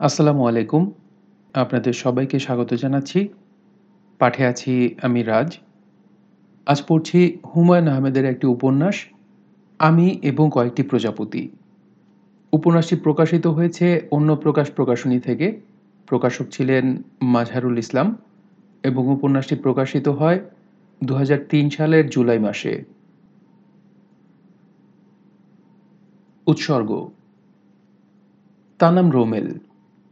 আসসালামু আলাইকুম। আপনাদের সবাইকে স্বাগত জানাচ্ছি। পাঠে আছি আমি রাজ। আজ পড়ছি হুমায়ুন আহমেদের একটি উপন্যাস, আমি এবং কয়েকটি প্রজাপতি। উপন্যাসটি প্রকাশিত হয়েছে অন্য প্রকাশ প্রকাশনী থেকে। প্রকাশক ছিলেন মাঝহারুল ইসলাম এবং উপন্যাসটি প্রকাশিত হয় দু হাজার তিন সালের জুলাই মাসে। উৎসর্গ। তার নাম রোমেল।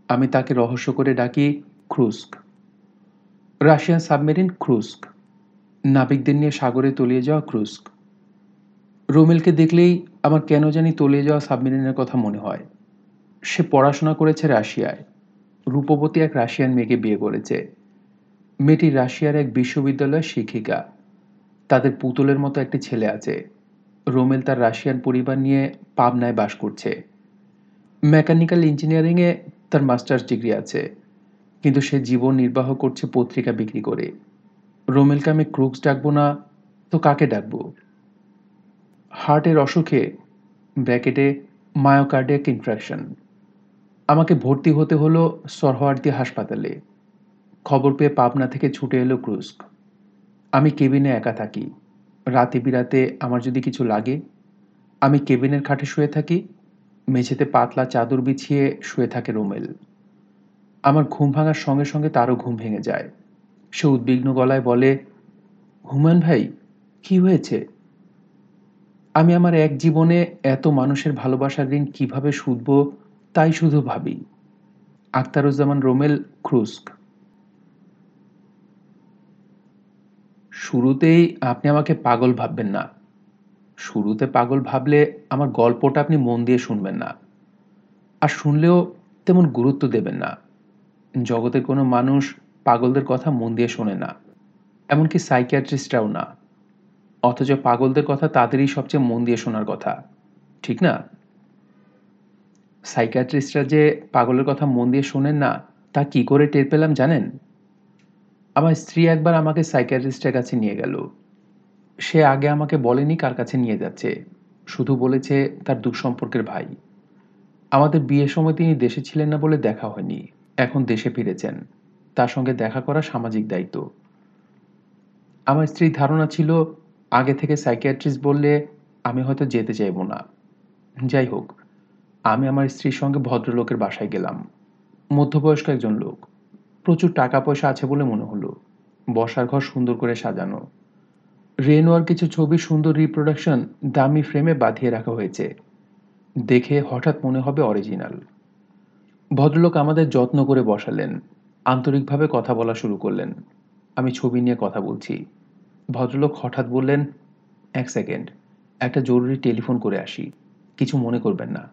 আমি তাকে রহস্য করে ডাকি ক্রুস্ক। Russian submarine Kursk. নাবিকদের নিয়ে সাগরে তলিয়ে যাওয়া ক্রুস্ক। রোমেলকে দেখলেই আমার কেন জানি তলিয়ে যাওয়া সাবমেরিনের কথা মনে হয়। সে পড়াশোনা করেছে রাশিয়ায়। রূপবতী এক রাশিয়ান মেয়েকে বিয়ে করেছে। মেয়েটি রাশিয়ার এক বিশ্ববিদ্যালয়ের শিক্ষিকা। তাদের পুতুলের মতো একটি ছেলে আছে। রোমেল তার রাশিয়ান পরিবার নিয়ে পাবনায় বাস করছে। মেকানিক্যাল ইঞ্জিনিয়ারিংয়ে তার মাস্টার্স ডিগ্রি আছে, কিন্তু সে জীবন নির্বাহ করছে পত্রিকা বিক্রি করে। রোমেলকে আমি ক্রুক্স ডাকবো না, তো কাকে ডাকবো? হার্টের অসুখে ব্র্যাকেটে মায়োকার্ডিয়াক ইনফ্রাকশন আমাকে ভর্তি হতে হলো সরহওয়ার্দি হাসপাতালে। খবর পেয়ে পাবনা থেকে ছুটে এলো ক্রুস্ক। আমি কেবিনে একা থাকি। রাতে বিরাতে আমার যদি কিছু লাগে, আমি কেবিনের খাটে শুয়ে থাকি। মেঝেতে পাতলা চাদর বিছিয়ে শুয়ে থাকে রোমেল। আমার ঘুম ভাঙার সঙ্গে সঙ্গে তারও ঘুম ভেঙে যায়। সে উদ্বিগ্ন গলায় বলে, হুমায়ুন ভাই, কি হয়েছে? আমি আমার এক জীবনে এত মানুষের ভালোবাসার ঋণ কীভাবে শুধব তাই শুধু ভাবি। আখতারুজ্জামান রোমেল ক্রুস্ক। শুরুতেই আপনি আমাকে পাগল ভাববেন না। শুরুতে পাগল ভাবলে আমার গল্পটা আপনি মন দিয়ে শুনবেন না। আর শুনলেও তেমন গুরুত্ব দেবেন না। জগতের কোনো মানুষ পাগলদের কথা মন দিয়ে শোনে না। এমনকি সাইকিয়াট্রিস্টরাও না। অথচ পাগলদের কথা তাদেরই সবচেয়ে মন দিয়ে শোনার কথা। ঠিক না? সাইকিয়াট্রিস্টরা যে পাগলের কথা মন দিয়ে শোনেন না, তা কি করে টের পেলাম জানেন? আমার স্ত্রী একবার আমাকে সাইকিয়াট্রিস্টের কাছে নিয়ে গেল। সে আগে আমাকে বলেনি কার কাছে নিয়ে যাচ্ছে, শুধু বলেছে তার দুঃসম্পর্কের ভাই। আমাদের বিয়ের সময় তিনি দেশে ছিলেন না বলে দেখা হয়নি, এখন দেশে ফিরেছেন। তার সঙ্গে দেখা করা সামাজিক দায়িত্ব। আমার স্ত্রীর ধারণা ছিল, আগে থেকে সাইকিয়াট্রিস্ট বললে আমি হয়তো যেতে চাইব না। যাই হোক, আমি আমার স্ত্রীর সঙ্গে ভদ্রলোকের বাসায় গেলাম। মধ্যবয়স্ক একজন লোক। প্রচুর টাকা পয়সা আছে বলে মনে হলো। বসার ঘর সুন্দর করে সাজানো। রেনোয়ার কিছু ছবি সুন্দর রিপ্রোডাকশন দামি ফ্রেমে বাঁধিয়ে রাখা হয়েছে। দেখে হঠাৎ মনে হবে অরিজিনাল ভদ্রলোক আমাদের যত্ন করে বসালেন, আন্তরিকভাবে কথা বলা শুরু করলেন। আমি ছবি নিয়ে কথা বলছি। ভদ্রলোক হঠাৎ বললেন, এক সেকেন্ড একটা জরুরি টেলিফোন করে আসি। কিছু মনে করবেন না।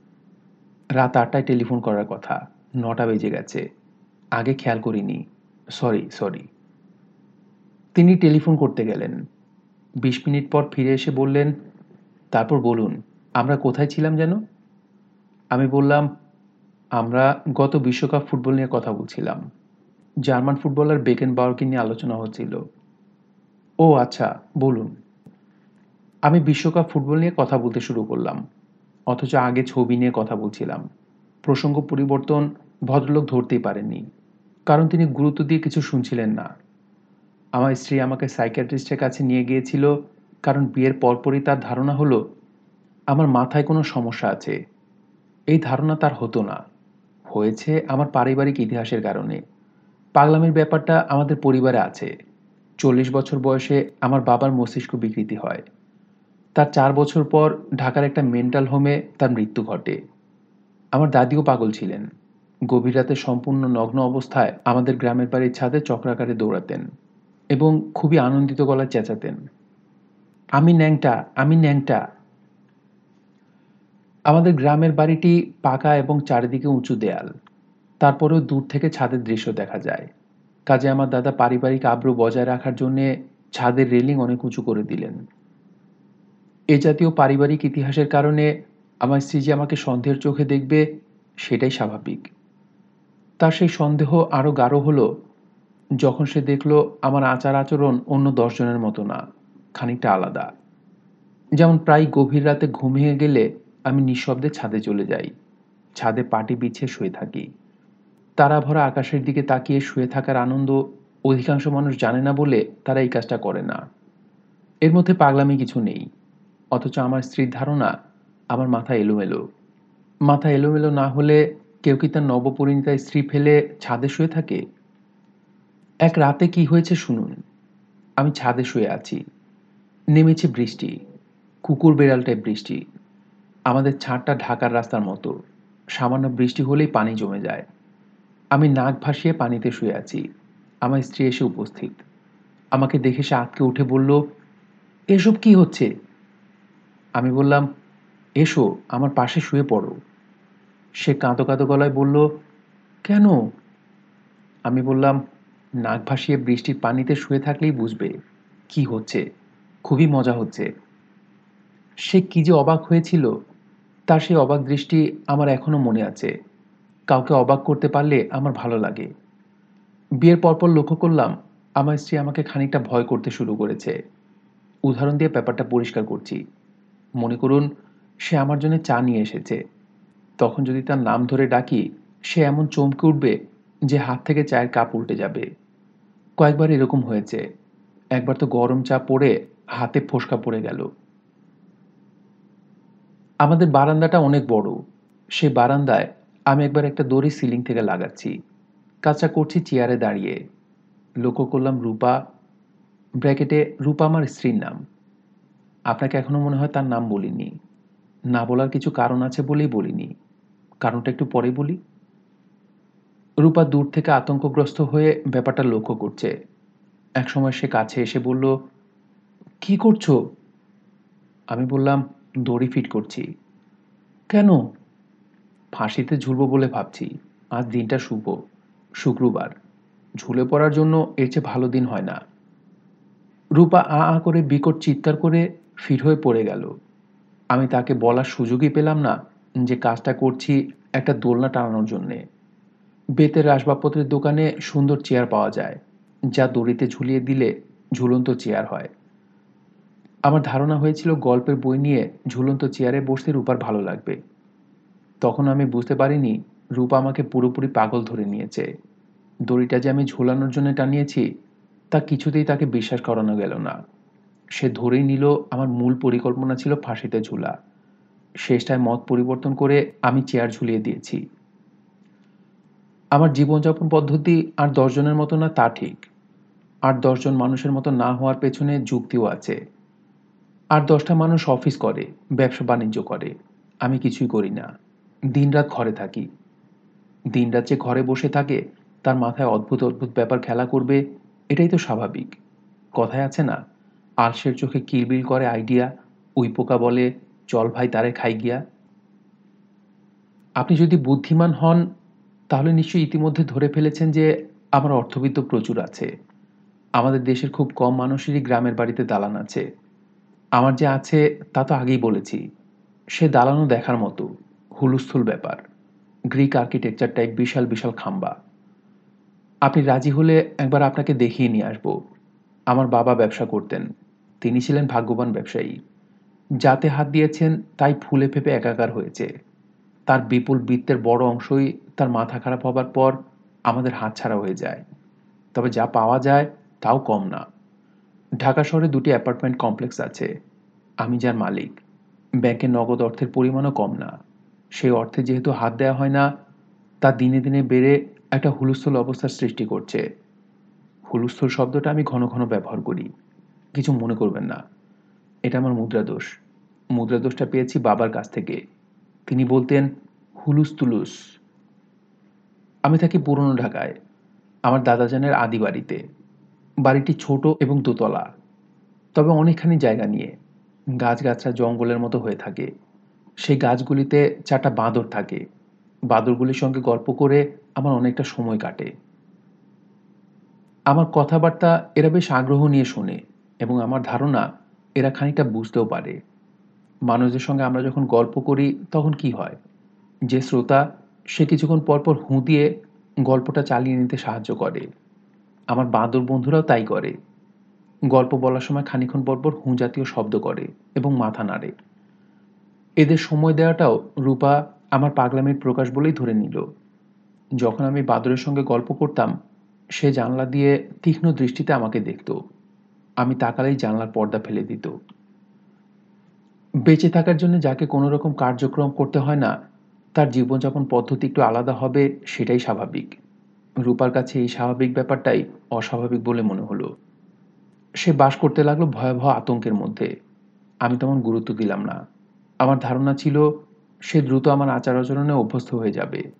রাত আটটায় টেলিফোন করার কথা, নটা বেজে গেছে। আগে খেয়াল করিনি। সরি সরি তিনি টেলিফোন করতে গেলেন। বিশ মিনিট পর ফিরে এসে বললেন, তারপর বলুন, আমরা কোথায় ছিলাম যেন? আমি বললাম, আমরা গত বিশ্বকাপ ফুটবল নিয়ে কথা বলছিলাম। জার্মান ফুটবলার বেকেন বাওয়ারকে নিয়ে আলোচনা হচ্ছিল। ও আচ্ছা বলুন। আমি বিশ্বকাপ ফুটবল নিয়ে কথা বলতে শুরু করলাম, অথচ আগে ছবি নিয়ে কথা বলছিলাম। প্রসঙ্গ পরিবর্তন ভদ্রলোক ধরতেই পারেননি, কারণ তিনি গুরুত্ব দিয়ে কিছু শুনছিলেন না। আমার স্ত্রী আমাকে সাইকিয়াট্রিস্টের কাছে নিয়ে গিয়েছিল, কারণ বিয়ের পরপরই তার ধারণা হলো, আমার মাথায় কোনো সমস্যা আছে। এই ধারণা তার হতো না। হয়েছে আমার পারিবারিক ইতিহাসের কারণে। পাগলামের ব্যাপারটা আমাদের পরিবারে আছে। চল্লিশ বছর বয়সে আমার বাবার মস্তিষ্ক বিকৃতি হয়। তার চার বছর পর ঢাকার একটা মেন্টাল হোমে তার মৃত্যু ঘটে। আমার দাদিও পাগল ছিলেন। গভীর রাতে সম্পূর্ণ নগ্ন অবস্থায় আমাদের গ্রামের বাড়ির ছাদে চক্রাকারে দৌড়াতেন। এবং খুবই আনন্দিত গলায় চেঁচাতেন। আমি ন্যাংটা আমি ন্যাংটা। আমাদের গ্রামের বাড়িটি পাকা এবং চারিদিকে উঁচু দেয়াল। তারপরেও দূর থেকে ছাদের দৃশ্য দেখা যায়। কাজে আমার দাদা পারিবারিক আব্রু বজায় রাখার জন্যে ছাদের রেলিং অনেক উঁচু করে দিলেন। এ জাতীয় পারিবারিক ইতিহাসের কারণে আমার স্ত্রী যে আমাকে সন্দেহের চোখে দেখবে, সেটাই স্বাভাবিক। তার সেই সন্দেহ আরও গাঢ় হলো যখন সে দেখল আমার আচার আচরণ অন্য দশজনের মতো না, খানিকটা আলাদা। যেমন প্রায় গভীর রাতে ঘুমিয়ে গেলে আমি নিঃশব্দে ছাদে চলে যাই। ছাদে পাটি বিছিয়ে শুয়ে থাকি। তারা ভরা আকাশের দিকে তাকিয়ে শুয়ে থাকার আনন্দ অধিকাংশ মানুষ জানে না বলে তারা এই কাজটা করে না। এর মধ্যে পাগলামি কিছু নেই, অথচ আমার স্ত্রীর ধারণা আমার মাথা এলোমেলো। মাথা এলোমেলো না হলে কেউ কি তার নবপরিণীতা স্ত্রী ফেলে ছাদে শুয়ে থাকে? এক রাতে কি হয়েছে শুনুন। আমি ছাদে শুয়ে আছি। নেমেছে বৃষ্টি, কুকুর বেড়াল টাইপ বৃষ্টি। আমাদের ছাদটা ঢাকার রাস্তার মতো। সামান্য বৃষ্টি হলেই পানি জমে যায়। আমি নাক ভাসিয়ে পানিতে শুয়ে আছি। আমার স্ত্রী এসে উপস্থিত। আমাকে দেখে সে আটকে উঠে বলল, এসব কি হচ্ছে? আমি বললাম, এসো, আমার পাশে শুয়ে পড়ো। সে কাঁদো কাঁদো গলায় বলল, কেন? আমি বললাম নাক ভাসিয়ে বৃষ্টির পানিতে শুয়ে থাকলেই বুঝবে কি হচ্ছে। খুবই মজা হচ্ছে। সে কি যে অবাক হয়েছিল, তার সেই অবাক দৃষ্টি আমার এখনও মনে আছে। কাউকে অবাক করতে পারলে আমার ভালো লাগে। বিয়ের পরপর লক্ষ্য করলাম, আমার স্ত্রী আমাকে খানিকটা ভয় করতে শুরু করেছে। উদাহরণ দিয়ে ব্যাপারটা পরিষ্কার করছি। মনে করুন, সে আমার জন্য চা নিয়ে এসেছে। তখন যদি তার নাম ধরে ডাকি, সে এমন চমকে উঠবে যে হাত থেকে চায়ের কাপ উল্টে যাবে। কয়েকবার এরকম হয়েছে। একবার তো গরম চা পড়ে হাতে ফোসকা পড়ে গেল। আমাদের বারান্দাটা অনেক বড়। সেই বারান্দায় আমি একবার একটা দড়ি সিলিং থেকে লাগাচ্ছি। কাজটা করছি চেয়ারে দাঁড়িয়ে। লক্ষ্য করলাম রূপা, ব্র্যাকেটে রূপা আমার স্ত্রীর নাম। আপনাকে এখনও মনে হয় তার নাম বলিনি। না বলার কিছু কারণ আছে বলেই বলিনি। কারণটা একটু পরে বলি। রূপা দূর থেকে আতঙ্কগ্রস্ত হয়ে ব্যাপারটা লক্ষ্য করছে। একসময় সে কাছে এসে বলল, কি করছ? আমি বললাম, দড়ি ফিট করছি। কেন? ফাঁসিতে ঝুলবো বলে ভাবছি। আজ দিনটা শুভ, শুক্রবার। ঝুলে পড়ার জন্য এর চেয়ে ভালো দিন হয় না। রূপা আ আ করে বিকট চিৎকার করে ফিট হয়ে পড়ে গেল। আমি তাকে বলার সুযোগই পেলাম না যে কাজটা করছি একটা দোলনা টানানোর জন্যে। বেতের আসবাবপত্রের দোকানে সুন্দর চেয়ার পাওয়া যায়, যা দড়িতে ঝুলিয়ে দিলে ঝুলন্ত চেয়ার হয়। আমার ধারণা হয়েছিল গল্পের বই নিয়ে ঝুলন্ত চেয়ারে বসতে রূপার ভালো লাগবে। তখন আমি বুঝতে পারিনি, রূপা আমাকে পুরোপুরি পাগল ধরে নিয়েছে। দড়িটা যে আমি ঝোলানোর জন্য টানিয়েছি, তা কিছুতেই তাকে বিশ্বাস করানো গেল না। সে ধরেই নিল, আমার মূল পরিকল্পনা ছিল ফাঁসিতে ঝুলা। শেষটায় মত পরিবর্তন করে আমি চেয়ার ঝুলিয়ে দিয়েছি। আমার জীবনযাপন পদ্ধতি আর দশজনের মতো না তা ঠিক। আর দশজন মানুষের মতো না হওয়ার পেছনে যুক্তিও আছে। আর দশটা মানুষ অফিস করে, ব্যবসা বাণিজ্য করে। আমি কিছুই করি না। দিনরাত ঘরে থাকি। দিনরাত যে ঘরে বসে থাকে, তার মাথায় অদ্ভুত অদ্ভুত ব্যাপার খেলা করবে, এটাই তো স্বাভাবিক। কথায় আছে না, আলসের চোখে কিলবিল করে আইডিয়া, উই পোকা বলে, চল ভাই তারে খাই গিয়া। আপনি যদি বুদ্ধিমান হন তাহলে নিশ্চয়ই ইতিমধ্যে ধরে ফেলেছেন যে আমার অর্থবিত্ত প্রচুর আছে। আমাদের দেশের খুব কম মানুষেরই গ্রামের বাড়িতে দালান আছে। আমার যে আছে তা তো আগেই বলেছি। সে দালানও দেখার মতো, হুলুস্থুল ব্যাপার। গ্রিক আর্কিটেকচার টাইপ বিশাল বিশাল খাম্বা। আপনি রাজি হলে একবার আপনাকে দেখিয়ে নিয়ে আসব। আমার বাবা ব্যবসা করতেন। তিনি ছিলেন ভাগ্যবান ব্যবসায়ী। যাতে হাত দিয়েছেন, তাই ফুলে ফেপে একাকার হয়েছে। তার বিপুল বৃত্তের বড় অংশই তার মাথা খারাপ হবার পর আমাদের হাতছাড়া হয়ে যায়। তবে যা পাওয়া যায় তাও কম না। ঢাকা শহরে দুটি অ্যাপার্টমেন্ট কমপ্লেক্স আছে। আমি যার মালিক। ব্যাংকে নগদ অর্থের পরিমাণও কম না। সেই অর্থে যেহেতু হাত দেওয়া হয় না, তা দিনে দিনে বেড়ে একটা হুলস্থুল অবস্থার সৃষ্টি করছে। হুলস্থুল শব্দটা আমি ঘন ঘন ব্যবহার করি। কিছু মনে করবেন না। এটা আমার মুদ্রাদোষ। মুদ্রাদোষটা পেয়েছি বাবার কাছ থেকে। তিনি বলতেন হুলুস তুলুস আমি থাকি পুরনো ঢাকায়। আমার দাদাজানের আদি বাড়িতে। বাড়িটি ছোট এবং দোতলা। তবে অনেকখানি জায়গা নিয়ে। গাছগাছরা জঙ্গলের মতো হয়ে থাকে। সেই গাছগুলিতে চারটা বাঁদর থাকে। বাঁদরগুলির সঙ্গে গল্প করে আমার অনেকটা সময় কাটে। আমার কথাবার্তা এরা বেশ আগ্রহ নিয়ে শোনে এবং আমার ধারণা এরা খানিকটা বুঝতেও পারে। মানুষদের সঙ্গে আমরা যখন গল্প করি তখন কি হয়? যে শ্রোতা সে কিছুক্ষণ পরপর হুঁ দিয়ে গল্পটা চালিয়ে নিতে সাহায্য করে। আমার বাঁদর বন্ধুরাও তাই করে। গল্প বলার সময় খানিক্ষণ পরপর হুঁ জাতীয় শব্দ করে এবং মাথা নাড়ে। এদের সময় দেওয়াটাও রূপা আমার পাগলামির প্রকাশ বলেই ধরে নিল। যখন আমি বাদরের সঙ্গে গল্প করতাম, সে জানলা দিয়ে তীক্ষ্ণ দৃষ্টিতে আমাকে দেখত। আমি তাকালেই জানলার পর্দা ফেলে দিত। বেঁচে থাকার জন্য যাকে কোনো রকম কার্যক্রম করতে হয় না তার জীবনযাপন পদ্ধতি একটু আলাদা হবে, সেটাই স্বাভাবিক। রূপার কাছে এই স্বাভাবিক ব্যাপারটাই অস্বাভাবিক বলে মনে হলো। সে বাস করতে লাগল ভয়াবহ আতঙ্কের মধ্যে। আমি তেমন গুরুত্ব দিলাম না। আমার ধারণা ছিল, সে দ্রুত আমার আচার আচরণে অভ্যস্ত হয়ে যাবে।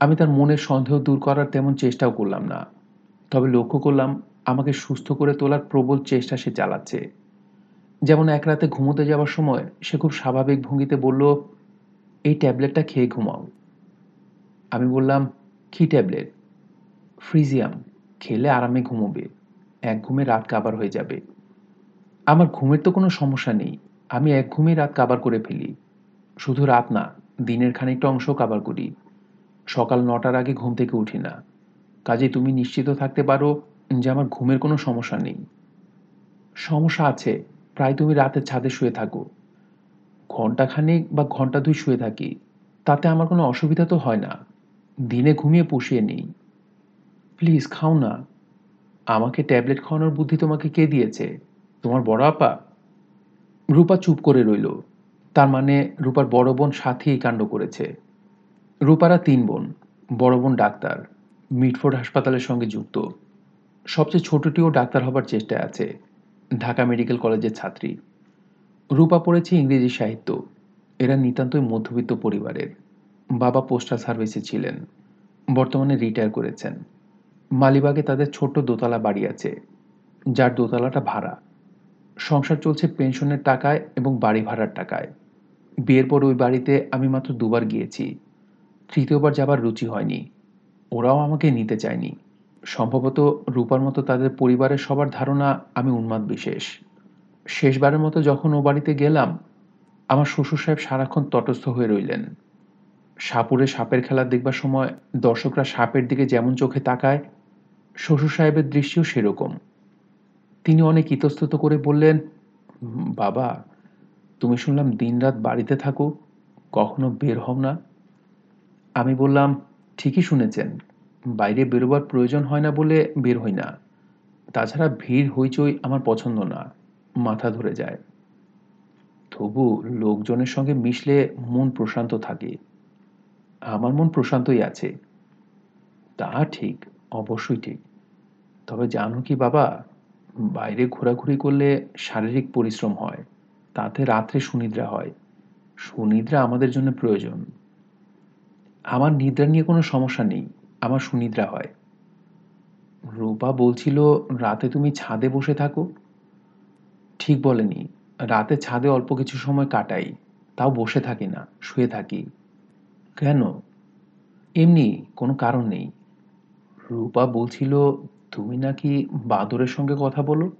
আমি তার মনের সন্দেহ দূর করার তেমন চেষ্টাও করলাম না। তবে লক্ষ্য করলাম, আমাকে সুস্থ করে তোলার প্রবল চেষ্টা সে চালাচ্ছে। যেমন এক রাতে ঘুমোতে যাওয়ার সময় সে খুব স্বাভাবিক ভঙ্গিতে বলল এই ট্যাবলেটটা খেয়ে ঘুমাও। আমি বললাম, কি ট্যাবলেট? ফ্রিজিয়াম। খেলে আরামে ঘুমোবে। এক ঘুমে রাত কাবার হয়ে যাবে। আমার ঘুমের তো কোনো সমস্যা নেই। আমি এক ঘুমে রাত কাবার করে ফেলি। শুধু রাত না, দিনের খানিকটা অংশ কাবার করি। সকাল নটার আগে ঘুম থেকে উঠি না। কাজে তুমি নিশ্চিত থাকতে পারো যে আমার ঘুমের কোনো সমস্যা নেই। সমস্যা আছে। প্রায় তুমি রাতের ছাদে শুয়ে থাকো। ঘন্টাখানেক বা ঘণ্টা দুই শুয়ে থাকি, তাতে আমার কোনো অসুবিধা তো হয় না। দিনে ঘুমিয়ে পুষিয়ে নেই। প্লিজ খাও না। আমাকে ট্যাবলেট খাওয়ানোর বুদ্ধি তোমাকে কে দিয়েছে? তোমার বড় আপা? রূপা চুপ করে রইল। তার মানে রূপার বড় বোন সাথী কাণ্ড করেছে। রূপারা তিন বোন, বড় বোন ডাক্তার মিটফোর্ড হাসপাতালের সঙ্গে যুক্ত। সবচেয়ে ছোটটিও ডাক্তার হবার চেষ্টায় আছে। ঢাকা মেডিকেল কলেজের ছাত্রী। রূপা পড়েছে ইংরেজি সাহিত্য। এরা নিতান্তই মধ্যবিত্ত পরিবারের। বাবা পোস্টাল সার্ভিসে ছিলেন। বর্তমানে রিটায়ার করেছেন। মালিবাগে তাদের ছোট্ট দোতলা বাড়ি আছে, যার দোতলাটা ভাড়া। সংসার চলছে পেনশনের টাকায় এবং বাড়ি ভাড়ার টাকায়। বিয়ের পর ওই বাড়িতে আমি মাত্র দুবার গিয়েছি। তৃতীয়বার যাবার রুচি হয়নি। ওরাও আমাকে নিতে চায়নি। সম্ভবত রূপার মতো তাদের পরিবারের সবার ধারণা আমি উন্মাদ বিশেষ। শেষবারের মতো যখন ও বাড়িতে গেলাম, আমার শ্বশুর সাহেব সারাক্ষণ তটস্থ হয়ে রইলেন। সাপুরে সাপের খেলা দেখবার সময় দর্শকরা সাপের দিকে যেমন চোখে তাকায়, শ্বশুর সাহেবের দৃষ্টিও সেরকম। তিনি অনেক ইতস্তত করে বললেন, বাবা, তুমি শুনলাম দিনরাত বাড়িতে থাকো, কখনো বের হও না? আমি বললাম, ঠিকই শুনেছেন, বাইরে বেরোবার প্রয়োজন হয় না বলে বের হই না। তাছাড়া ভিড় হইচই আমার পছন্দ না। মাথা ধরে যায়। তবু লোকজনের সঙ্গে মিশলে মন প্রশান্ত থাকে। আমার মন প্রশান্তই আছে। তা ঠিক, অবশ্যই ঠিক। তবে জানো কি বাবা, বাইরে ঘোরাঘুরি করলে শারীরিক পরিশ্রম হয়, তাতে রাত্রে সুনিদ্রা হয়। সুনিদ্রা আমাদের জন্য প্রয়োজন। আমার নিদ্রা নিয়ে কোনো সমস্যা নেই, আমার সুনিদ্রা হয়। রূপা বলছিল, রাতে তুমি ছাদে বসে থাকো। ঠিক বলেনি। রাতে ছাদে অল্প কিছু সময় কাটাই, তাও বসে থাকি না, শুয়ে থাকি। কেন? এমনি কোনো কারণ নেই। রূপা বলছিল, তুমি নাকি বাদরের সঙ্গে কথা বলো?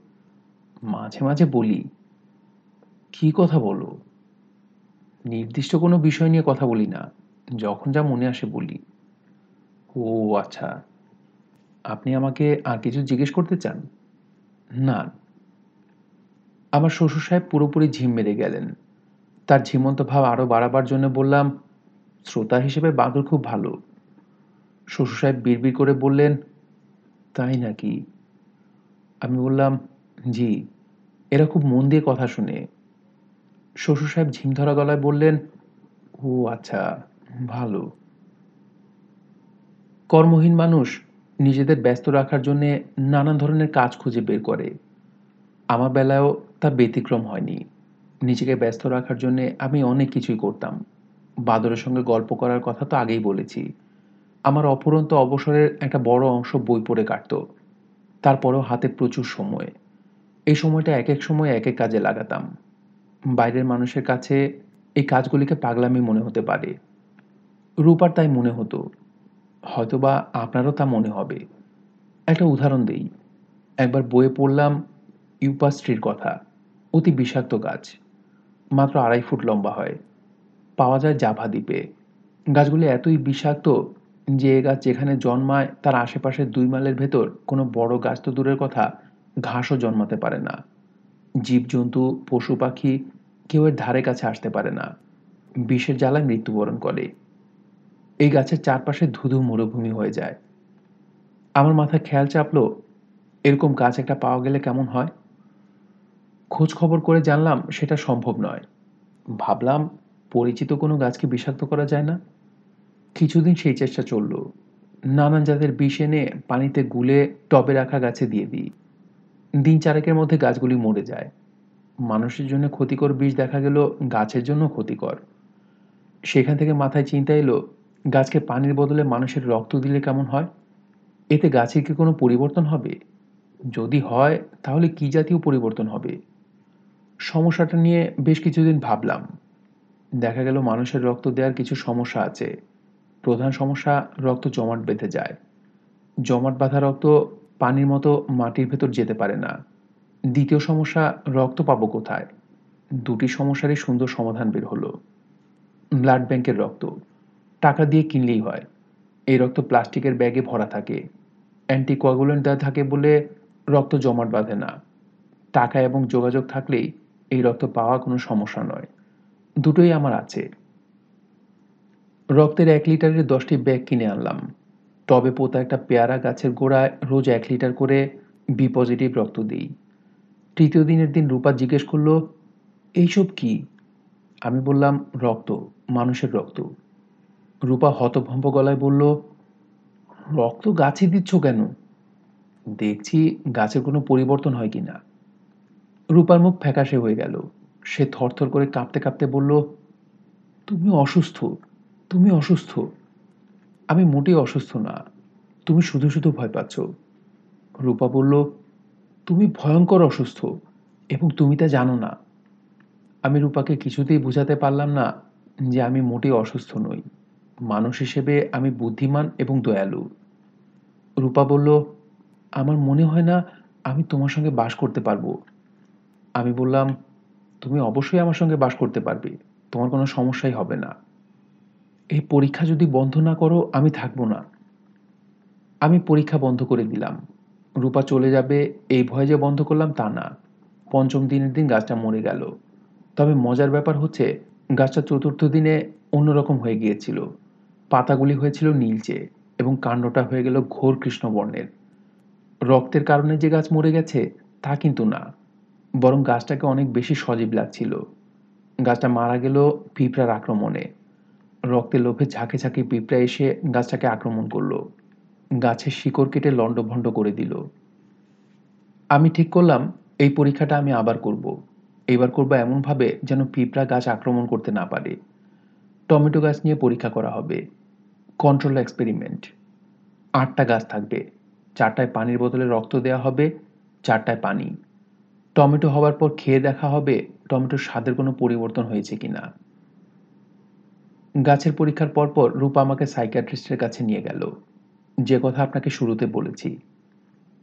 মাঝে মাঝে বলি। কি কথা বলো? নির্দিষ্ট কোনো বিষয় নিয়ে কথা বলি না। যখন যা মনে আসে বলি। ও আচ্ছা। আপনি আমাকে আর কিছু জিজ্ঞেস করতে চান? না। আমার শ্বশুর সাহেব পুরোপুরি ঝিম মেরে গেলেন। তার ঝিমন্ত ভাব আরও বাড়াবার জন্য বললাম, শ্রোতা হিসেবে বাদর খুব ভালো। শ্বশুর সাহেব বিড়বিড় করে বললেন, তাই নাকি? আমি বললাম, জি, এরা খুব মন দিয়ে কথা শুনে। শ্বশুর সাহেব ঝিমধরা গলায় বললেন, ও আচ্ছা ভালো। কর্মহীন মানুষ নিজেদের ব্যস্ত রাখার জন্যে নানান ধরনের কাজ খুঁজে বের করে। আমার বেলায়ও তা ব্যতিক্রম হয়নি। নিজেকে ব্যস্ত রাখার জন্যে আমি অনেক কিছুই করতাম। বাদরের সঙ্গে গল্প করার কথা তো আগেই বলেছি। আমার অপরন্ত অবসরের একটা বড় অংশ বই পড়ে কাটত। তারপরেও হাতে প্রচুর সময়। এই সময়টা এক এক সময় এক এক কাজে লাগাতাম। বাইরের মানুষের কাছে এই কাজগুলিকে পাগলামি মনে হতে পারে। রূপার তাই মনে হতো। হয়তোবা আপনারও তা মনে হবে। একটা উদাহরণ দেই। একবার বইয়ে পড়লাম ইউপাস্ট্রির কথা। অতি বিষাক্ত গাছ। মাত্র আড়াই ফুট লম্বা হয়। পাওয়া যায় জাভা দ্বীপে। গাছগুলি এতই বিষাক্ত যে গাছ যেখানে জন্মায়, তার আশেপাশে দুই মাইলের ভেতর কোনো বড় গাছ তো দূরের কথা, ঘাসও জন্মাতে পারে না। জীবজন্তু, পশু পাখি কেউ এর ধারে কাছে আসতে পারে না। বিষের জ্বালায় মৃত্যুবরণ করে। এই গাছের চারপাশে ধুধু মরুভূমি হয়ে যায়। আমার মাথায় খেয়াল চাপলো, এরকম গাছ একটা পাওয়া গেলে কেমন হয়? খোঁজ খবর করে জানলাম সেটা সম্ভব নয়। ভাবলাম, পরিচিত কোনো গাছকে বিষাক্ত করা যায় না। কিছুদিন সেই চেষ্টা চলল। নানান জাতের বিষ এনে পানিতে গুলে টবে রাখা গাছে দিয়ে দিই। দিন চারেকের মধ্যে গাছগুলি মরে যায়। মানুষের জন্য ক্ষতিকর বিষ দেখা গেল গাছের জন্য ক্ষতিকর। সেখান থেকে মাথায় চিন্তা এলো, গাছকে পানির বদলে মানুষের রক্ত দিলে কেমন হয়? এতে গাছের কি কোনো পরিবর্তন হবে? যদি হয়, তাহলে কি জাতীয় পরিবর্তন হবে? সমস্যাটা নিয়ে বেশ কিছুদিন ভাবলাম। দেখা গেল মানুষের রক্ত দেওয়ার কিছু সমস্যা আছে। প্রধান সমস্যা, রক্ত জমাট বেঁধে যায়। জমাট বাঁধা রক্ত পানির মতো মাটির ভেতর যেতে পারে না। দ্বিতীয় সমস্যা, রক্ত পাবো কোথায়? দুটি সমস্যারই সুন্দর সমাধান বের হলো। ব্লাড ব্যাংকের রক্ত। টাকা দিয়ে কিনলেই হয়। এই রক্ত প্লাস্টিকের ব্যাগে ভরা থাকে। অ্যান্টিকোয়াগুলেন্ট দেওয়া থাকে বলে রক্ত জমাট বাঁধে না। টাকা এবং যোগাযোগ থাকলেই এই রক্ত পাওয়া কোনো সমস্যা নয়। দুটোই আমার আছে। রক্তের এক লিটারের দশটি ব্যাগ কিনে আনলাম। টবে পোতা একটা পেয়ারা গাছের গোড়ায় রোজ এক লিটার করে বি পজিটিভ রক্ত দিই। তৃতীয় দিনের দিন রূপা জিজ্ঞেস করল, এইসব কি? আমি বললাম, রক্ত, মানুষের রক্ত। রূপা হতভম্ব গলায় বলল, রক্ত গাছে দিচ্ছ কেন? দেখছি গাছের কোনো পরিবর্তন হয় কি না রূপার মুখ ফ্যাকাশে হয়ে গেল। সে থরথর করে কাঁপতে কাঁপতে বলল, তুমি অসুস্থ তুমি অসুস্থ। আমি মোটেই অসুস্থ না, তুমি শুধু শুধু ভয় পাচ্ছ। রূপা বলল, তুমি ভয়ঙ্কর অসুস্থ এবং তুমি তা জানো না। আমি রূপাকে কিছুতেই বোঝাতে পারলাম না যে আমি মোটেই অসুস্থ নই। মানুষ হিসেবে আমি বুদ্ধিমান এবং দয়ালু। রূপা বলল, আমার মনে হয় না আমি তোমার সঙ্গে বাস করতে পারব। আমি বললাম, তুমি অবশ্যই আমার সঙ্গে বাস করতে পারবে, তোমার কোনো সমস্যাই হবে না। এই পরীক্ষা যদি বন্ধ না করো, আমি থাকব না। আমি পরীক্ষা বন্ধ করে দিলাম। রূপা চলে যাবে, এই ভয়ে যে বন্ধ করলাম তা না। পঞ্চম দিনের দিন গাছটা মরে গেল। তবে মজার ব্যাপার হচ্ছে, গাছটা চতুর্থ দিনে অন্যরকম হয়ে গিয়েছিল। পাতাগুলি হয়েছিল নীলচে এবং কাণ্ডটা হয়ে গেল ঘোর কৃষ্ণবর্ণের। রক্তের কারণে যে গাছ মরে গেছে, তা কিন্তু না। বরং গাছটাকে অনেক বেশি সজীব লাগছিল। গাছটা মারা গেল পিঁপড়ার আক্রমণে। রক্তের লোভে ঝাঁকে ঝাঁকে পিঁপড়া এসে গাছটাকে আক্রমণ করল। গাছের শিকড় কেটে লণ্ডভণ্ড করে দিল। আমি ঠিক করলাম, এই পরীক্ষাটা আমি আবার করব। এবার করব এমনভাবে যেন পিঁপড়া গাছ আক্রমণ করতে না পারে। টমেটো গাছ নিয়ে পরীক্ষা করা হবে। Control experiment. আটটা গাছ থাকবে। চারটায় পানির বোতলে রক্ত দেওয়া হবে, চারটায় পানি। টমেটো হওয়ার পর খেয়ে দেখা হবে টমেটোর স্বাদের কোনো পরিবর্তন হয়েছে কিনা। গাছের পরীক্ষার পরপর রূপা আমাকে সাইকিয়াট্রিস্টের কাছে নিয়ে গেল। যে কথা আপনাকে শুরুতে বলেছি।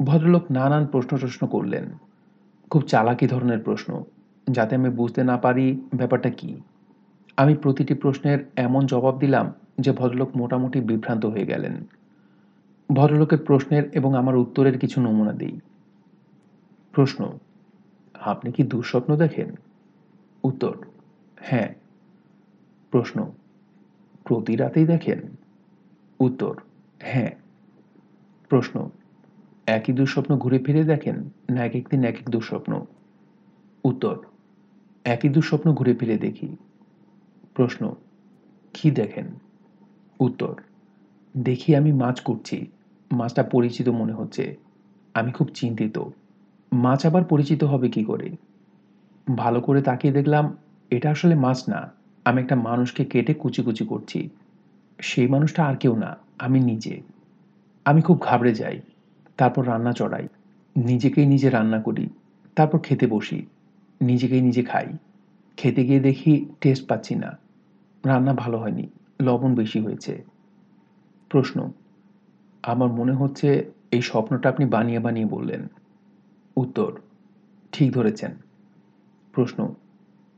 ভদ্রলোক নানান প্রশ্ন প্রশ্ন করলেন। খুব চালাকি ধরনের প্রশ্ন, যাতে আমি বুঝতে না পারি ব্যাপারটা কি। আমি প্রতিটি প্রশ্নের এমন জবাব দিলাম যে ভদ্রলোক মোটামুটি বিভ্রান্ত হয়ে গেলেন। ভদ্রলোকের প্রশ্নের এবং আমার উত্তরের কিছু নমুনা দিই। প্রশ্ন আপনি কি দুঃস্বপ্ন দেখেন? উত্তর হ্যাঁ। প্রশ্ন, প্রতি রাতেই দেখেন? উত্তর হ্যাঁ। প্রশ্ন, একই দুঃস্বপ্ন ঘুরে ফিরে দেখেন না এক একদিন এক এক দুঃস্বপ্ন? উত্তর, একই দুঃস্বপ্ন ঘুরে ফিরে দেখি। প্রশ্ন, কি দেখেন? উত্তর, দেখি আমি মাছ করছি মাছটা পরিচিত মনে হচ্ছে। আমি খুব চিন্তিত। মাছ আবার পরিচিত হবে কি করে? ভালো করে তাকিয়ে দেখলাম, এটা আসলে মাছ না। আমি একটা মানুষকে কেটে কুচি কুচি করছি। সেই মানুষটা আর কেউ না, আমি নিজে। আমি খুব ঘাবড়ে যাই, তারপর রান্না চড়াই। নিজেকেই নিজে রান্না করি, তারপর খেতে বসি। নিজেকেই নিজে খাই। খেতে গিয়ে দেখি টেস্ট পাচ্ছি না। রান্না ভালো হয়নি, লবণ বেশি হয়েছে। প্রশ্ন, আমার মনে হচ্ছে এই স্বপ্নটা আপনি বানিয়ে বানিয়ে বললেন। উত্তর। ঠিক ধরেছেন। প্রশ্ন,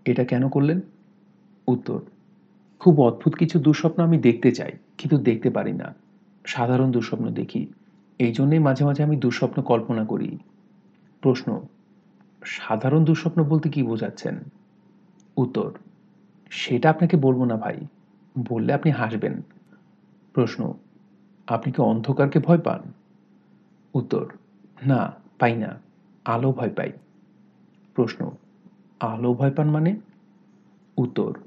এটা কেন করলেন? উত্তর, খুব অদ্ভুত কিছু দুঃস্বপ্ন আমি দেখতে চাই, কিন্তু দেখতে পারি না। সাধারণ দুঃস্বপ্ন দেখি, এই জন্যেই মাঝে মাঝে আমি দুঃস্বপ্ন কল্পনা করি। প্রশ্ন, সাধারণ দুঃস্বপ্ন বলতে কি বোঝাচ্ছেন? উত্তর, সেটা আপনাকে বলব না ভাই, বললে আপনি হাসবেন। প্রশ্ন, আপনি কি অন্ধকারকে ভয় পান? উত্তর, না, পাই না। আলো ভয় পাই। প্রশ্ন, আলো ভয় পান মানে? উত্তর,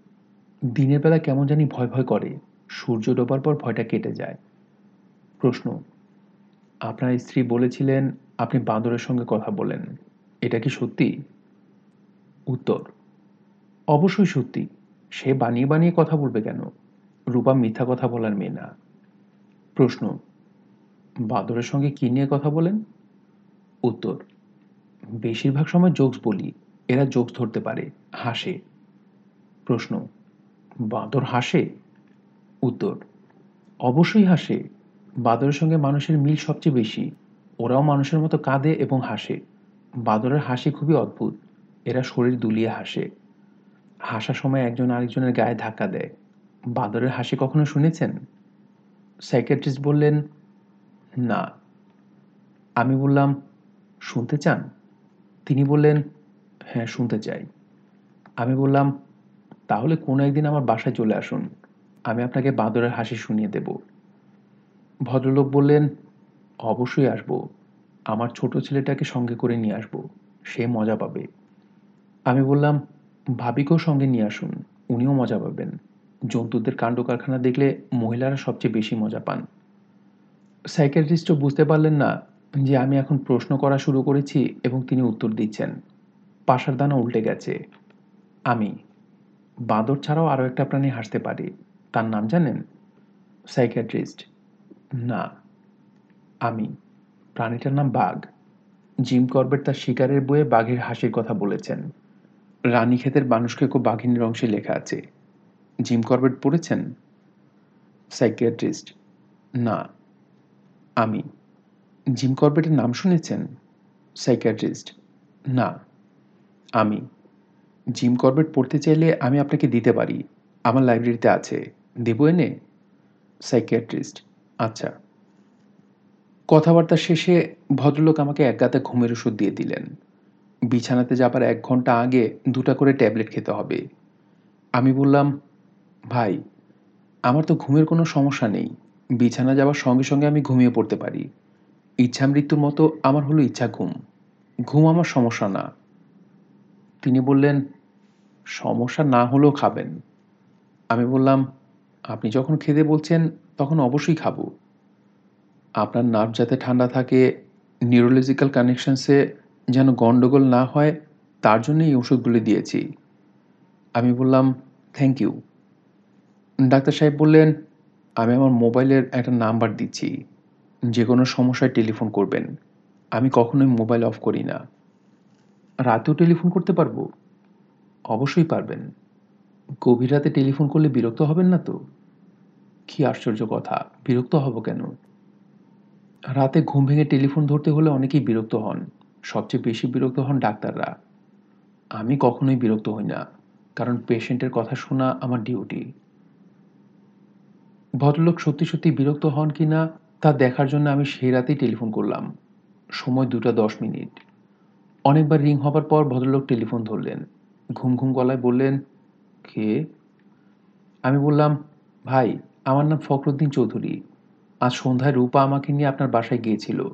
দিনের বেলা কেমন জানি ভয় ভয় করে, সূর্য ডোবার পর ভয়টা কেটে যায়। প্রশ্ন, আপনার স্ত্রী বলেছিলেন আপনি বাঁদরের সঙ্গে কথা বলেন, এটা কি সত্যি? উত্তর, অবশ্যই সত্যি, সে বানিয়ে বানিয়ে কথা বলবে কেন? রূপা মিথ্যা কথা বলার মেয়ে না। প্রশ্ন বাঁদরের সঙ্গে কি নিয়ে কথা বলেন? উত্তর বেশিরভাগ সময় জোকস বলি, এরা জোকস ধরতে পারে, হাসে। প্রশ্ন, বাঁদর হাসে? উত্তর, অবশ্যই হাসে। বাঁদরের সঙ্গে মানুষের মিল সবচেয়ে বেশি, ওরাও মানুষের মতো কাঁদে এবং হাসে। বাঁদরের হাসি খুবই অদ্ভুত, এরা শরীর দুলিয়ে হাসে। হাসার সময় একজন আরেকজনের গায়ে ধাক্কা দেয়। বাঁদরের হাসি কখনো শুনেছেন? সাইকিয়াট্রিস্ট বললেন, না। আমি বললাম, শুনতে চান? তিনি বললেন হ্যাঁ শুনতে চাই। আমি বললাম, তাহলে কোনো একদিন আমার বাসায় চলে আসুন। আমি আপনাকে বাঁদরের হাসি শুনিয়ে দেব। ভদ্রলোক বললেন, অবশ্যই আসব। আমার ছোট ছেলেটাকে সঙ্গে করে নিয়ে আসব। সে মজা পাবে। আমি বললাম, ভাবিকেও সঙ্গে নিয়ে আসুন। উনিও মজা পাবেন। জন্তুদের কাণ্ড কারখানা দেখলে মহিলারা সবচেয়ে বেশি মজা পান। সাইকিয়াট্রিস্টও বুঝতে পারলেন না যে আমি এখন প্রশ্ন করা শুরু করেছি এবং তিনি উত্তর দিচ্ছেন। পাশার দানা উল্টে গেছে। আমি। বাঁদর ছাড়াও আরও একটা প্রাণী হাসতে পারি। তার নাম জানেন? সাইকিয়াট্রিস্ট। না। আমি। প্রাণীটার নাম বাঘ। জিম করবেট তার শিকারের বইয়ে বাঘের হাসির কথা বলেছেন। রানীক্ষেতের মানুষকে খুব বাঘিনীর অংশে লেখা আছে। জিম করবেট পড়েছেন? সাইকিয়াট্রিস্ট। না। আমি। জিম করবেটের নাম শুনেছেন? সাইকিয়াট্রিস্ট। না। আমি। জিম করবেট পড়তে চাইলে আমি আপনাকে দিতে পারি। আমার লাইব্রেরিতে আছে। দেব এনে? সাইকিয়াট্রিস্ট। আচ্ছা। কথাবার্তা শেষে ভদ্রলোক আমাকে এক গাতে ঘুমের ওষুধ দিয়ে দিলেন। বিছানাতে যাবার এক ঘণ্টা আগে দুটা করে ট্যাবলেট খেতে হবে। আমি বললাম, ভাই, আমার তো ঘুমের কোনো সমস্যা নেই। বিছানা যাওয়ার সঙ্গে সঙ্গে আমি ঘুমিয়ে পড়তে পারি। ইচ্ছা মৃত্যুর মতো আমার হলো ইচ্ছা ঘুম। ঘুম আমার সমস্যা না। তিনি বললেন, সমস্যা না হলেও খাবেন। আমি বললাম, আপনি যখন খেতে বলছেন, তখন অবশ্যই খাব। আপনার নার্ভ যাতে ঠান্ডা থাকে, নিউরোলজিক্যাল কানেকশনসে যেন গণ্ডগোল না হয়, তার জন্য এই ওষুধগুলি দিয়েছি। আমি বললাম, থ্যাংক ইউ। ডাক্তার সাহেব বললেন, আমি আমার মোবাইলের একটা নাম্বার দিচ্ছি। যে কোনো সমস্যায় টেলিফোন করবেন। আমি কখনোই মোবাইল অফ করি না। রাতেও টেলিফোন করতে পারব? অবশ্যই পারবেন। গভীর রাতে টেলিফোন করলে বিরক্ত হবেন না তো? কি আশ্চর্য কথা, বিরক্ত হব কেন? রাতে ঘুম ভেঙে টেলিফোন ধরতে হলে অনেকেই বিরক্ত হন। সবচেয়ে বেশি বিরক্ত হন ডাক্তাররা। আমি কখনোই বিরক্ত হই না, কারণ পেশেন্টের কথা শোনা আমার ডিউটি। ভদ্রলোক সত্যি সত্যি বিরক্ত হন কি না তা দেখার জন্য আমি সেই রাতেই টেলিফোন করলাম। সময় দুটা দশ মিনিট। অনেকবার রিং হবার পর ভদ্রলোক টেলিফোন ধরলেন। ঘুম ঘুম গলায় বললেন, কে? আমি বললাম, ভাই, আমার নাম ফখরুদ্দিন চৌধুরী। আজ সন্ধ্যায় রূপা আমাকে নিয়ে আপনার বাসায় গিয়েছিল।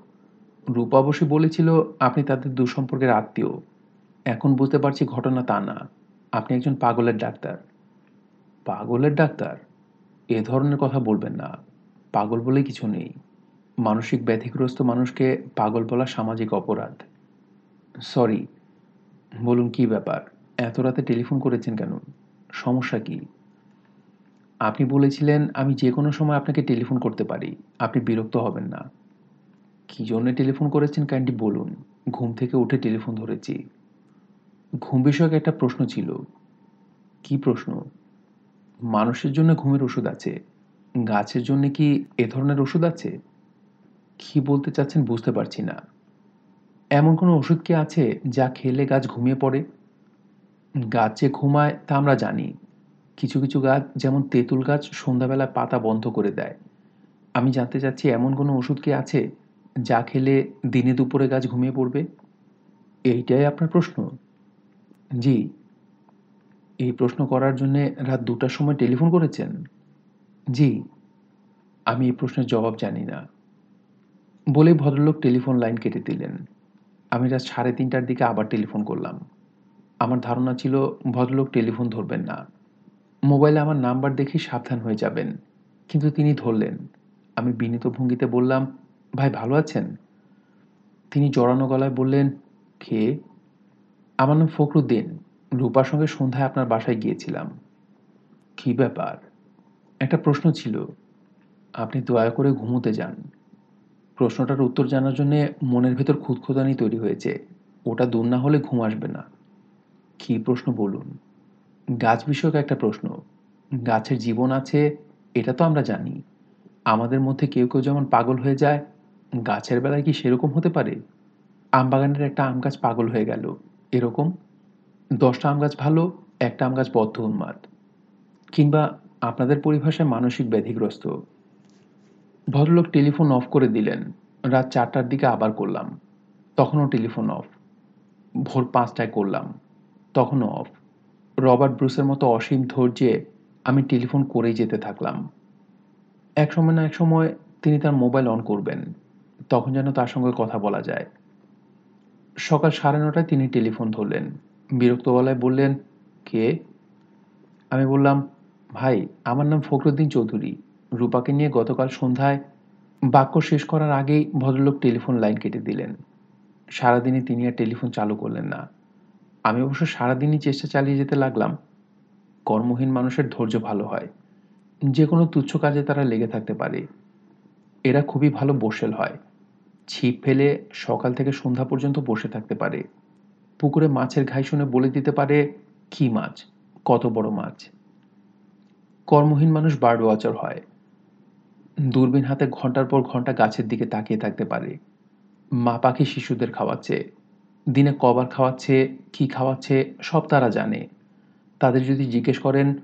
রূপা অবশ্যই বলেছিল আপনি তাদের দুঃসম্পর্কের আত্মীয়। এখন বুঝতে পারছি ঘটনা তা না। আপনি একজন পাগলের ডাক্তার। পাগলের ডাক্তার? এ ধরনের কথা বলবেন না। পাগল বলে কিছু নেই। মানসিক ব্যাধিগ্রস্ত মানুষকে পাগল বলা সামাজিক অপরাধ। সরি, বলুন কি ব্যাপার? এত রাতে টেলিফোন করেছেন কেন? সমস্যা কি? আপনি বলেছিলেন আমি যে কোনো সময় আপনাকে টেলিফোন করতে পারি। আপনি বিরক্ত হবেন না। কি জন্য টেলিফোন করেছেন কাইন্ডলি বলুন। ঘুম থেকে উঠে টেলিফোন ধরেছি। ঘুম বিষয়ক একটা প্রশ্ন ছিল। কি প্রশ্ন? মানুষের জন্য ঘুমের ওষুধ আছে। গাছের জন্য কি এ ধরনের ওষুধ আছে? কি বলতে চাচ্ছেন বুঝতে পারছি না। এমন কোনো ওষুধ কি আছে যা খেলে গাছ ঘুমিয়ে পড়ে? গাছ ঘুমায় তা আমরা জানি। কিছু কিছু গাছ যেমন তেঁতুল গাছ সন্ধ্যাবেলা পাতা বন্ধ করে দেয়। আমি জানতে চাচ্ছি এমন কোনো ওষুধ কি আছে যা খেলে দিনে দুপুরে গাছ ঘুমিয়ে পড়বে? এইটাই আপনার প্রশ্ন? জি। এই প্রশ্ন করার জন্যে রাত দুটার সময় টেলিফোন করেছেন। জি। আমি এই প্রশ্নের জবাব জানি না। বলে ভদ্রলোক টেলিফোন লাইন কেটে দিলেন। আমি রাত সাড়ে তিনটার দিকে আবার টেলিফোন করলাম। আমার ধারণা ছিল, ভদ্রলোক টেলিফোন ধরবেন না। মোবাইলে আমার নাম্বার দেখে সাবধান হয়ে যাবেন। কিন্তু তিনি ধরলেন। আমি বিনীত ভঙ্গিতে বললাম, ভাই, ভালো আছেন? তিনি জড়ানো গলায় বললেন, কে? আমার নাম ফখরুদ্দিন। রূপার সঙ্গে সন্ধ্যায় আপনার বাসায় গিয়েছিলাম। কী ব্যাপার? একটা প্রশ্ন ছিল। আপনি দয়া করে ঘুমোতে যান। প্রশ্নটার উত্তর জানার জন্যে মনের ভেতর খুঁতখুদানি তৈরি হয়েছে। ওটা দূর না হলে ঘুম আসবে না। কী প্রশ্ন বলুন? গাছ বিষয়ক একটা প্রশ্ন। গাছের জীবন আছে, এটা তো আমরা জানি। আমাদের মধ্যে কেউ কেউ যেমন পাগল হয়ে যায়, গাছের বেলায় কি সেরকম হতে পারে? আম বাগানের একটা আম গাছ পাগল হয়ে গেল। এরকম? দশটা আম গাছ ভালো, একটা আম গাছ বদ্ধ উন্মাদ। কিংবা আপনাদের পরিভাষায় মানসিক ব্যাধিগ্রস্ত। ভদ্রলোক টেলিফোন অফ করে দিলেন। রাত চারটার দিকে আবার করলাম। তখনও টেলিফোন অফ। ভোর পাঁচটায় করলাম। তখনও অফ। রবার্ট ব্রুসের মতো অসীম ধৈর্যে আমি টেলিফোন করেই যেতে থাকলাম। এক সময় না এক সময় তিনি তার মোবাইল অন করবেন। তখন যেন তার সঙ্গে কথা বলা যায়। সকাল সাড়ে নটায় তিনি টেলিফোন ধরলেন। বিরক্ত গলায় বললেন, কে? আমি বললাম ভাই, আমার নাম ফখরুদ্দিন চৌধুরী। রূপাকে নিয়ে গতকাল সন্ধ্যায় বাক্য শেষ করার আগেই ভদ্রলোক টেলিফোন লাইন কেটে দিলেন। সারাদিনই তিনি আর টেলিফোন চালু করলেন না। আমি অবশ্য সারাদিনই চেষ্টা চালিয়ে যেতে লাগলাম। কর্মহীন মানুষের ধৈর্য ভালো হয়। যে কোনো তুচ্ছ কাজে তারা লেগে থাকতে পারে। এরা খুবই ভালো বসেল হয়। ছিপ ফেলে সকাল থেকে সন্ধ্যা পর্যন্ত বসে থাকতে পারে। পুকুরে মাছের ঘাই শুনে বলে দিতে পারে, কি মাছ? কত বড় মাছ? কর্মহীন মানুষ বার্ড ওয়াচার হয়। দূরবীন হাতে ঘণ্টার পর ঘণ্টা গাছের দিকে তাকিয়ে থাকতে পারে। মা পাখি শিশুদের খাওয়াচ্ছে, দিনে কবার খাওয়াচ্ছে, কি খাওয়াচ্ছে, সব তারা জানে। তাদের যদি জিজ্ঞেস করেন,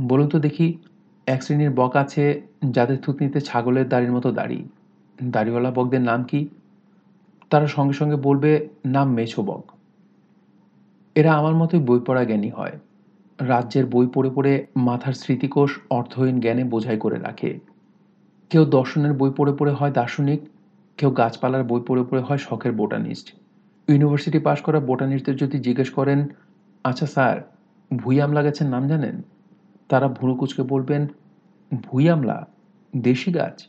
বলুন তো দেখি, এক শ্রেণির বক আছে যাদের থুতনিতে ছাগলের দাড়ির মতো দাড়ি। দাড়িওয়ালা বকদের নাম কি? তারা সঙ্গে সঙ্গে বলবে, নাম মেছো বক। এরা আমার মতোই বই পড়া জ্ঞানী হয়। রাজ্যের বই পড়ে পড়ে মাথার স্মৃতিকোষ অর্থহীন জ্ঞানে বোঝাই করে রাখে। কেউ দর্শনের বই পড়ে পড়ে হয় দার্শনিক, কেউ গাছপালার বই পড়ে পড়ে হয় শখের বোটানিস্ট। ইউনিভার্সিটি পাশ করা বোটানিস্টদের যদি জিজ্ঞেস করেন আচ্ছা স্যার, ভুই আমলা গাছের নাম জানেন? তারা ভুরু কুচকে বলবেন, ভুই আমলা? দেশি গাছ?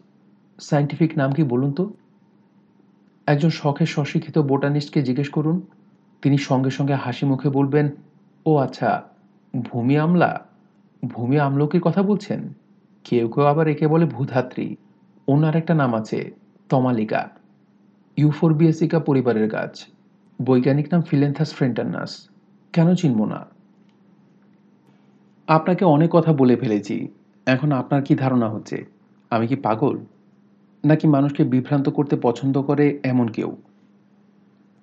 সাইন্টিফিক নাম কি বলুন তো? একজন শখের স্বশিক্ষিত বোটানিস্টকে জিজ্ঞেস করুন, তিনি সঙ্গে সঙ্গে হাসি মুখে বলবেন, ও আচ্ছা ভূমি আমলা, ভূমি আমলকির কথা বলছেন? কেউ কেউ আবার একে বলে ভূধাত্রী। অন্য আরেকটা নাম আছে, তমালিকা। ইউফোর ইউফোরবিয়াসিকা পরিবারের গাছ। বৈজ্ঞানিক নাম ফিলেন্থাস ফ্রেন্টানাস। কেন চিনব না? আপনাকে অনেক কথা বলে ফেলেছি। এখন আপনার কি ধারণা হচ্ছে? আমি কি পাগল? নাকি মানুষকে বিভ্রান্ত করতে পছন্দ করে এমন কেউ?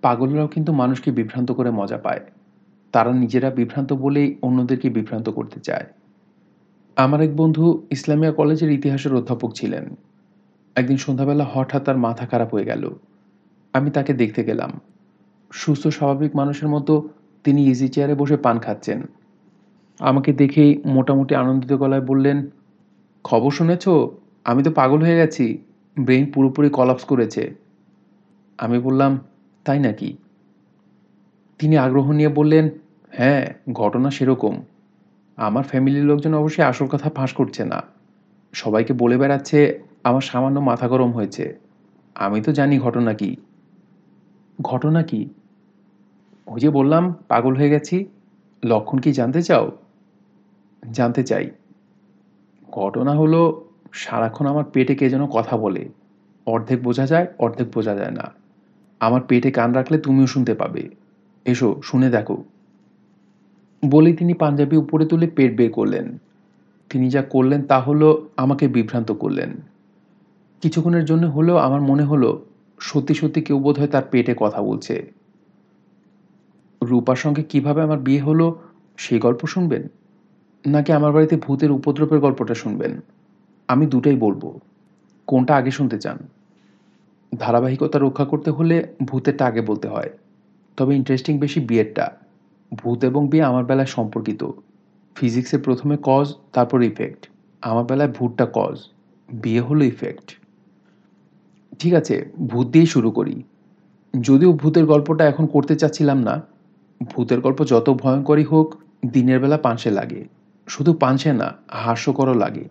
পাগলরাও কিন্তু মানুষকে বিভ্রান্ত করে মজা পায়। তারা নিজেরা বিভ্রান্ত বলেই অন্যদেরকে বিভ্রান্ত করতে চায়। আমার এক বন্ধু ইসলামিয়া কলেজের ইতিহাসের অধ্যাপক ছিলেন। একদিন সন্ধ্যাবেলা হঠাৎ তার মাথা খারাপ হয়ে গেল। আমি তাকে দেখতে গেলাম। সুস্থ, স্বাভাবিক মানুষের মতো তিনি ইজি চেয়ারে বসে পান খাচ্ছেন। আমাকে দেখেই মোটামুটি আনন্দিত গলায় বললেন, খবর শুনেছ? আমি তো পাগল হয়ে গেছি। ব্রেন পুরোপুরি কলাপস করেছে। আমি বললাম, তাই নাকি? তিনি আগ্রহ নিয়ে বললেন হ্যাঁ ঘটনা সেরকম। আমার ফ্যামিলির লোকজন অবশ্যই আসল কথা ফাঁস করছে না। সবাইকে বলে বেড়াচ্ছে, আমার সামান্য মাথা গরম হয়েছে। আমি তো জানি ঘটনা কি। ঘটনা কি? ওই যে বললাম, পাগল হয়ে গেছি। লক্ষণ কি জানতে চাও? জানতে চাই। ঘটনা হলো, সারাক্ষণ আমার পেটে কে যেন কথা বলে। অর্ধেক বোঝা যায়, অর্ধেক বোঝা যায় না। আমার পেটে কান রাখলে তুমিও শুনতে পাবে। এসো, শুনে দেখো। বলেই তিনি পাঞ্জাবি উপরে তুলে পেট বের করলেন। তিনি যা করলেন তা হলো আমাকে বিভ্রান্ত করলেন। কিছুক্ষণের জন্য হলেও আমার মনে হলো, সত্যি সত্যি কেউ বোধ হয় তার পেটে কথা বলছে। রূপার সঙ্গে কীভাবে আমার বিয়ে হলো সেই গল্প শুনবেন? নাকি আমার বাড়িতে ভূতের উপদ্রবের গল্পটা শুনবেন? আমি দুটাই বলব। কোনটা আগে শুনতে চান? ধারাবাহিকতা রক্ষা করতে হলে ভূতেরটা আগে বলতে হয়। তবে ইন্টারেস্টিং বেশি বিয়েরটা। ভূত এবং বিয়ে আমার বেলায় সম্পর্কিত। ফিজিক্সে প্রথমে কজ তারপর ইফেক্ট আমার বেলায় ভূতটা কজ বিয়ে হলো ইফেক্ট ঠিক আছে, ভূত দিয়েই শুরু করি। যদিও ভূতের গল্পটা এখন করতে চাচ্ছিলাম না, ভূতের গল্প যত ভয়ঙ্করই হোক, দিনের বেলা পাঁচে লাগে। শুধু পাঁচে না, হাস্যকরও লাগে।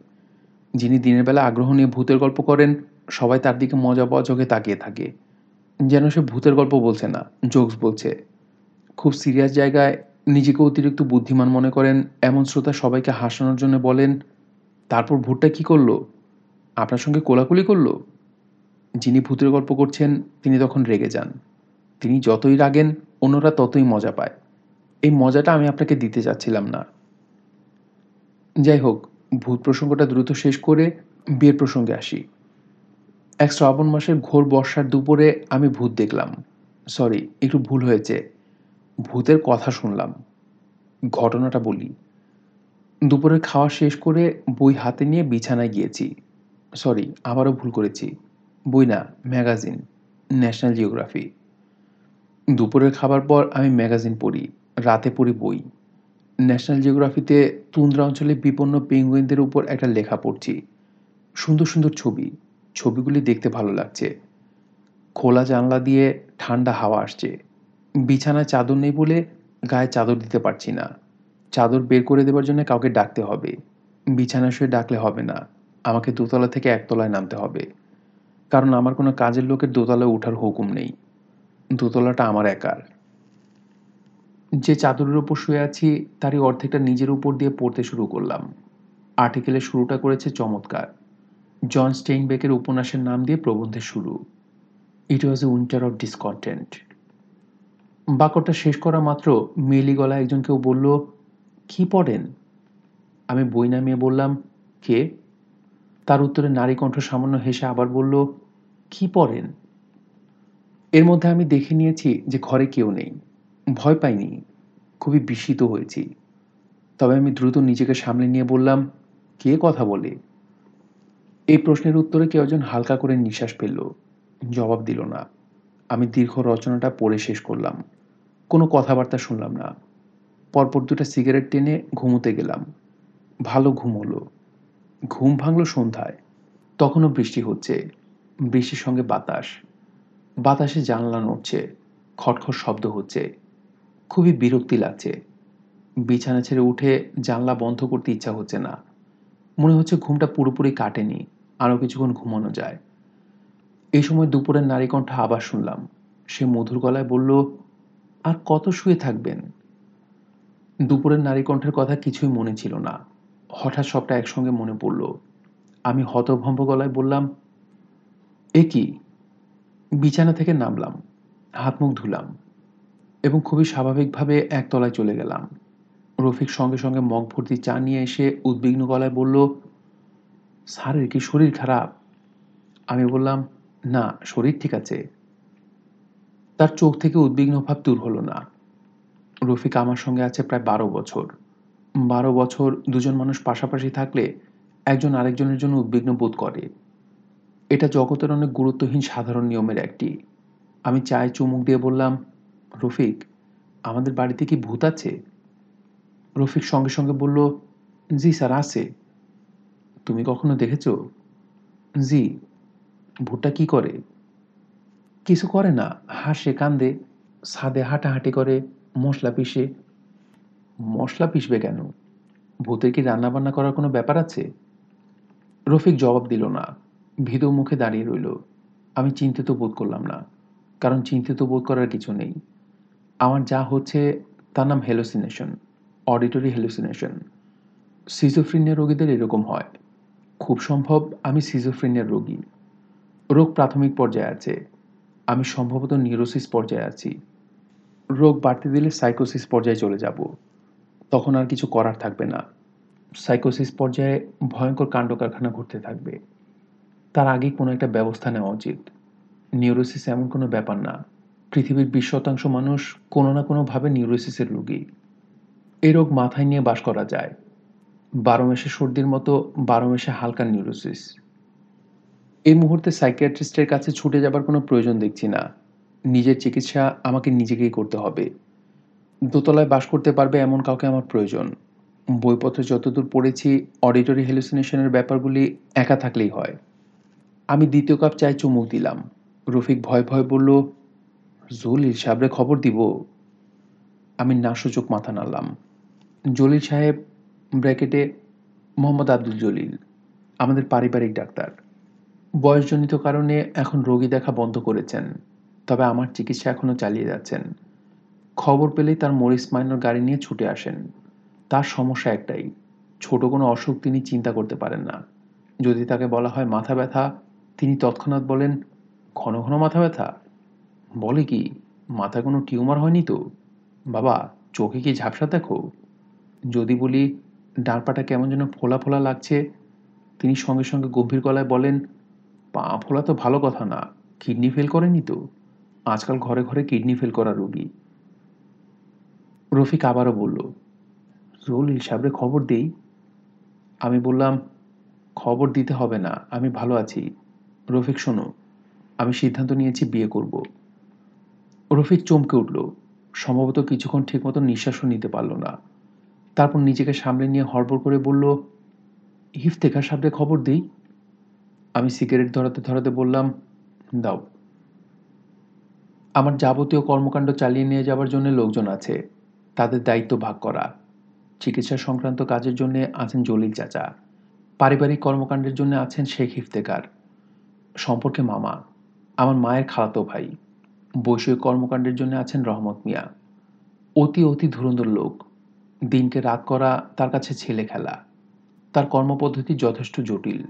যিনি দিনের বেলা আগ্রহ নিয়ে ভূতের গল্প করেন, সবাই তার দিকে মজা পাওয়া চোখে তাকিয়ে থাকে। যেন সে ভূতের গল্প বলছে না জোকস বলছে। খুব সিরিয়াস জায়গায় নিজেকে অতিরিক্ত বুদ্ধিমান মনে করেন, এমন শ্রোতা সবাইকে হাসানোর জন্য বলেন, তারপর ভূতটা কি করল? আপনার সঙ্গে কোলাকুলি করল? যিনি ভূতের গল্প করছেন, তিনি তখন রেগে যান। তিনি যতই রাগেন, অন্যরা ততই মজা পায়। এই মজাটা আমি আপনাকে দিতে চাচ্ছিলাম না। যাই হোক, ভূত প্রসঙ্গটা দ্রুত শেষ করে বিয়ের প্রসঙ্গে আসি। এক শ্রাবণ মাসের ঘোর বর্ষার দুপুরে আমি ভূত দেখলাম। সরি, একটু ভুল হয়েছে। ভূতের কথা শুনলাম। ঘটনাটা বলি। দুপুরে খাওয়া শেষ করে বই হাতে নিয়ে বিছানায় গিয়েছি। সরি আবারও ভুল করেছি। বই না, ম্যাগাজিন ন্যাশনাল জিওগ্রাফি দুপুরের খাবার পর আমি ম্যাগাজিন পড়ি, রাতে পড়ি বই। ন্যাশনাল জিওগ্রাফিতে তুন্দ্রা অঞ্চলে বিপন্ন পেঙ্গুইনদের উপর একটা লেখা পড়ছি। সুন্দর সুন্দর ছবি। ছবিগুলি দেখতে ভালো লাগছে। খোলা জানলা দিয়ে ঠান্ডা হাওয়া আসছে। বিছানায় চাদর নেই বলে গায়ে চাদর দিতে পারছি না। চাদর বের করে দেবার জন্য কাউকে ডাকতে হবে। বিছানা শুয়ে ডাকলে হবে না। আমাকে দোতলা থেকে একতলায় নামতে হবে। কারণ আমার কোনো কাজের লোকের দোতলায় ওঠার হুকুম নেই। দোতলাটা আমার একার। যে চাদরের ওপর শুয়ে আছি, তারই অর্ধেকটা নিজের উপর দিয়ে পড়তে শুরু করলাম। আর্টিকেলের শুরুটা করেছে চমৎকার। জন স্টেইনবেকের উপন্যাসের নাম দিয়ে প্রবন্ধের শুরু। It was a winter of discontent বাক্যটা শেষ করা মাত্র মেলি গলা একজন কেউ বলল, কি পড়েন? আমি বই নামিয়ে বললাম, কে? তার উত্তরে নারী কণ্ঠ সামান্য হেসে আবার বলল, কি পড়েন? এর মধ্যে আমি দেখে নিয়েছি যে ঘরে কেউ নেই, ভয় পাইনি, খুবই বিস্মিত হয়েছি। তবে আমি দ্রুত নিজেকে সামলে নিয়ে বললাম, কে কথা বলে? এই প্রশ্নের উত্তরে কেউ একজন হালকা করে নিঃশ্বাস ফেলল, জবাব দিল না। আমি দীর্ঘ রচনাটা পড়ে শেষ করলাম। কোনো কথাবার্তা শুনলাম না। পরপর দুটা সিগারেট টেনে ঘুমোতে গেলাম। ভালো ঘুম হলো। ঘুম ভাঙল সন্ধ্যায়। তখনও বৃষ্টি হচ্ছে। বৃষ্টির সঙ্গে বাতাস। বাতাসে জানলা নড়ছে। খটখট শব্দ হচ্ছে। খুবই বিরক্তি লাগছে। বিছানা ছেড়ে উঠে জানলা বন্ধ করতে ইচ্ছা হচ্ছে না। মনে হচ্ছে ঘুমটা পুরোপুরি কাটেনি। আরও কিছুক্ষণ ঘুমানো যায়। এই সময় দুপুরের নারী নারীকণ্ঠ আবার শুনলাম। সে মধুর গলায় বলল, আর কত শুয়ে থাকবেন? দুপুরের নারীকণ্ঠের কথা কিছুই মনে ছিল না। হঠাৎ সবটা একসঙ্গে মনে পড়ল। আমি হতভম্ব গলায় বললাম, এ কি? বিছানা থেকে নামলাম, হাত মুখ ধুলাম এবং খুবই স্বাভাবিকভাবে একতলায় চলে গেলাম। রফিক সঙ্গে সঙ্গে মগ ভর্তি চা নিয়ে এসে উদ্বিগ্ন গলায় বলল স্যারের কি শরীর খারাপ? আমি বললাম না, শরীর ঠিক আছে। তার চোখ থেকে উদ্বিগ্ন ভাব দূর হলো না। রফিক আমার সঙ্গে আছে প্রায় বারো বছর। বারো বছর দুজন মানুষ পাশাপাশি থাকলে একজন আরেকজনের জন্য উদ্বিগ্ন বোধ করে। এটা জগতের অনেক গুরুত্বহীন সাধারণ নিয়মের একটি। আমি চায়ে চুমুক দিয়ে বললাম, রফিক, আমাদের বাড়িতে কি ভূত আছে? রফিক সঙ্গে সঙ্গে বলল, জি স্যার, আছে। তুমি কখনো দেখেছ? জি ভূতটা কি করে? কিছু করে না। হাসে, কান্দে, ছাদে হাঁটাহাঁটি করে, মশলা পিষে। মশলা পিষবে কেন? ভূতের কি রান্নাবান্না করার কোনো ব্যাপার আছে? রফিক জবাব দিল না। ভীত মুখে দাঁড়িয়ে রইল। আমি চিন্তিত বোধ করলাম না, কারণ চিন্তিত বোধ করার কিছু নেই। আমার যা হচ্ছে তার নাম হেলোসিনেশন অডিটরি হেলোসিনেশন সিজোফ্রিনিয়া রোগীদের এরকম হয়। খুব সম্ভব আমি সিজোফ্রিনিয়ার রোগী। রোগ প্রাথমিক পর্যায়ে আছে। আমি সম্ভবত নিউরোসিস পর্যায়ে আছি। রোগ বাড়তে দিলে সাইকোসিস পর্যায়ে চলে যাব। তখন আর কিছু করার থাকবে না। সাইকোসিস পর্যায়ে ভয়ঙ্কর কাণ্ড কারখানা ঘটতে থাকবে। তার আগে কোনো একটা ব্যবস্থা নেওয়া উচিত। নিউরোসিস এমন কোনো ব্যাপার না। পৃথিবীর বিশ শতাংশ মানুষ কোনো না কোনোভাবে নিউরোসিসের রোগী। এই রোগ মাথায় নিয়ে বাস করা যায়। বারো মাসে সর্দির মতো বারো মাসে হালকা নিউরোসিস। এই মুহূর্তে সাইকিয়াট্রিস্টের কাছে ছুটে যাবার কোনো প্রয়োজন দেখছি না। নিজের চিকিৎসা আমাকে নিজেকেই করতে হবে। দোতলায় বাস করতে পারবে এমন কাউকে আমার প্রয়োজন। বইপত্রে যতদূর পড়েছি, অডিটরি হ্যালুসিনেশনের ব্যাপারগুলি একা থাকলেই হয়। আমি দ্বিতীয় কাপ চায় চুমুক দিলাম। রফিক ভয় ভয় বলল, জলিল সাহেবরে খবর দিব। আমি নাসূচক মাথা নাড়লাম। জলিল সাহেব ব্র্যাকেটে, মোহাম্মদ আব্দুল জলিল, আমাদের পারিবারিক ডাক্তার। বয়সজনিত কারণে এখন রোগী দেখা বন্ধ করেছেন, তবে আমার চিকিৎসা এখনও চালিয়ে যাচ্ছেন। খবর পেলেই তার মরিস মাইনর গাড়ি নিয়ে ছুটে আসেন। তার সমস্যা একটাই, ছোট কোনো অসুখ তিনি চিন্তা করতে পারেন না। যদি তাকে বলা হয় মাথা ব্যথা, তিনি তৎক্ষণাৎ বলেন, ঘন ঘন মাথা ব্যথা? বলে কি, মাথায় কোনো টিউমার হয়নি তো? বাবা, চোখে কি ঝাপসা দেখো? যদি বলি ডাঁড়পাটা কেমন যেন ফোলা ফোলা লাগছে, তিনি সঙ্গে সঙ্গে গম্ভীর গলায় বলেন পা ফোলা তো ভালো কথা না। কিডনি ফেল করেনি তো? আজকাল ঘরে ঘরে কিডনি ফেল করা রোগী। রফিক আবারও বলল জলিল সাহেবের খবর দেই? আমি বললাম, খবর দিতে হবে না, আমি ভালো আছি। রফিক, শোনো, আমি সিদ্ধান্ত নিয়েছি বিয়ে করব। রফিক চমকে উঠল, সম্ভবত কিছুক্ষণ ঠিকমতো নিঃশ্বাসও নিতে পারল না। তারপর নিজেকে সামলে নিয়ে হড়বড় করে বলল, ইফতেখার সামনে খবর দিই? আমি সিগারেট ধরাতে ধরাতে বললাম, দাও। আমার যাবতীয় কর্মকাণ্ড চালিয়ে নিয়ে যাওয়ার জন্য লোকজন আছে। তাদের দায়িত্ব ভাগ করা। চিকিৎসা সংক্রান্ত কাজের জন্য আছেন জলিল চাচা। পারিবারিক কর্মকাণ্ডের জন্য আছেন শেখ ইফতেকার সম্পর্কে মামা, আমার মায়ের খালাতো ভাই। বৈষয়িক কর্মকাণ্ডের জন্য আছেন রহমত মিয়া। অতি অতি ধুরন্ধর লোক। দিনকে রাত করা তার কাছে ছেলে খেলা তার কর্মপদ্ধতি যথেষ্ট জটিল।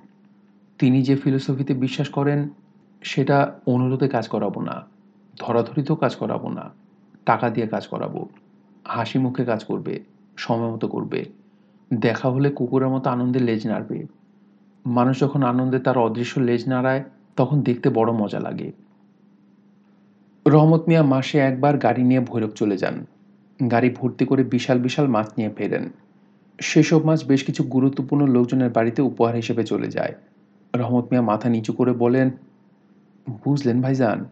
তিনি যে ফিলোসফিতে বিশ্বাস করেন, সেটা অনুরোধে কাজ করাবো না, ধরাধরিতেও কাজ করাবো না, টাকা দিয়ে কাজ করাবো, হাসি মুখে কাজ করবে, সময় মতো করবে, দেখা হলে কুকুরের মতো আনন্দে লেজ নাড়বে। মানুষ যখন আনন্দে তার অদৃশ্য লেজ নাড়ায়, তখন দেখতে বড় মজা লাগে। রহমত মিয়া মাসে একবার গাড়ি নিয়ে ভৈরব চলে যান। গাড়ি ভর্তি করে বিশাল বিশাল মাছ নিয়ে ফেরেন। সেসব মাছ বেশ কিছু গুরুত্বপূর্ণ লোকজনের বাড়িতে উপহার হিসেবে চলে যায়। রহমত মিয়া মাথা নিচু করে বলেন, বুঝলেন ভাইজান,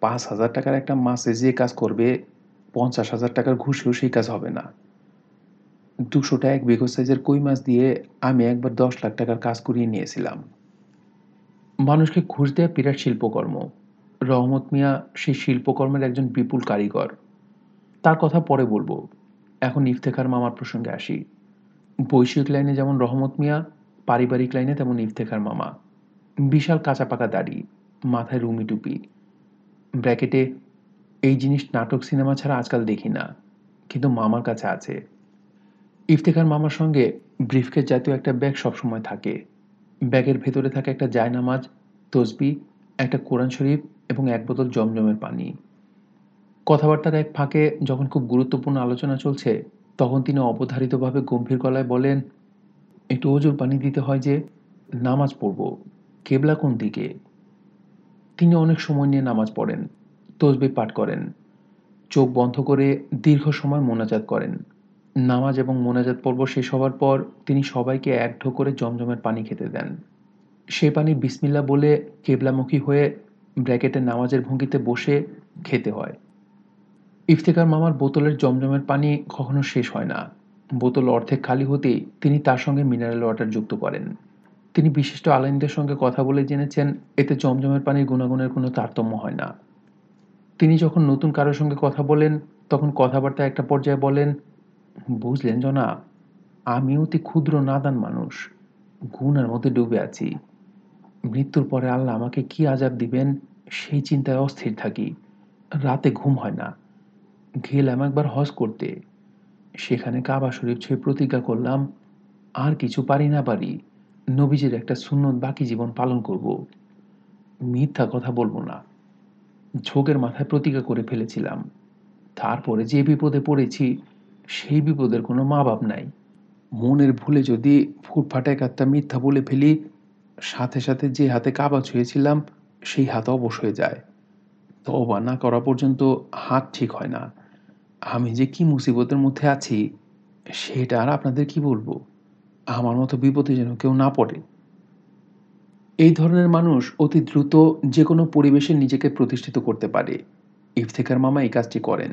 পাঁচ হাজার টাকার একটা মাসে যে কাজ করবে, পঞ্চাশ হাজার টাকার ঘুষেও সেই কাজ হবে না। দুশোটা এক বিঘ সাইজের কই মাছ দিয়ে আমি একবার দশ লাখ টাকার কাজ করিয়ে নিয়েছিলাম। মানুষকে ঘুষ দেওয়া বিরাট শিল্পকর্ম। রহমত মিয়া সেই শিল্পকর্মের একজন বিপুল কারিগর। তার কথা পরে বলব। এখন ইফতেখার মামার প্রসঙ্গে আসি। বৈষয়িক লাইনে যেমন রহমত মিয়া পারিবারিক লাইনে তেমন ইফতেখার মামা। বিশাল কাঁচা পাকা দাড়ি, মাথায় রুমি টুপি। ব্র্যাকেটে, এই জিনিস নাটক সিনেমা ছাড়া আজকাল দেখি না, কিন্তু মামার কাছে আছে। ইফতেখার মামার সঙ্গে ব্রিফকেস জাতীয় একটা ব্যাগ সবসময় থাকে। ব্যাগের ভেতরে থাকে একটা জায়নামাজ, তসবি, একটা কোরআন শরীফ এবং এক বোতল জমজমের পানি। কথাবার্তার এক ফাঁকে যখন খুব গুরুত্বপূর্ণ আলোচনা চলছে, তখন তিনি অবধারিতভাবে গম্ভীর গলায় বলেন একটু ওজোর পানি দিতে হয় যে নামাজ পড়ব। কেবলা কোন দিকে? তিনি অনেক সময় নিয়ে নামাজ পড়েন তসবি পাঠ করেন, চোখ বন্ধ করে দীর্ঘ সময় মোনাজাত করেন। নামাজ এবং মোনাজাত পর্ব শেষ হওয়ার পর তিনি সবাইকে এক ঢো করে জমজমের পানি খেতে দেন। সে পানি বিসমিল্লা বলে কেবলামুখী হয়ে ব্র্যাকেটের নামাজের ভঙ্গিতে বসে খেতে হয়। ইফতেকার মামার বোতলের জমজমের পানি কখনো শেষ হয় না। বোতল অর্ধেক খালি হতেই তিনি তার সঙ্গে মিনারেল ওয়াটার যুক্ত করেন। তিনি বিশিষ্ট আলাইনদের সঙ্গে কথা বলে জেনেছেন, এতে জমজমের পানির গুণাগুণের কোনো তারতম্য হয় না। তিনি যখন নতুন কারোর সঙ্গে কথা বলেন, তখন কথাবার্তা একটা পর্যায়ে বলেন, বুঝলেন জনা আমি অতি ক্ষুদ্র নাদান মানুষ, গুণের মধ্যে ডুবে আছি। মৃত্যুর পরে আল্লাহ আমাকে কি আজাব দিবেন, সেই চিন্তায় অস্থির থাকি। রাতে ঘুম হয় না। গেলাম একবার হজ করতে। সেখানে কাবা শরীফ ছুঁয়ে প্রতিজ্ঞা করলাম, আর কিছু পারি না পারি, নবীজির একটা সুন্নত বাকি জীবন পালন করব। মিথ্যা কথা বলব না। ঝোঁকের মাথায় প্রতিজ্ঞা করে ফেলেছিলাম। তারপরে যে বিপদে পড়েছি, সেই বিপদের কোনো মা বাপ নাই। মনের ভুলে যদি ফুটফাটে একটা মিথ্যা বলে ফেলি, সাথে সাথে যে হাতে কাবা ছুঁয়েছিলাম, সেই হাত অবশ হয়ে যায়। তবা না করা পর্যন্ত হাত ঠিক হয় না। আমি যে কি মুসিবতের মধ্যে আছি, সেটা আর আপনাদের কি বলব? আমার মতো বিপদে যেন কেউ না পড়ে। এই ধরনের মানুষ অতি দ্রুত যে কোনো পরিবেশে নিজেকে প্রতিষ্ঠিত করতে পারে। ইফতেকার মামা এই কাজটি করেন।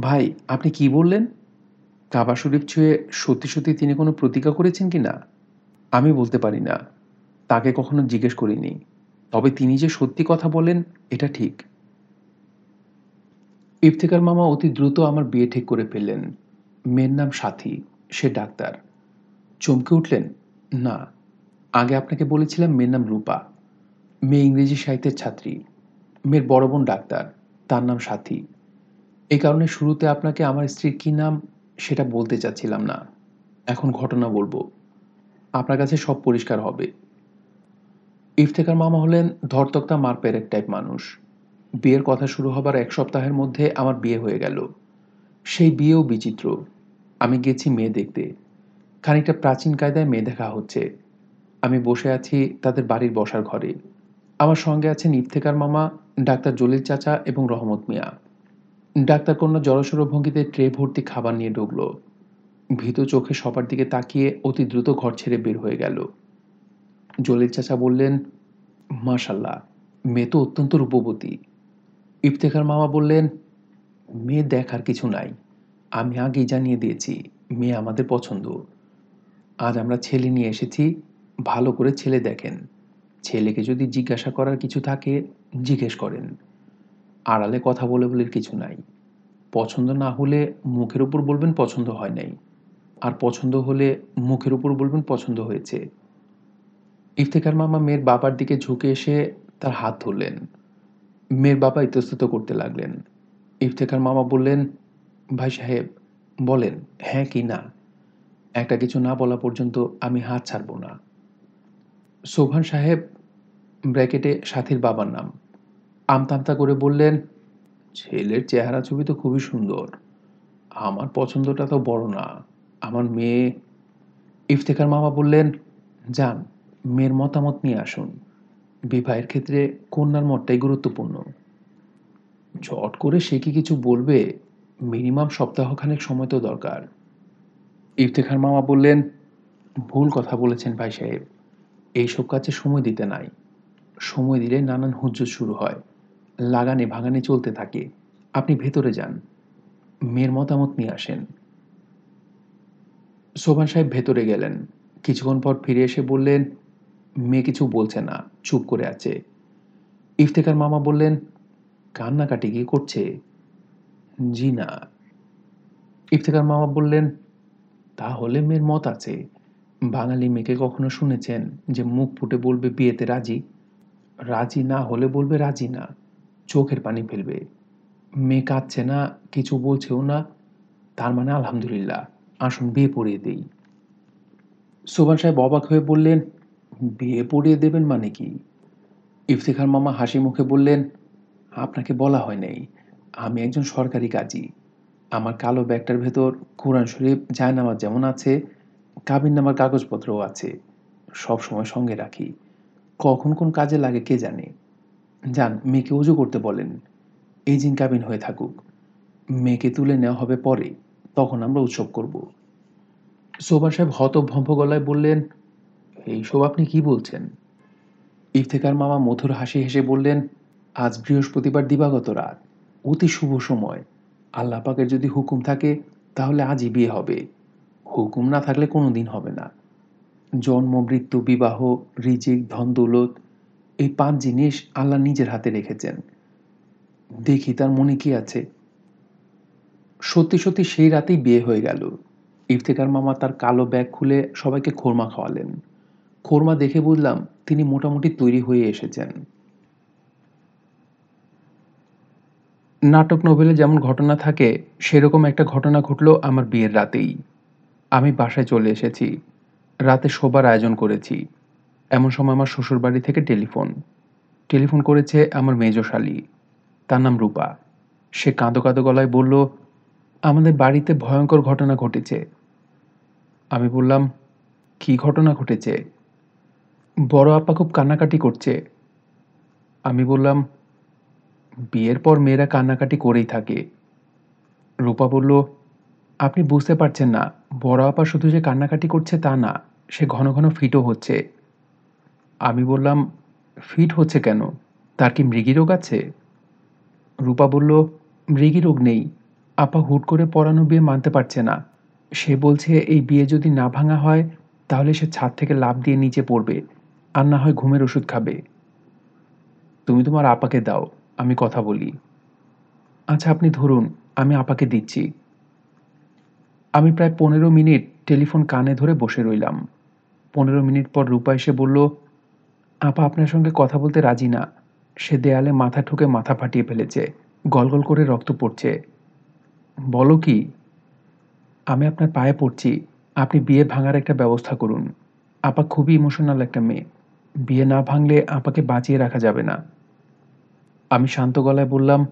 ভাই, আপনি কি বললেন? কাবা শরীফ ছুঁয়ে সত্যি সত্যি তিনি কোনো প্রতিজ্ঞা করেছেন কি না? আমি বলতে পারি না। তাকে কখনো জিজ্ঞেস করিনি। তবে তিনি যে সত্যি কথা বলেন, এটা ঠিক। ইফতেকার মামা অতি দ্রুত আমার বিয়ে ঠিক করে ফেললেন। মেয়ের নাম সাথী, সে ডাক্তার। চমকে উঠলেন, না, আগে আপনাকে বলেছিলাম মেয়ের নাম রূপা। মেয়ে ইংরেজি সাহিত্যের ছাত্রী। মেয়ের বড় বোন ডাক্তার, তার নাম সাথী। এই কারণে শুরুতে আপনাকে আমার স্ত্রীর কী নাম সেটা বলতে চাচ্ছিলাম না। এখন ঘটনা বলব। আপনার কাছে সব পরিষ্কার হবে। ইফতেকার মামা হলেন ধরতক্তা মারপের এক টাইপ মানুষ। বিয়ের কথা শুরু হবার এক সপ্তাহের মধ্যে আমার বিয়ে হয়ে গেল। সেই বিয়েও বিচিত্র। আমি গেছি মেয়ে দেখতে। খানিকটা প্রাচীন কায়দায় মেয়ে দেখা হচ্ছে। আমি বসে আছি তাদের বাড়ির বসার ঘরে। আমার সঙ্গে আছেন ইফতেকার মামা, ডাক্তার জলিল চাচা এবং রহমত মিয়া। ডাক্তার কন্যা জড়সড় ভঙ্গিতে ট্রে ভর্তি খাবার নিয়ে ঢুকলো। ভীত চোখে সবার দিকে তাকিয়ে অতি দ্রুত ঘর ছেড়ে বের হয়ে গেল। জলিল চাচা বললেন, মাশাল্লাহ, মেয়ে তো অত্যন্ত রূপবতী। ইফতেখার মামা বললেন, মেয়ে দেখার কিছু নাই। আমি আগেই জানিয়ে দিয়েছি, মেয়ে আমাদের পছন্দ। আজ আমরা ছেলে নিয়ে এসেছি, ভালো করে ছেলে দেখেন। ছেলেকে যদি জিজ্ঞাসা করার কিছু থাকে, জিজ্ঞেস করেন। আড়ালে কথা বলে বলে কিছু নাই। পছন্দ না হলে মুখের উপর বলবেন পছন্দ হয় নাই। আর পছন্দ হলে মুখের উপর বলবেন পছন্দ হয়েছে। ইফতেখার মামা মেয়ের বাবার দিকে ঝুঁকে এসে তার হাত ধরলেন। মেয়ের বাবা ইতস্তত করতে লাগলেন। ইফতেখার মামা বললেন, ভাই সাহেব, বলেন হ্যাঁ কি না? একটা কিছু না বলা পর্যন্ত আমি হাত ছাড়ব না। সোভান সাহেব ব্র্যাকেটে সাথীর বাবার নাম, আমতামতা করে বললেন, ছেলের চেহারা ছবি তো খুবই সুন্দর। আমার পছন্দটা তো বড় না। আমার মেয়ে ইফতেখার মামা বললেন, যান, মেয়ের মতামত নিয়ে আসুন। বিবাহের ক্ষেত্রে কন্যার মতটাই গুরুত্বপূর্ণ। চট করে সে কি কিছু বলবে, মিনিমাম সপ্তাহখানেক সময় তো দরকার। ইফতেখার মামা বললেন, ভুল কথা বলেছেন ভাই সাহেব। এইসব কাজে সময় দিতে নাই। সময় দিলে নানান হুজ্জত শুরু হয়। লাগানে ভাগানে চলতে থাকে। আপনি ভেতরে যান। মেয়ের মতামত নিয়ে আসেন। সোভান সাহেব ভেতরে গেলেন। কিছুক্ষণ পর ফিরে এসে বললেন মেয়ে কিছু বলছে না, চুপ করে আছে। ইফতেকার মামা বললেন, কান্নাকাটি কি করছে? জি না। ইফতেকার মামা বললেন, তাহলে মেয়ের মত আছে। বাঙালি মেয়েকে কখনো শুনেছেন যে মুখ ফুটে বলবে বিয়েতে রাজি? রাজি না হলে বলবে রাজি না, চোখের পানি ফেলবে। মেয়ে কাঁদছে না, কিছু বলছেও না, তার মানে আলহামদুলিল্লাহ, আসুন বিয়ে পড়িয়ে দেই। সোবান সাহেব অবাক হয়ে বললেন বিয়ে পড়িয়ে দেবেন মানে কি? ইফতেখার মামা হাসি মুখে বললেন, আপনাকে বলা হয় নাই। আমি একজন সরকারি কাজী। আমার কালো ব্যাগটার ভেতর কোরআন শরীফ, জায়নামাজ যেমন আছে, কাবিন নামার কাগজপত্রও আছে। সব সময় সঙ্গে রাখি। কখন কোন কাজে লাগে কে জানে? যান, মেয়েকে উজু করতে বলেন। এই জিন কাবিন হয়ে থাকুক। মেয়েকে তুলে নেওয়া হবে পরে। তখন আমরা উৎসব করব। সোবার সাহেব হতভম্ব গলায় বললেন এইসব আপনি কি বলছেন? ইফতেকার মামা মধুর হাসি হেসে বললেন, আজ বৃহস্পতিবার দিবাগত রাত। অতি শুভ সময়। আল্লাহ পাকের যদি হুকুম থাকে, তাহলে আজই বিয়ে হবে। হুকুম না থাকলে কোনো দিন হবে না। জন্ম, মৃত্যু, বিবাহ, রিজিক, ধন, দৌলত, এই পাঁচ জিনিস আল্লাহ নিজের হাতে রেখেছেন। দেখি তার মনে কি আছে? সত্যি সত্যি সেই রাতেই বিয়ে হয়ে গেল। ইফতেকার মামা তার কালো ব্যাগ খুলে সবাইকে খোরমা খাওয়ালেন। খোরমা দেখে বুঝলাম তিনি মোটামুটি তৈরি হয়ে এসেছেন। নাটক নোভেলে যেমন ঘটনা থাকে, সেরকম একটা ঘটনা ঘটল আমার বিয়ের রাতেই। আমি বাসায় চলে এসেছি। রাতে শোবার আয়োজন করেছি। এমন সময় আমার শ্বশুর বাড়ি থেকে টেলিফোন। টেলিফোন করেছে আমার মেজশালী তার নাম রূপা। সে কাঁদো কাঁদো গলায় বলল, আমাদের বাড়িতে ভয়ঙ্কর ঘটনা ঘটেছে। আমি বললাম, কি ঘটনা ঘটেছে? বড় আপা খুব কান্নাকাটি করছে। আমি বললাম, বিয়ের পর মেয়েরা কান্নাকাটি করেই থাকে। রূপা বলল, আপনি বুঝতে পারছেন না, বড় আপা শুধু যে কান্নাকাটি করছে তা না, সে ঘন ঘন ফিটও হচ্ছে। আমি বললাম, ফিট হচ্ছে কেন? তার কি মৃগী রোগ আছে? রূপা বলল, মৃগী রোগ নেই, আপা হুট করে পড়ানো বিয়ে মানতে পারছে না। সে বলছে, এই বিয়ে যদি না ভাঙা হয়, তাহলে সে ছাদ থেকে লাফ দিয়ে নিচে পড়বে। আর না হয় ঘুমের ওষুধ খাবে। তুমি তোমার আপাকে দাও, আমি কথা বলি। আচ্ছা আপনি ধরুন, আমি আপাকে দিচ্ছি। আমি প্রায় পনেরো মিনিট টেলিফোন কানে ধরে বসে রইলাম। পনেরো মিনিট পর রূপা এসে বলল, আপা আপনার সঙ্গে কথা বলতে রাজি না। সে দেয়ালে মাথা ঠুকে মাথা ফাটিয়ে ফেলেছে, গলগল করে রক্ত পড়ছে। বলো কি? আমি আপনার পায়ে পড়ছি। আপনি বিয়ে ভাঙার একটা ব্যবস্থা করুন। আপা খুবই ইমোশনাল একটা মেয়ে। বিয়ে না ভাঙলে আপাকে বাঁচিয়ে রাখা যাবে না। আমি শান্ত গলায় বললাম,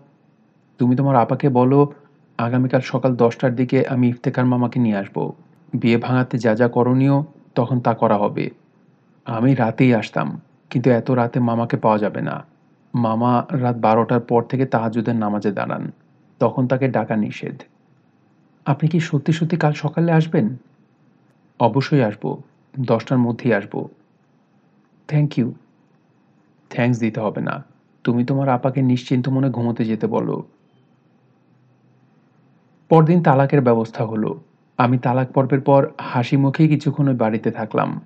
তুমি তোমার আপাকে বলো, আগামীকাল সকাল দশটার দিকে আমি ইফতেখার মামাকে নিয়ে আসব। বিয়ে ভাঙাতে যা যা করণীয়, তখন তা করা হবে। আমি রাতেই আসতাম, কিন্তু এত রাতে মামাকে পাওয়া যাবে না। মামা রাত বারোটার পর থেকে তাহাজুদের নামাজে দাঁড়ান। তখন তাকে ডাকা নিষেধ। আপনি কি সত্যি সত্যি কাল সকালে আসবেন? অবশ্যই আসব, দশটার মধ্যেই আসব। থ্যাংক ইউ থ্যাঙ্কস দিতে হবে না। তুমি তোমার আপাকে নিশ্চিন্ত মনে ঘুমোতে যেতে বলো। পরদিন তালাকের ব্যবস্থা হলো। আমি তালাক পর্বের পর হাসি মুখেই কিছুক্ষণ ওই বাড়িতে থাকলাম।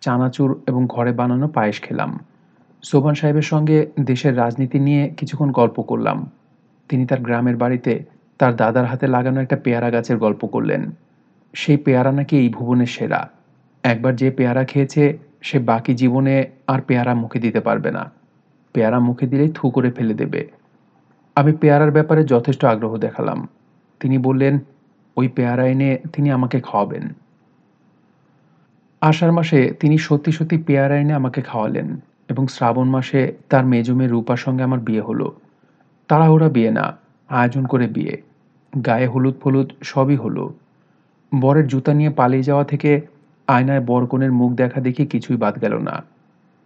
চানাচুর এবং ঘরে বানানো পায়েস খেলাম। সোবান সাহেবের সঙ্গে দেশের রাজনীতি নিয়ে কিছুক্ষণ গল্প করলাম। তিনি তার গ্রামের বাড়িতে তার দাদার হাতে লাগানো একটা পেয়ারা গাছের গল্প করলেন। সেই পেয়ারা নাকি এই ভুবনের সেরা। একবার যে পেয়ারা খেয়েছে সে বাকি জীবনে আর পেয়ারা মুখে দিতে পারবে না। পেয়ারা মুখে দিলেই থু করে ফেলে দেবে। আমি পেয়ারার ব্যাপারে যথেষ্ট আগ্রহ দেখালাম। তিনি বললেন, ওই পেয়ারা এনে তিনি আমাকে খাওয়াবেন। আষাঢ় মাসে তিনি সত্যি সত্যি পেয়ারা এনে আমাকে খাওয়ালেন এবং শ্রাবণ মাসে তার মেজমে রূপার সঙ্গে আমার বিয়ে হলো। তাড়াহুড়া বিয়ে না, আয়োজন করে বিয়ে। গায়ে হলুদ ফলুদ সবই হলো। বরের জুতা নিয়ে পালিয়ে যাওয়া থেকে আয়নায় বরকনের মুখ দেখা দেখে কিছুই বাদ গেল না।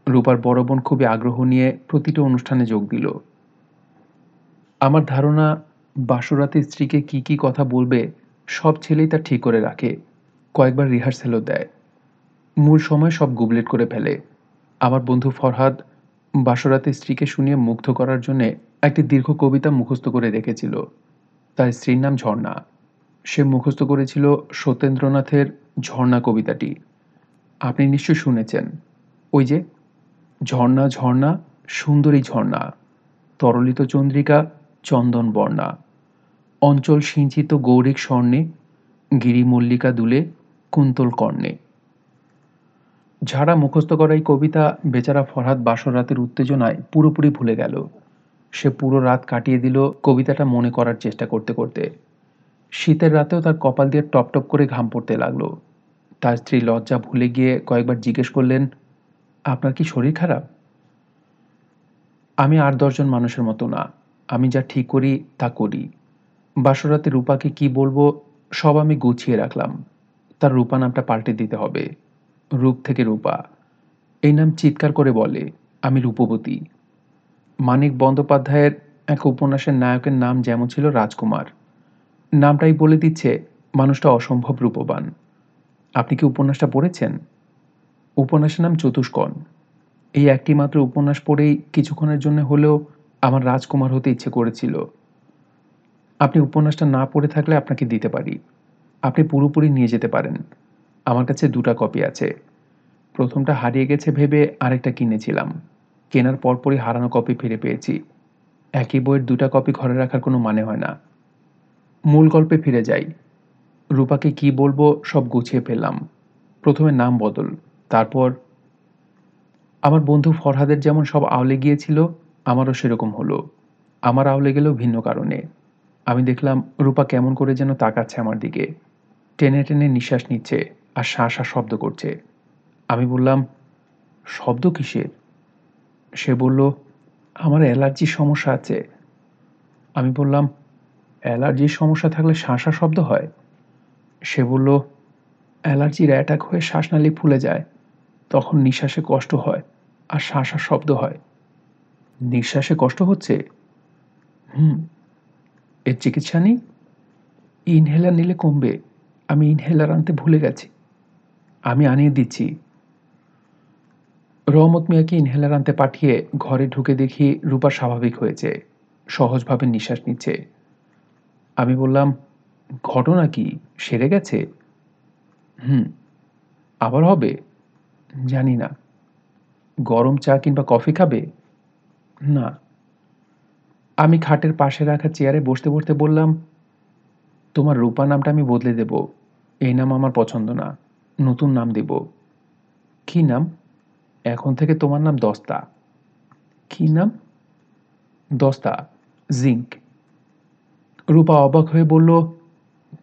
রূপার বড় বোন খুবই আগ্রহ নিয়ে প্রতিটি অনুষ্ঠানে যোগ দিল। আমার ধারণা, বাসরাতে স্ত্রীকে কি কি কথা বলবে, সব ছেলেই তা ঠিক করে রাখে। কয়েকবার রিহার্সেলও দেয়। মূল সময় সব গুবলেট করে ফেলে। আমার বন্ধু ফরহাদ বাসরাতে স্ত্রীকে শুনিয়ে মুগ্ধ করার জন্যে একটি দীর্ঘ কবিতা মুখস্থ করে রেখেছিল। তার স্ত্রীর নাম ঝর্ণা। সে মুখস্থ করেছিল সত্যেন্দ্রনাথের ঝর্ণা কবিতাটি। আপনি নিশ্চয় শুনেছেন। ওই যে, ঝর্ণা ঝর্ণা, সুন্দরী ঝর্ণা, তরলিত চন্দ্রিকা, চন্দন বর্ণা, অঞ্চল সিঞ্চিত গৌরিক স্বর্ণে গিরিমল্লিকা দুলে, কুন্তল কর্ণে। ঝাড়া মুখস্থ করা এই কবিতা বেচারা ফরহাদ বাসর রাতের উত্তেজনায় পুরোপুরি ভুলে গেল। সে পুরো রাত কাটিয়ে দিল কবিতাটা মনে করার চেষ্টা করতে করতে। শীতের রাতেও তার কপাল দিয়ে টপ টপ করে ঘাম পড়তে লাগল। তার স্ত্রী লজ্জা ভুলে গিয়ে কয়েকবার জিজ্ঞেস করলেন, আপনার কি শরীর খারাপ? আমি আর দশজন মানুষের মতো না। আমি যা ঠিক করি, তা করি। বাসরাতে রূপাকে কি বলব, সব আমি গুছিয়ে রাখলাম। তার রূপা নামটা পাল্টে দিতে হবে। রূপ থেকে রূপা। এই নাম চিৎকার করে বলে, আমি রূপবতী। মানিক বন্দ্যোপাধ্যায়ের এক উপন্যাসের নায়কের নাম যেমন ছিল রাজকুমার। নামটাই বলে দিচ্ছে মানুষটা অসম্ভব রূপবান। আপনি কি উপন্যাসটা পড়েছেন? উপন্যাসের নাম চতুষ্কণ। এই একটি মাত্র উপন্যাস পড়েই কিছুক্ষণের জন্য হলেও আমার রাজকুমার হতে ইচ্ছে করেছিল। আপনি উপন্যাসটা না পড়ে থাকলে আপনাকে দিতে পারি। আপনি পুরোপুরি নিয়ে যেতে পারেন। আমার কাছে দুটা কপি আছে। প্রথমটা হারিয়ে গেছে ভেবে আরেকটা কিনেছিলাম। কেনার পরপরই হারানো কপি ফিরে পেয়েছি। একই বইয়ের দুটা কপি ঘরে রাখার কোনো মানে হয় না। মূল গল্পে ফিরে যাই। রূপাকে কি বলব সব গুছিয়ে ফেললাম। প্রথমে নাম বদল, তারপর আমার বন্ধু ফরহাদের যেমন সব আওলে গিয়েছিল, আমারও সেরকম হলো। আমার আওলে গেলেও ভিন্ন কারণে। আমি দেখলাম রূপা কেমন করে যেন তাকাচ্ছে আমার দিকে। টেনে টেনে নিঃশ্বাস নিচ্ছে আর শাঁ শাঁ শব্দ করছে। আমি বললাম, শব্দ কিসের? সে বলল, আমার অ্যালার্জির সমস্যা আছে। আমি বললাম অ্যালার্জির সমস্যা থাকলে শাঁসা শব্দ হয়। সে বলল, অ্যালার্জির অ্যাটাক হয়ে শ্বাসনালী ফুলে যায়, তখন নিঃশ্বাসে কষ্ট হয় আর শাঁসা শব্দ হয়। নিঃশ্বাসে কষ্ট হচ্ছে? হুম, এর চিকিৎসা নেই। ইনহেলার নিলে কমবে, আমি ইনহেলার আনতে ভুলে গেছি। আমি আনিয়ে দিচ্ছি। রহমত মিয়াকে ইনহেলার আনতে পাঠিয়ে ঘরে ঢুকে দেখি রূপা স্বাভাবিক হয়েছে, সহজভাবে নিঃশ্বাস নিচ্ছে। আমি বললাম, ঘটনা কি? সেরে গেছে? হুম, আবার হবে? জানি না। গরম চা কিংবা কফি খাবে? না। আমি খাটের পাশে রাখা চেয়ারে বসতে বসতে বললাম, তোমার রূপা নামটা আমি বদলে দেব। এই নাম আমার পছন্দ না। নতুন নাম দেব। কি নাম? এখন থেকে তোমার নাম দস্তা। কি নাম? দস্তা, জিঙ্ক। রূপা অবাক হয়ে বলল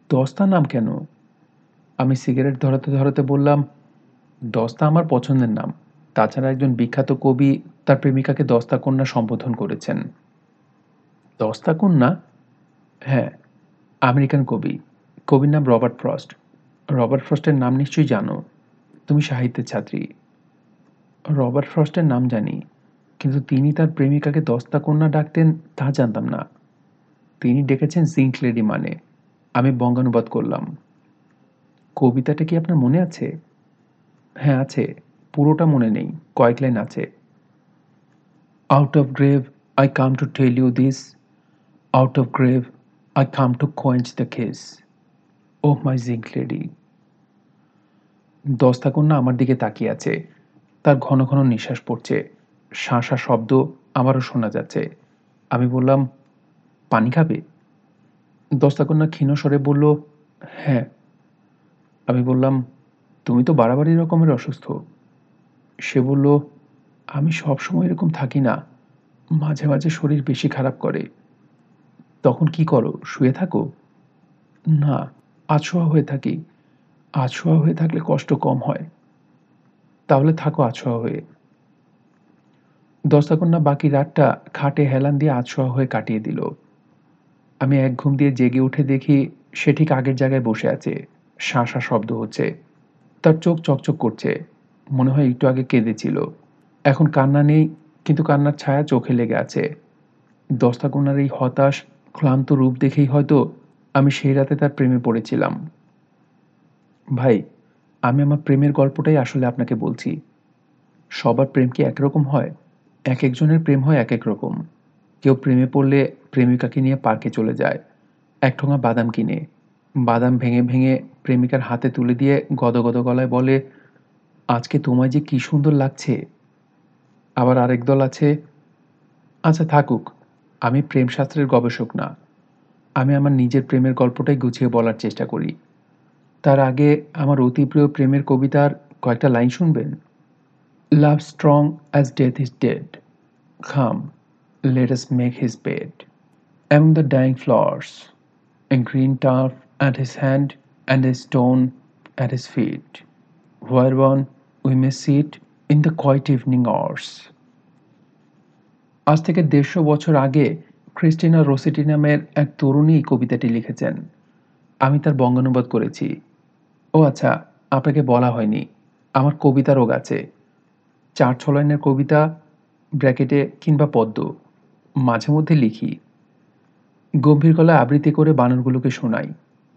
দস্তা নাম কেন? আমি সিগারেট ধরাতে ধরাতে বললাম, দস্তা আমার পছন্দের নাম। তাছাড়া একজন বিখ্যাত কবি তার প্রেমিকাকে দস্তা কন্যা সম্বোধন করেছেন। দস্তা কন্যা? হ্যাঁ আমেরিকান কবি। কবির নাম রবার্ট ফ্রস্ট। রবার্ট ফ্রস্টের নাম নিশ্চয়ই জানো। তুমি সাহিত্যের ছাত্রী। রবার্ট ফ্রস্টের নাম জানি, কিন্তু তিনি তার প্রেমিকাকে দস্তা কন্যা ডাকতেন তা জানতাম না। তিনি ডেকেছেন জিঙ্ক লেডি মানে। আমি বঙ্গানুবাদ করলাম। কবিতাটা কি আপনার মনে আছে? হ্যাঁ আছে। পুরোটা মনে নেই। কয়েক লাইন আছে। Out of grave I come to tell you this out of grave I come to quench the case O my zinc lady দস্তা কন্যা আমার দিকে তাকিয়ে আছে। তার ঘন ঘন নিঃশ্বাস পড়ছে। শাঁসা শব্দ আমারও শোনা যাচ্ছে। আমি বললাম পানি খাবে? দস্তাকন্যা ক্ষীণস্বরে বলল হ্যাঁ। আমি বললাম, তুমি তো বাড়াবাড়ি রকমের অসুস্থ। সে বলল, আমি সবসময় এরকম থাকি না। মাঝে মাঝে শরীর বেশি খারাপ করে। তখন কি করো, শুয়ে থাকো? না আছোয়া হয়ে থাকি। আছোয়া হয়ে থাকলে কষ্ট কম হয়। তাহলে থাকো আছোয়া হয়ে। দস্তাকন্যা বাকি রাতটা খাটে হেলান দিয়ে আছোয়া হয়ে কাটিয়ে দিল। আমি এক ঘুম দিয়ে জেগে উঠে দেখি সে ঠিক আগের জায়গায় বসে আছে। শাঁসা শব্দ হচ্ছে। তার চোখ চকচক করছে। মনে হয় একটু আগে কেঁদেছিল। এখন কান্না নেই, কিন্তু কান্নার ছায়া চোখে লেগে আছে। দস্তাকন্যার এই হতাশ, ক্লান্ত রূপ দেখেই হয়তো আমি সেই রাতে তার প্রেমে পড়েছিলাম। ভাই, আমি আমার প্রেমের গল্পটাই আসলে আপনাকে বলছি। সবার প্রেম কি একরকম হয়? এক একজনের প্রেম হয় এক এক রকম। কেউ প্রেমে পড়লে প্রেমিকাকে নিয়ে পার্কে চলে যায়। এক ঠোঙা বাদাম কিনে। বাদাম ভেঙে ভেঙে প্রেমিকার হাতে তুলে দিয়ে গদগদ গলায় বলে, আজকে তোমায় যে কি সুন্দর লাগছে। আবার আরেক দল আছে আচ্ছা থাকুক, আমি প্রেমশাস্ত্রের গবেষক না। আমি আমার নিজের প্রেমের গল্পটাই গুছিয়ে বলার চেষ্টা করি। তার আগে আমার অতি প্রিয় প্রেমের কবিতার কয়েকটা লাইন শুনবেন। Love strong as death is dead come us make his bed. Among the dying flowers, a green turf at his hand and a stone at his feet, whereon we may sit in the quiet evening hours. আজ থেকে দেড়শো বছর আগে Christina রোসেটি নামের এক তরুণী কবিতাটি লিখেছেন। আমি তার বঙ্গানুবাদ করেছি। ও আচ্ছা আপনাকে বলা হয়নি। আমার কবিতা রোগ আছে। চার ছ লাইনের কবিতা ব্র্যাকেটে কিংবা পদ্ম। মাঝে মধ্যে লিখি। গম্ভীর গলায় আবৃত্তি করে বানরগুলোকে শোনাই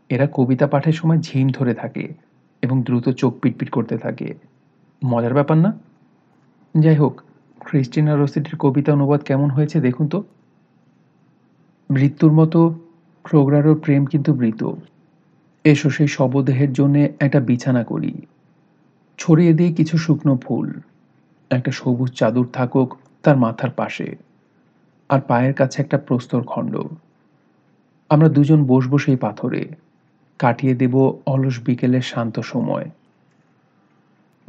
এরা কবিতা পাঠের সময় ঝিম ধরে থাকে এবং দ্রুত চোখ পিটপিট করতে থাকে। মজার ব্যাপার না? যাই হোক, ক্রিস্টিনা রসিটির কবিতা অনুবাদ কেমন হয়েছে দেখুন তো। মৃত্যুর মতো ক্রোগরারও প্রেম কিন্তু মৃত। এসো সেই শবদেহের জন্যে একটা বিছানা করি। ছড়িয়ে দিই কিছু শুকনো ফুল। একটা সবুজ চাদর থাকুক তার মাথার পাশে। আর পায়ের কাছে একটা প্রস্তর খণ্ড। আমরা দুজন বসবো সেই পাথরে। কাটিয়ে দেব অলস বিকেলের শান্ত সময়।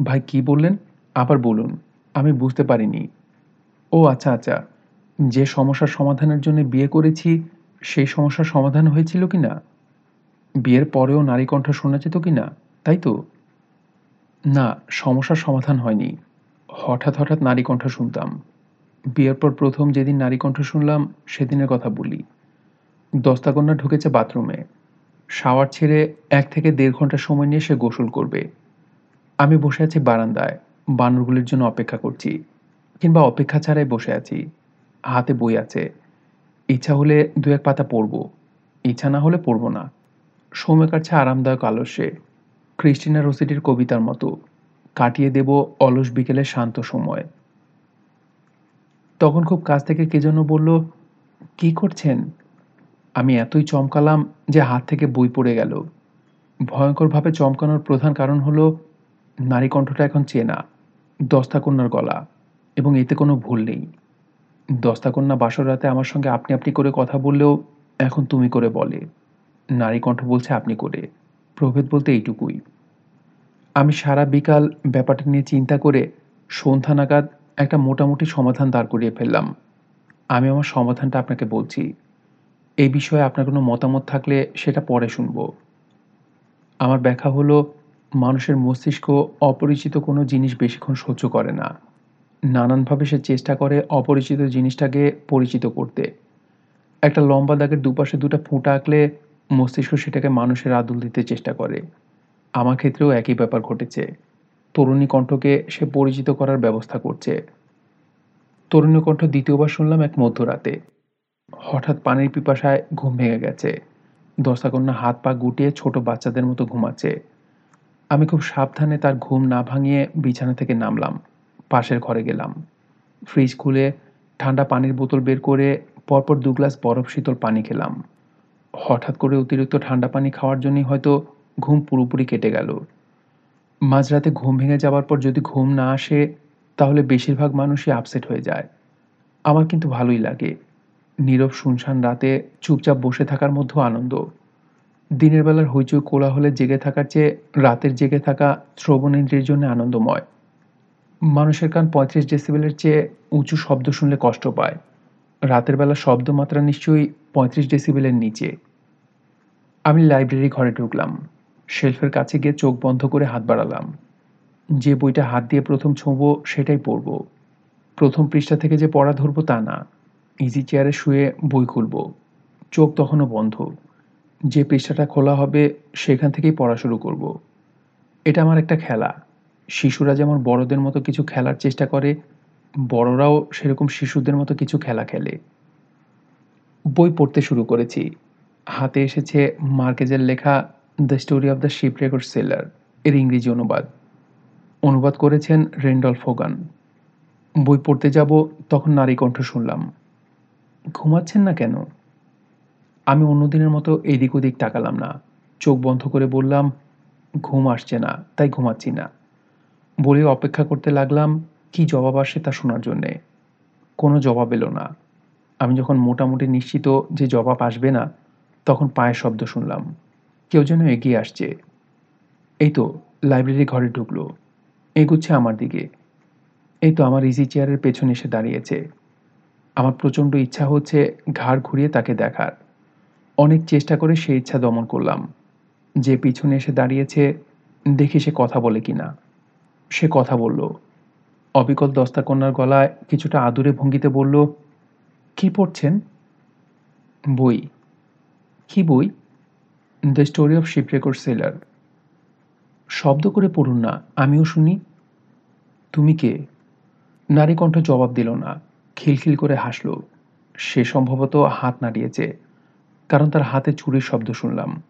ভাই, কি বললেন? আবার বলুন, আমি বুঝতে পারিনি। ও আচ্ছা আচ্ছা যে সমস্যার সমাধানের জন্য বিয়ে করেছি, সেই সমস্যার সমাধান হয়েছিল কি না? বিয়ের পরেও নারী কণ্ঠ শোনা যেত কি না, তাই তো? না, সমস্যার সমাধান হয়নি। হঠাৎ হঠাৎ নারী কণ্ঠ শুনতাম। বিয়ের পর প্রথম যেদিন নারী কণ্ঠ শুনলাম, সেদিনের কথা বলি। দস্তাকন্যা ঢুকেছে বাথরুমে। শাওয়ার ছেড়ে এক থেকে দেড় ঘণ্টা সময় নিয়ে সে গোসল করবে। আমি বসে আছি বারান্দায়, বানরগুলির জন্য অপেক্ষা করছি, কিংবা অপেক্ষা ছাড়াই বসে আছি। হাতে বই আছে। ইচ্ছা হলে দু এক পাতা পড়ব, ইচ্ছা না হলে পড়ব না। সময় কাটছে আরামদায়ক আলস্যে। ক্রিস্টিনা রসিটির কবিতার মতো, কাটিয়ে দেব অলস বিকেলে শান্ত সময়। তখন খুব কাছ থেকে কে যেন বলল, কি করছেন? আমি এতই চমকালাম যে হাত থেকে বই পড়ে গেল। ভয়ঙ্করভাবে চমকানোর প্রধান কারণ হলো, নারী কণ্ঠটা এখন চেনা, দস্তাকন্যার গলা, এবং এতে কোনো ভুল নেই। দস্তাকন্যা বাসর রাতে আমার সঙ্গে আপনি আপনি করে কথা বললেও এখন তুমি করে বলে। নারী কণ্ঠ বলছে আপনি করে। প্রভেদ বলতে এইটুকুই। আমি সারা বিকাল ব্যাপারটা নিয়ে চিন্তা করে সন্ধ্যা নাগাদ একটা মোটামুটি সমাধান দাঁড় করিয়ে ফেললাম। আমি আমার সমাধানটা আপনাকে বলছি। এই বিষয়ে আপনার কোনো মতামত থাকলে সেটা পরে শুনব। আমার ব্যাখ্যা হলো, মানুষের মস্তিষ্ক অপরিচিত কোনো জিনিস বেশিক্ষণ সহ্য করে না। নানানভাবে সে চেষ্টা করে অপরিচিত জিনিসটাকে পরিচিত করতে। একটা লম্বা দাগের দুপাশে দুটা ফুঁটা আঁকলে মস্তিষ্ক সেটাকে মানুষের আদল দিতে চেষ্টা করে। আমার ক্ষেত্রেও একই ব্যাপার ঘটেছে। তরুণী কণ্ঠকে সে পরিচিত করার ব্যবস্থা করছে। তরুণী কণ্ঠ দ্বিতীয়বার শুনলাম এক মধ্যরাতে। হঠাৎ পানির পিপাসায় ঘুম ভেঙে গেছে। দশাকন্যা হাত পা গুটিয়ে ছোট বাচ্চাদের মতো ঘুমাচ্ছে। আমি খুব সাবধানে তার ঘুম না ভাঙিয়ে বিছানা থেকে নামলাম। পাশের ঘরে গেলাম। ফ্রিজ খুলে ঠান্ডা পানির বোতল বের করে পরপর দু গ্লাস বরফ শীতল পানি খেলাম। হঠাৎ করে অতিরিক্ত ঠান্ডা পানি খাওয়ার জন্যই হয়তো ঘুম পুরোপুরি কেটে গেল। মাঝরাতে ঘুম ভেঙে যাওয়ার পর যদি ঘুম না আসে, তাহলে বেশিরভাগ মানুষই আপসেট হয়ে যায়। আমার কিন্তু ভালোই লাগে। নীরব শুনশান রাতে চুপচাপ বসে থাকার মধ্যেও আনন্দ। দিনের বেলার হইচই কোলাহলে জেগে থাকার চেয়ে রাতের জেগে থাকা শ্রবণেন্দ্রের জন্য আনন্দময়। মানুষের কান পঁয়ত্রিশ ডেসিবেলের চেয়ে উঁচু শব্দ শুনলে কষ্ট পায়। রাতের বেলা শব্দমাত্রা নিশ্চয়ই পঁয়ত্রিশ ডেসিবেলের নিচে। আমি লাইব্রেরি ঘরে ঢুকলাম। শেলফের কাছে গিয়ে চোখ বন্ধ করে হাত বাড়ালাম। যে বইটা হাত দিয়ে প্রথম ছোঁব সেটাই পড়ব। প্রথম পৃষ্ঠা থেকে যে পড়া ধরবো তা না। ইজি চেয়ারে শুয়ে বই খুলব। চোখ তখনও বন্ধ। যে পৃষ্ঠাটা খোলা হবে, সেখান থেকেই পড়া শুরু করব। এটা আমার একটা খেলা। শিশুরা যেমন বড়দের মতো কিছু খেলার চেষ্টা করে, বড়রাও সেরকম শিশুদের মতো কিছু খেলা খেলে। বই পড়তে শুরু করেছি। হাতে এসেছে মার্কেজের লেখা the story of the shipwrecked sailor এর ইংরেজি অনুবাদ। অনুবাদ করেছেন রেন্ডল ফোগান বই পড়তে যাব, তখন নারী কণ্ঠ শুনলাম। ঘুমাচ্ছেন না কেন? আমি অন্যদিনের মতো এদিক ওদিক তাকালাম না। চোখ বন্ধ করে বললাম, ঘুম আসছে না, তাই ঘুমাচ্ছি না। বলে অপেক্ষা করতে লাগলাম, কি জবাব আসে তা শোনার জন্যে? কোনো জবাব এলো না। আমি যখন মোটামুটি নিশ্চিত যে জবাব আসবে না, তখন পায়ের শব্দ শুনলাম, কেউ যেন এগিয়ে আসছে। এই তো, লাইব্রেরি ঘরে ঢুকলো। এগুচ্ছে আমার দিকে। এই তো আমার ইজি চেয়ারের পেছনে এসে দাঁড়িয়েছে। আমার প্রচণ্ড ইচ্ছা হচ্ছে ঘাড় ঘুরিয়ে তাকে দেখার। অনেক চেষ্টা করে সেই ইচ্ছা দমন করলাম। যে পিছনে এসে দাঁড়িয়েছে, দেখি সে কথা বলে কি না সে কথা বলল। অবিকল দস্তাকন্যার গলায় কিছুটা আদুরে ভঙ্গিতে বলল, কি পড়ছেন? বই। কি বই? The story of shipwrecked sailor শব্দ করে পড়ুন না, আমিও শুনি। তুমি কে? নারী কণ্ঠ জবাব দিল না। খিলখিল করে হাসল। সে সম্ভবত হাত নাড়িয়েছে। কারণ তার হাতে চুরির শব্দ শুনলাম।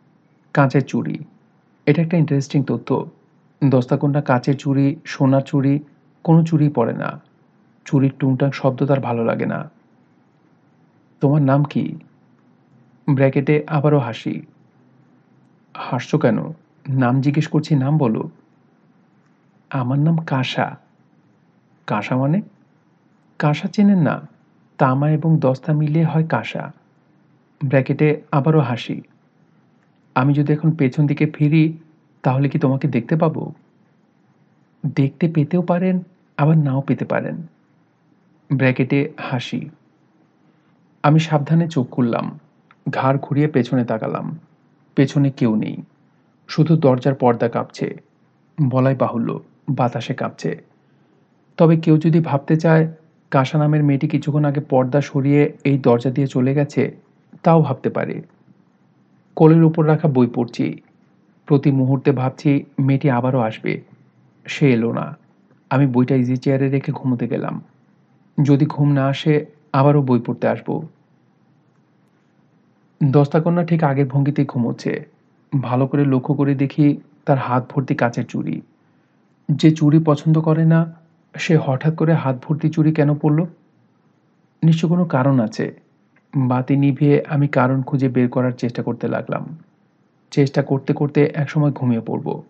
কাঁচের চুড়ি এটা একটা ইন্টারেস্টিং তথ্য। দস্তাকন্যা কাঁচের চুড়ি সোনার চুড়ি কোনো চুড়ি পড়ে না। চুরির টুংটাং শব্দ তার ভালো লাগে না। তোমার নাম কি? ব্র্যাকেটে আবারও হাসি। হাসছো কেন? নাম জিজ্ঞেস করছি, নাম বলো। আমার নাম কাঁসা। কাঁসা মানে? কাঁসা চেনেন না? তামা এবং দস্তা মিলিয়ে হয় কাঁসা। ব্র্যাকেটে আবারও হাসি। আমি যদি এখন পেছন দিকে ফিরি, তাহলে কি তোমাকে দেখতে পাবো? দেখতে পেতেও পারেন, আবার নাও পেতে পারেন। ব্র্যাকেটে হাসি। আমি সাবধানে চোখ খুললাম। ঘাড় ঘুরিয়ে পেছনে তাকালাম। পেছনে কেউ নেই। শুধু দরজার পর্দা কাঁপছে। বলাই বাহুল্য, বাতাসে কাঁপছে। তবে কেউ যদি ভাবতে চায় কাঁসা নামের মেয়েটি কিছুক্ষণ আগে পর্দা সরিয়ে এই দরজা দিয়ে চলে গেছে, তাও ভাবতে পারে। কোলের উপর রাখা বই পড়ছি। প্রতি মুহূর্তে ভাবছি মেয়েটি আবারও আসবে। সে এলো না। আমি বইটা ইজি চেয়ারে রেখে ঘুমোতে গেলাম। যদি ঘুম না আসে, আবারও বই পড়তে আসব। দস্তাকন্যা ঠিক আগের ভঙ্গিতেই ঘুমোচ্ছে। ভালো করে লক্ষ্য করে দেখি তার হাত ভর্তি কাচের চুড়ি। যে চুড়ি পছন্দ করে না সে হঠাৎ করে হাত ভর্তি চুরি কেন পড়ল? নিশ্চয় কোনো কারণ আছে। বাতি নিভিয়ে আমি কারণ খুঁজে বের করার চেষ্টা করতে লাগলাম। চেষ্টা করতে করতে একসময় ঘুমিয়ে পড়ব।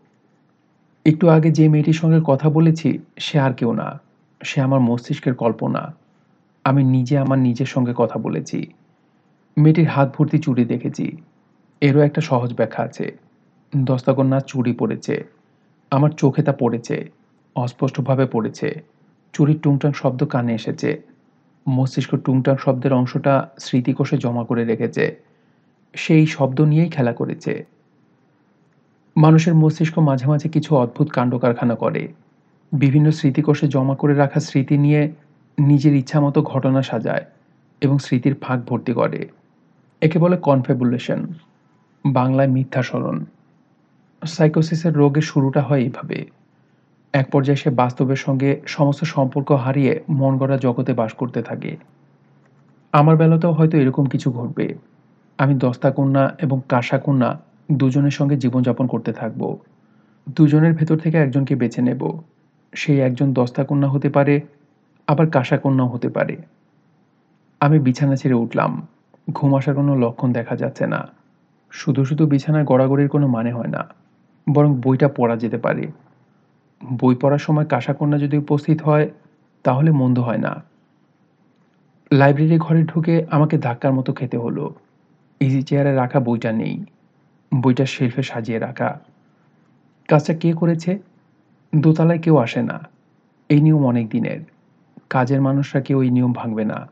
একটু আগে যে মেয়েটির সঙ্গে কথা বলেছি, সে আর কেউ না। সে আমার মস্তিষ্কের কল্পনা। আমি নিজে আমার নিজের সঙ্গে কথা বলেছি। মেয়েটির হাত ভর্তি চুড়ি দেখেছি। এরও একটা সহজ ব্যাখ্যা আছে। দস্তাকন্যা চুড়ি পড়েছে। আমার চোখে তা পড়েছে। অস্পষ্টভাবে পড়েছে। চুরির টুংটাং শব্দ কানে এসেছে। মস্তিষ্ক টুংটাং শব্দের অংশটা স্মৃতিকোষে জমা করে রেখেছে। সেই শব্দ নিয়েই খেলা করেছে। মানুষের মস্তিষ্ক মাঝে মাঝে কিছু অদ্ভুত কাণ্ড কারখানা করে। বিভিন্ন স্মৃতিকোষে জমা করে রাখা স্মৃতি নিয়ে নিজের ইচ্ছামতো ঘটনা সাজায় এবং স্মৃতির ফাঁক ভর্তি করে। একে বলে কনফেবুলেশন। বাংলায় মিথ্যা স্মরণ সাইকোসিসের রোগের শুরুটা হয় এইভাবে। এক পর্যায়ে সে বাস্তবের সঙ্গে সমস্ত সম্পর্ক হারিয়ে মন গড়া জগতে বাস করতে থাকে। আমার বেলাতেও হয়তো এরকম কিছু ঘটবে। আমি দস্তা কন্যা এবং কাঁসা কন্যা দুজনের সঙ্গে জীবনযাপন করতে থাকব। দুজনের ভেতর থেকে একজনকে বেছে নেব। সেই একজন দস্তা কন্যা হতে পারে, আবার কাঁসা কন্যাও হতে পারে। আমি বিছানা ছেড়ে উঠলাম। ঘুম আসার কোনো লক্ষণ দেখা যাচ্ছে না। শুধু শুধু বিছানায় গড়াগড়ির কোনো মানে হয় না, বরং বইটা পড়া যেতে পারে। বই পড়ার সময় কাঁসাকন্যা যদি উপস্থিত হয়, তাহলে মন্দ হয় না। লাইব্রেরি ঘরে ঢুকে আমাকে ধাক্কার মতো খেতে হলো। ইজি চেয়ারে রাখা বইটা নেই। বইটা শেলফে সাজিয়ে রাখা। কাজটা কে করেছে? দোতলায় কেউ আসে না। এই নিয়ম অনেক দিনের। কাজের মানুষরা কেউ এই নিয়ম ভাঙবে না।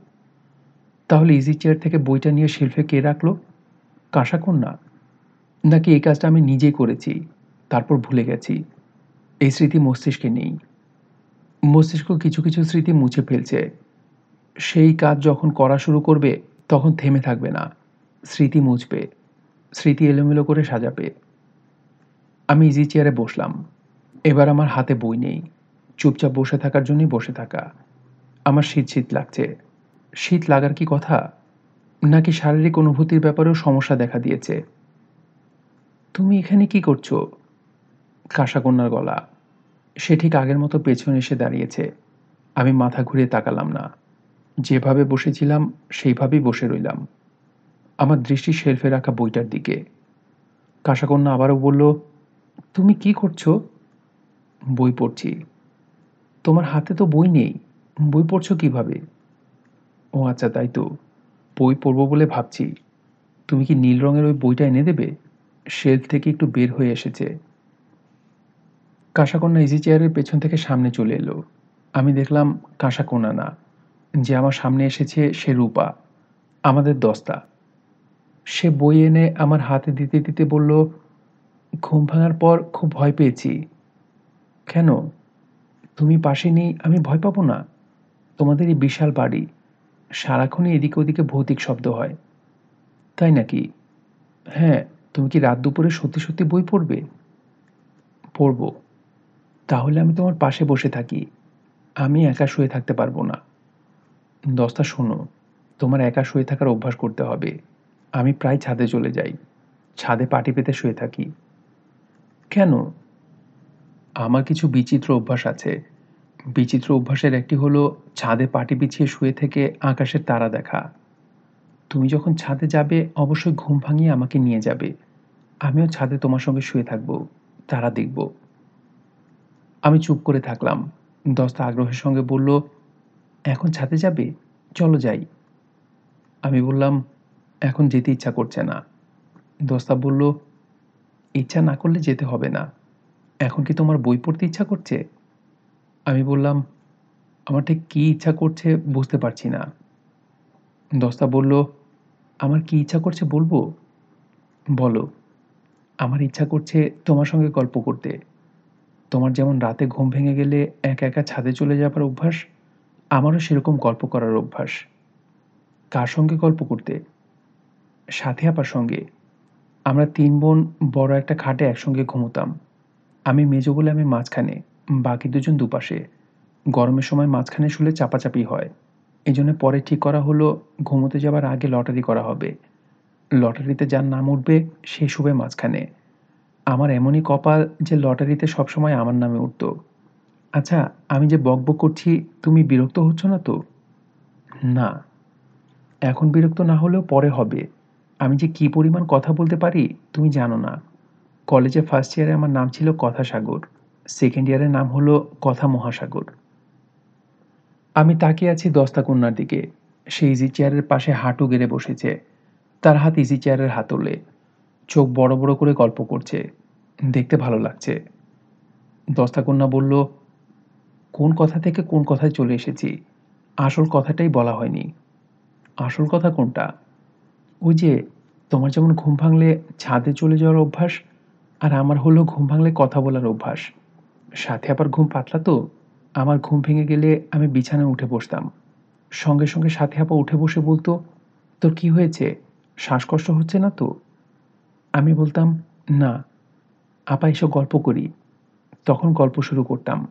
তাহলে ইজি চেয়ার থেকে বইটা নিয়ে শেলফে কে রাখল? কাঁসা কন্যা নাকি এই কাজটা আমি নিজেই করেছি, তারপর ভুলে গেছি? এই স্মৃতি মস্তিষ্কে নেই। মস্তিষ্ক কিছু কিছু স্মৃতি মুছে ফেলছে। সেই কাজ যখন করা শুরু করবে, তখন থেমে থাকবে না। স্মৃতি মুছবে। স্মৃতি এলোমেলো করে সাজাবে। আমি ইজি চেয়ারে বসলাম। এবার আমার হাতে বই নেই। চুপচাপ বসে থাকার জন্যই বসে থাকা। আমার শীত শীত লাগছে। শীত লাগার কি কথা? নাকি শারীরিক অনুভূতির ব্যাপারেও সমস্যা দেখা দিয়েছে? তুমি এখানে কি করছ? কাঁসাকন্যার গলা। সে ঠিক আগের মতো পেছনে এসে দাঁড়িয়েছে। আমি মাথা ঘুরিয়ে তাকালাম না। যেভাবে বসেছিলাম, সেইভাবেই বসে রইলাম। আমার দৃষ্টি শেলফে রাখা বইটার দিকে। কাঁসাকন্যা আবারও বলল, তুমি কি করছ? বই পড়ছি। তোমার হাতে তো বই নেই। বই পড়ছো কীভাবে? ও আচ্ছা তাই তো। বই পড়ব বলে ভাবছি। তুমি কি নীল রঙের ওই বইটা এনে দেবে? শেলফ থেকে একটু বের হয়ে এসেছে। কাঁসাকন্যা ইজি চেয়ারের পেছন থেকে সামনে চলে এলো। আমি দেখলাম কাঁসাকন্যা না, যে আমার সামনে এসেছে সে রূপা, আমাদের দস্তা। সে বই এনে আমার হাতে দিতে দিতে বলল, ঘুম ভাঙার পর খুব ভয় পেয়েছি। কেন? তুমি পাশে নেই, আমি ভয় পাবো না। তোমাদের এই বিশাল বাড়ি, সারাক্ষণই এদিকে ওদিকে ভৌতিক শব্দ হয়। তাই নাকি? হ্যাঁ তুমি কি রাত দুপুরে সত্যি সত্যি বই পড়বে? পড়ব। তাহলে আমি তোমার পাশে বসে থাকি। আমি একা শুয়ে থাকতে পারব না। দস্তা, শোনো, তোমার একা শুয়ে থাকার অভ্যাস করতে হবে। আমি প্রায় ছাদে চলে যাই। ছাদে পাটি পেতে শুয়ে থাকি। কেন? আমার কিছু বিচিত্র অভ্যাস আছে। বিচিত্র অভ্যাসের একটি হলো ছাদে পাটি বিছিয়ে শুয়ে থেকে আকাশের তারা দেখা। তুমি যখন ছাদে যাবে, অবশ্যই ঘুম ভাঙিয়ে আমাকে নিয়ে যাবে। আমিও ছাদে তোমার সঙ্গে শুয়ে থাকব, তারা দেখব। আমি চুপ করে থাকলাম। দস্তা আগ্রহের সঙ্গে বলল, এখন ছাদে যাবে? চলো যাই। আমি বললাম, এখন যেতে ইচ্ছা করছে না। দস্তা বলল, ইচ্ছা না করলে যেতে হবে না। এখন কি তোমার বই পড়তে ইচ্ছা করছে? আমি বললাম, আমার ঠিক কী ইচ্ছা করছে বুঝতে পারছি না। দস্তা বলল, আমার কি ইচ্ছা করছে বলব? বলো। আমার ইচ্ছা করছে তোমার সঙ্গে গল্প করতে। তোমার যেমন রাতে ঘুম ভেঙে গেলে একা একা ছাদে চলে যাবার অভ্যাস, আমারও সেরকম গল্প করার অভ্যাস। কার সঙ্গে গল্প করতে? সাথে আপার সঙ্গে। আমরা তিন বোন বড় একটা খাটে একসঙ্গে ঘুমোতাম। আমি মেজো বলে আমি মাঝখানে, বাকি দুজন দুপাশে। গরমের সময় মাঝখানে শুলে চাপাচাপি হয়। এই জন্য পরে ঠিক করা হলো, ঘুমোতে যাবার আগে লটারি করা হবে। লটারিতে যার নাম উঠবে, সে শুবে মাঝখানে। আমার এমনই কপাল যে লটারিতে সবসময় আমার নামে উঠত। আচ্ছা আমি যে বকবক করছি, তুমি বিরক্ত হচ্ছ না তো? না। এখন বিরক্ত না হলেও পরে হবে। আমি যে কি পরিমাণ কথা বলতে পারি, তুমি জানো না। কলেজে ফার্স্ট ইয়ারে আমার নাম ছিল কথা সাগর সেকেন্ড ইয়ারের নাম হলো কথা মহাসাগর। আমি তাকিয়ে আছি দস্তা কন্যার দিকে। সে ইজি চেয়ারের পাশে হাঁটু গেড়ে বসেছে। তার হাত ইজি চেয়ারের হাতলে। চোখ বড় বড় করে গল্প করছে। দেখতে ভালো লাগছে। দস্তা কন্যা বলল, কোন কথা থেকে কোন কথায় চলে এসেছি? আসল কথাটাই বলা হয়নি। আসল কথা কোনটা? ওই যে, তোমার যেমন ঘুম ভাঙলে ছাদে চলে যাওয়ার অভ্যাস, আর আমার হলো ঘুম ভাঙলে কথা বলার অভ্যাস। সাথে আবার ঘুম পাতলা তো। আমার ঘুম ভেঙে গেলে আমি বিছানায় উঠে বসতাম। সঙ্গে সঙ্গে সাথে আপা উঠে বসে বলতো, তোর কি হয়েছে? শ্বাসকষ্ট হচ্ছে না তো? আমি বলতাম, না, আপা এসব গল্প করি। তখন গল্প শুরু করতাম।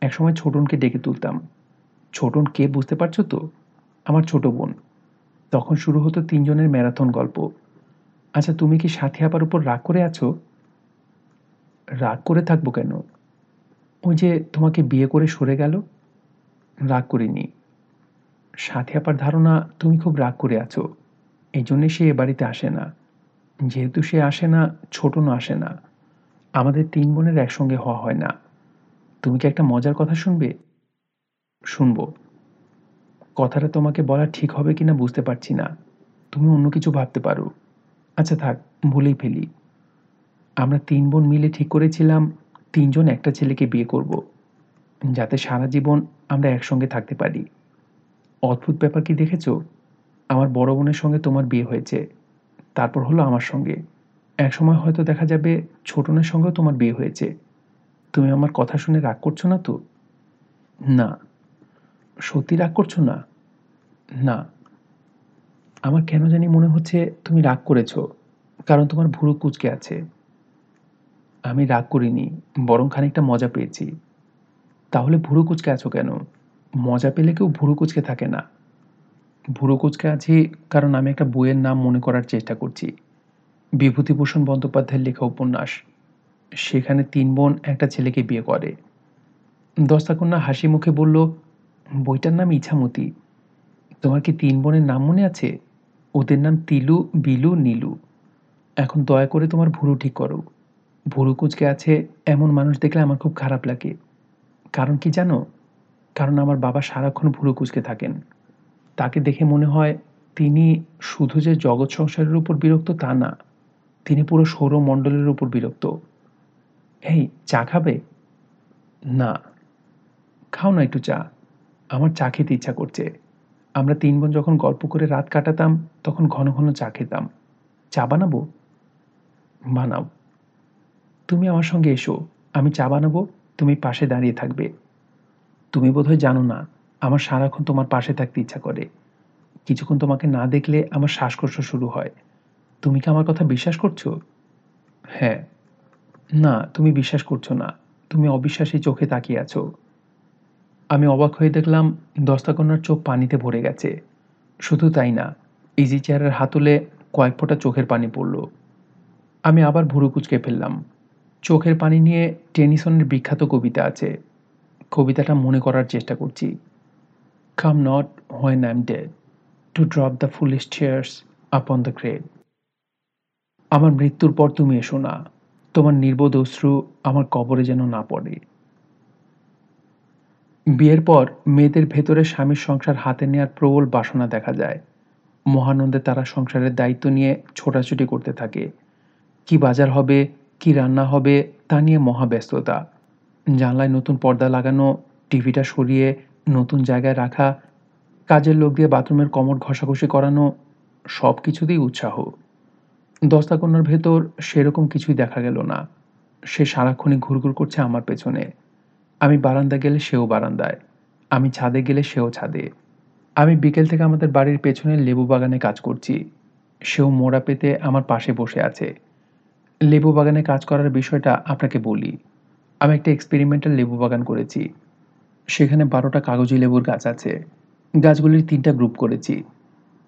একসময় ছোটনকে ডেকে তুলতাম। ছোটন, কে বুঝতে পারছ তো? আমার ছোট বোন। তখন শুরু হতো তিনজনের ম্যারাথন গল্প। আচ্ছা তুমি কি সাথী আপার উপর রাগ করে আছো? রাগ করে থাকব কেন? ওই যে তোমাকে বিয়ে করে সরে গেল? রাগ করিনি। সাথী আপার ধারণা, তুমি খুব রাগ করে আছো। এই জন্যে সে এ বাড়িতে আসে না। যেহেতু সে আসে না ছোটনও আসে না। আমাদের তিন বোনের একসঙ্গে হওয়া হয় না। তুমি কি একটা মজার কথা শুনবে? শুনব। কথাটা তোমাকে বলা ঠিক হবে কিনা বুঝতে পারছি না। তুমি অন্য কিছু ভাবতে পারো। আচ্ছা থাক ভুলেই ফেলি। আমরা তিন বোন মিলে ঠিক করেছিলাম, তিনজন একটা ছেলেকে বিয়ে করব। যাতে সারা জীবন আমরা একসঙ্গে থাকতে পারি। অদ্ভুত ব্যাপার কি দেখেছ? আমার বড় বোনের সঙ্গে তোমার বিয়ে হয়েছে। তারপর হলো আমার সঙ্গে। একসময় হয়তো দেখা যাবে ছোটনের সঙ্গেও তোমার বিয়ে হয়েছে। তুমি আমার কথা শুনে রাগ করছ না তো? না। সত্যি রাগ করছ না? না। আমার কেন জানি মনে হচ্ছে তুমি রাগ করেছ, কারণ তোমার ভুরু কুচকে আছে। আমি রাগ করিনি, বরং খানিকটা মজা পেয়েছি। তাহলে ভুরু কুচকে আছো কেন? মজা পেলে কেউ ভুরু কুচকে থাকে না। ভুরু কুচকে আছি, কারণ আমি একটা বইয়ের নাম মনে করার চেষ্টা করছি। বিভূতিভূষণ বন্দ্যোপাধ্যায়ের লেখা উপন্যাস। সেখানে তিন বোন একটা ছেলেকে বিয়ে করে। দস্তাকন্যা হাসি মুখে বলল, বইটার নাম ইছামতি। তোমার কি তিন বোনের নাম মনে আছে? ওদের নাম তিলু, বিলু, নীলু। এখন দয়া করে তোমার ভুরু ঠিক করো। ভুরু কুচকে আছে, এমন মানুষ দেখলে আমার খুব খারাপ লাগে। কারণ কি জানো? কারণ আমার বাবা সারাক্ষণ ভুরু কুচকে থাকেন। তাকে দেখে মনে হয় তিনি শুধু যে জগৎ সংসারের উপর বিরক্ত তা না, তিনি পুরো সৌরমণ্ডলের উপর বিরক্ত। এই, চা খাবে? না। খাও না একটু চা। আমার চা খেতে ইচ্ছা করছে। আমরা তিন বোন যখন গল্প করে রাত কাটাতাম, তখন ঘন ঘন চা খেতাম। চা বানাবো? বানাও। তুমি আমার সঙ্গে এসো। আমি চা বানাবো। তুমি পাশে দাঁড়িয়ে থাকবে। তুমি বোধহয় জানো না আমার সারাক্ষণ তোমার পাশে থাকতে ইচ্ছা করে। কিছুক্ষণ তোমাকে না দেখলে আমার শ্বাসকষ্ট শুরু হয়। তুমি কি আমার কথা বিশ্বাস করছ? হ্যাঁ। না, তুমি বিশ্বাস করছ না। তুমি অবিশ্বাসী চোখে তাকিয়ে আছো। আমি অবাক হয়ে দেখলাম দস্তাকন্যার চোখ পানিতে ভরে গেছে। শুধু তাই না, ইজি চেয়ারের হাতলে কয়েক ফোঁটা চোখের পানি পড়ল। আমি আবার ভুরু কুচকে ফেললাম। চোখের পানি নিয়ে টেনিসনের বিখ্যাত কবিতা আছে। কবিতাটা মনে করার চেষ্টা করছি। Not when I am dead to drop the foolish tears upon the grave আমার মৃত্যুর পর তুমি এসো না। তোমার নির্বোধ অশ্রু আমার কবরে যেন না পড়ে। বিয়ের পর মেয়েদের ভেতরে স্বামীর সংসার হাতে নেওয়ার প্রবল বাসনা দেখা যায়। মহানন্দে তারা সংসারের দায়িত্ব নিয়ে ছোটাছুটি করতে থাকে। কি বাজার হবে, কি রান্না হবে, তা নিয়ে মহাব্যস্ততা। জানলায় নতুন পর্দা লাগানো, টিভিটা সরিয়ে নতুন জায়গায় রাখা, কাজের লোক দিয়ে বাথরুমের কমর ঘষাঘষি করানো, সব কিছুতেই উৎসাহ। দস্তাকন্যার ভেতর সেরকম কিছুই দেখা গেল না। সে সারাক্ষণই ঘুরঘুর করছে আমার পেছনে। আমি বারান্দা গেলে সেও বারান্দায়। আমি ছাদে গেলে সেও ছাদে। আমি বিকেল থেকে আমাদের বাড়ির পেছনে লেবু বাগানে কাজ করছি। সেও মোড়া পেতে আমার পাশে বসে আছে। লেবু বাগানে কাজ করার বিষয়টা আপনাকে বলি। আমি একটা এক্সপেরিমেন্টাল লেবু বাগান করেছি। সেখানে বারোটা কাগজি লেবুর গাছ আছে। গাছগুলির তিনটা গ্রুপ করেছি।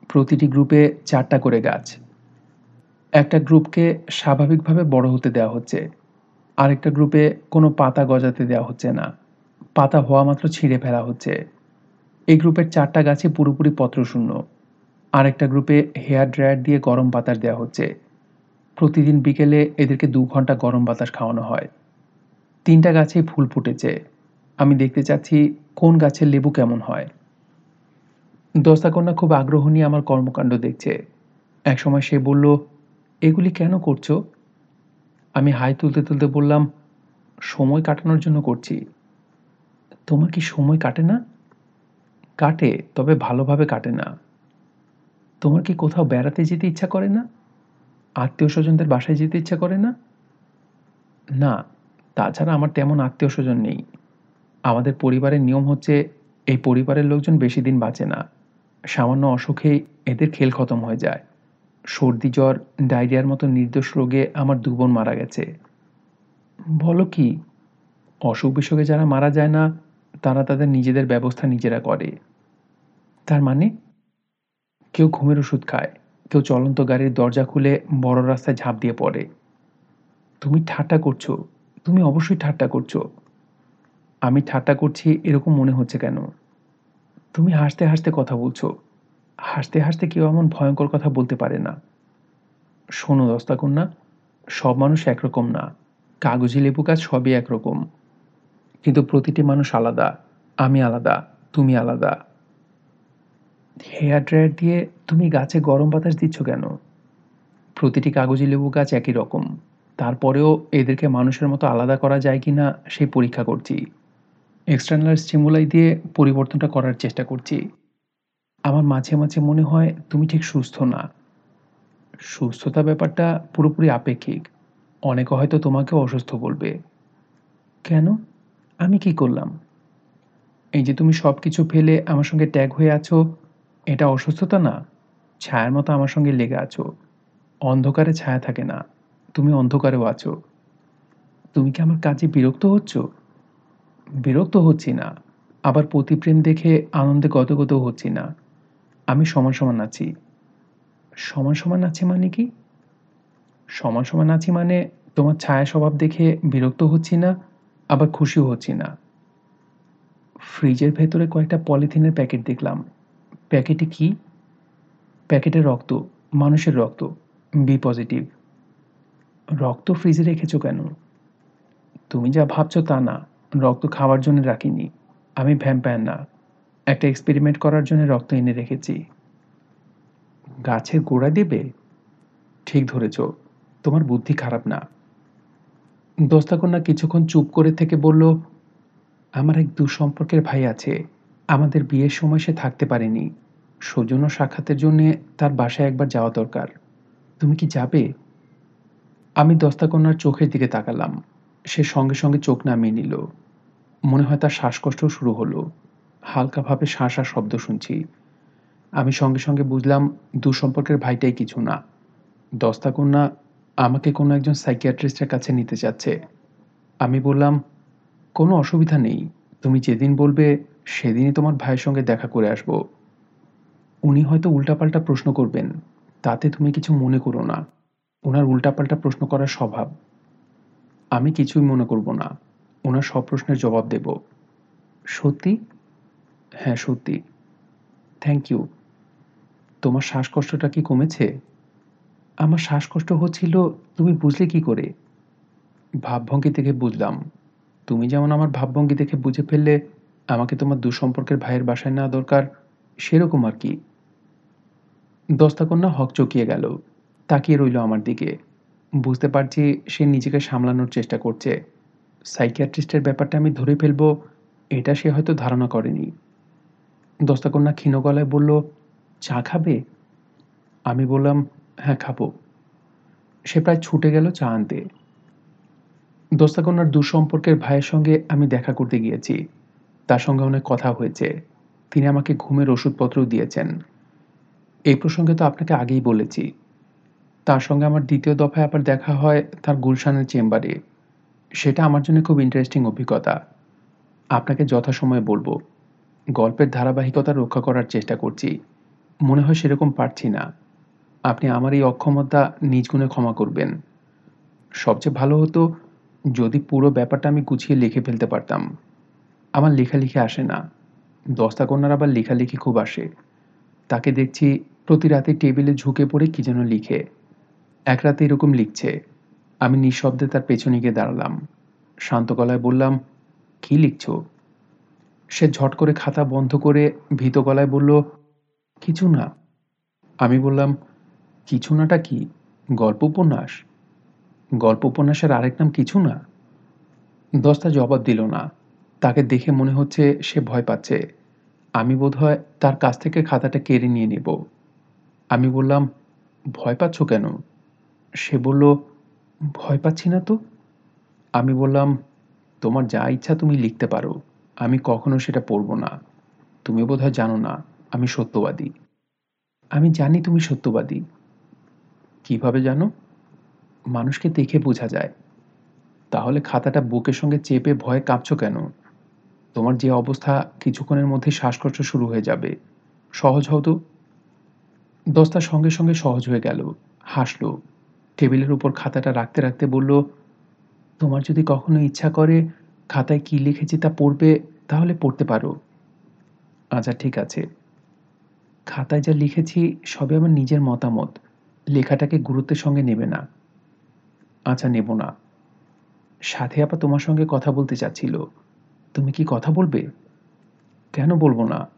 প্রতিটি গ্রুপে চারটা করে গাছ। একটা গ্রুপকে স্বাভাবিকভাবে বড় হতে দেওয়া হচ্ছে। আরেকটা গ্রুপে কোনো পাতা গজাতে দেওয়া হচ্ছে না। পাতা হওয়া মাত্র ছিঁড়ে ফেলা হচ্ছে। এই গ্রুপের চারটা গাছে পুরোপুরি পত্রশূন্য। আরেকটা গ্রুপে হেয়ার ড্রায়ার দিয়ে গরম বাতাস দেওয়া হচ্ছে। প্রতিদিন বিকেলে এদেরকে দু ঘণ্টা গরম বাতাস খাওয়ানো হয়। তিনটা গাছে ফুল ফুটেছে। আমি দেখতে চাচ্ছি কোন গাছের লেবু কেমন হয়। দস্তাকন্যা খুব আগ্রহ নিয়ে আমার কর্মকাণ্ড দেখছে। একসময় সে বলল, এগুলি কেন করছ? আমি হাই তুলতে তুলতে বললাম, সময় কাটানোর জন্য করছি। তোমার কি সময় কাটে না? কাটে, তবে ভালোভাবে কাটে না। তোমার কি কোথাও বেড়াতে যেতে ইচ্ছা করে না? আত্মীয় স্বজনদের বাসায় যেতে ইচ্ছা করে না? না, তাছাড়া আমার তেমন আত্মীয় স্বজন নেই। আমাদের পরিবারের নিয়ম হচ্ছে, এই পরিবারের লোকজন বেশি দিন বাঁচে না। সামান্য অসুখেই এদের খেল খতম হয়ে যায়। সর্দি জ্বর, ডায়রিয়ার মতো নির্দোষ রোগে আমার দু বোন মারা গেছে। বলো কি, অসুখ বিসুখে যারা মারা যায় না, তারা তাদের নিজেদের ব্যবস্থা নিজেরা করে। তার মানে কেউ ঘুমের ওষুধ খায়, কেউ চলন্ত গাড়ির দরজা খুলে বড় রাস্তায় ঝাঁপ দিয়ে পড়ে। তুমি ঠাট্টা করছ, তুমি অবশ্যই ঠাট্টা করছ। আমি ঠাট্টা করছি এরকম মনে হচ্ছে কেন? তুমি হাসতে হাসতে কথা বলছো। হাসতে হাসতে কেউ এমন ভয়ঙ্কর কথা বলতে পারে না। শোনো দস্তা কন্যা, সব মানুষ একরকম না। কাগজি লেবু গাছ সবই একরকম। কিন্তু প্রতিটি মানুষ আলাদা। আমি আলাদা, তুমি আলাদা। হেয়ার ড্রায়ার দিয়ে তুমি গাছে গরম বাতাস দিচ্ছ কেন? প্রতিটি কাগজি লেবু গাছ একই রকম। তারপরেও এদেরকে মানুষের মতো আলাদা করা যায় কি না সেই পরীক্ষা করছি। এক্সটার্নাল স্টিমুলাই দিয়ে পরিবর্তনটা করার চেষ্টা করছি। আমার মাঝে মাঝে মনে হয় তুমি ঠিক সুস্থ না। সুস্থতা ব্যাপারটা পুরোপুরি আপেক্ষিক। অনেকে হয়তো তোমাকেও অসুস্থ বলবে। কেন? আমি কি করলাম? এই যে তুমি সব কিছু ফেলে আমার সঙ্গে ট্যাগ হয়ে আছো, এটা অসুস্থতা না? ছায়ার মতো আমার সঙ্গে লেগে আছো। অন্ধকারে ছায়া থাকে না। তুমি অন্ধকারেও আছো। তুমি কি আমার কাজে বিরক্ত হচ্ছ? বিরক্ত হচ্ছি না, আবার প্রতিপ্রেম দেখে আনন্দে গতগত হচ্ছি না। আমি সমান সমান আছি। সমান সমান আছি মানে কি? সমান সমান আছি মানে তোমার ছায়া স্বভাব দেখে বিরক্ত হচ্ছি না, আবার খুশিও হচ্ছি না। ফ্রিজের ভেতরে কয়েকটা পলিথিনের প্যাকেট দেখলাম। প্যাকেটে কি? প্যাকেটে রক্ত, মানুষের রক্ত। B positive. রক্ত ফ্রিজে রেখেছো কেন? তুমি যা ভাবছ তা না। রক্ত খাওয়ার জন্য রাখিনি। আমি ভ্যাম্পায়ার না। একটা এক্সপেরিমেন্ট করার জন্য রক্ত এনে রেখেছি। গাছের গোড়া দেবে? ঠিক ধরেছ। তোমার বুদ্ধি খারাপ না। দস্তাকন্যা কিছুক্ষণ চুপ করে থেকে বলল, আমার এক দুঃসম্পর্কের ভাই আছে। আমাদের বিয়ের সময় সে থাকতে পারেনি। সৌজন্য সাক্ষাতের জন্যে তার বাসায় একবার যাওয়া দরকার। তুমি কি যাবে? আমি দস্তাকন্যার চোখের দিকে তাকালাম। সে সঙ্গে সঙ্গে চোখ নামিয়ে নিল। মনে হয় তার শ্বাসকষ্টও শুরু হলো। হালকাভাবে শ্বাস শব্দ শুনছি। আমি সঙ্গে সঙ্গে বুঝলাম, দুঃসম্পর্কের ভাইটাই কিছু না। দস্তাকন্যা আমাকে কোনো একজন সাইকিয়াট্রিস্টের কাছে নিতে চাচ্ছে আমি বললাম, কোনো অসুবিধা নেই। তুমি যেদিন বলবে, সেদিনই তোমার ভাইয়ের সঙ্গে দেখা করে আসব। উনি হয়তো উল্টাপাল্টা প্রশ্ন করবেন। তাতে তুমি কিছু মনে করো না। ওনার উল্টাপাল্টা প্রশ্ন করার স্বভাব। আমি কিছুই মনে করব না। ওনার সব প্রশ্নের জবাব দেব। সত্যি? হ্যাঁ সত্যি। থ্যাংক ইউ তোমার শ্বাসকষ্টটা কি কমেছে? আমার শ্বাসকষ্ট হচ্ছিল, তুমি বুঝলে কি করে? ভাবভঙ্গি দেখে বুঝলাম। তুমি যেমন আমার ভাবভঙ্গি দেখে বুঝে ফেললে, আমাকে তোমার দুঃসম্পর্কের ভাইয়ের বাসায় নেওয়া দরকার, সেরকম আর কি। দস্তাকন্যা হক চকিয়ে গেল। তাকিয়ে রইল আমার দিকে। বুঝতে পারছি সে নিজেকে সামলানোর চেষ্টা করছে। সাইকিয়াট্রিস্টের ব্যাপারটা আমি ধরে ফেলব, এটা সে হয়তো ধারণা করেনি। দস্তাকন্যা ক্ষীণ গলায় বলল, চা খাবে? আমি বললাম হ্যাঁ খাব। সে প্রায় ছুটে গেল চা আনতে। দস্তাকন্যার দুঃসম্পর্কের ভাইয়ের সঙ্গে আমি দেখা করতে গিয়েছি। তার সঙ্গে অনেক কথা হয়েছে। তিনি আমাকে ঘুমের ওষুধপত্রও দিয়েছেন। এই প্রসঙ্গে তো আপনাকে আগেই বলেছি। তার সঙ্গে আমার দ্বিতীয় দফায় আবার দেখা হয় তার গুলশানের চেম্বারে। সেটা আমার জন্য খুব ইন্টারেস্টিং অভিজ্ঞতা। আপনাকে যথাসময়ে বলব, গল্পের ধারাবাহিকতা রক্ষা করার চেষ্টা করছি। মনে হয় সেরকম পারছি না। আপনি আমার এই অক্ষমতা নিজ গুণে ক্ষমা করবেন। সবচেয়ে ভালো হতো যদি পুরো ব্যাপারটা আমি গুছিয়ে লিখে ফেলতে পারতাম। আমার লেখালেখি আসে না। দস্তা কন্যার আবার লেখালেখি খুব আসে। তাকে দেখছি প্রতি রাতে টেবিলে ঝুঁকে পড়ে কি যেন লিখে। এক রাতে এরকম লিখছে। আমি নিঃশব্দে তার পেছনে গিয়ে দাঁড়ালাম। শান্ত গলায় বললাম, কি লিখছ? সে ঝট করে খাতা বন্ধ করে ভীত গলায় বলল, কিছু না। আমি বললাম, কিছু নাটা কি? গল্প উপন্যাস গল্প উপন্যাসের আরেক নাম কিছু না? দস্তা জবাব দিল না। তাকে দেখে মনে হচ্ছে সে ভয় পাচ্ছে। আমি বোধহয় তার কাছ থেকে খাতাটা কেড়ে নিয়ে নেব। আমি বললাম, ভয় পাচ্ছ কেন? সে বলল ভয় পাচ্ছি না তো? আমি বললাম, তোমার যা ইচ্ছা তুমি লিখতে পারো। আমি কখনো সেটা পড়ব না। তুমি বোধহয় জানো না, আমি সত্যবাদী। আমি জানি তুমি সত্যবাদী। কীভাবে জানো? মানুষকে দেখে বোঝা যায়। তাহলে খাতাটা বুকের সঙ্গে চেপে ভয়ে কাঁপছো কেন? তোমার যে অবস্থা কিছুক্ষণের মধ্যে শ্বাসকষ্ট শুরু হয়ে যাবে। সহজ হও তো? দস্তা সঙ্গে সঙ্গে সহজ হয়ে গেল, হাসলো। টেবিলের উপর খাতাটা রাখতে রাখতে বলল, তোমার যদি কখনো ইচ্ছা করে খাতায় কি লিখেছি তা পড়বে, তাহলে পড়তে পারো। আচ্ছা ঠিক আছে। খাতায় যা লিখেছি সবে আমার নিজের মতামত। লেখাটাকে গুরুত্বের সঙ্গে নেবে না। আচ্ছা নেব না। সাথে আপা তোমার সঙ্গে কথা বলতে চাচ্ছিল। তুমি কি কথা বলবে? কেন বলব না?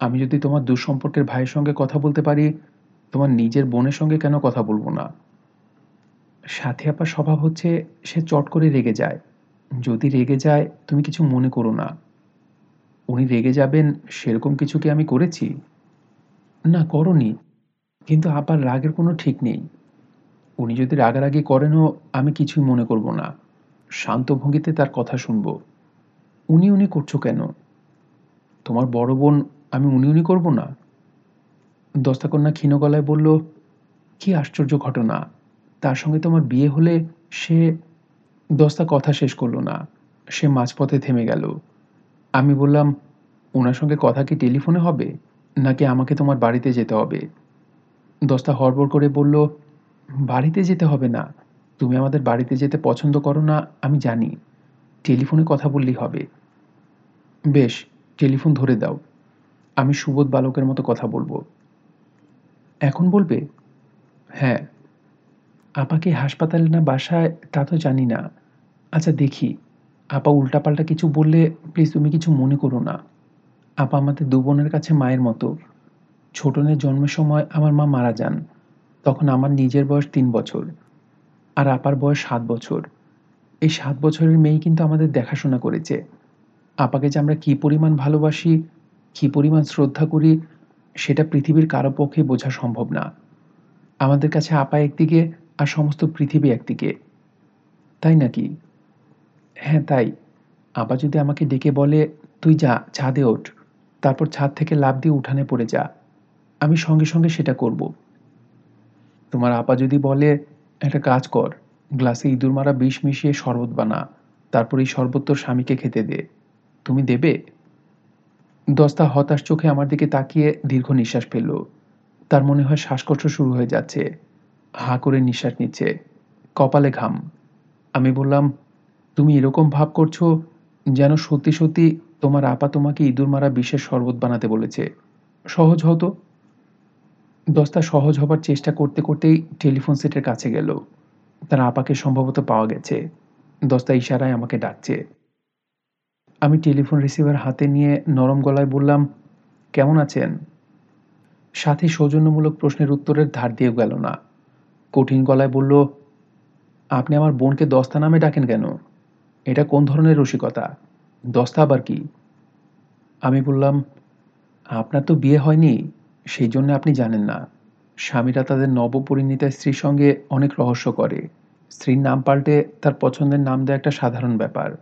আমি যদি তোমার দুঃসম্পর্কের ভাইয়ের সঙ্গে কথা বলতে পারি, তোমার নিজের বোনের সঙ্গে কেন কথা বলব না? সাথে আপার স্বভাব হচ্ছে সে চট করে রেগে যায়। যদি রেগে যায়, তুমি কিছু মনে করো না। উনি রেগে যাবেন, সেরকম কিছু কি আমি করেছি? না, করনি। কিন্তু আপার রাগের কোনো ঠিক নেই। উনি যদি রাগারাগি করেনও, আমি কিছুই মনে করব না। শান্ত ভঙ্গিতে তার কথা শুনব। উনি উনি করছ কেন? তোমার বড় বোন, আমি উনি উনি করব না? দস্তাকন্যা ক্ষীণ গলায় বলল, কি আশ্চর্য ঘটনা। তার সঙ্গে তোমার বিয়ে হলে সে দস্তা কথা শেষ করল না। সে মাঝপথে থেমে গেল। আমি বললাম, ওনার সঙ্গে কথা কি টেলিফোনে হবে? নাকি আমাকে তোমার বাড়িতে যেতে হবে? দস্তা হড়বড় করে বলল, বাড়িতে যেতে হবে না। তুমি আমাদের বাড়িতে যেতে পছন্দ করো না, আমি জানি। টেলিফোনে কথা বললেই হবে। বেশ, টেলিফোন ধরে দাও। আমি সুবোধ বালকের মতো কথা বলব। এখন বলবে? হ্যাঁ। আপাকে হাসপাতালে না বাসায়, তা তো জানি না। আচ্ছা দেখি। আপা উল্টাপাল্টা কিছু বললে, প্লিজ তুমি কিছু মনে করো না। আপা আমাদের দু বোনের কাছে মায়ের মতো। ছোটনের জন্মের সময় আমার মা মারা যান। তখন আমার নিজের বয়স তিন বছর আর আপার বয়স সাত বছর। এই সাত বছরের মেয়ে কিন্তু আমাদের দেখাশোনা করেছে। আপাকে যে আমরা কী পরিমাণ ভালোবাসি, কী পরিমাণ শ্রদ্ধা করি, সেটা পৃথিবীর কারও পক্ষে বোঝা সম্ভব না। আমাদের কাছে আপা একদিকে আর সমস্ত পৃথিবী একদিকে। তাই নাকি? হ্যাঁ তাই। আপা যদি আমাকে ডেকে বলে, তুই যা, ছাদে ওঠ। তারপর ছাদ থেকে লাভ দিয়ে উঠানে পড়ে যা। আমি সঙ্গে সঙ্গে সেটা করব। তোমার আপা যদি বলে, একটা কাজ কর, গ্লাসে ইঁদুর মারা বিষ মিশিয়ে শরবত বানা। তারপর এই শরবত তোর স্বামীকে খেতে দে। তুমি দেবে? দস্তা হতাশ চোখে আমার দিকে তাকিয়ে দীর্ঘ নিঃশ্বাস ফেলল। তার মনে হয় শ্বাসকষ্ট শুরু হয়ে যাচ্ছে। হা করে নিঃশ্বাস নিচ্ছে। কপালে ঘাম। আমি বললাম, তুমি এরকম ভাব করছ যেন সত্যি সত্যি তোমার আপা তোমাকে ইঁদুর মারা বিশেষ শরবত বানাতে বলেছে। সহজ হতো? দস্তা সহজ হবার চেষ্টা করতে করতেই টেলিফোন সেটের কাছে গেল। তার আপাকে সম্ভবত পাওয়া গেছে। দস্তা ইশারায় আমাকে ডাকছে। আমি টেলিফোন রিসিভার হাতে নিয়ে নরম গলায় বললাম, কেমন আছেন? সাথে সৌজন্যমূলক প্রশ্নের উত্তরের ধার দিয়ে গেল না। কঠিন গলায় বলল, আপনি আমার বোনকে দস্তা নামে ডাকেন কেন? এটা কোন ধরনের রসিকতা? দস্তা আবার কি? আমি বললাম, আপনার তো বিয়ে হয়নি সেই জন্য আপনি জানেন না। স্বামীরা তাদের নবপরিণীতা স্ত্রীর সঙ্গে অনেক রহস্য করে। স্ত্রীর নাম পাল্টে তার পছন্দের নাম দেওয়া একটা সাধারণ ব্যাপার।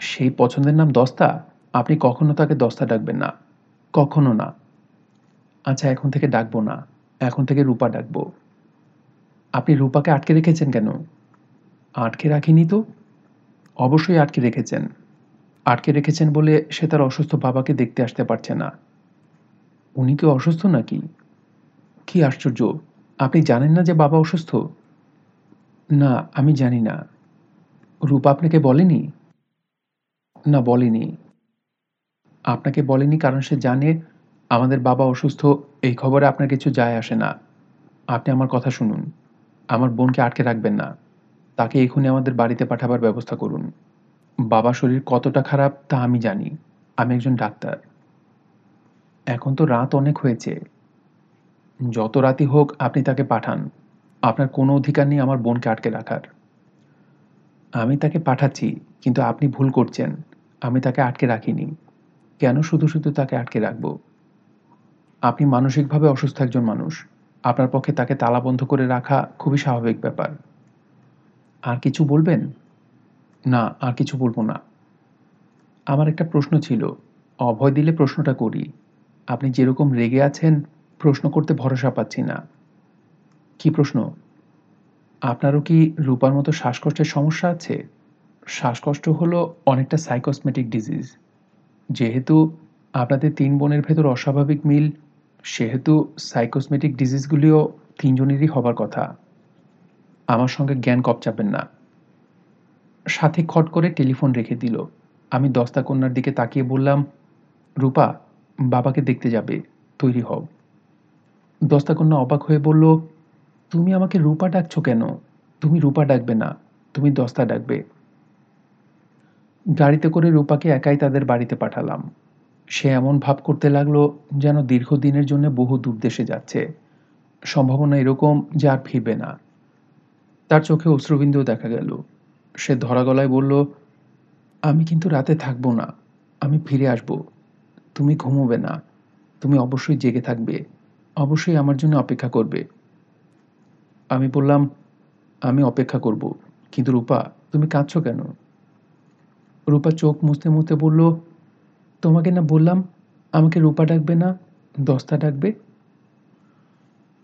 সেই পছন্দের নাম দস্তা? আপনি কখনো তাকে দস্তা ডাকবেন না। কখনো না। আচ্ছা এখন থেকে ডাকবো না। এখন থেকে রূপা ডাকবো। আপনি রূপাকে আটকে রেখেছেন কেন? আটকে রাখিনি তো? অবশ্যই আটকে রেখেছেন। আটকে রেখেছেন বলে সে তার অসুস্থ বাবাকে দেখতে আসতে পারছে না। উনি কি অসুস্থ নাকি? কি আশ্চর্য! আপনি জানেন না যে বাবা অসুস্থ? না, আমি জানি না। রূপা আপনাকে বলেনি? না, বলেনি। আপনাকে বলেনি কারণ সে জানে আমাদের বাবা অসুস্থ, এই খবরে আপনার কিছু যায় আসে না। আপনি আমার কথা শুনুন। আমার বোনকে আটকে রাখবেন না। তাকে এখনই আমাদের বাড়িতে পাঠাবার ব্যবস্থা করুন। বাবার শরীর কতটা খারাপ তা আমি জানি। আমি একজন ডাক্তার। এখন তো রাত অনেক হয়েছে। যত রাতি হোক আপনি তাকে পাঠান। আপনার কোনো অধিকার নেই আমার বোনকে আটকে রাখার। আমি তাকে পাঠাচ্ছি, কিন্তু আপনি ভুল করছেন। আমি তাকে আটকে রাখিনি। কেন শুধু শুধু তাকে আটকে রাখব? আপনি মানসিকভাবে অসুস্থ একজন মানুষ। আপনার পক্ষে তাকে তালাবন্ধ করে রাখা খুবই স্বাভাবিক ব্যাপার। আর কিছু বলবেন? না, আর কিছু বলব না। আমার একটা প্রশ্ন ছিল, অভয় দিলে প্রশ্নটা করি। আপনি যেরকম রেগে আছেন, প্রশ্ন করতে ভরসা পাচ্ছি না। কি প্রশ্ন? আপনারও কি রূপার মতো শ্বাসকষ্টের সমস্যা আছে? শ্বাসকষ্ট হলো অনেকটা সাইকসমেটিক ডিজিজ যেহেতু আপনাদের তিন বোনের ভেতর অস্বাভাবিক মিল সেহেতু সাইকোসমেটিক ডিজিজগুলিও তিনজনেরই হবার কথা। আমার সঙ্গে জ্ঞান কপচাবেন না। সাথে খট করে টেলিফোন রেখে দিল। আমি দস্তা কন্যার দিকে তাকিয়ে বললাম, রূপা, বাবাকে দেখতে যাবে, তৈরি হও। দস্তা কন্যা অবাক হয়ে বলল, তুমি আমাকে রূপা ডাকছো কেন? তুমি রূপা ডাকবে না, তুমি দস্তা ডাকবে। গাড়িতে করে রূপাকে একাই তাদের বাড়িতে পাঠালাম। সে এমন ভাব করতে লাগল যেন দীর্ঘদিনের জন্য বহু দূর দেশে যাচ্ছে। সম্ভাবনা এরকম যে আর ফিরবে না। তার চোখে অশ্রুবিন্দু দেখা গেল। সে ধরা গলায় বলল, আমি কিন্তু রাতে থাকব না। আমি ফিরে আসব। তুমি ঘুমোবে না। তুমি অবশ্যই জেগে থাকবে। অবশ্যই আমার জন্য অপেক্ষা করবে। আমি বললাম, আমি অপেক্ষা করব। কিন্তু রূপা, তুমি কাঁদছো কেন? রূপা চোখ মুছতে মুছতে বলল তোমাকে না বললাম, আমাকে রূপা ডাকবে না, দস্তা ডাকবে?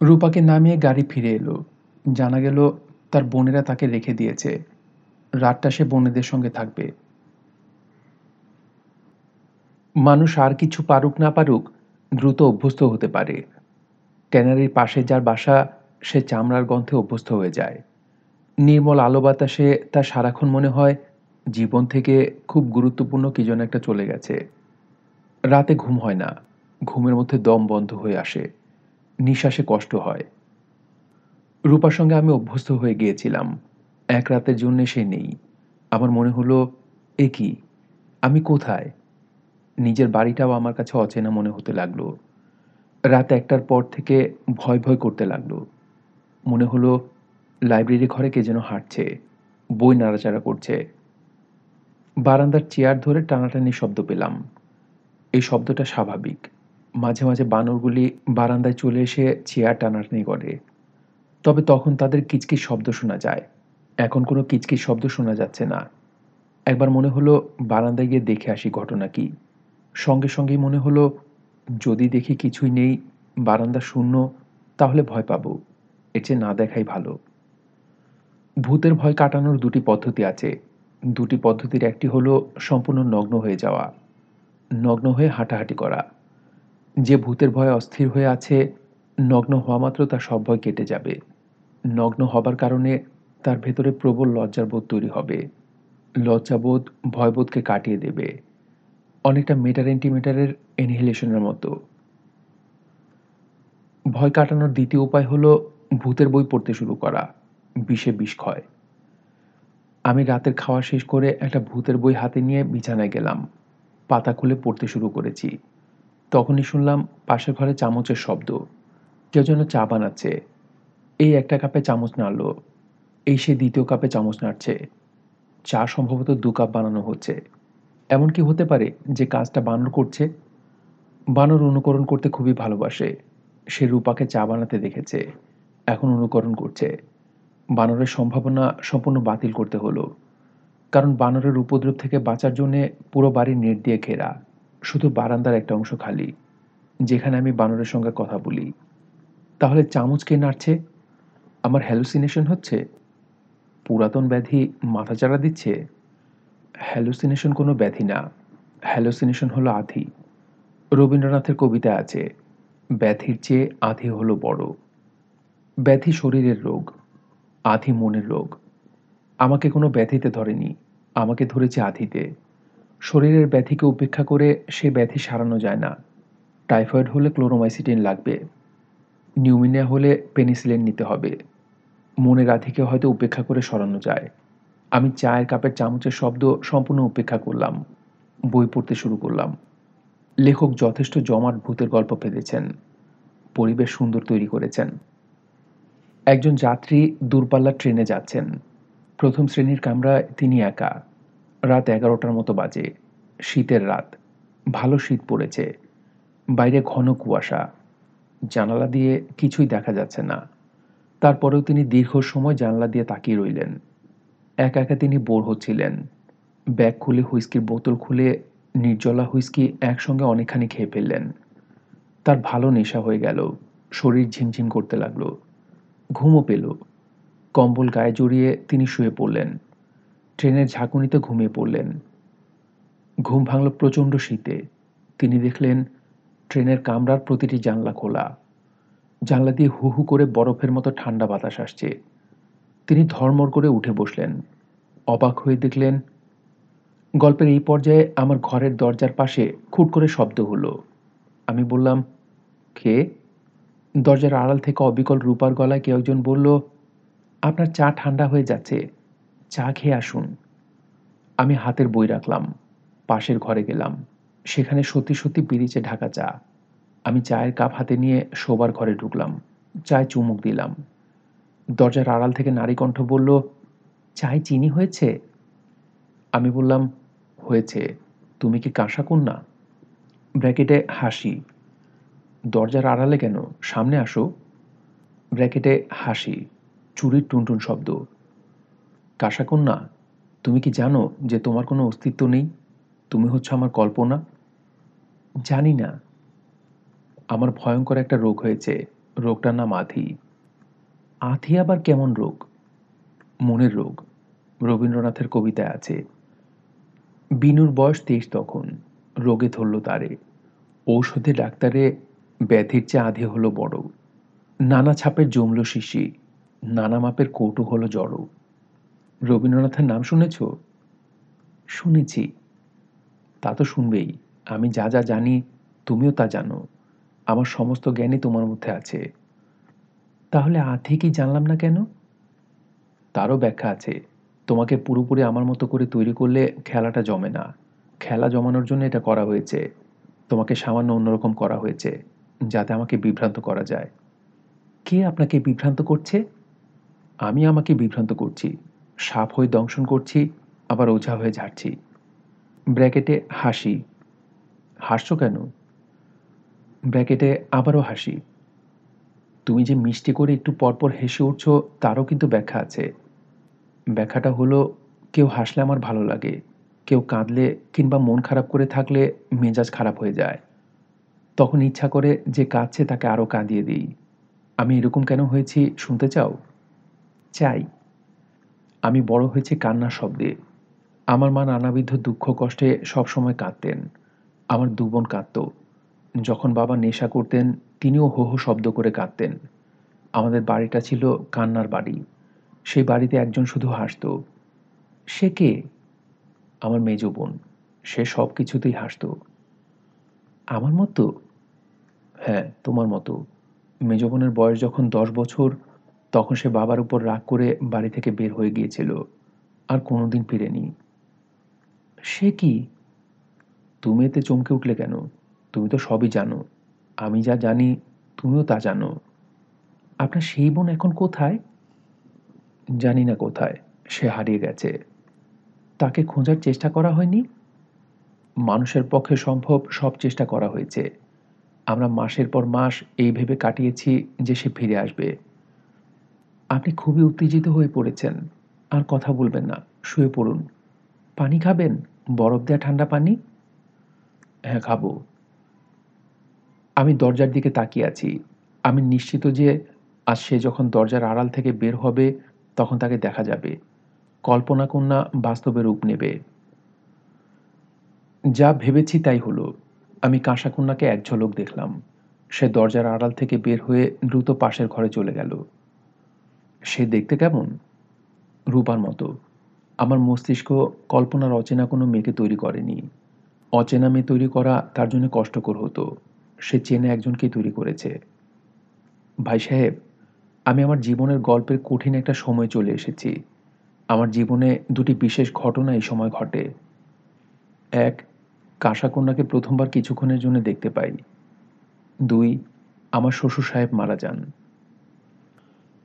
রূপাকে নামিয়ে গাড়ি ফিরে এলো। জানা গেল তার বোনেরা তাকে রেখে দিয়েছে। রাতটা সে বোনেদের সঙ্গে থাকবে। মানুষ আর কিছু পারুক না পারুক, দ্রুত অভ্যস্ত হতে পারে। ট্যানারির পাশে যার বাসা, সে চামড়ার গন্ধে অভ্যস্ত হয়ে যায়। নির্মল আলো বাতাসে তার সারাক্ষণ মনে হয়, জীবন থেকে খুব গুরুত্বপূর্ণ কি যেন একটা চলে গেছে। রাতে ঘুম হয় না। ঘুমের মধ্যে দম বন্ধ হয়ে আসে। নিঃশ্বাসে কষ্ট হয়। রূপার সঙ্গে আমি অভ্যস্ত হয়ে গিয়েছিলাম। এক রাতের জন্য সে নেই। আমার মনে হলো, এ কি? আমি কোথায়? নিজের বাড়িটাও আমার কাছে অচেনা মনে হতে লাগল। রাত একটার পর থেকে ভয় ভয় করতে লাগল। মনে হলো লাইব্রেরি ঘরে কে যেন হাঁটছে, বই নাড়াচাড়া করছে। বারান্দার চেয়ার ধরে টানাটানি শব্দ পেলাম। এই শব্দটা স্বাভাবিক। মাঝে মাঝে বানরগুলি বারান্দায় চলে এসে চেয়ার টানাটানি করে। তবে তখন তাদের কিচকিচ শব্দ শোনা যায়। এখন কোনো কিচকিচ শব্দ শোনা যাচ্ছে না। একবার মনে হলো বারান্দায় গিয়ে দেখে আসি ঘটনা কি। সঙ্গে সঙ্গেই মনে হলো, যদি দেখি কিছুই নেই, বারান্দা শূন্য, তাহলে ভয় পাবো। এর চেয়ে না দেখাই ভালো। ভূতের ভয় কাটানোর দুটি পদ্ধতি আছে। দুটি পদ্ধতির একটি হলো সম্পূর্ণ নগ্ন হয়ে যাওয়া। নগ্ন হয়ে হাঁটাহাঁটি করা। যে ভূতের ভয় অস্থির হয়ে আছে, নগ্ন হওয়া মাত্র তার সব ভয় কেটে যাবে। নগ্ন হবার কারণে তার ভেতরে প্রবল লজ্জাবোধ তৈরি হবে। লজ্জাবোধ ভয়বোধকে কাটিয়ে দেবে। অনেকটা মেটার এন্টিমিটারের এনহিলেশনের মতো। ভয় কাটানোর দ্বিতীয় উপায় হলো ভূতের বই পড়তে শুরু করা। বিষে বিষ ক্ষয় আমি রাতের খাওয়া শেষ করে একটা ভূতের বই হাতে নিয়ে বিছানায় গেলাম। পাতা খুলে পড়তে শুরু করেছি। তখনই শুনলাম পাশের ঘরে চামচের শব্দ। কেউ যেন চা বানাচ্ছে। এই একটা কাপে চামচ নাড়ল। এই সে দ্বিতীয় কাপে চামচ নাড়ছে। চা সম্ভবত দু কাপ বানানো হচ্ছে। এমন কি হতে পারে যে কাজটা বানর করছে? বানর অনুকরণ করতে খুবই ভালোবাসে। সে রূপাকে চা বানাতে দেখেছে। এখন অনুকরণ করছে। বানরের সম্ভাবনা সম্পূর্ণ বাতিল করতে হলো। কারণ বানরের উপদ্রব থেকে বাঁচার জন্যে পুরো বাড়ি নেট দিয়ে ঘেরা, শুধু বারান্দার একটা অংশ খালি, যেখানে আমি বানরের সঙ্গে কথা বলি। তাহলে চামচ কে নাড়ছে? আমার হ্যালুসিনেশন হচ্ছে? পুরাতন ব্যাধি মাথাচাড়া দিচ্ছে? হ্যালুসিনেশন কোনো ব্যাধি না। হ্যালুসিনেশন হলো আধি। রবীন্দ্রনাথের কবিতা আছে, ব্যাধির চেয়ে আধি হলো বড়। ব্যাধি শরীরের রোগ, আধি মনের রোগ। আমাকে কোনো ব্যাধিতে ধরেনি। আমাকে ধরেছে আধিতে। শরীরের ব্যাধিকে উপেক্ষা করে সে ব্যাধি সারানো যায় না। টাইফয়েড হলে ক্লোরোমাইসিটিন লাগবে। নিউমিনিয়া হলে পেনিসিলিন নিতে হবে। মনের আধিকে হয়তো উপেক্ষা করে সরানো যায়। আমি চায়ের কাপের চামচের শব্দ সম্পূর্ণ উপেক্ষা করলাম। বই পড়তে শুরু করলাম। লেখক যথেষ্ট জমাট ভূতের গল্প ফেলেছেন পরিবেশ সুন্দর তৈরি করেছেন। একজন যাত্রী দূরপাল্লার ট্রেনে যাচ্ছেন। প্রথম শ্রেণির কামরায় তিনি একা। রাত এগারোটার মতো বাজে। শীতের রাত। ভালো শীত পড়েছে। বাইরে ঘন কুয়াশা। জানালা দিয়ে কিছুই দেখা যাচ্ছে না। তারপরেও তিনি দীর্ঘ সময় জানলা দিয়ে তাকিয়ে রইলেন। একা একা তিনি বোর হচ্ছিলেন। ব্যাগ খুলে হুইস্কির বোতল খুলে নির্জলা হুইস্কি একসঙ্গে অনেকখানি খেয়ে ফেললেন। তার ভালো নেশা হয়ে গেল। শরীর ঝিমঝিম করতে লাগল। ঘুমও পেল। কম্বল গায়ে জড়িয়ে তিনি শুয়ে পড়লেন। ট্রেনের ঝাঁকুনিতে ঘুমিয়ে পড়লেন। ঘুম ভাঙল প্রচণ্ড শীতে। তিনি দেখলেন, ট্রেনের কামরার প্রতিটি জানলা খোলা। জানলা দিয়ে হু হু করে বরফের মতো ঠান্ডা বাতাস আসছে। তিনি ধর্মর করে উঠে বসলেন। অবাক হয়ে দেখলেন, গল্পের এই পর্যায়ে আমার ঘরের দরজার পাশে খুট করে শব্দ হলো। আমি বললাম, কে? দরজার আড়াল থেকে অবিকল রূপার গলায় কেউ একজন বলল আপনার চা ঠান্ডা হয়ে যাচ্ছে। চা খেয়ে আসুন। আমি হাতের বই রাখলাম। পাশের ঘরে গেলাম। সেখানে সত্যি সত্যি পিরিচে ঢাকা চা। আমি চায়ের কাপ হাতে নিয়ে শোবার ঘরে ঢুকলাম। চায় চুমুক দিলাম। দরজার আড়াল থেকে নারী কণ্ঠ বলল, চায় চিনি হয়েছে? আমি বললাম, হয়েছে। তুমি কি কাঁসা কন্যা? ব্র্যাকেটে হাসি। দরজার আড়ালে কেন? সামনে আসো। ব্র্যাকেটে হাসি। চুরির টুনটুন শব্দ। কাঁসা কন্যা তুমি কি জানো যে তোমার কোনো অস্তিত্ব নেই? তুমি হচ্ছে আমার কল্পনা? জানি না। আমার ভয়ঙ্কর একটা রোগ হয়েছে। রোগটার নাম আধি আধি আবার কেমন রোগ? মনের রোগ। রবীন্দ্রনাথের কবিতায় আছে। বিনুর বয়স তেইশ তখন। রোগে ধরল তারে। ঔষধে ডাক্তারে ব্যাধির চেয়ে আধে হলো বড়। নানা ছাপের জমল শিশি। নানা মাপের কৌটু হলো জড়ো। রবীন্দ্রনাথের নাম শুনেছ? শুনেছি। তা তো শুনবেই। আমি যা যা জানি, তুমিও তা জানো। আমার সমস্ত জ্ঞানই তোমার মধ্যে আছে। তাহলে আধে কি জানলাম না কেন? তারও ব্যাখ্যা আছে। তোমাকে পুরোপুরি আমার মতো করে তৈরি করলে খেলাটা জমে না। খেলা জমানোর জন্য এটা করা হয়েছে। তোমাকে সামান্য অন্যরকম করা হয়েছে, যাতে আমাকে বিভ্রান্ত করা যায়। কে আপনাকে বিভ্রান্ত করছে? আমি আমাকে বিভ্রান্ত করছি, সাপ হয়ে দংশন করছি, আবার ওঝা হয়ে ঝাড়ছি। ব্র্যাকেটে হাসি। হাসছ কেন? ব্র্যাকেটে আবারও হাসি। তুমি যে মিষ্টি করে একটু পরপর হেসে উঠছ, তারও কিন্তু ব্যাখ্যা আছে। ব্যাখ্যাটা হলো, কেউ হাসলে আমার ভালো লাগে, কেউ কাঁদলে কিংবা মন খারাপ করে থাকলে মেজাজ খারাপ হয়ে যায়। তখন ইচ্ছা করে যে কাঁদছে তাকে আরও কাঁদিয়ে দিই। আমি এরকম কেন হয়েছি, শুনতে চাও? চাই। আমি বড় হয়েছি কান্নার শব্দে। আমার মা নানাবিধ দুঃখ কষ্টে সবসময় কাঁদতেন। আমার দু বোন কাঁদত। যখন বাবা নেশা করতেন, তিনিও হো হো শব্দ করে কাঁদতেন। আমাদের বাড়িটা ছিল কান্নার বাড়ি। সেই বাড়িতে একজন শুধু হাসত। সে কে? আমার মেজ বোন। সে সব কিছুতেই হাসত। আমার মতো? হ্যাঁ তোমার মতো। মেজ বোনের বয়স যখন দশ বছর তখন সে বাবার উপর রাগ করে বাড়ি থেকে বের হয়ে গিয়েছিল। আর কোনোদিন ফিরেনি। সে কি? তুমি এতে চমকে উঠলে কেন? তুমি তো সবই জানো। আমি যা জানি, তুমিও তা জানো। আপনার সেই বোন এখন কোথায়? জানি না কোথায়। সে হারিয়ে গেছে। তাকে খোঁজার চেষ্টা করা হয়নি? মানুষের পক্ষে সম্ভব সব চেষ্টা করা হয়েছে। আমরা মাসের পর মাস এই ভেবে কাটিয়েছি যে সে ফিরে আসবে। আপনি খুবই উত্তেজিত হয়ে পড়েছেন। আর কথা বলবেন না। শুয়ে পড়ুন। পানি খাবেন? বরফ দেয়া ঠান্ডা পানি? হ্যাঁ খাব। আমি দরজার দিকে তাকিয়ে আছি। আমি নিশ্চিত যে আজ সে যখন দরজার আড়াল থেকে বের হবে, তখন তাকে দেখা যাবে। কল্পনা কন্যা বাস্তবে রূপ নেবে। যা ভেবেছি তাই হলো। আমি কাঁসা কন্যাকে এক ঝলক দেখলাম। সে দরজার আড়াল থেকে বের হয়ে দ্রুত পাশের ঘরে চলে গেল। সে দেখতে কেমন? রূপার মতো। আমার মস্তিষ্ক কল্পনার অচেনা কোনো মেয়েকে তৈরি করেনি। অচেনা মেয়ে তৈরি করা তার জন্য কষ্টকর হতো। সে চেনে একজনকেই তৈরি করেছে। ভাই সাহেব, আমি আমার জীবনের গল্পের কঠিন একটা সময় চলে এসেছি। আমার জীবনে দুটি বিশেষ ঘটনা এই সময় ঘটে। এক কাঁসাকন্যাকে প্রথমবার কিছুক্ষণের জন্য দেখতে পাই। দুই, আমার শ্বশুর সাহেব মারা যান।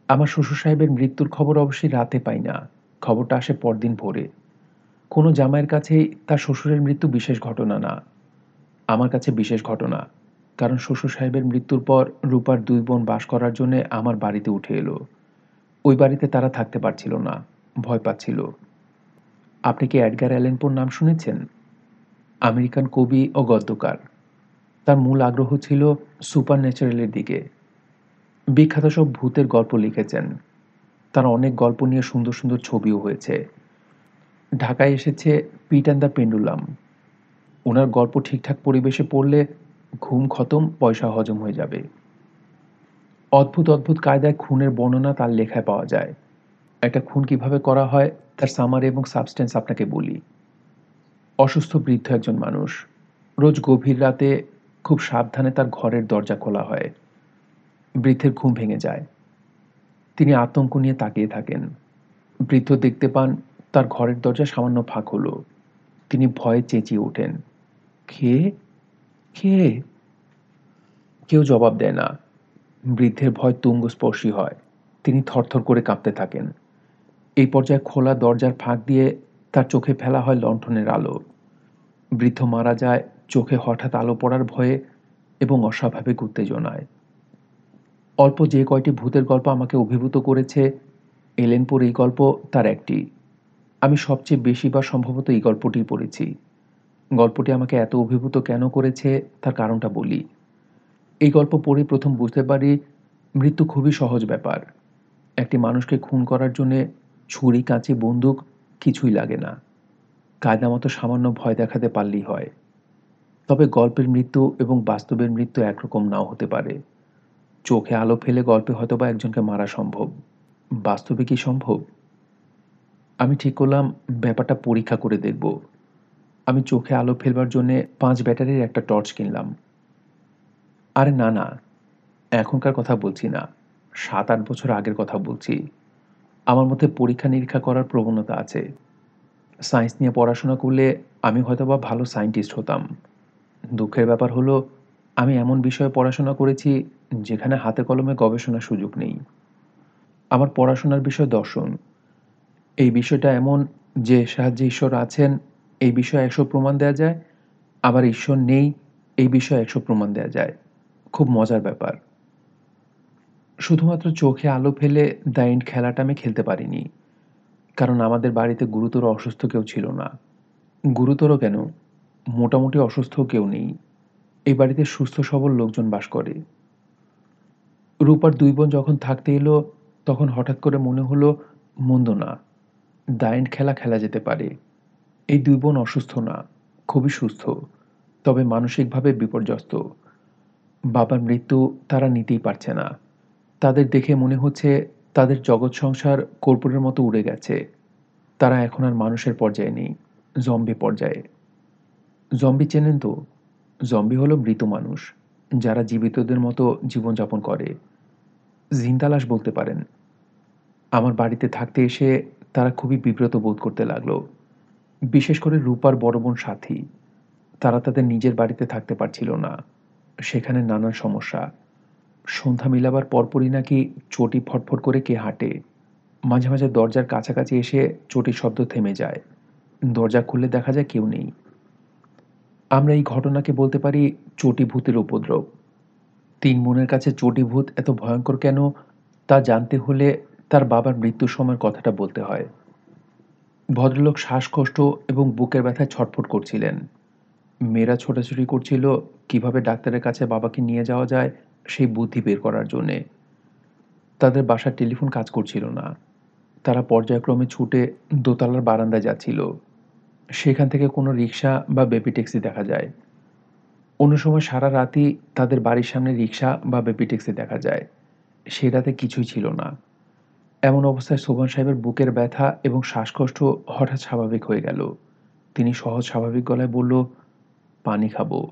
আমার শ্বশুর সাহেবের মৃত্যুর খবর অবশ্যই রাতে পাই না। খবরটা আসে পরদিন ভোরে। কোনো জামাইয়ের কাছেই তার শ্বশুরের মৃত্যু বিশেষ ঘটনা না। আমার কাছে বিশেষ ঘটনা, কারণ শ্বশুর সাহেবের মৃত্যুর পর রূপার দুই বোন বাস করার জন্য আমার বাড়িতে উঠে এলো। ওই বাড়িতে তারা থাকতে পারছিল না, ভয় পাচ্ছিল। আপনি কি অ্যাডগার অ্যালেনপোর নাম শুনেছেন? আমেরিকান কবি ও গদ্যকার। তার মূল আগ্রহ ছিল সুপার ন্যাচারালের দিকে। বিখ্যাত সব ভূতের গল্প লিখেছেন। তার অনেক গল্প নিয়ে সুন্দর সুন্দর ছবিও হয়েছে। ঢাকায় এসেছে পিট অ্যান্ড দ্য পেন্ডুলাম ওনার গল্প ঠিকঠাক পরিবেশে পড়লে ঘুম খতম, পয়সা হজম হয়ে যাবে। অদ্ভুত অদ্ভুত কায়দায় খুনের বর্ণনা তার লেখায় পাওয়া যায়। একটা খুন কীভাবে করা হয়, তার সামার এবং সাবস্টেন্স আপনাকে বলি। অসুস্থ, বৃদ্ধ একজন মানুষ। রোজ গভীর রাতে খুব সাবধানে তার ঘরের দরজা খোলা হয়। বৃদ্ধের ঘুম ভেঙে যায়। তিনি আতঙ্ক নিয়ে তাকিয়ে থাকেন। বৃদ্ধ দেখতে পান তার ঘরের দরজা সামান্য ফাঁক হলো। তিনি ভয়ে চেঁচিয়ে ওঠেন। কে? কে? কেউ জবাব দেয় না। বৃদ্ধের ভয় তুঙ্গস্পর্শী হয়। তিনি থরথর করে কাঁপতে থাকেন। এই পর্যায়ে খোলা দরজার ফাঁক দিয়ে তার চোখে ফেলা হয় লণ্ঠনের আলো। বৃদ্ধ মারা যায় চোখে হঠাৎ আলো পড়ার ভয়ে এবং অস্বাভাবিক উত্তেজনায়। অল্প যে কয়টি ভূতের গল্প আমাকে অভিভূত করেছে, এলেনপুর এই গল্প তার একটি। আমি সবচেয়ে বেশি বা সম্ভবত এই গল্পটি পড়েছি। গল্পটি আমাকে এত অভিভূত কেন করেছে তার কারণটা বলি। এই গল্প পড়ে প্রথম বুঝতে পারি মৃত্যু খুবই সহজ ব্যাপার। একটি মানুষকে খুন করার জন্যে ছুরি, কাঁচি, বন্দুক কিছুই লাগে না। কায়দা মতো সামান্য ভয় দেখাতে পারলেই হয়। তবে গল্পের মৃত্যু এবং বাস্তবের মৃত্যু একরকম নাও হতে পারে। চোখে আলো ফেলে গল্পে হয়তোবা একজনকে মারা সম্ভব। বাস্তবে কি সম্ভব? আমি ঠিক করলাম, ব্যাপারটা পরীক্ষা করে দেখব। আমি চোখে আলো ফেলবার জন্যে পাঁচ ব্যাটারির একটা টর্চ কিনলাম। আরে না না, এখনকার কথা বলছি না। সাত, আট বছর আগের কথা বলছি। আমার মধ্যে পরীক্ষা নিরীক্ষা করার প্রবণতা আছে। সায়েন্স নিয়ে পড়াশোনা করলে আমি হয়তোবা ভালো সায়েন্টিস্ট হতাম। দুঃখের ব্যাপার হলো, আমি এমন বিষয়ে পড়াশোনা করেছি যেখানে হাতে কলমে গবেষণার সুযোগ নেই। আমার পড়াশোনার বিষয় দর্শন। এই বিষয়টা এমন যে সাহায্যে ঈশ্বর আছেন, এই বিষয়ে একশো প্রমাণ দেওয়া যায়। আবার ঈশ্বর নেই, এই বিষয়ে একশো প্রমাণ দেওয়া যায়। খুব মজার ব্যাপার। শুধুমাত্র চোখে আলো ফেলে দ্য খেলাটা আমি খেলতে পারিনি। কারণ আমাদের বাড়িতে গুরুতর অসুস্থ কেউ ছিল না। গুরুতর কেন? মোটামুটি অসুস্থ কেউ নেই। এই বাড়িতে সুস্থ সবল লোকজন বাস করে। রূপার দুই বোন যখন থাকতে এলো, তখন হঠাৎ করে মনে হলো, মন্দ না। দায়েন্ট খেলা খেলা যেতে পারে। এই দুই বোন অসুস্থ না, খুবই সুস্থ, তবে মানসিকভাবে বিপর্যস্ত। বাবার মৃত্যু তারা নিতেই পারছে না। তাদের দেখে মনে হচ্ছে, তাদের জগৎ সংসার কর্পূরের মতো উড়ে গেছে। তারা এখন আর মানুষের পর্যায়ে নেই জম্বি পর্যায়ে। জম্বি চেনেন তো? জম্বি হলো মৃত মানুষ, যারা জীবিতদের মতো জীবনযাপন করে। জিন্দালাস বলতে পারেন। আমার বাড়িতে থাকতে এসে তারা খুবই বিব্রত বোধ করতে লাগল। বিশেষ করে রূপার বড় বোন সাথী। তারা তাদের নিজের বাড়িতে থাকতে পারছিল না। সেখানে নানান সমস্যা। সন্ধ্যা মিলাবার পরপরই নাকি চটি ফটফট করে কে হাঁটে। মাঝে মাঝে দরজার কাছাকাছি এসে চটির শব্দ থেমে যায়। দরজা খুললে দেখা যায় কেউ নেই। আমরা এই ঘটনাকে বলতে পারি চটি ভূতের উপদ্রব। তিন বোনের কাছে চটিভূত এত ভয়ঙ্কর কেন, তা জানতে হলে তার বাবার মৃত্যুর সময়ের কথাটা বলতে হয়। ভদ্রলোক শ্বাসকষ্ট এবং বুকের ব্যথায় ছটফট করছিলেন। মেয়েরা ছোটাছুটি করছিল, কীভাবে ডাক্তারের কাছে বাবাকে নিয়ে যাওয়া যায় সেই বুদ্ধি বের করার জন্যে। তাদের বাসার টেলিফোন কাজ করছিল না। তারা পর্যায়ক্রমে ছুটে দোতলার বারান্দায় যাচ্ছিল। সেখান থেকে কোনো রিক্সা বা বেবি ট্যাক্সি দেখা যায়। অন্য সময় সারা রাতই তাদের বাড়ির সামনে রিক্সা বা বেবি ট্যাক্সি দেখা যায়। সে রাতে কিছুই ছিল না। এমন অবস্থায় সোভান সাহেবের বুকের ব্যথা এবং শ্বাসকষ্ট হঠাৎ স্বাভাবিক হয়ে গেল। তিনি সহজ স্বাভাবিক গলায় বলল, পানি খাব,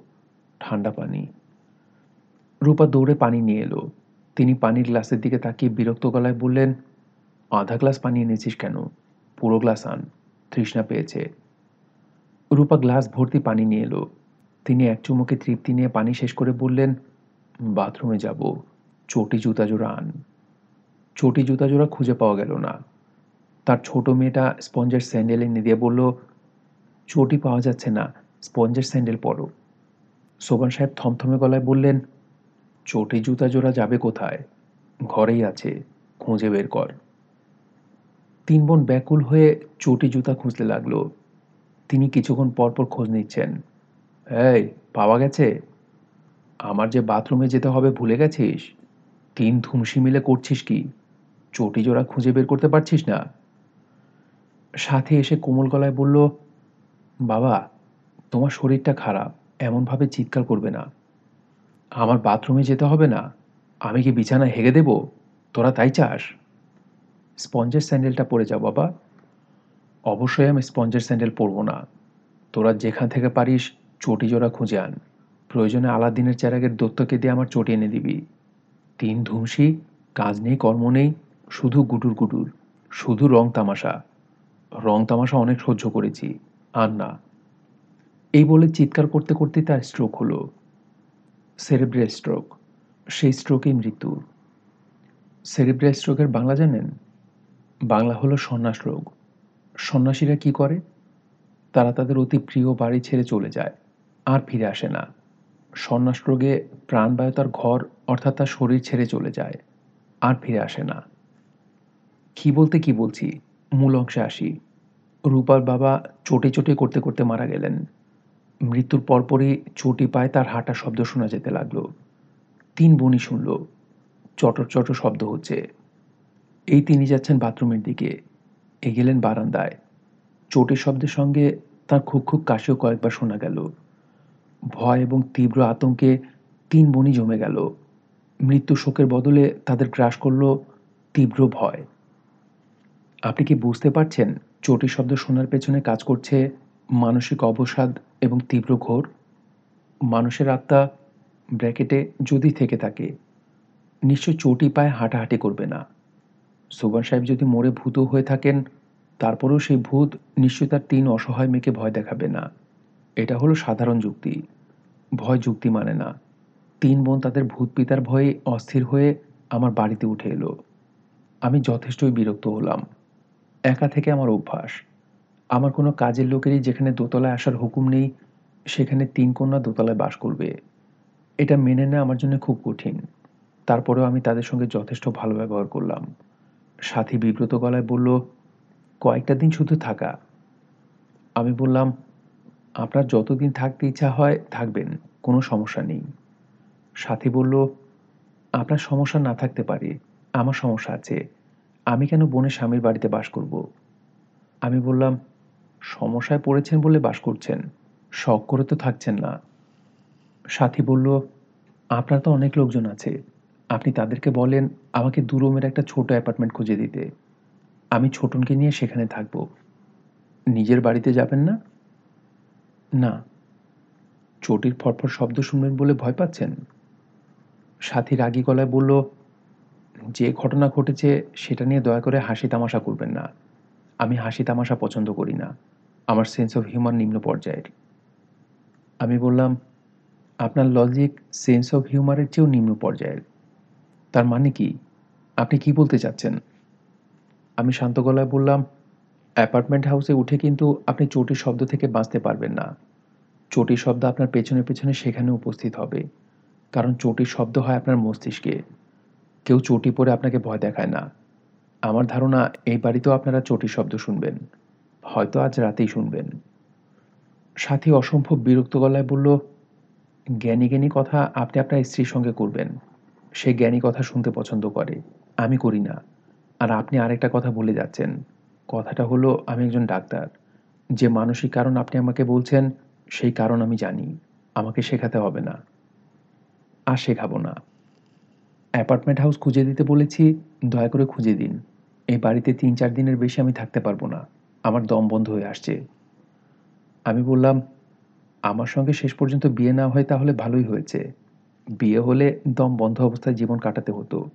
ঠান্ডা পানি। রূপা দৌড়ে পানি নিয়ে এলো। তিনি পানির গ্লাসের দিকে তাকিয়ে বিরক্ত গলায় বললেন, আধা গ্লাস পানি এনেছিস কেন? পুরো গ্লাস আন, তৃষ্ণা পেয়েছে। রূপা গ্লাস ভর্তি পানি নিয়ে এলো। তিনি এক চুমুকে তৃপ্তি নিয়ে পানি শেষ করে বললেন, বাথরুমে যাব, চটি জুতা জোড়া আন। চটি জুতা জোড়া খুঁজে পাওয়া গেল না। তার ছোট মেয়েটা স্পঞ্জের স্যান্ডেল এনে দিয়ে বলল, চটি পাওয়া যাচ্ছে না, স্পঞ্জের স্যান্ডেল পরো। সোবান সাহেব থমথমে গলায় বললেন, চটি জুতা জোড়া যাবে কোথায়? ঘরেই আছে, খুঁজে বের কর। তিন বোন ব্যাকুল হয়ে চটি জুতা খুঁজতে লাগল। তিনি কিছুক্ষণ পরপর খোঁজ নিচ্ছেন। এই, পাওয়া গেছে। আমার যে বাথরুমে যেতে হবে ভুলে গেছিস? তিন ধুমসি মিলে করছিস কি? চটি জোড়া খুঁজে বের করতে পারছিস না? সাথে এসে কোমল গলায় বলল, বাবা, তোমার শরীরটা খারাপ, এমনভাবে চিৎকার করবে না। আমার বাথরুমে যেতে হবে না। আমি কি বিছানায় হেগে দেব? তোরা তাই চাস? স্পঞ্জের স্যান্ডেলটা পরে যাও, বাবা। অবশ্যই আমি স্পঞ্জের স্যান্ডেল পরবো না। তোরা যেখান থেকে পারিস চটি জোড়া খুঁজে আন। প্রয়োজনে আলাদিনের চেরাগের দত্তকে দিয়ে আমার চটি এনে দিবি। তিন ধুমসি, কাজ নেই, কর্ম নেই, শুধু গুটুর গুটুর, শুধু রং তামাশা। রং তামাশা অনেক সহ্য করেছি, আর না। এই বলে চিৎকার করতে করতে তার স্ট্রোক হলো। সেরেব্রাল স্ট্রোক সেই স্ট্রোকেই মৃত্যু। সেরেব্রাল স্ট্রোকের বাংলা জানেন? বাংলা হলো সন্ন্যাস রোগ। সন্ন্যাসীরা কি করে? তারা তাদের অতি প্রিয় বাড়ি ছেড়ে চলে যায়। আর ফিরে আসে না। সন্ন্যাস রোগে প্রাণবায়ু তার ঘর অর্থাৎ তার শরীর ছেড়ে চলে যায়, আর ফিরে আসে না। কি বলতে কি বলছি? মূল অংশে আসি। রূপার বাবা চটে চটে করতে করতে মারা গেলেন। মৃত্যুর পরপরই চটি পায় তার হাঁটা শব্দ শোনা যেতে লাগল। তিন বনি শুনল। চটর চটর শব্দ হচ্ছে। এই তিনি যাচ্ছেন বাথরুমের দিকে। এগেলেন বারান্দায়। চোটের শব্দের সঙ্গে তার খুব খুব কাশিও কয়েকবার শোনা গেল। ভয় এবং তীব্র আতঙ্কে তিন বনি জমে গেল। মৃত্যু শোকের বদলে তাদের গ্রাস করল তীব্র ভয়। আপনি কি বুঝতে পারছেন চটি শব্দ শোনার পেছনে কাজ করছে মানসিক অবসাদ এবং তীব্র ঘোর? মানুষের আত্মা ব্র্যাকেটে যদি থেকে থাকে, নিশ্চয় চটি পায়ে হাঁটাহাঁটি করবে না। সুবান সাহেব যদি মরে ভূত হয়ে থাকেন, তারপরেও সেই ভূত নিশ্চয় তার তিন অসহায় মেয়েকে ভয় দেখাবে না। এটা হলো সাধারণ যুক্তি। ভয় যুক্তি মানে না। তিন বোন তাদের ভূত পিতার ভয়ে অস্থির হয়ে আমার বাড়িতে উঠে এলো। আমি যথেষ্টই বিরক্ত হলাম। একা থেকে আমার অভ্যাস। আমার কোনো কাজের লোকেরই যেখানে দোতলায় আসার হুকুম নেই, সেখানে তিন কন্যা দোতলায় বাস করবে। এটা মেনে নেওয়া আমার জন্য খুব কঠিন। তারপরেও আমি তাদের সঙ্গে যথেষ্ট ভালো ব্যবহার করলাম। সাথী বিব্রত গলায় বলল, কয়েকটা দিন শুধু থাকা। আমি বললাম আপনার যতদিন থাকতে ইচ্ছা হয়, থাকবেন, কোনো সমস্যা নেই। সাথী বলল, আপনার সমস্যা না থাকতে পারে, আমার সমস্যা আছে। আমি কেন বোনের স্বামীর বাড়িতে বাস করব? আমি বললাম, সমস্যায় পড়েছেন বলে বাস করছেন, শখ করে তো থাকছেন না। সাথী বলল, আপনার তো অনেক লোকজন আছে, আপনি তাদেরকে বলেন আমাকে দু রুমের একটা ছোট অ্যাপার্টমেন্ট খুঁজে দিতে। আমি ছোটনকে নিয়ে সেখানে থাকব। নিজের বাড়িতে যাবেন না? না। চটির ফটফট শব্দ শুনবেন বলে ভয় পাচ্ছেন। সাথী রাগী গলায় বলল, যে ঘটনা ঘটেছে সেটা নিয়ে দয়া করে হাসি তামাশা করবেন না। আমি হাসি তামাশা পছন্দ করি না। আমার সেন্স অফ হিউমার নিম্ন পর্যায়ের। আমি বললাম, আপনার লজিক সেন্স অফ হিউমারের চেয়েও নিম্ন পর্যায়ের। তার মানে কি? আপনি কি বলতে চাচ্ছেন? আমি শান্ত গলায় বললাম অ্যাপার্টমেন্ট হাউসে উঠে কিন্তু আপনি চটির শব্দ থেকে বাঁচতে পারবেন না। চটির শব্দ আপনার পেছনে পেছনে সেখানে উপস্থিত হবে। কারণ চটির শব্দ হয় আপনার মস্তিষ্কে। কেউ চটি পরে আপনাকে ভয় দেখায় না। আমার ধারণা, এই বাড়িতেও আপনারা চটির শব্দ শুনবেন। হয়তো আজ রাতেই শুনবেন। সাথী অসম্ভব বিরক্ত গলায় বলল, জ্ঞানী জ্ঞানী কথা আপনি আপনার স্ত্রীর সঙ্গে করবেন। সে জ্ঞানী কথা শুনতে পছন্দ করে। আমি করি না। আর আপনি আরেকটা কথা বলে যাচ্ছেন কথাটা হলো, আমি একজন ডাক্তার। যে মানসিক কারণ আপনি আমাকে বলছেন, সেই কারণ আমি জানি। আমাকে শেখাতে হবে না। আর শেখাবো না। অ্যাপার্টমেন্ট হাউস খুঁজে দিতে বলেছি, দয়া করে খুঁজে দিন। এই বাড়িতে তিন চার দিনের বেশি আমি থাকতে পারব না। আমার দম বন্ধ হয়ে আসছে। আমি বললাম, আমার সঙ্গে শেষ পর্যন্ত বিয়ে না হয় তাহলে ভালোই হয়েছে। বিয়ে হলে দম বন্ধ অবস্থায় জীবন কাটাতে হতো।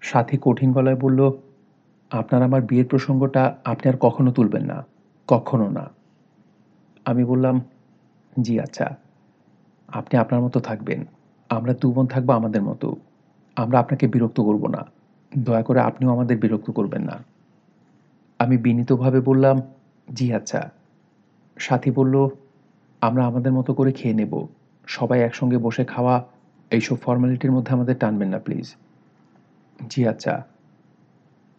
সাথী কঠিন গলায় বলল আপনার আমার বিয়ের প্রসঙ্গটা আপনি আর কখনো তুলবেন না, কখনো না। আমি বললাম, জি আচ্ছা। আপনি আপনার মতো থাকবেন। আমরা দু বোন থাকব আমাদের মতো। আমরা আপনাকে বিরক্ত করব না। দয়া করে আপনিও আমাদের বিরক্ত করবেন না। আমি বিনীতভাবে বললাম, জি আচ্ছা। সাথী বলল, আমরা আমাদের মতো করে খেয়ে নেব। সবাই একসঙ্গে বসে খাওয়া, এইসব ফর্মালিটির মধ্যে আমাদের টানবেন না, প্লিজ। জি আচ্ছা।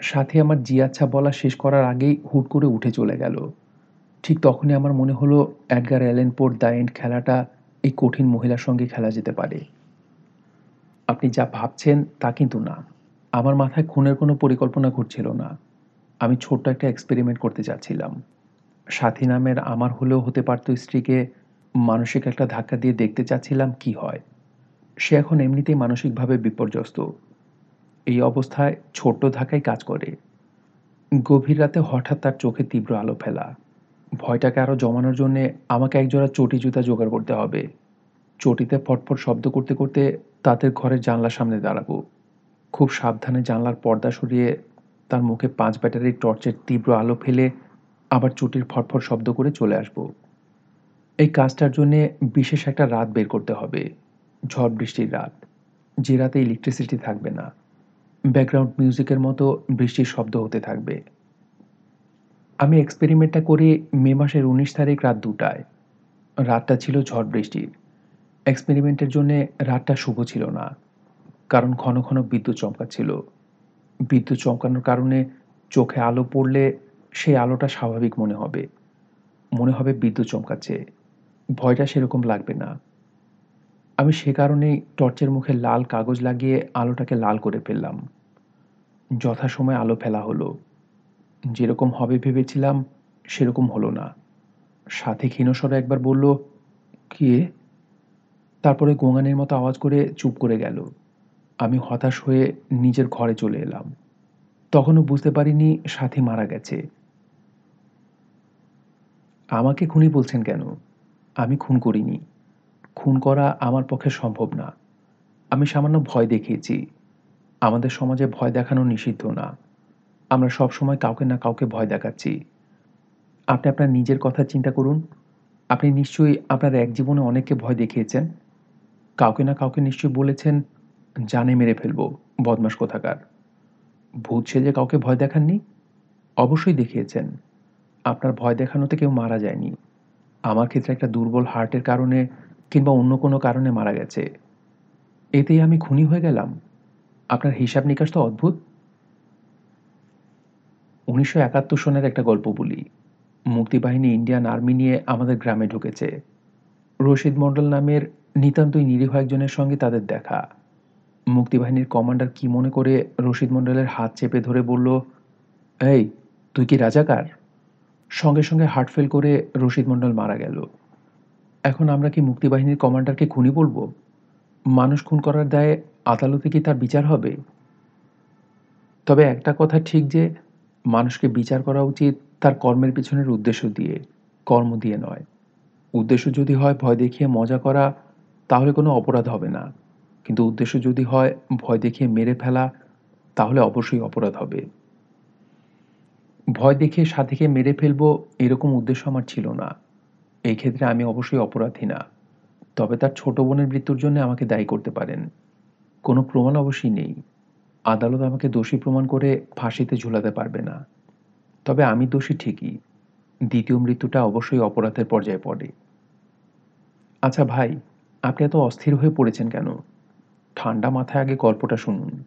সাথী আমার জি আচ্ছা বলা শেষ করার আগেই হুট করে উঠে চলে গেল। ঠিক তখনই আমার মনে হলো অ্যাডগার অ্যালেনপোর দ্য এন্ড খেলাটা এই কঠিন মহিলার সঙ্গে খেলা যেতে পারে। আপনি যা ভাবছেন তা কিন্তু না। আমার মাথায় খুনের কোনো পরিকল্পনা ঘটছিল না। আমি ছোট্ট একটা এক্সপেরিমেন্ট করতে চাচ্ছিলাম সাথী নামের আমার হলেও হতে পারত স্ত্রীকে মানসিক একটা ধাক্কা দিয়ে দেখতে চাচ্ছিলাম কি হয়। সে এখন এমনিতেই মানসিকভাবে বিপর্যস্ত। এই অবস্থায় ছোট্ট ধাক্কাই কাজ করে। গভীর রাতে হঠাৎ তার চোখে তীব্র আলো ফেলা। ভয়টাকে আরও জমানোর জন্যে আমাকে একজোড়া চটি জুতা জোগাড় করতে হবে। চটিতে ফটফট শব্দ করতে করতে তাদের ঘরের জানলার সামনে দাঁড়াবো। খুব সাবধানে জানলার পর্দা সরিয়ে তার মুখে পাঁচ ব্যাটারির টর্চের তীব্র আলো ফেলে আবার চটির ফটফট শব্দ করে চলে আসব। এই কাজটার জন্যে বিশেষ একটা রাত বের করতে হবে। ঝড় বৃষ্টির রাত। যে রাতে ইলেকট্রিসিটি থাকবে না। ব্যাকগ্রাউন্ড মিউজিকের মতো বৃষ্টির শব্দ হতে থাকবে। আমি এক্সপেরিমেন্টটা করি মে মাসের উনিশ তারিখ রাত দুটায়। রাতটা ছিল ঝড় বৃষ্টির। এক্সপেরিমেন্টের জন্যে রাতটা শুভ ছিল না, কারণ ঘন ঘন বিদ্যুৎ চমকাচ্ছিল। বিদ্যুৎ চমকানোর কারণে চোখে আলো পড়লে সেই আলোটা স্বাভাবিক মনে হবে। মনে হবে বিদ্যুৎ চমকাচ্ছে। ভয়টা সেরকম লাগবে না। আমি সে কারণেই টর্চের মুখে লাল কাগজ লাগিয়ে আলোটাকে লাল করে ফেললাম। যথাসময় আলো ফেলা হলো। যেরকম হবে ভেবেছিলাম, সেরকম হলো না। সাথে ক্ষীণস্বরে একবার বলল, কে তারপরে গোঙানের মতো আওয়াজ করে চুপ করে গেল। আমি হতাশ হয়ে নিজের ঘরে চলে এলাম। তখনও বুঝতে পারিনি সাথী মারা গেছে। আমাকে খুনি বলছেন কেন? আমি খুন করিনি। খুন করা আমার পক্ষে সম্ভব না। আমি সামান্য ভয় দেখিয়েছি। আমাদের সমাজে ভয় দেখানো নিষিদ্ধ না। আমরা সব সময় কাউকে না কাউকে ভয় দেখাচ্ছি। আপনি আপনার নিজের কথা চিন্তা করুন। আপনি নিশ্চয়ই আপনার এক জীবনে অনেককে ভয় দেখিয়েছেন। কাউকে না কাউকে নিশ্চয়ই বলেছেন, জানে মেরে ফেলব বদমাস কোথাকার। ভূত সেজে কাউকে ভয় দেখাননি, অবশ্যই দেখিয়েছেন। আপনার ভয় দেখানোতে কেউ মারা যায়নি। আমার ক্ষেত্রে একটা দুর্বল হার্টের কারণে কিংবা অন্য কোনো কারণে মারা গেছে। এতেই আমি খুনি হয়ে গেলাম। আপনার হিসাব নিকাশ তো অদ্ভুত। উনিশশো একাত্তর সনের একটা গল্প বলি। মুক্তিবাহিনী ইন্ডিয়ান আর্মি নিয়ে আমাদের গ্রামে ঢুকেছে। রশিদ মণ্ডল নামের নিতান্তই নিরীহ একজনের সঙ্গে তাদের দেখা। মুক্তিবাহিনীর কমান্ডার কি মনে করে রশিদ মণ্ডলের হাত চেপে ধরে বলল, এই, তুই কি রাজাকার? সঙ্গে সঙ্গে হার্ট ফেল করে রশিদ মণ্ডল মারা গেল। এখন আমরা কি মুক্তিবাহিনীর কমান্ডারকে খুনি বলব? মানুষ খুন করার দায়ে আদালতে কি তার বিচার হবে? তবে একটা কথা ঠিক যে, মানুষকে বিচার করা উচিত তার কর্মের পিছনের উদ্দেশ্য দিয়ে, কর্ম দিয়ে নয়। উদ্দেশ্য যদি হয় ভয় দেখিয়ে মজা করা, তাহলে কোনো অপরাধ হবে না। কিন্তু উদ্দেশ্য যদি হয় ভয় দেখিয়ে মেরে ফেলা, তাহলে অবশ্যই অপরাধ হবে। ভয় দেখিয়ে সাথীকে মেরে ফেলব এরকম উদ্দেশ্য আমার ছিল না। এই ক্ষেত্রে আমি অবশ্যই অপরাধী না। তবে তার ছোট বোনের মৃত্যুর জন্য আমাকে দায়ী করতে পারেন। কোনো প্রমাণ অবশ্যই নেই। আদালত আমাকে দোষী প্রমাণ করে ফাঁসিতে ঝুলাতে পারবে না। তবে আমি দোষী ঠিকই। দ্বিতীয় মৃত্যুটা অবশ্যই অপরাধের পর্যায়ে পড়ে। আচ্ছা ভাই, আপনি এত অস্থির হয়ে পড়েছেন কেন? ঠান্ডা মাথায় আগে গল্পটা শুনুন।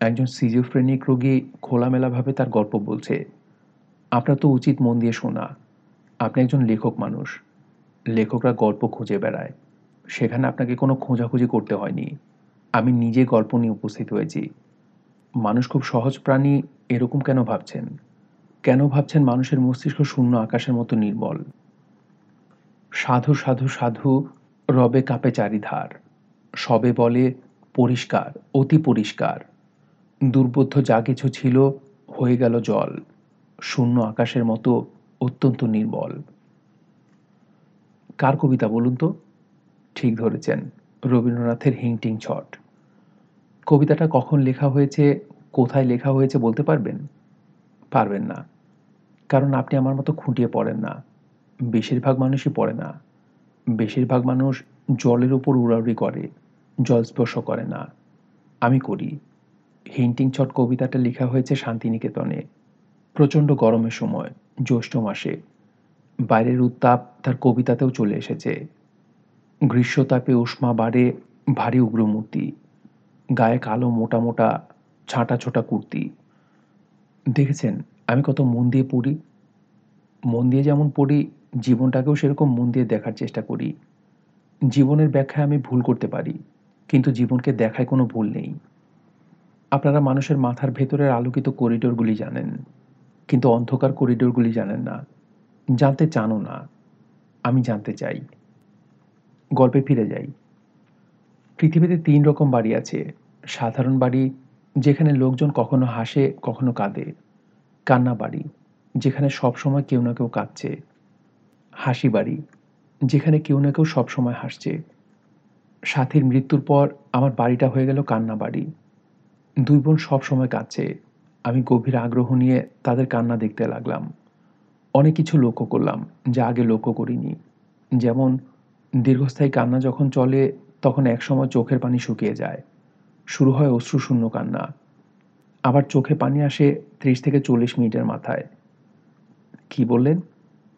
একজন সিজিওফ্রেনিক রোগী খোলামেলাভাবে তার গল্প বলছে। আপনার তো উচিত মন দিয়ে শোনা। আপনি একজন লেখক মানুষ। লেখকরা গল্প খুঁজে বেড়ায়। সেখানে আপনাকে কোনো খোঁজাখুঁজি করতে হয়নি। আমি নিজে গল্প নিয়ে উপস্থিত হয়েছি। মানুষ খুব সহজ প্রাণী, এরকম কেন ভাবছেন? কেন ভাবছেন মানুষের মস্তিষ্ক শূন্য আকাশের মতো নির্মল? সাধু সাধু সাধু, রবে কাপে চারিধার। সবে বলে, পরিষ্কার, অতি পরিষ্কার। দুর্বোধ্য যা কিছু ছিল, হয়ে গেল জল। শূন্য আকাশের মতো অত্যন্ত নির্মল কার কবিতা বলুন তো? ঠিক ধরেছেন, রবীন্দ্রনাথের হিংটিং ছট। কবিতাটা কখন লেখা হয়েছে, কোথায় লেখা হয়েছে বলতে পারবেন? পারবেন না। কারণ আপনি আমার মতো খুঁটিয়ে পড়েন না। বেশিরভাগ মানুষই পড়ে না। বেশিরভাগ মানুষ জলের উপর উড়াউড়ি করে, জল স্পর্শ করে না। আমি করি। হিন্টিং ছট কবিতাটা লেখা হয়েছে শান্তিনিকেতনে, প্রচণ্ড গরমের সময়। জ্যৈষ্ঠ মাসে। বাইরের উত্তাপ তার কবিতাতেও চলে এসেছে। গ্রীষ্মতাপে উষ্মা বাড়ে ভারী উগ্রমূর্তি। গায়ে কালো মোটা মোটা ছাঁটা ছোটা কুর্তি। দেখেছেন আমি কত মন দিয়ে পড়ি? মন দিয়ে যেমন পড়ি, জীবনটাকেও সেরকম মন দিয়ে দেখার চেষ্টা করি। জীবনের ব্যাখ্যায় আমি ভুল করতে পারি, কিন্তু জীবনকে দেখায় কোনো ভুল নেই। আপনারা মানুষের মাথার ভেতরের আলোকিত করিডোরগুলি জানেন। কিন্তু অন্ধকার করিডোরগুলি জানেন না, জানতে চানও না। আমি জানতে চাই। গল্পে ফিরে যাই। পৃথিবীতে তিন রকম বাড়ি আছে। সাধারণ বাড়ি, যেখানে লোকজন কখনো হাসে, কখনো কাঁদে। কান্না বাড়ি, যেখানে সবসময় কেউ না কেউ কাঁদছে। হাসি বাড়ি, যেখানে কেউ না কেউ সবসময় হাসছে। সাথীর মৃত্যুর পর আমার বাড়িটা হয়ে গেল কান্না বাড়ি। দুই বোন সবসময় কাঁদছে। আমি গভীর আগ্রহ নিয়ে তাদের কান্না দেখতে লাগলাম। অনেক কিছু লক্ষ্য করলাম, যা আগে লক্ষ্য করিনি। যেমন, দীর্ঘস্থায়ী কান্না যখন চলে, তখন একসময় চোখের পানি শুকিয়ে যায়। শুরু হয় অশ্রুশূন্য কান্না। আবার চোখে পানি আসে ত্রিশ থেকে চল্লিশ মিনিটের মাথায়। কি বললেন?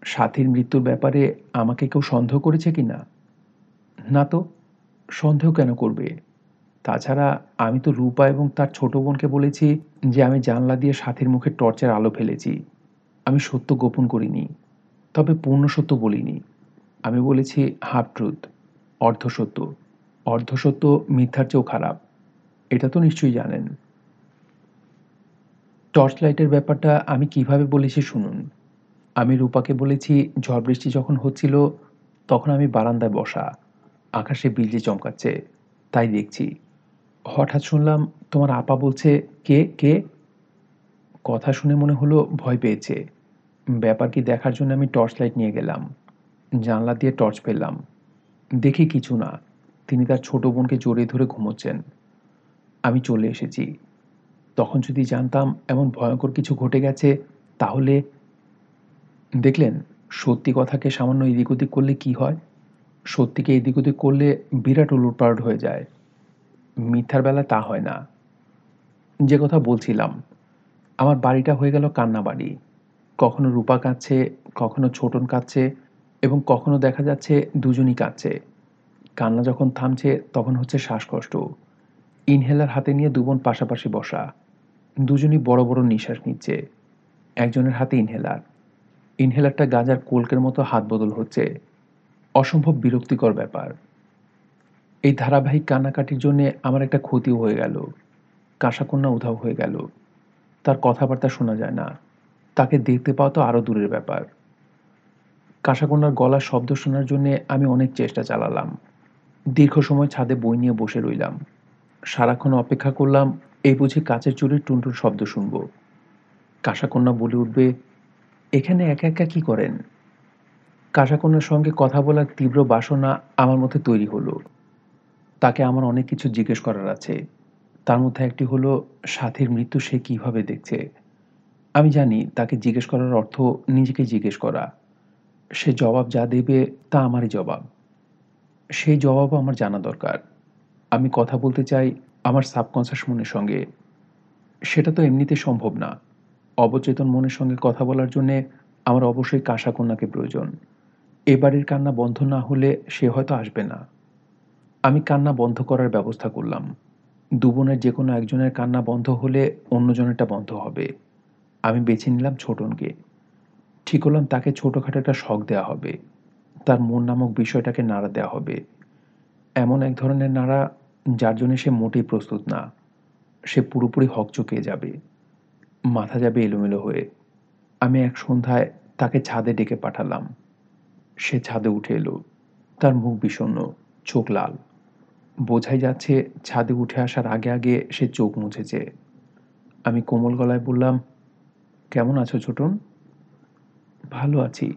সাথীর মৃত্যুর ব্যাপারে আমাকে কেউ সন্দেহ করেছে কি না না তো, সন্দেহ কেন করবে? তাছাড়া আমি তো রূপা এবং তার ছোট বোনকে বলেছি যে আমি জানলা দিয়ে সাথীর মুখে টর্চের আলো ফেলেছি। আমি সত্য গোপন করিনি, তবে পূর্ণ সত্য বলিনি। আমি বলেছি, হাফ ট্রুথ অর্ধসত্য অর্ধসত্য মিথ্যার চেয়েও খারাপ। এটা তো নিশ্চয়ই জানেন। টর্চ লাইটের ব্যাপারটা আমি কীভাবে বলেছি শুনুন। আমি রূপাকে বলেছি, ঝড় বৃষ্টি যখন হচ্ছিল, তখন আমি বারান্দায় বসা। আকাশে বিজলি চমকাচ্ছে। তাই দেখছি। হঠাৎ শুনলাম তোমার আপা বলছে, কে কে? কথা শুনে মনে হলো ভয় পেয়েছে। ব্যাপার কি দেখার জন্য আমি টর্চ লাইট নিয়ে গেলাম। জানলা দিয়ে টর্চ পেলাম। দেখি কিছু না। তিনি তার ছোট বোনকে জড়িয়ে ধরে ঘুমোচ্ছেন। আমি চলে এসেছি। তখন যদি জানতাম এমন ভয়ঙ্কর কিছু ঘটে গেছে, তাহলে দেখলেন, সত্যি কথাকে সামান্য এদিক ওদিক করলে কি হয়? সত্যিকে এদিক ওদিক করলে বিরাট উলটপালট হয়ে যায়। মিথ্যার বেলা তা হয় না। যে কথা বলছিলাম, আমার বাড়িটা হয়ে গেল কান্না বাড়ি। কখনো রূপা কাঁদছে, কখনো ছোটন কাঁদছে এবং কখনো দেখা যাচ্ছে দুজনই কাঁদছে। কান্না যখন থামছে, তখন হচ্ছে শ্বাসকষ্ট। ইনহেলার হাতে নিয়ে দুবোন পাশাপাশি বসা। দুজনই বড় বড় নিঃশ্বাস নিচ্ছে। একজনের হাতে ইনহেলার। ইনহেলারটা গাঁজার কোলকের মতো হাত বদল হচ্ছে। অসম্ভব বিরক্তিকর ব্যাপার। এই ধারাবাহিক কান্নাকাটির জন্য আমার একটা ক্ষতিও হয়ে গেল। কাঁসাকন্যা উধাও হয়ে গেল। তার কথাবার্তা শোনা যায় না। তাকে দেখতে পাওয়া তো আরও দূরের ব্যাপার। কাঁসাকন্যার গলার শব্দ শোনার জন্যে আমি অনেক চেষ্টা চালালাম। দীর্ঘ সময় ছাদে বই নিয়ে বসে রইলাম। সারাক্ষণ অপেক্ষা করলাম, এই বুঝি কাচের চুরির টুনটুন শব্দ শুনব। কাঁসাকন্যা বলে উঠবে, এখানে একা একা কি করেন? কাঁসাকন্যার সঙ্গে কথা বলার তীব্র বাসনা আমার মধ্যে তৈরি হলো। তাকে আমার অনেক কিছু জিজ্ঞেস করার আছে। তার মধ্যে একটি হলো, সাথীর মৃত্যু সে কীভাবে দেখছে? আমি জানি তাকে জিজ্ঞেস করার অর্থ নিজেকে জিজ্ঞেস করা। সে জবাব যা দেবে তা আমারই জবাব। সেই জবাবও আমার জানা দরকার। আমি কথা বলতে চাই আমার সাবকনসিয়াস মনের সঙ্গে। সেটা তো এমনিতে সম্ভব না। অবচেতন মনের সঙ্গে কথা বলার জন্যে আমার অবশ্যই কাঁসা কন্যাকে প্রয়োজন এবারের কান্না বন্ধ না হলে সে হয়তো আসবে না। আমি কান্না বন্ধ করার ব্যবস্থা করলাম। দুবোনের যে কোনো একজনের কান্না বন্ধ হলে অন্যজনেরটা বন্ধ হবে। আমি বেছে নিলাম ছোটনকে ঠিক করলাম তাকে ছোটোখাটো একটা শখ দেওয়া হবে। তার মন নামক বিষয়টাকে নাড়া দেওয়া হবে। এমন এক ধরনের নাড়া যার জন্য সে মোটেই প্রস্তুত না। সে পুরোপুরি হক চুকিয়ে যাবে। মাথা যাবে এলোমেলো হয়ে। আমি এক সন্ধ্যায় তাকে ছাদে ডেকে পাঠালাম। সে ছাদে উঠে এলো। তার মুখ বিষণ্ন চোখ লাল। বোঝাই যাচ্ছে ছাদে উঠে আসার আগে আগে সে চোখ মুছেছে। আমি কোমল গলায় বললাম, কেমন আছো ছোটন? ভালো আছি।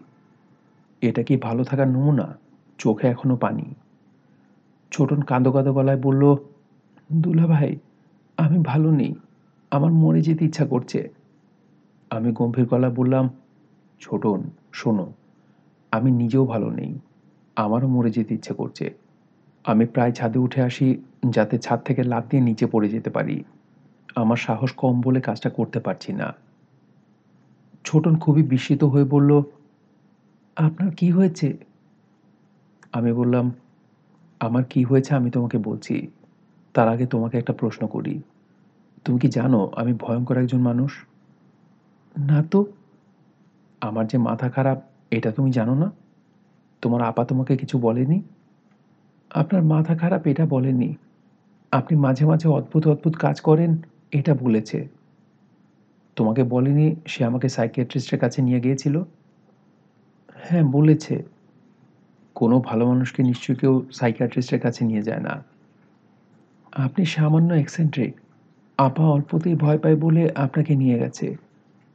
এটা কি ভালো থাকার নমুনা? চোখে এখনও পানি। ছোটন কাঁদো কাঁদো গলায় বলল, দুলা ভাই, আমি ভালো নেই। আমার মরে যেতে ইচ্ছা করছে। আমি গম্ভীর গলায় বললাম, ছোটন, শোনো, আমি নিজেও ভালো নেই। আমারও মরে যেতে ইচ্ছে করছে। আমি প্রায় ছাদে উঠে আসি যাতে ছাদ থেকে লাফ দিয়ে নিচে পড়ে যেতে পারি। আমার সাহস কম বলে কাজটা করতে পারছি না। ছোটন খুবই বিস্মিত হয়ে বলল, আপনার কি হয়েছে? আমি বললাম, আমার কি হয়েছে আমি তোমাকে বলছি। তার আগে তোমাকে একটা প্রশ্ন করি। তুমি কি জানো আমি ভয়ঙ্কর একজন মানুষ? না তো। আমার যে মাথা খারাপ, এটা তুমি জানো না? তোমার আপা তোমাকে কিছু বলেনি? আপনার মাথা খারাপ এটা বলেনি আপনি মাঝে মাঝে অদ্ভুত অদ্ভুত কাজ করেন, এটা বলেছে। তোমাকে বলেনি সে আমাকে সাইকিয়াট্রিস্টের কাছে নিয়ে গিয়েছিল? হ্যাঁ বলেছে। কোনো ভালো মানুষকে নিশ্চয়ই কেউ সাইকিয়াট্রিস্টের কাছে নিয়ে যায় না। আপনি সামান্য এক্সেন্ট্রিক। আপা অল্পতেই ভয় পায় বলে আপনাকে নিয়ে গেছে।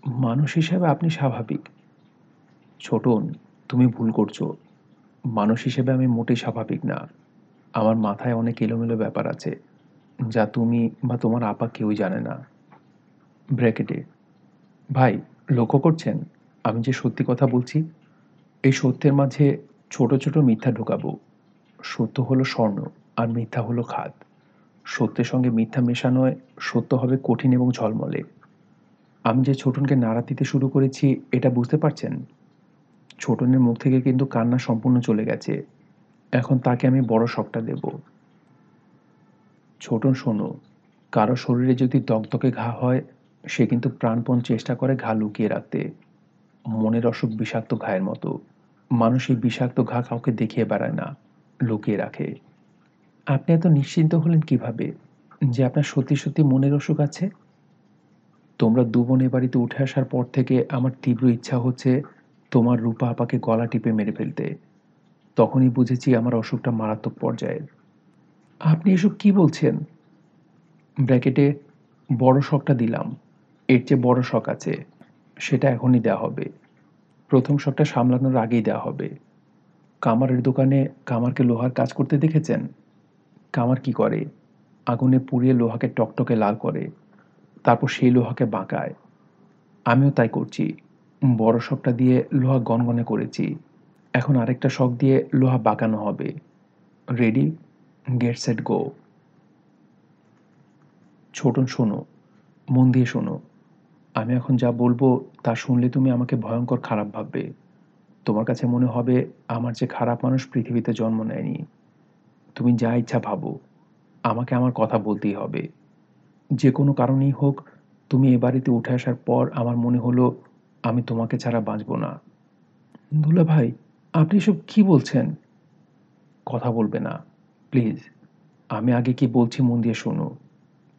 মানুষ হিসেবে আপনি স্বাভাবিক। ছোটন, তুমি ভুল করছ। মানুষ হিসেবে আমি মোটেই স্বাভাবিক না। আমার মাথায় অনেক এলোমেলো ব্যাপার আছে, যা তুমি বা তোমার আপা কেউই জানে না। ব্র্যাকেটে, ভাই, লক্ষ্য করছেন? আমি যে সত্যি কথা বলছি, এই সত্যের মাঝে ছোট ছোট মিথ্যা ঢোকাবো। সত্য হলো স্বর্ণ আর মিথ্যা হলো খাদ। সত্যের সঙ্গে মিথ্যা মেশানোয় সত্য হবে কঠিন এবং ঝলমলে। আমি যে ছোটনকে নাড়া দিতে শুরু করেছি, এটা বুঝতে পারছেন? ছোটনের মুখ থেকে কিন্তু কান্না সম্পূর্ণ চলে গেছে। এখন তাকে আমি বড় শখটা দেব। ছোটন, শোনো, কারও শরীরে যদি দগদগে ঘা হয়, সে কিন্তু প্রাণপণ চেষ্টা করে ঘা লুকিয়ে রাখতে। মনের অসুখ বিষাক্ত ঘায়ের মতো। মানুষ এই বিষাক্ত ঘা কাউকে দেখিয়ে বেড়ায় না, লুকিয়ে রাখে। আপনি এত নিশ্চিন্ত হলেন কীভাবে যে আপনার সত্যি সত্যি মনের অসুখ আছে? তোমরা দু বোন বাড়িতে উঠে আসার পর থেকে আমার তীব্র ইচ্ছা হচ্ছে তোমার রূপা আপাকে গলা টিপে মেরে ফেলতে। তখনই বুঝেছি আমার অসুখটা মারাত্মক পর্যায়ের। আপনি এসব কি বলছেন? ব্র্যাকেটে বড় শখটা দিলাম। এর চেয়ে বড় শখ আছে। সেটা এখনই দেওয়া হবে। প্রথম শখটা সামলানোর আগেই দেওয়া হবে। কামারের দোকানে কামারকে লোহার কাজ করতে দেখেছেন? কামার কি করে? আগুনে পুড়িয়ে লোহাকে টকটকে লাল করে। তারপর সেই লোহাকে বাঁকায়। আমিও তাই করছি। বড় শখটা দিয়ে লোহা গনগনে করেছি। এখন আরেকটা শখ দিয়ে লোহা বাঁকানো হবে। Ready get set go Chhoton শোনো, মন দিয়ে শোনো। আমি এখন যা বলব তা শুনলে তুমি আমাকে ভয়ঙ্কর খারাপ ভাববে। তোমার কাছে মনে হবে আমার যে খারাপ মানুষ পৃথিবীতে জন্ম নেয়নি। তুমি যা ইচ্ছা ভাবো, আমাকে আমার কথা বলতেই হবে। যে কোনো কারণেই হোক, তুমি এ বাড়িতে উঠে আসার পর আমার মনে হলো আমি তোমাকে ছাড়া বাঁচব না। দুলা ভাই আপনি সব কি বলছেন? কথা বলবে না। প্লিজ, আমি আগে কি বলছি মন দিয়ে শোনো।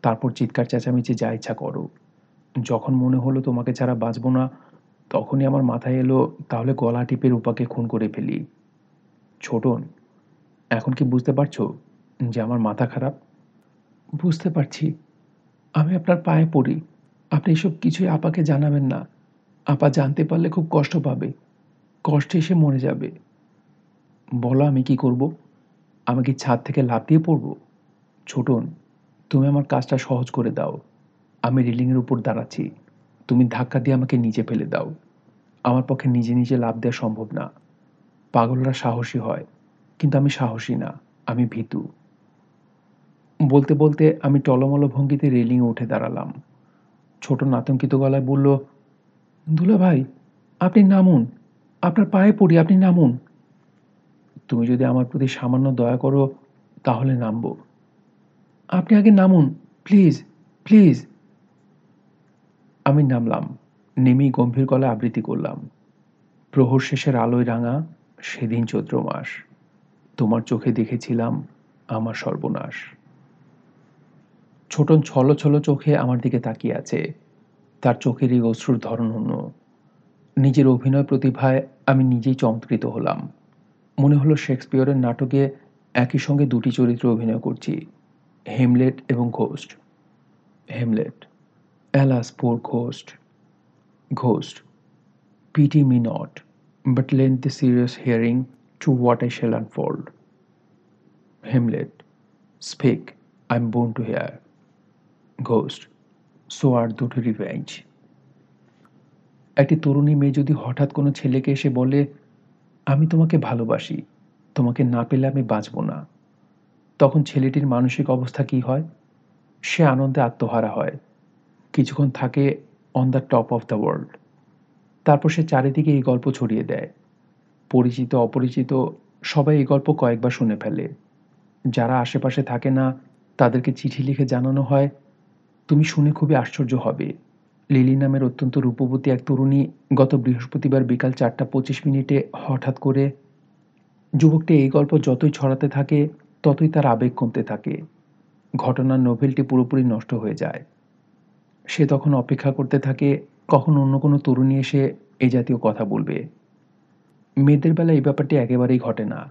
তারপর চিৎকার, চেঁচামেচি যা ইচ্ছা করো। যখন মনে হলো তোমাকে ছাড়া বাঁচব না, তখনই আমার মাথায় এলো, তাহলে গলা টিপে রূপাকে খুন করে ফেলি। ছোটন এখন কি বুঝতে পারছ যে আমার মাথা খারাপ? বুঝতে পারছি। আমি আপনার পায়ে পড়ি। আপনি এসব কিছুই আপাকে জানাবেন না। আপা জানতে পারলে খুব কষ্ট পাবে। কষ্টে এসে মরে যাবে। বলো আমি কি করব? আমি কি ছাদ থেকে লাফ দিয়ে পড়ব? ছোটন তুমি আমার কাজটা সহজ করে দাও। আমি রেলিংয়ের উপর দাঁড়াচ্ছি। তুমি ধাক্কা দিয়ে আমাকে নিচে ফেলে দাও। আমার পক্ষে নিজে নিজে লাভ দেওয়া সম্ভব না। পাগলরা সাহসী হয়, কিন্তু আমি সাহসী না, আমি ভীতু। বলতে বলতে আমি টলমল ভঙ্গিতে রেলিংয়ে উঠে দাঁড়ালাম। ছোট আতঙ্কিত গলায় বলল দুলা ভাই আপনি নামুন। আপনার পায়ে পড়ি, আপনি নামুন। তুমি যদি আমার প্রতি সামান্য দয়া করো, তাহলে নামবো। আপনি আগে নামুন, প্লিজ প্লিজ। আমি নামলাম, নেমেই গম্ভীর গলায় আবৃত্তি করলাম। প্রহর শেষের আলোয় রাঙা সেদিন চৈত্র মাস। তোমার চোখে দেখেছিলাম আমার সর্বনাশ। ছোটন ছলো ছলো চোখে আমার দিকে তাকিয়ে আছে। তার চোখের এই অশ্রুর ধরন অন্য। নিজের অভিনয় প্রতিভায় আমি নিজেই চমৎকৃত হলাম। মনে হলো শেক্সপিয়রের নাটকে একই সঙ্গে দুটি চরিত্র অভিনয় করছি, হেমলেট এবং ghost. Hamlet, alas poor ghost. Ghost, pity me not but lend the serious hearing to what I shall unfold. Hamlet, speak, I am born to hear. Ghost, so art thou to revenge. একটি তরুণী মেয়ে যদি হঠাৎ কোনো ছেলেকে এসে বলে, আমি তোমাকে ভালোবাসি, তোমাকে না পেলে আমি বাঁচব না, তখন ছেলেটির মানসিক অবস্থা কি হয়? সে আনন্দে আত্মহারা হয়। কিছুক্ষণ থাকে on the top of the world তারপর সে চারিদিকে এই গল্প ছড়িয়ে দেয়। পরিচিত, অপরিচিত, সবাই এই গল্প কয়েকবার শুনে ফেলে। যারা আশেপাশে থাকে না, তাদেরকে চিঠি লিখে জানানো হয়, তুমি শুনে খুবই আশ্চর্য হবে। লিলি নামের অত্যন্ত রূপবতী এক তরুণী গত বৃহস্পতিবার বিকাল চারটা পঁচিশ মিনিটে হঠাৎ করে যুবকটি এই গল্প যতই ছড়াতে থাকে, ততই তার আবেগ কমতে থাকে। ঘটনার নোভেলটি পুরোপুরি নষ্ট হয়ে যায়। সে তখন অপেক্ষা করতে থাকে, কখন অন্য কোনো তরুণী এসে এই জাতীয় কথা বলবে। মেয়েদের বেলা এই ব্যাপারটি একেবারেই ঘটে না।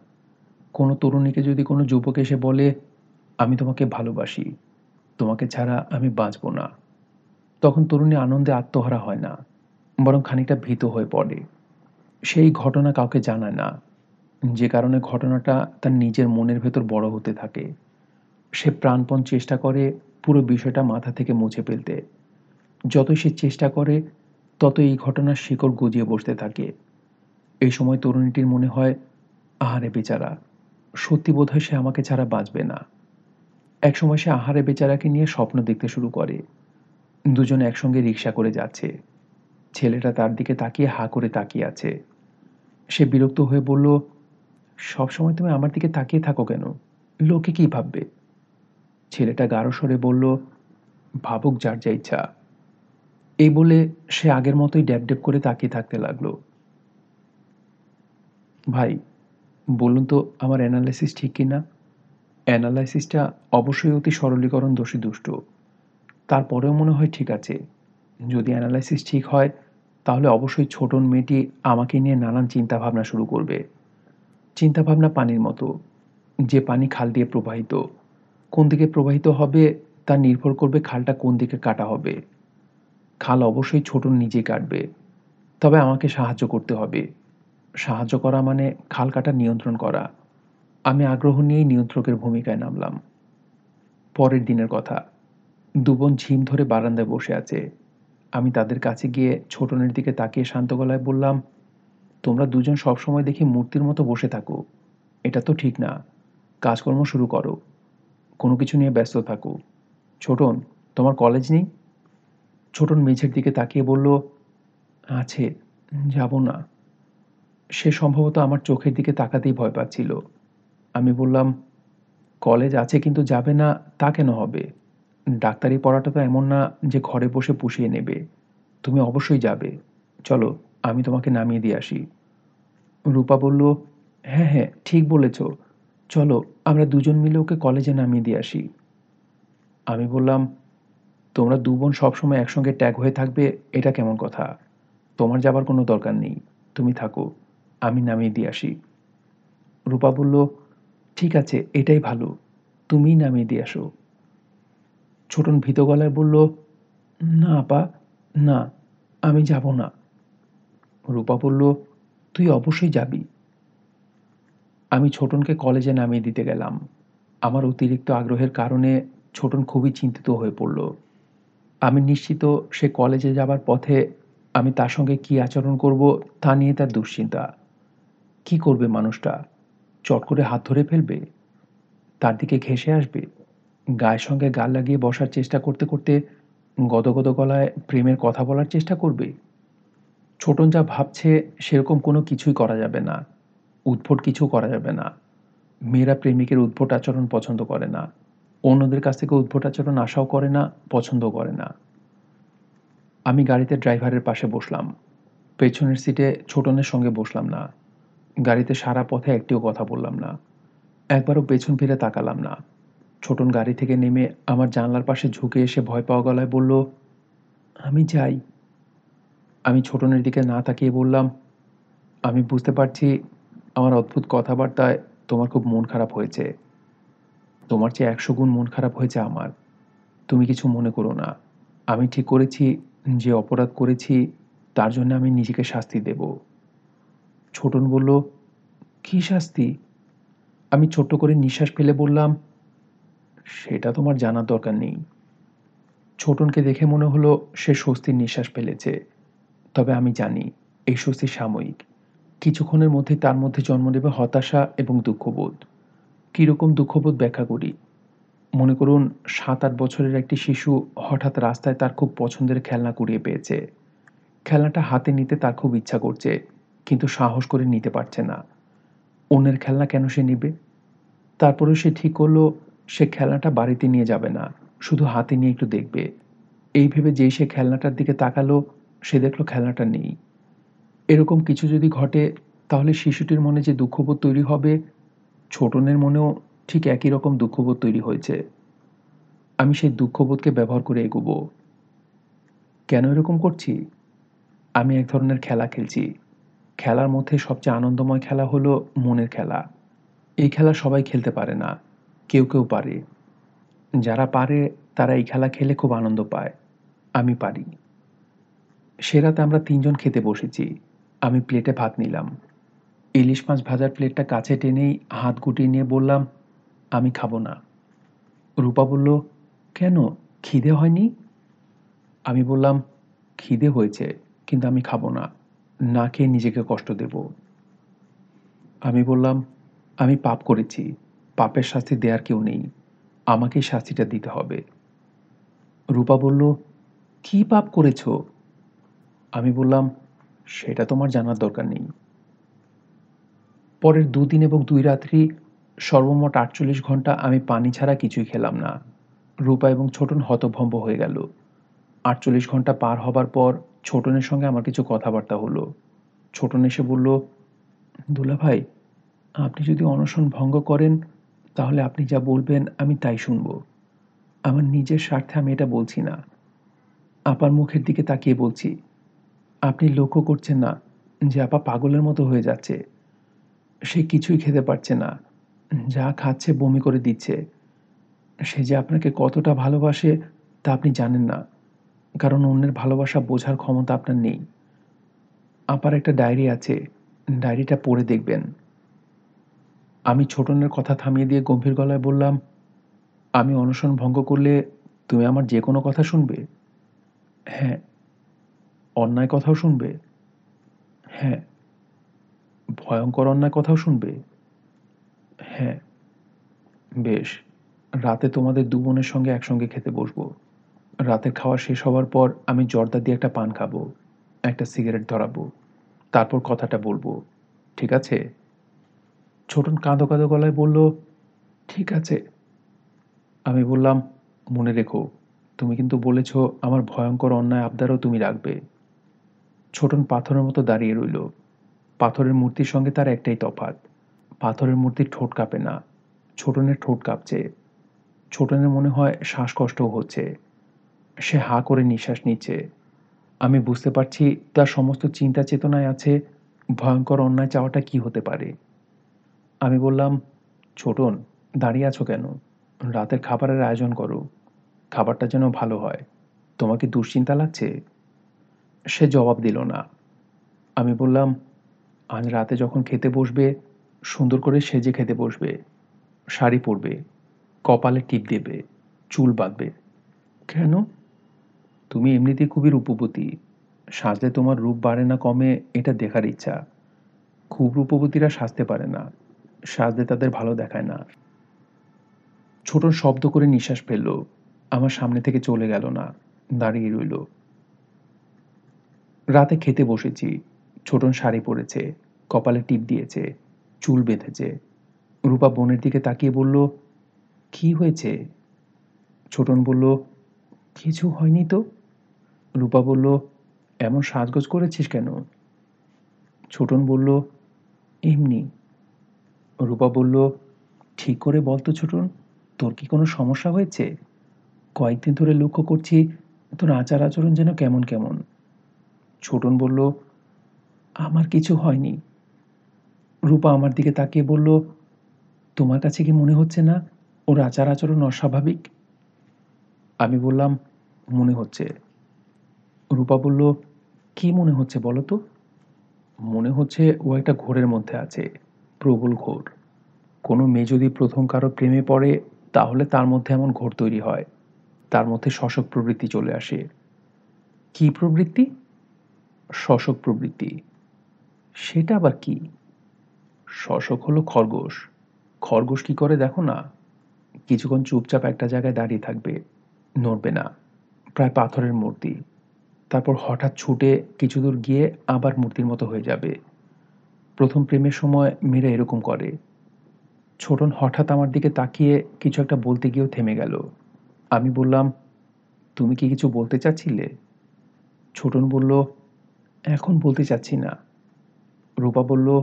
কোনো তরুণীকে যদি কোনো যুবক এসে বলে, আমি তোমাকে ভালোবাসি, তোমাকে ছাড়া আমি বাঁচব না। তখন তরুণী আনন্দে আত্মহারা হয় না, বরং খানিকটা ভীত হয়ে পড়ে। সেই ঘটনা কাউকে জানায় না। যে কারণে ঘটনাটা তার নিজের মনের ভেতর বড় হতে থাকে। সে প্রাণপণ চেষ্টা করে পুরো বিষয়টা মাথা থেকে মুছে ফেলতে। যতই সে চেষ্টা করে তত এই ঘটনার শিকড় গজিয়ে বসতে থাকে। এই সময় তরুণীটির মনে হয়, আহারে বেচারা, সত্যি বোধ হয় সে আমাকে ছাড়া বাঁচবে না। একসময় সে আহারে বেচারাকে নিয়ে স্বপ্ন দেখতে শুরু করে। দুজন একসঙ্গে রিক্সা করে যাচ্ছে। ছেলেটা তার দিকে তাকিয়ে হা করে তাকিয়ে আছে। সে বিরক্ত হয়ে বলল সবসময় তুমি আমার দিকে তাকিয়ে থাকো কেন? লোকে কি ভাববে? ছেলেটা গাঢ় স্বরে বলল, ভাবুক যার যা ইচ্ছা। এই বলে সে আগের মতোই ড্যাব করে তাকিয়ে থাকতে লাগল। ভাই, বলুন তো আমার অ্যানালাইসিস ঠিক কি না অ্যানালাইসিসটা অবশ্যই অতি সরলীকরণ দোষী দুষ্ট। তারপরেও মনে হয় ঠিক আছে। যদি অ্যানালাইসিস ঠিক হয়, তাহলে অবশ্যই ছোটন মেয়েটি আমাকে নিয়ে নানান চিন্তাভাবনা শুরু করবে। চিন্তাভাবনা পানির মতো, যে পানি খাল দিয়ে প্রবাহিত। কোন দিকে প্রবাহিত হবে, তা নির্ভর করবে খালটা কোন দিকে কাটা হবে। খাল অবশ্যই ছোটন নিজে কাটবে। তবে আমাকে সাহায্য করতে হবে। সাহায্য করা মানে খাল কাটা নিয়ন্ত্রণ করা। আমি আগ্রহ নিয়েই নিয়ন্ত্রকের ভূমিকায় নামলাম। পরের দিনের কথা। দুবন ঝিম ধরে বারান্দায় বসে আছে। আমি তাদের কাছে গিয়ে ছোটনের দিকে তাকিয়ে শান্ত গলায় বললাম, তোমরা দুজন সবসময় দেখি মূর্তির মতো বসে থাকো। এটা তো ঠিক না। কাজকর্ম শুরু করো। কোনো কিছু নিয়ে ব্যস্ত থাকো। ছোটন, তোমার কলেজ নেই? ছোটন মেঝের দিকে তাকিয়ে বলল, আছে, যাব না। সে সম্ভবত আমার চোখের দিকে তাকাতেই ভয় পাচ্ছিল। আমি বললাম, কলেজ আছে কিন্তু যাবে না, তা কেন হবে? ডাক্তারি পড়াটা তো এমন না যে ঘরে বসে পুষিয়ে নেবে। তুমি অবশ্যই যাবে। চলো, আমি তোমাকে নামিয়ে দিয়ে আসি। রূপা বলল হ্যাঁ হ্যাঁ ঠিক বলেছ। চলো, আমরা দুজন মিলে ওকে কলেজে নামিয়ে দিয়ে আসি। আমি বললাম, তোমরা দু বোন সবসময় একসঙ্গে ট্যাগ হয়ে থাকবে, এটা কেমন কথা? তোমার যাবার কোনো দরকার নেই। তুমি থাকো, আমি নামিয়ে দিয়ে আসি। রূপা বলল, ঠিক আছে, এটাই ভালো। তুমিই নামিয়ে দিয়ে আসো। ছোটন ভীত গলায় বলল, না, আপা, না, আমি যাব না। রূপা বলল, তুই অবশ্যই যাবি। আমি ছোটনকে কলেজে নামিয়ে দিতে গেলাম। আমার অতিরিক্ত আগ্রহের কারণে ছোটন খুবই চিন্তিত হয়ে পড়ল। আমি নিশ্চিত সে কলেজে যাবার পথে আমি তার সঙ্গে কি আচরণ করব তা নিয়ে তার দুশ্চিন্তা। কি করবে মানুষটা? চট করে হাত ধরে ফেলবে? তার দিকে ঘেসে আসবে? গায়ের সঙ্গে গাল লাগিয়ে বসার চেষ্টা করতে করতে গদগদ গলায় প্রেমের কথা বলার চেষ্টা করবে। ছোটন যা ভাবছে সেরকম কোনো কিছুই করা যাবে না। উদ্ভট কিছু করা যাবে না। মেয়েরা প্রেমিকের উদ্ভট আচরণ পছন্দ করে না। অন্যদের কাছ থেকে উদ্ভট আচরণ আশাও করে না পছন্দ করে না। আমি গাড়িতে ড্রাইভারের পাশে বসলাম। পেছনের সিটে ছোটনের সঙ্গে বসলাম না। গাড়িতে সারা পথে একটিও কথা বললাম না। একবারও পেছন ফিরে তাকালাম না। ছোটন গাড়ি থেকে নেমে আমার জানলার পাশে ঝুঁকে এসে ভয় পাওয়া গলায় বলল, আমি যাই। আমি ছোটনের দিকে না তাকিয়ে বললাম, আমি বুঝতে পারছি আমার অদ্ভুত কথাবার্তায় তোমার খুব মন খারাপ হয়েছে। তোমার চেয়ে একশো গুণ মন খারাপ হয়েছে আমার। তুমি কিছু মনে করো না। আমি ঠিক করেছি, যে অপরাধ করেছি, তার জন্য আমি নিজেকে শাস্তি দেব। ছোটন বলল, কি শাস্তি? আমি ছোট্ট করে নিঃশ্বাস ফেলে বললাম সেটা তোমার জানার দরকার নেই। ছোটনকে দেখে মনে হলো সে স্বস্তির নিঃশ্বাস ফেলেছে। তবে আমি জানি, এই স্বস্তি সাময়িক। কিছুক্ষণের মধ্যে তার মধ্যে জন্ম নেবে হতাশা এবং দুঃখবোধ। কীরকম দুঃখবোধ ব্যাখ্যা করি? মনে করুন সাত আট বছরের একটি শিশু হঠাৎ রাস্তায় তার খুব পছন্দের খেলনা কুড়িয়ে পেয়েছে। খেলনাটা হাতে নিতে তার খুব ইচ্ছা করছে, কিন্তু সাহস করে নিতে পারছে না। অন্যের খেলনা কেন সে নিবে? তারপরে সে ঠিক করল সে খেলনাটা বাড়িতে নিয়ে যাবে না, শুধু হাতে নিয়ে একটু দেখবে। এই ভেবে যেই সে খেলনাটার দিকে তাকালো, সে দেখল খেলনাটা নেই। এরকম কিছু যদি ঘটে, তাহলে শিশুটির মনে যে দুঃখবোধ তৈরি হবে, ছোটনের মনেও ঠিক একই রকম দুঃখবোধ তৈরি হয়েছে। আমি সেই দুঃখবোধকে ব্যবহার করে এগোবো। কেন এরকম করছি? আমি এক ধরনের খেলা খেলছি। খেলার মধ্যে সবচেয়ে আনন্দময় খেলা হলো মনের খেলা। এই খেলা সবাই খেলতে পারে না। কেউ কেউ পারে। যারা পারে, তারা এই খেলা খেলে খুব আনন্দ পায়। আমি পারি। সে রাতে আমরা তিনজন খেতে বসেছি। আমি প্লেটে ভাত নিলাম। ইলিশ মাছ ভাজার প্লেটটা কাছে টেনেই হাত গুটিয়ে নিয়ে বললাম, আমি খাব না। রূপা বলল, কেন? খিদে হয়নি? আমি বললাম, খিদে হয়েছে, কিন্তু আমি খাব না। না খেয়ে নিজেকে কষ্ট দেব। আমি বললাম, আমি পাপ করেছি। পাপের শাস্তি দেওয়ার কেউ নেই। আমাকেই শাস্তিটা দিতে হবে। রূপা বলল, কি পাপ করেছ? আমি বললাম, সেটা তোমার জানার দরকার নেই। পরের দুদিন এবং দুই রাত্রি সর্বমোট আটচল্লিশ ঘণ্টা আমি পানি ছাড়া কিছুই খেলাম না। রূপা এবং ছোটন হতভম্ব হয়ে গেল। আটচল্লিশ ঘণ্টা পার হবার পর ছোটনের সঙ্গে আমার কিছু কথাবার্তা হলো। ছোটন এসে বলল দুলা ভাই আপনি যদি অনশন ভঙ্গ করেন তাহলে আপনি যা বলবেন আমি তাই শুনব। আমার নিজের স্বার্থে আমি এটা বলছি না। আপার মুখের দিকে তাকিয়ে বলছি, আপনি লক্ষ্য করছেন না যে আপা পাগলের মতো হয়ে যাচ্ছে। সে কিছুই খেতে পারছে না। যা খাচ্ছে বমি করে দিচ্ছে। সে যে আপনাকে কতটা ভালোবাসে তা আপনি জানেন না। কারণ অন্যের ভালোবাসা বোঝার ক্ষমতা আপনার নেই। আপার একটা ডায়েরি আছে, ডায়েরিটা পড়ে দেখবেন। আমি ছোটনের কথা থামিয়ে দিয়ে গম্ভীর গলায় বললাম, আমি অনশন ভঙ্গ করলে তুমি আমার যে কোনো কথা শুনবে? হ্যাঁ। অন্যায় কথাও শুনবে? হ্যাঁ। ভয়ঙ্কর অন্যায় কথাও শুনবে? হ্যাঁ। বেশ, রাতে তোমাদের দু বোনের সঙ্গে একসঙ্গে খেতে বসবো। রাতের খাওয়া শেষ হওয়ার পর আমি জর্দা দিয়ে একটা পান খাব, একটা সিগারেট ধরাবো, তারপর কথাটা বলব, ঠিক আছে? ছোটন কাঁদো কাঁদো গলায় বলল, ঠিক আছে। আমি বললাম, মনে রেখো, তুমি কিন্তু বলেছ আমার ভয়ঙ্কর অন্যায় আবদারও তুমি রাখবে। ছোটন পাথরের মতো দাঁড়িয়ে রইল। পাথরের মূর্তির সঙ্গে তার একটাই তফাত পাথরের মূর্তির ঠোঁট কাঁপে না, ছোটনের ঠোঁট কাঁপছে। ছোটনের মনে হয় শ্বাসকষ্টও হচ্ছে। সে হা করে নিঃশ্বাস নিচ্ছে। আমি বুঝতে পারছি তার সমস্ত চিন্তা চেতনায় আছে, ভয়ঙ্কর অন্যায় চাওয়াটা কি হতে পারে। আমি বললাম, ছোটন, দাঁড়িয়ে আছো কেন? রাতের খাবারের আয়োজন করো। খাবারটা যেন ভালো হয়। তোমাকে দুশ্চিন্তা লাগছে? সে জবাব দিল না। আমি বললাম, আজ রাতে যখন খেতে বসবে, সুন্দর করে সেজে খেতে বসবে। শাড়ি পরবে, কপালে টিপ দেবে, চুল বাঁধবে। কেন? তুমি এমনিতেই খুবই রূপবতী। সাজলে তোমার রূপ বাড়ে না, কমে এটা দেখার ইচ্ছা। খুব রূপবতীরা সাজতে পারে না। সাজলে তাদের ভালো দেখায় না। ছোট শব্দ করে নিঃশ্বাস ফেলল। আমার সামনে থেকে চলে গেল না, দাঁড়িয়ে রইল। রাতে খেতে বসেছি। ছোটন শাড়ি পরেছে, কপালে টিপ দিয়েছে, চুল বেঁধেছে। রূপা বোনের দিকে তাকিয়ে বলল, কি হয়েছে? ছোটন বলল, কিছু হয়নি তো। রূপা বলল, এমন সাজগোজ করেছিস কেন? ছোটন বলল, এমনি। রূপা বলল, ঠিক করে বলতো ছোটন, তোর কি কোনো সমস্যা হয়েছে? কয়েকদিন ধরে লক্ষ্য করছি তোর আচার আচরণ যেন কেমন কেমন। ছোটন বলল, আমার কিছু হয়নি। রূপা আমার দিকে তাকিয়ে বলল, তোমার কাছে কি মনে হচ্ছে না ওর আচার আচরণ অস্বাভাবিক? আমি বললাম, মনে হচ্ছে। রূপা বলল, কি মনে হচ্ছে বলো তো? মনে হচ্ছে ও একটা ঘোরের মধ্যে আছে। প্রবল ঘোর। কোনো মেয়ে যদি প্রথম কারও প্রেমে পড়ে, তাহলে তার মধ্যে এমন ঘোর তৈরি হয়। তার মধ্যে শশক প্রবৃত্তি চলে আসে। কি প্রবৃত্তি? শশক প্রবৃত্তি। সেটা আবার কি? শশক হলো খরগোশ। খরগোশ কি করে দেখো না? কিছুক্ষণ চুপচাপ একটা জায়গায় দাঁড়িয়ে থাকবে। নড়বে না। প্রায় পাথরের মূর্তি। তারপর হঠাৎ ছুটে কিছু দূর গিয়ে আবার মূর্তির মতো হয়ে যাবে। প্রথম প্রেমের সময় মেয়েরা এরকম করে। ছোটন হঠাৎ আমার দিকে তাকিয়ে কিছু একটা বলতে গিয়েও থেমে গেল। আমি বললাম, তুমি কি কিছু বলতে চাচ্ছিলে? ছোটন বলল, এখন বলতে চাচ্ছি না। রূপা বলল,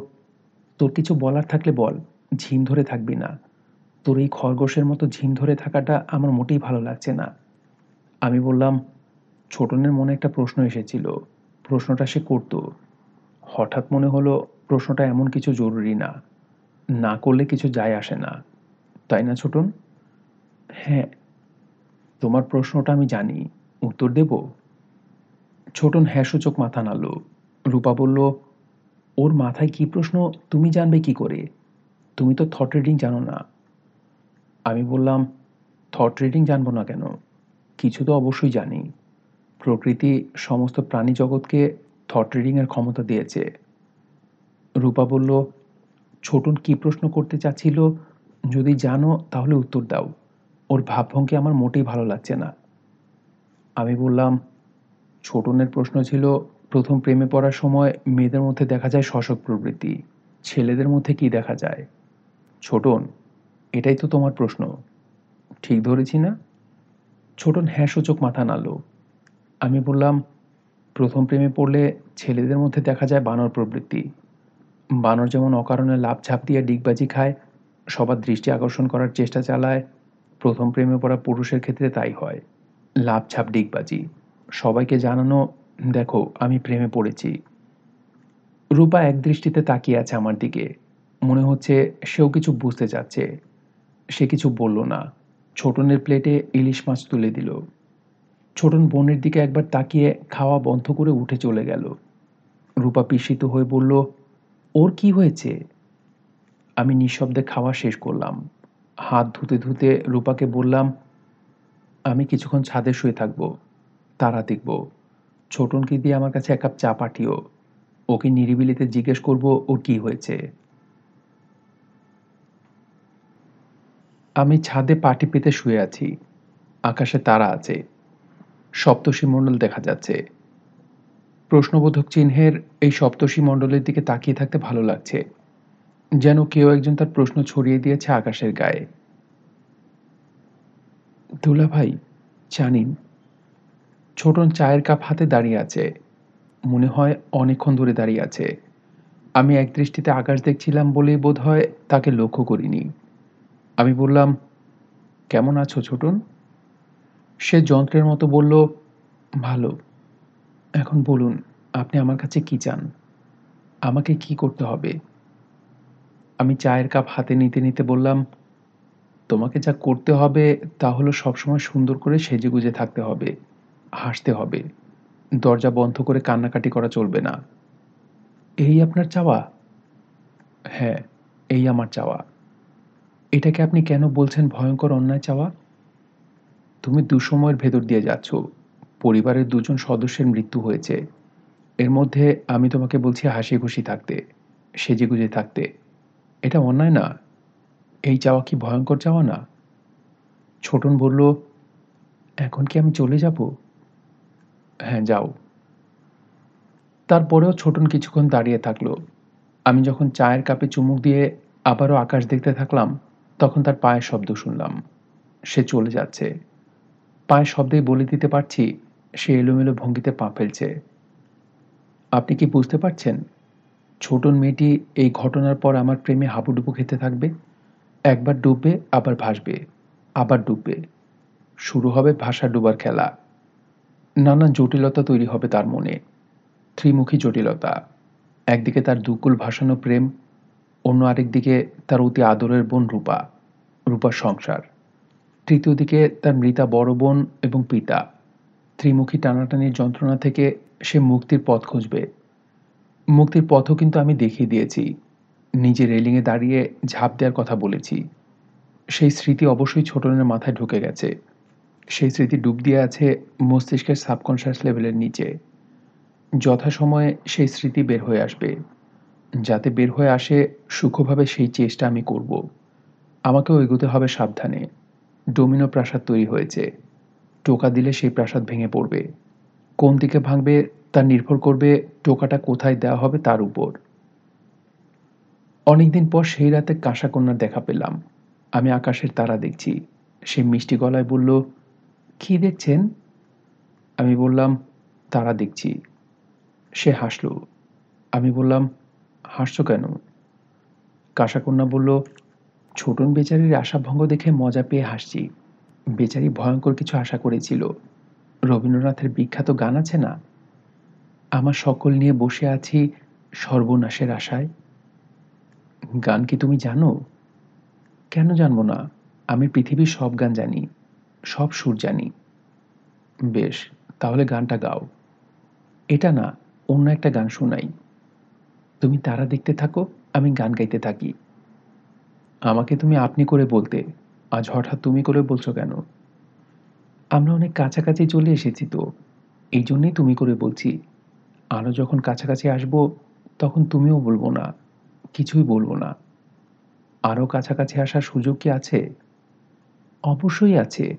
তোর কিছু বলার থাকলে বল, ঝিম ধরে থাকবি না। তোর এই খরগোশের মতো ঝিম ধরে থাকাটা আমার মোটেই ভালো লাগছে না। আমি বললাম, ছোটনের মনে একটা প্রশ্ন এসেছিল। প্রশ্নটা সে করতো। হঠাৎ মনে হলো প্রশ্নটা এমন কিছু জরুরি না। না করলে কিছু যায় আসে না। তাই না, ছোটন? হ্যাঁ তোমার প্রশ্নটা আমি জানি। উত্তর দেব? ছোটন হ্যাঁ সূচক মাথা নাড়ল। রূপা বলল, ওর মাথায় কি প্রশ্ন? তুমি জানবে কি করে? তুমি তো থট রিডিং জানো না। আমি বললাম থট রিডিং জানব না কেন? কিছু তো অবশ্যই জানি। প্রকৃতি সমস্ত প্রাণী জগৎকে থট রিডিংয়ের ক্ষমতা দিয়েছে। রূপা বলল, ছোটন কি প্রশ্ন করতে চাচ্ছিল? যদি জানো, তাহলে উত্তর দাও। ওর ভাবভঙ্গি আমার মোটেই ভালো লাগছে না। আমি বললাম, ছোটনের প্রশ্ন ছিল, প্রথম প্রেমে পড়ার সময় মেয়েদের মধ্যে দেখা যায় শশক প্রবৃত্তি। ছেলেদের মধ্যে কি দেখা যায়? ছোটন, এটাই তো তোমার প্রশ্ন। ঠিক ধরেছি না? ছোটন হ্যাঁ সূচক মাথা নাড়ল। আমি বললাম, প্রথম প্রেমে পড়লে ছেলেদের মধ্যে দেখা যায় বানর প্রবৃত্তি। বানর যেমন অকারণে লাভ ঝাঁপ দিয়ে ডিগবাজি খায়, সবার দৃষ্টি আকর্ষণ করার চেষ্টা চালায়, প্রথম প্রেমে পড়া পুরুষের ক্ষেত্রে তাই হয়। লাভ ছাপ ডিগবাজি। সবাইকে জানানো, দেখো, আমি প্রেমে পড়েছি। রূপা এক দৃষ্টিতে তাকিয়ে আছে আমার দিকে। মনে হচ্ছে সেও কিছু বুঝতে চাচ্ছে। সে কিছু বলল না। ছোটনের প্লেটে ইলিশ মাছ তুলে দিল। ছোটন বোনের দিকে একবার তাকিয়ে খাওয়া বন্ধ করে উঠে চলে গেল। রূপা বিস্মিত হয়ে বলল ওর কি হয়েছে? আমি নিঃশব্দে খাওয়া শেষ করলাম। হাত ধুতে ধুতে রূপাকে বললাম, আমি কিছুক্ষণ ছাদে শুয়ে থাকব, তারা দেখব। ছোটনকে দিয়ে আমার কাছে এক কাপ চা পাঠিও। ওকে নিরিবিলিতে জিজ্ঞেস করব ওর কি হয়েছে। আমি ছাদে পাটি পেতে শুয়ে আছি। আকাশে তারা আছে। সপ্তর্ষি মণ্ডল দেখা যাচ্ছে। প্রশ্নবোধক চিহ্নের এই সপ্তর্ষি মণ্ডলের দিকে তাকিয়ে থাকতে ভালো লাগছে, যেন কেউ একজন তার প্রশ্ন ছড়িয়ে দিয়েছে আকাশের গায়ে। দুলা ভাই জানিন, ছোটন চায়ের কাপ হাতে দাঁড়িয়ে আছে, মনে হয় অনেকক্ষণ ধরে দাঁড়িয়ে আছে। আমি এক দৃষ্টিতে আকাশ দেখছিলাম বলেই বোধ হয় তাকে লক্ষ্য করিনি। আমি বললাম, কেমন আছো ছোটন? সে যন্ত্রের মতো বলল, ভালো। এখন বলুন, আপনি আমার কাছে কি চান? আমাকে কি করতে হবে? আমি চায়ের কাপ হাতে নিতে নিতে বললাম, তোমাকে যা করতে হবে তা হলো সবসময় সুন্দর করে সেজে গুজে থাকতে হবে, হাসতে হবে। দরজা বন্ধ করে কান্নাকাটি করা চলবে না। এই আপনার চাওয়া? হ্যাঁ এই আমার চাওয়া। এটাকে আপনি কেন বলছেন ভয়ঙ্কর অন্যায় চাওয়া? তুমি দুসময়ের ভেতর দিয়ে যাচ্ছ। পরিবারের দুজন সদস্যের মৃত্যু হয়েছে। এর মধ্যে আমি তোমাকে বলছি হাসি খুশি থাকতে সেজেগুজে থাকতে। এটা অন্যায় না। এই চাওয়া কি ভয়ঙ্কর চাওয়া না? ছোটন বলল, এখন কি আমি চলে যাব? হ্যাঁ যাও। তারপরেও ছোটন কিছুক্ষণ দাঁড়িয়ে থাকল। আমি যখন চায়ের কাপে চুমুক দিয়ে আবারও আকাশ দেখতে থাকলাম, তখন তার পায়ের শব্দ শুনলাম। সে চলে যাচ্ছে। পায়ের শব্দেই বলে দিতে পারছি সে এলোমেলো ভঙ্গিতে পা ফেলছে। আপনি কি বুঝতে পারছেন? ছোটন মেয়েটি এই ঘটনার পর আমার প্রেমে হাবুডুবু খেতে থাকবে? একবার ডুববে, আবার ভাসবে, আবার ডুববে। শুরু হবে ভাষা ডুবার খেলা। নানা জটিলতা তৈরি হবে তার মনে। ত্রিমুখী জটিলতা। একদিকে তার দুকুল ভাসানো প্রেম, অন্য আরেক দিকে তার অতি আদরের বোন রূপা, রূপার সংসার। তৃতীয় দিকে তার মৃতা বড় বোন এবং পিতা। ত্রিমুখী টানাটানির যন্ত্রণা থেকে সে মুক্তির পথ খুঁজবে। মুক্তির পথও কিন্তু আমি দেখিয়ে দিয়েছি। নিজে রেলিংয়ে দাঁড়িয়ে ঝাঁপ দেওয়ার কথা বলেছি। সেই স্মৃতি অবশ্যই ছোটনের মাথায় ঢুকে গেছে। সেই স্মৃতি ডুব দিয়ে আছে মস্তিষ্কের সাবকনশিয়াস লেভেলের নিচে। যথাসময়ে সেই স্মৃতি বের হয়ে আসবে। যাতে বের হয়ে আসে সুখভাবে সেই চেষ্টা আমি করব। আমাকেও এগোতে হবে সাবধানে। ডোমিনো প্রাসাদ তৈরি হয়েছে। টোকা দিলে সেই প্রাসাদ ভেঙে পড়বে। কোন দিকে ভাঙবে তা নির্ভর করবে টোকাটা কোথায় দেওয়া হবে তার উপর। অনেকদিন পর সেই রাতে কাঁসাকন্যার দেখা পেলাম। আমি আকাশের তারা দেখছি। সে মিষ্টি গলায় বলল, কি দেখছেন? আমি বললাম, তারা দেখছি। সে হাসল। আমি বললাম, হাসছো কেন? কাঁসাকন্যা বলল, ছোটন বেচারির আশাভঙ্গ দেখে মজা পেয়ে হাসছি। বেচারি ভয়ঙ্কর কিছু আশা করেছিল। রবীন্দ্রনাথের বিখ্যাত গান আছে না? আমার সকল নিয়ে বসে আছি সর্বনাশের আশায়। গান কি তুমি জানো? কেন জানব না? আমি পৃথিবীর সব গান জানি, সব সুর জানি। বেশ, তাহলে গানটা গাও। এটা না, অন্য একটা গান শোনাই। তুমি তারা দেখতে থাকো, আমি গান গাইতে থাকি। আমাকে তুমি আপনি করে বলতে। আজ হঠাৎ তুমি করে বলছো কেন? আমরা অনেক কাছাকাছি চলে এসেছি তো। এই জন্যেই তুমি করে বলছি। আরও যখন কাছাকাছি আসব, তখন তুমিও বলব না। কিছুই বলব না। আরও কাছাকাছি আসার সুযোগ কি আছে? অবশ্যই আছে।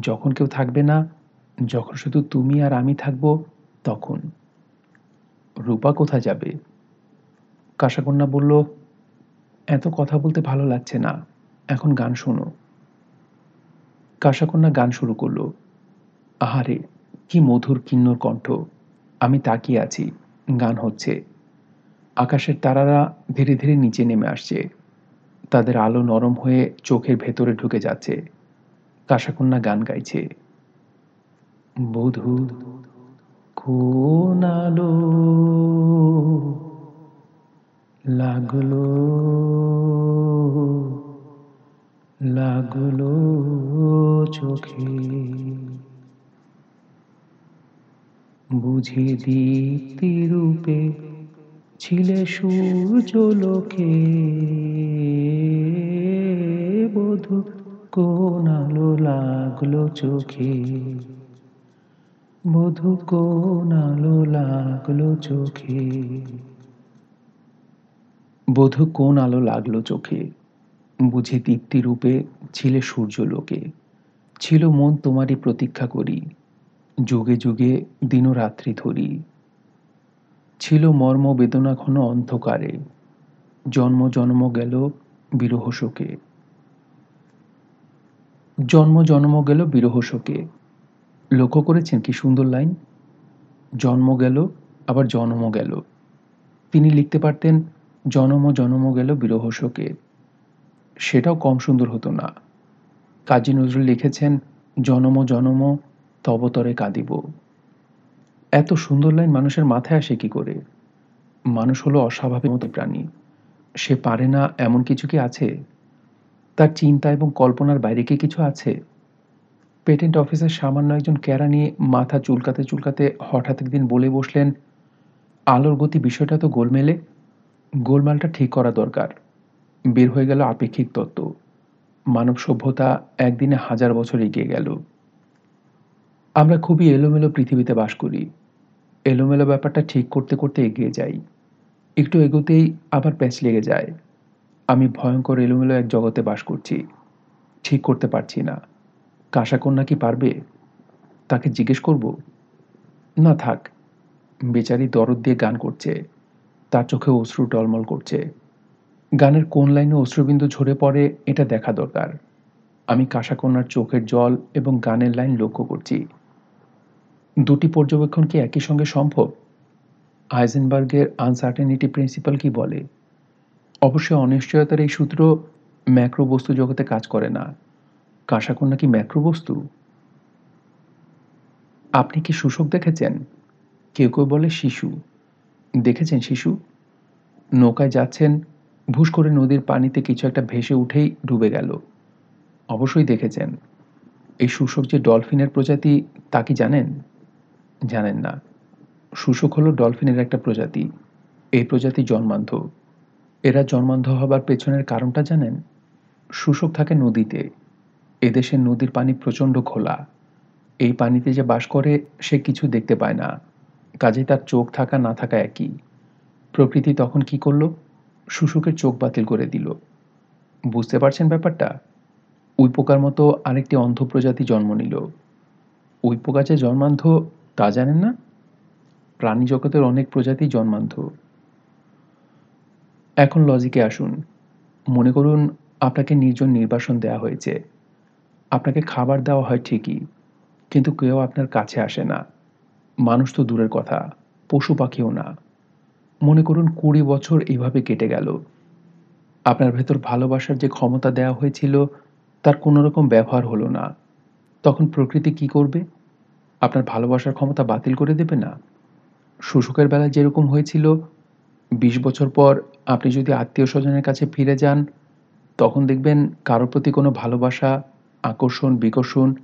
যখন কেউ থাকবে না, যখন শুধু তুমি আর আমি থাকব, তখন। রূপা কোথায় যাবে? কাশাকন্যা বলল, এত কথা বলতে ভালো লাগছে না। এখন গান শোনো। কাশাকন্যা গান শুরু করল। আহারে, কি মধুর কিন্নর কণ্ঠ। আমি তাকিয়ে আছি, গান হচ্ছে। আকাশের তারারা ধীরে ধীরে নিচে নেমে আসছে। তাদের আলো নরম হয়ে চোখের ভেতরে ঢুকে যাচ্ছে। কাশাকন্যা গান গাইছে। বধূ, কোন আলো লাগল? লাগল চোখে। বুঝি দীপ্তি রূপে ছিলে সূর্য লোকে। বধু কোন আলো লাগল চোখে? বধু কোন আলো লাগল চোখে? বধু কোন আলো লাগল চোখে? বুঝে দীপ্তি রূপে ছিলে সূর্য লোকে। ছিল মন তোমারই প্রতীক্ষা করি, যুগে যুগে দিনরাত্রি ধরি। ছিল মর্ম বেদনা ঘন অন্ধকারে, জন্ম জন্ম গেল বিরহ শোকে। জন্ম জন্ম গেল বিরহ শোকে। লক্ষ্য করেছেন কি সুন্দর লাইন? জন্ম গেল, আবার জন্ম গেল। তিনি লিখতে পারতেন, জনম জনম গেল বিরহ শোকে। সেটাও কম সুন্দর হতো না। কাজী নজরুল লিখেছেন, জনম জনম তবতরে কাঁদিব। এত সুন্দর লাইন মানুষের মাথায় আসে কি করে? মানুষ হলো অস্বাভাবিক মতো প্রাণী। সে পারে না এমন কিছু কি আছে? তার চিন্তা এবং কল্পনার বাইরে কি কিছু আছে? পেটেন্ট অফিসের সামান্য একজন ক্যারা নিয়ে মাথা চুলকাতে চুলকাতে হঠাৎ একদিন বলে বসলেন, আলোর গতি বিষয়টা তো গোলমেলে। গোলমালটা ঠিক করা দরকার। বের হয়ে গেল আপেক্ষিক তত্ত্ব। মানব সভ্যতা একদিনে হাজার বছর এগিয়ে গেল। আমরা খুবই এলোমেলো পৃথিবীতে বাস করি। এলোমেলো ব্যাপারটা ঠিক করতে করতে এগিয়ে যাই। একটু এগোতেই আবার প্যাঁচ লেগে যায়। আমি ভয়ঙ্কর এলোমেলো এক জগতে বাস করছি। ঠিক করতে পারছি না। কাঁসাকন্যা কি পারবে? তাকে জিজ্ঞেস করব? না থাক। বেচারি দরদ দিয়ে গান করছে। তার চোখে অশ্রু টলমল করছে। গানের কোন লাইনে অশ্রুবিন্দু ঝরে পড়ে এটা দেখা দরকার। আমি কাঁসাকন্যার চোখের জল এবং গানের লাইন লক্ষ্য করছি। দুটি পর্যবেক্ষণ কি একই সঙ্গে সম্ভব? হাইজেনবার্গের আনসার্টেনিটি প্রিন্সিপাল কি বলে? অবশ্যই অনিশ্চয়তার এই সূত্র ম্যাক্রো বস্তু জগতে কাজ করে না। কাঁসাকন্যা কি ম্যাক্রো বস্তু আপনি কি শোষক দেখেছেন? কেউ কেউ বলে শিশু। দেখেছেন শিশু? নৌকায় যাচ্ছেন ভুস করে নদীর পানিতে কিছু একটা ভেসে উঠেই ডুবে গেল। অবশ্যই দেখেছেন। এই শোষক যে ডলফিনের প্রজাতি, তা কি জানেন? জানেন না। শুশুক হলো ডলফিনের একটা প্রজাতি। এই প্রজাতি জন্মান্ধ। এরা জন্মান্ধ হবার পেছনের কারণটা জানেন? শোষক থাকে নদীতে। এদেশের নদীর পানি প্রচণ্ড খোলা এই পানিতে যে বাস করে, সে কিছু দেখতে পায় না। কাজে তার চোখ থাকা, না থাকা একই। প্রকৃতি তখন কি করল? শুশুকের চোখ বাতিল করে দিল। বুঝতে পারছেন ব্যাপারটা? উই পোকার মতো আরেকটি অন্ধ প্রজাতি জন্ম নিল। উই পোকা যে জন্মান্ধ, তা জানেন না? প্রাণী জগতের অনেক প্রজাতি জন্মান্ধ। এখন লজিকে আসুন। মনে করুন আপনাকে নির্জন নির্বাসন দেওয়া হয়েছে। আপনাকে খাবার দেওয়া হয় ঠিকই, কিন্তু কেউ আপনার কাছে আসে না। মানুষ তো দূরের কথা, পশু পাখিও না। মনে করুন কুড়ি বছর এইভাবে কেটে গেল। আপনার ভেতর ভালোবাসার যে ক্ষমতা দেওয়া হয়েছিল, তার কোনো রকম ব্যবহার হলো না। তখন প্রকৃতি কি করবে? আপনার ভালোবাসার ক্ষমতা বাতিল করে দেবে না? শুশুকের বেলায় যেরকম হয়েছিল, বিশ বছর পর আপনি যদি আত্মীয় স্বজনের কাছে ফিরে যান, তখন দেখবেন কারোর প্রতি কোনো ভালোবাসা, আকর্ষণ, বিকর্ষণ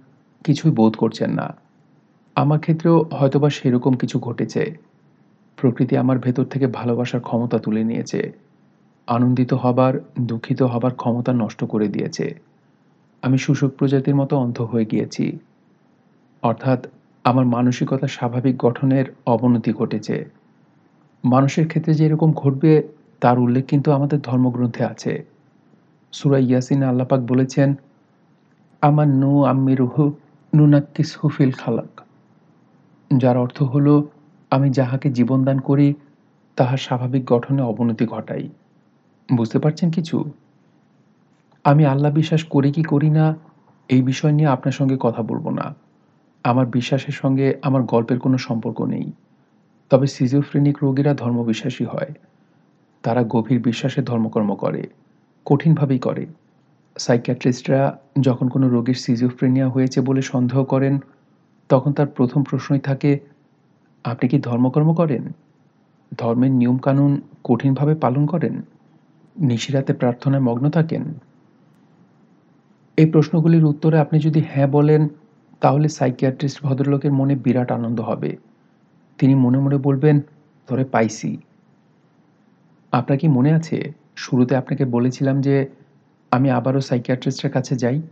কিছুই বোধ করছেন না। আমার ক্ষেত্রেও হয়তোবা সেরকম কিছু ঘটেছে। প্রকৃতি আমার ভেতর থেকে ভালোবাসার ক্ষমতা তুলে নিয়েছে। আনন্দিত হবার, দুঃখিত হবার ক্ষমতা নষ্ট করে দিয়েছে। আমি শুশুক প্রজাতির মতো অন্ধ হয়ে গিয়েছি। অর্থাৎ আমার মানসিকতা স্বাভাবিক গঠনের অবনতি ঘটেছে। মানুষের ক্ষেত্রে যে এরকম ঘটবে, তার উল্লেখ কিন্তু আমাদের ধর্মগ্রন্থে আছে। সুরা ইয়াসিন আল্লাপাক বলেছেন আমার নু আম্মিরুহু নুনাক্কিস হুফিল খালাক। যার অর্থ হলো আমি যাহাকে জীবনদান করি তাহার স্বাভাবিক গঠনে অবনতি ঘটাই। বুঝতে পারছেন কিছু? আমি আল্লাহ বিশ্বাস করি কি করি না, এই বিষয় নিয়ে আপনার সঙ্গে কথা বলব না। আমার বিশ্বাসের সঙ্গে আমার গল্পের কোনো সম্পর্ক নেই। তবে সিজোফ্রেনিক রোগীরা ধর্মবিশ্বাসী হয়। তারা গভীর বিশ্বাসে ধর্মকর্ম করে, কঠিনভাবেই করে। সাইকিয়াট্রিস্টরা যখন কোনো রোগীর সিজোফ্রেনিয়া হয়েছে বলে সন্দেহ করেন, তখন তার প্রথম প্রশ্নই থাকে আপনি কি ধর্মকর্ম করেন? ধর্মের নিয়মকানুন কঠিনভাবে পালন করেন? নিশিরাতে প্রার্থনায় মগ্ন থাকেন? এই প্রশ্নগুলির উত্তরে আপনি যদি হ্যাঁ বলেন, তাহলে সাইকিয়াট্রিস্ট ভদ্রলোকের মনে বিরাট আনন্দ হবে। তিনি মনে মনে বলবেন, ধরে পাইছি। আপনার কি মনে আছে? শুরুতে আপনাকে বলেছিলাম যে, আমি আবারও সাইকিয়াট্রিস্টের কাছে যাই?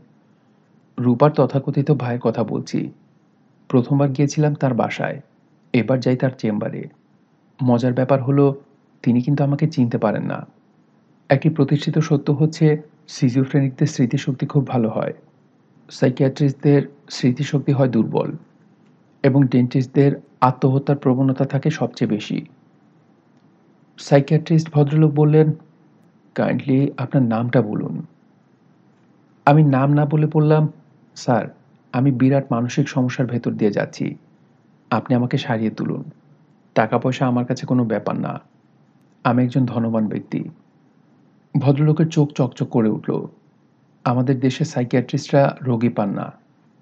রূপার তথাকথিত ভাইয়ের কথা বলছি। প্রথমবার গিয়েছিলাম তার বাসায়। এবার যাই তার চেম্বারে। মজার ব্যাপার হলো, তিনি কিন্তু আমাকে চিনতে পারেন না। একটি প্রতিষ্ঠিত সত্য হচ্ছে সিজিওফ্রেনিকদের স্মৃতিশক্তি খুব ভালো হয়। সাইকিয়াট্রিস্টদের স্মৃতিশক্তি হয় দুর্বল। এবং ডেন্টিস্টদের আত্মহত্যার প্রবণতা থাকে সবচেয়ে বেশি। সাইকিয়াট্রিস্ট ভদ্রলোক বললেন কাইন্ডলি আপনার নামটা বলুন। আমি নাম না বলে বললাম স্যার আমি বিরাট মানসিক সমস্যার ভেতর দিয়ে যাচ্ছি। আপনি আমাকে সারিয়ে তুলুন। টাকা পয়সা আমার কাছে কোনো ব্যাপার না। আমি একজন ধনবান ব্যক্তি। ভদ্রলোকের চোখ চকচক করে উঠল। আমাদের দেশে সাইকিয়াট্রিস্টরা রোগী পান না।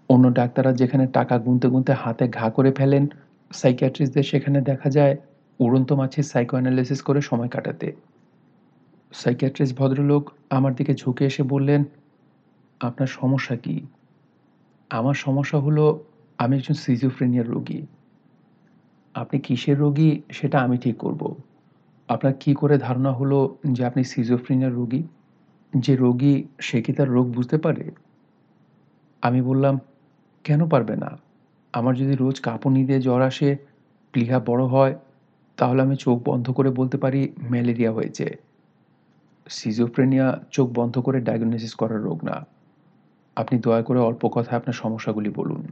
অন্য ডাক্তাররা যেখানে টাকা গুনতে গুনতে হাতে ঘা করে ফেলেন, সাইকিয়াট্রিস্টদের সেখানে দেখা যায় উড়ন্ত মাছের সাইকো অ্যানালিসিস করে সময় কাটাতে। সাইকিয়াট্রিস্ট ভদ্রলোক আমার দিকে ঝুঁকে এসে বললেন, আপনার সমস্যা কি? আমার সমস্যা হলো আমি একজন সিজিওফ্রেনিয়ার রোগী। আপনি কিসের রোগী সেটা আমি ঠিক করব। আপনার কি করে ধারণা হলো যে আপনি সিজোফ্রেনিয়ার রোগী? যে রোগী সে কি তার রোগ বুঝতে পারে? আমি বললাম, কেন পারবে না? আমার যদি রোজ কাঁপুনি দিয়ে জ্বর আসে, প্লিহা বড় হয়, তাহলে আমি চোখ বন্ধ করে বলতে পারি ম্যালেরিয়া হয়েছে। সিজোফ্রেনিয়া চোখ বন্ধ করে ডায়াগনোসিস করার রোগ না। আপনি দয়া করে অল্প কথায় আপনার সমস্যাগুলি বলুন।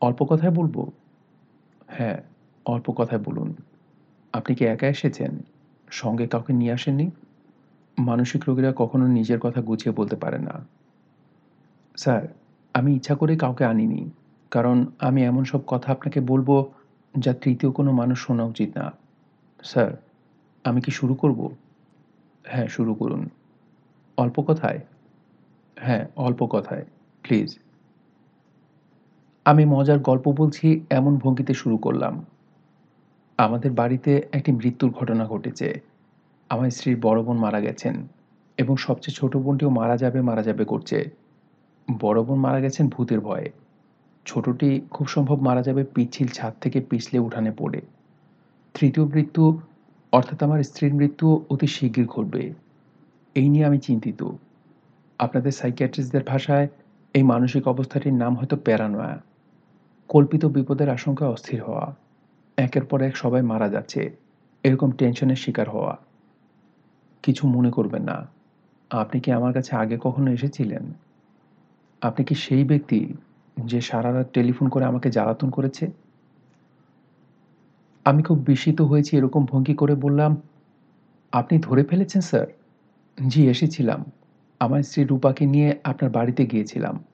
অল্প কথায় বলব হ্যাঁ অল্প কথায় বলুন। আপনি কি একা এসেছেন? সঙ্গে কাউকে নিয়ে আসেননি? মানসিক রোগীরা কখনো নিজের কথা গুছিয়ে বলতে পারে না। স্যার, আমি ইচ্ছা করে কাউকে আনিনি, কারণ আমি এমন সব কথা আপনাকে বলব যা তৃতীয় কোনো মানুষ শোনা উচিত না। স্যার, আমি কি শুরু করব? হ্যাঁ শুরু করুন। অল্প কথায়? হ্যাঁ অল্প কথায়, প্লিজ। আমি মজার গল্প বলছি, এমন ভঙ্গিতে শুরু করলাম। আমাদের বাড়িতে একটি মৃত্যুর ঘটনা ঘটেছে। আমার স্ত্রীর বড় বোন মারা গেছেন এবং সবচেয়ে ছোট বোনটিও মারা যাবে মারা যাবে করছে। বড় বোন মারা গেছেন ভূতের ভয়ে। ছোটটি খুব সম্ভব মারা যাবে পিচ্ছিল ছাদ থেকে পিছলে উঠানে পড়ে। তৃতীয় মৃত্যু, অর্থাৎ আমার স্ত্রীর মৃত্যু অতি শীঘ্রই ঘটবে। এই নিয়ে আমি চিন্তিত। আপনাদের সাইকিয়াট্রিস্টদের ভাষায় এই মানসিক অবস্থাটির নাম হয়তো প্যারানোয়া। কল্পিত বিপদের আশঙ্কায় অস্থির হওয়া। একের পর এক সবাই মারা যাচ্ছে। এরকম টেনশনের শিকার হওয়া। কিছু মনে করবেন না। আপনি কি আমার কাছে আগে কখনো এসেছিলেন? আপনি কি সেই ব্যক্তি যে সারা রাত টেলিফোন করে আমাকে জ্বালাতন করেছে? আমি খুব বিস্মিত হয়েছি এরকম ভঙ্গি করে বললাম, আপনি ধরে ফেলেছেন, স্যার? জি, এসেছিলাম। আমার স্ত্রী রূপাকে নিয়ে আপনার বাড়িতে গিয়েছিলাম।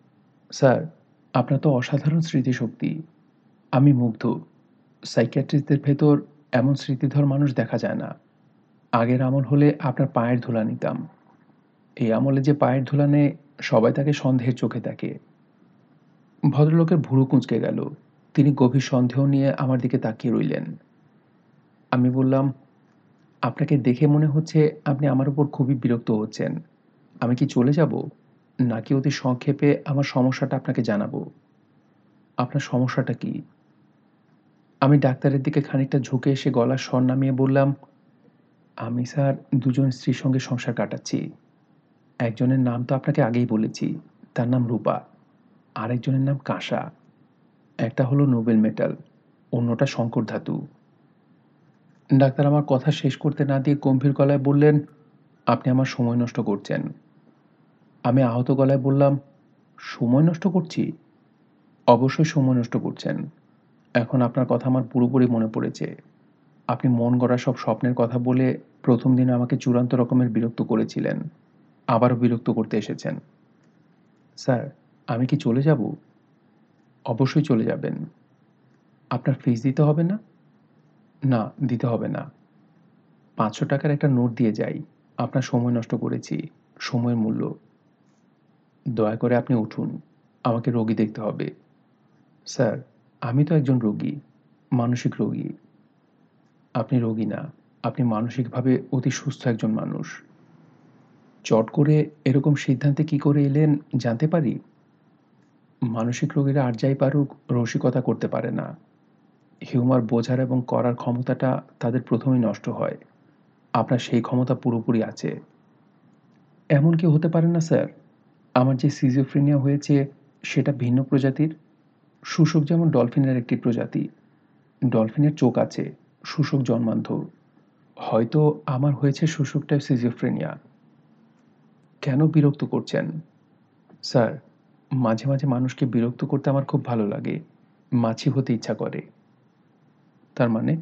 স্যার আপনার তো অসাধারণ স্মৃতিশক্তি। আমি মুগ্ধ। সাইকিয়াট্রিস্টদের ভেতর এমন স্মৃতিধর মানুষ দেখা যায় না। আগের আমল হলে আপনার পায়ের ধুলা নিতাম। এই আমলে যে পায়ের ধুলা নেয় সবাই তাকে সন্দেহের চোখে দেখে। ভদ্রলোকের ভুরু কুঁচকে গেল। তিনি গভীর সন্দেহ নিয়ে আমার দিকে তাকিয়ে রইলেন। আমি বললাম, আপনাকে দেখে মনে হচ্ছে আপনি আমার উপর খুবই বিরক্ত হচ্ছেন। আমি কি চলে যাব? নাকি অতি সংক্ষেপে আমার সমস্যাটা আপনাকে জানাব? আপনার সমস্যাটা কি? আমি ডাক্তারের দিকে খানিকটা ঝুঁকে এসে গলার স্বর নামিয়ে বললাম, আমি স্যার দুজন স্ত্রীর সঙ্গে সংসার কাটাচ্ছি। একজনের নাম তো আপনাকে আগেই বলেছি, তার নাম রূপা। আরেকজনের নাম কাঁসা। একটা হলো নোবেল মেটাল, অন্যটা শঙ্কর ধাতু। ডাক্তার আমার কথা শেষ করতে না দিয়ে গম্ভীর গলায় বললেন, আপনি আমার সময় নষ্ট করছেন। আমি আহত গলায় বললাম, সময় নষ্ট করছি? অবশ্যই সময় নষ্ট করছেন। এখন আপনার কথা আমার পুরোপুরি মনে পড়েছে। আপনি মন গড়া সব স্বপ্নের কথা বলে প্রথম দিন আমাকে চূড়ান্ত রকমের বিরক্ত করেছিলেন। আবারও বিরক্ত করতে এসেছেন। স্যার, আমি কি চলে যাব? অবশ্যই চলে যাবেন। আপনার ফিস দিতে হবে না? না, দিতে হবে না। পাঁচশো টাকার একটা নোট দিয়ে যাই। আপনার সময় নষ্ট করেছি। সময়ের মূল্য। দয়া করে আপনি উঠুন। আমাকে রোগী দেখতে হবে। স্যার, আমি তো একজন রোগী, মানসিক রোগী। আপনি রোগী না, আপনি মানসিকভাবে অতি সুস্থ একজন মানুষ। চট করে এরকম সিদ্ধান্তে কি করে এলেন জানতে পারি? মানসিক রোগীরা আর যাই পারুক, রসিকতা করতে পারে না। হিউমার বোঝার এবং করার ক্ষমতাটা তাদের প্রথমেই নষ্ট হয়। আপনার সেই ক্ষমতা পুরোপুরি আছে। এমন কি হতে পারে না, স্যার? আমার যে সিজিওফ্রেনিয়া হয়েছে সেটা ভিন্ন প্রজাতির। শুশক যেমন ডলফিনের একটি প্রজাতি, ডলফিনের চোখ আছে শুশক জন্মান্ধ হয়তো আমার হয়েছে শুশক টাইপ সিজিওফ্রেনিয়া কেন বিরক্ত করছেন? স্যার, মাঝে মাঝে মানুষকে বিরক্ত করতে আমার খুব ভালো লাগে। মাছি হতে ইচ্ছা করে। তার মানে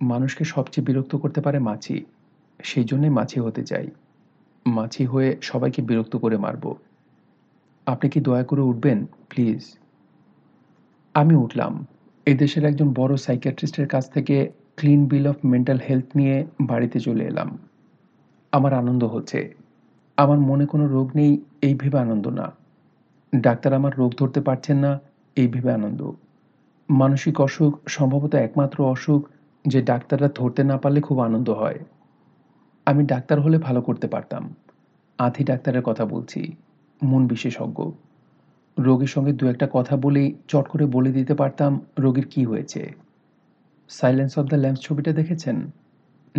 মানুষকে সবচেয়ে বিরক্ত করতে পারে মাছি। সেই জন্যই মাছি হতে চাই। মাছি হয়ে সবাইকে বিরক্ত করে মারব। আপনি কি দয়া করে উঠবেন? প্লিজ। আমি উঠলাম। এদেশের একজন বড় সাইকিয়াট্রিস্টের কাছ থেকে clean bill of mental health নিয়ে বাড়িতে চলে এলাম। আমার আনন্দ হচ্ছে। আমার মনে কোনো রোগ নেই, এই ভেবে আনন্দ না। ডাক্তার আমার রোগ ধরতে পারছেন না, এই ভেবে আনন্দ। মানসিক অসুখ সম্ভবত একমাত্র অসুখ যে ডাক্তাররা ধরতে না পারলে খুব আনন্দ হয়। আমি ডাক্তার হলে ভালো করতে পারতাম। আধি ডাক্তারের কথা বলছি, মন বিশেষজ্ঞ। রোগীর সঙ্গে দু একটা কথা বলেই চট করে বলে দিতে পারতাম রোগীর কি হয়েছে। সাইলেন্স অব দ্য ল্যাম্পস ছবিটা দেখেছেন?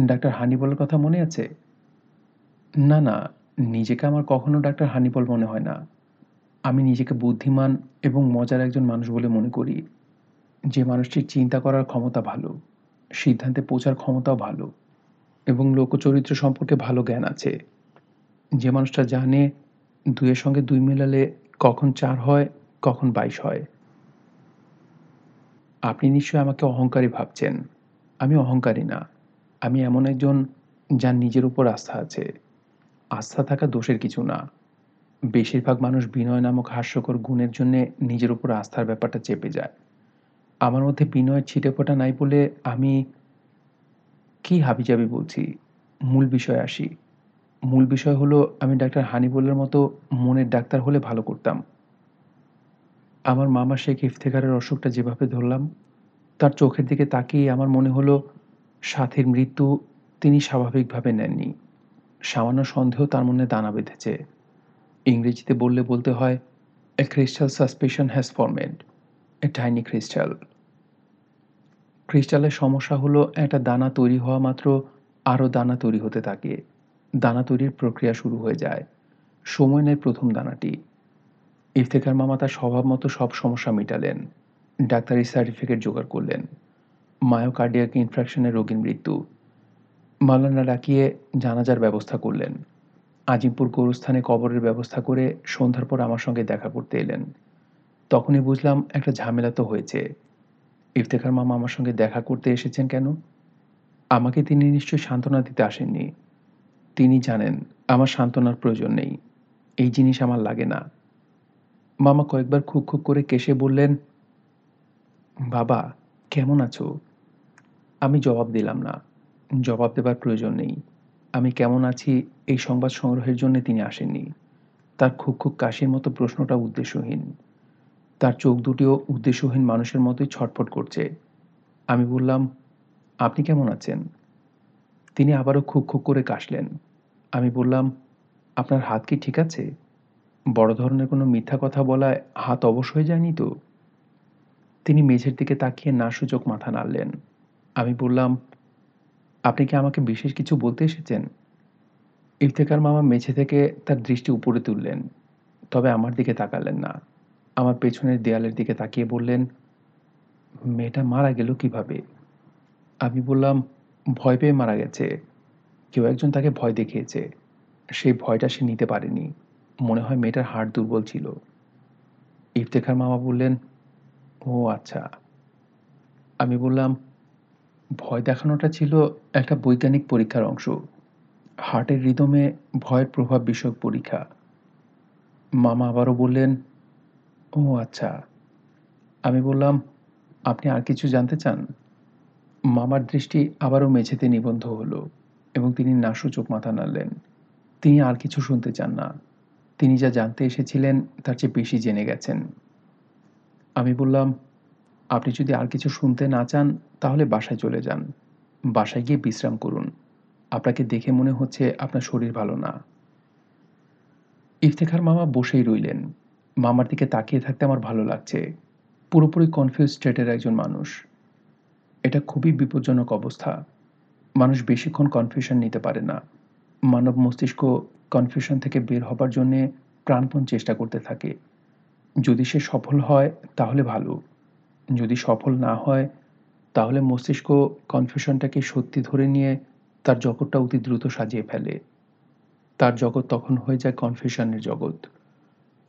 ডাক্তার হানিবলের কথা মনে আছে? না না, নিজেকে আমার কখনো ডাক্তার হানিবল মনে হয় না। আমি নিজেকে বুদ্ধিমান এবং মজার একজন মানুষ বলে মনে করি। যে মানুষটির চিন্তা করার ক্ষমতা ভালো, সিদ্ধান্তে পৌঁছার ক্ষমতাও ভালো। এবং লোকচরিত্র সম্পর্কে ভালো জ্ঞান আছে। যে মানুষটা জানে দুইয়ের সঙ্গে দুই মেলালে কখন চার হয়, কখন বাইশ হয়। আপনি নিশ্চয়ই আমাকে অহংকারী ভাবছেন। আমি অহংকারী না। আমি এমন একজন যার নিজের উপর আস্থা আছে। আস্থা থাকা দোষের কিছু না। বেশিরভাগ মানুষ বিনয় নামক হাস্যকর গুণের জন্যে নিজের উপর আস্থার ব্যাপারটা চেপে যায়। আমার মধ্যে বিনয়ের ছিটে ফোটা নাই বলে আমি কি হাবিজাবি বলছি? মূল বিষয় আসি। মূল বিষয় হলো, আমি ডাক্তার হানিবুলের মতো মনের ডাক্তার হলে ভালো করতাম। আমার মামা শেখ ইফতেখারের অসুখটা যেভাবে ধরলাম, তার চোখের দিকে তাকিয়ে আমার মনে হলো, সাথীর মৃত্যু তিনি স্বাভাবিকভাবে নেননি। সামান্য সন্দেহ তার মনে দানা বেঁধেছে। ইংরেজিতে বললে বলতে হয় a crystal suspension has formed a tiny crystal ক্রিস্টালের সমস্যা হলো একটা দানা তৈরি হওয়া মাত্র আরও দানা তৈরি হতে থাকে। দানা তৈরির প্রক্রিয়া শুরু হয়ে যায়। সময় নেয় প্রথম দানাটি। ইফতেখার মামা তার স্বভাব মতো সব সমস্যা মেটালেন। ডাক্তারি সার্টিফিকেট জোগাড় করলেন। মায়োকার্ডিয়াক ইনফ্রাকশনের রোগীর মৃত্যু। মালানা ডাকিয়ে জানাজার ব্যবস্থা করলেন। আজিমপুর গোরস্থানে কবরের ব্যবস্থা করে সন্ধ্যার পর আমার সঙ্গে দেখা করতে এলেন। তখনই বুঝলাম একটা ঝামেলা তো হয়েছে। ইফতেখার মামা আমার সঙ্গে দেখা করতে এসেছেন কেন? আমাকে তিনি নিশ্চয়ই সান্ত্বনা দিতে আসেননি। তিনি জানেন, আমার সান্ত্বনার প্রয়োজন নেই। এই জিনিস আমার লাগে না। মামা কয়েকবার খুক খুক করে কেসে বললেন, বাবা, কেমন আছো? আমি জবাব দিলাম না। জবাব দেবার প্রয়োজন নেই। আমি কেমন আছি এই সংবাদ সংগ্রহের জন্য তিনি আসেননি। তার খুক খুক কাশির মতো প্রশ্নটা উদ্দেশ্যহীন। তার চোখ দুটিও উদ্দেশ্যহীন মানুষের মতোই ছটফট করছে। আমি বললাম, আপনি কেমন আছেন? তিনি আবারও খুক খুক করে কাশলেন। আমি বললাম, আপনার হাত কি ঠিক আছে? বড় ধরনের কোনো মিথ্যা কথা বলায় হাত অবশ হয়ে যায়নি তো? তিনি মেঝের দিকে তাকিয়ে না সূচক মাথা নাড়লেন। আমি বললাম, আপনি কি আমাকে বিশেষ কিছু বলতে এসেছেন? ইফতেকার মামা মেঝে থেকে তার দৃষ্টি উপরে তুললেন, তবে আমার দিকে তাকালেন না। আমার পেছনের দেয়ালের দিকে তাকিয়ে বললেন, মেয়েটা মারা গেল কীভাবে? আমি বললাম, ভয় পেয়ে মারা গেছে। কেউ একজন তাকে ভয় দেখিয়েছে। সেই ভয়টা সে নিতে পারেনি। মনে হয় মেয়েটার হাড় দুর্বল ছিল। ইফতেখার মামা বললেন, ও আচ্ছা। আমি বললাম, ভয় দেখানোটা ছিল একটা বৈজ্ঞানিক পরীক্ষার অংশ। হার্টের রিদমে ভয়ের প্রভাব বিষয়ক পরীক্ষা। মামা আবারও বললেন ও আচ্ছা। আমি বললাম, আপনি আর কিছু জানতে চান? মামার দৃষ্টি আবারও মেঝেতে নিবন্ধ হলো এবং তিনি নাসূচক মাথা নাড়লেন। তিনি আর কিছু শুনতে চান না। তিনি যা জানতে এসেছিলেন, তার চেয়ে বেশি জেনে গেছেন। আমি বললাম, আপনি যদি আর কিছু শুনতে না চান, তাহলে বাসায় চলে যান। বাসায় গিয়ে বিশ্রাম করুন। আপনাকে দেখে মনে হচ্ছে আপনার শরীর ভালো না। ইফতেখার মামা বসেই রইলেন। মামার দিকে তাকিয়ে থাকতে আমার ভালো লাগছে। পুরোপুরি কনফিউজ স্টেটের একজন মানুষ। এটা খুবই বিপজ্জনক অবস্থা। মানুষ বেশিক্ষণ কনফিউশন নিতে পারে না। মানব মস্তিষ্ক কনফিউশন থেকে বের হবার জন্যে প্রাণপণ চেষ্টা করতে থাকে। যদি সে সফল হয়, তাহলে ভালো। যদি সফল না হয়, তাহলে মস্তিষ্ক কনফিউশনটাকে সত্যি ধরে নিয়ে তার জগৎটা অতি দ্রুত সাজিয়ে ফেলে। তার জগৎ তখন হয়ে যায় কনফিউশনের জগৎ।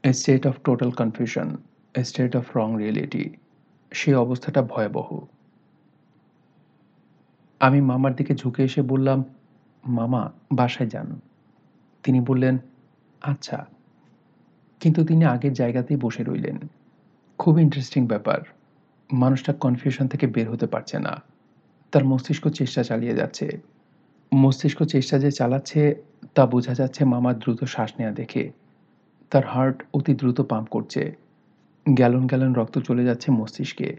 A state of total confusion a state of wrong reality সে অবস্থাটা ভয়াবহ। আমি মামার দিকে ঝুঁকে এসে বললাম, মামা, বাসায় যান। তিনি বললেন আচ্ছা। কিন্তু তিনি আগের জায়গাতেই বসে রইলেন। খুব ইন্টারেস্টিং ব্যাপার। মানুষটা কনফিউশন থেকে বের হতে পারছে না। তার মস্তিষ্ক চেষ্টা চালিয়ে যাচ্ছে। মস্তিষ্ক চেষ্টা যে চালাচ্ছে, তা বোঝা যাচ্ছে মামার দ্রুত শ্বাস নেওয়া দেখে। তার হার্ট অতি দ্রুত পাম্প করছে। গ্যালন গ্যালন রক্ত চলে যাচ্ছে মস্তিষ্কে।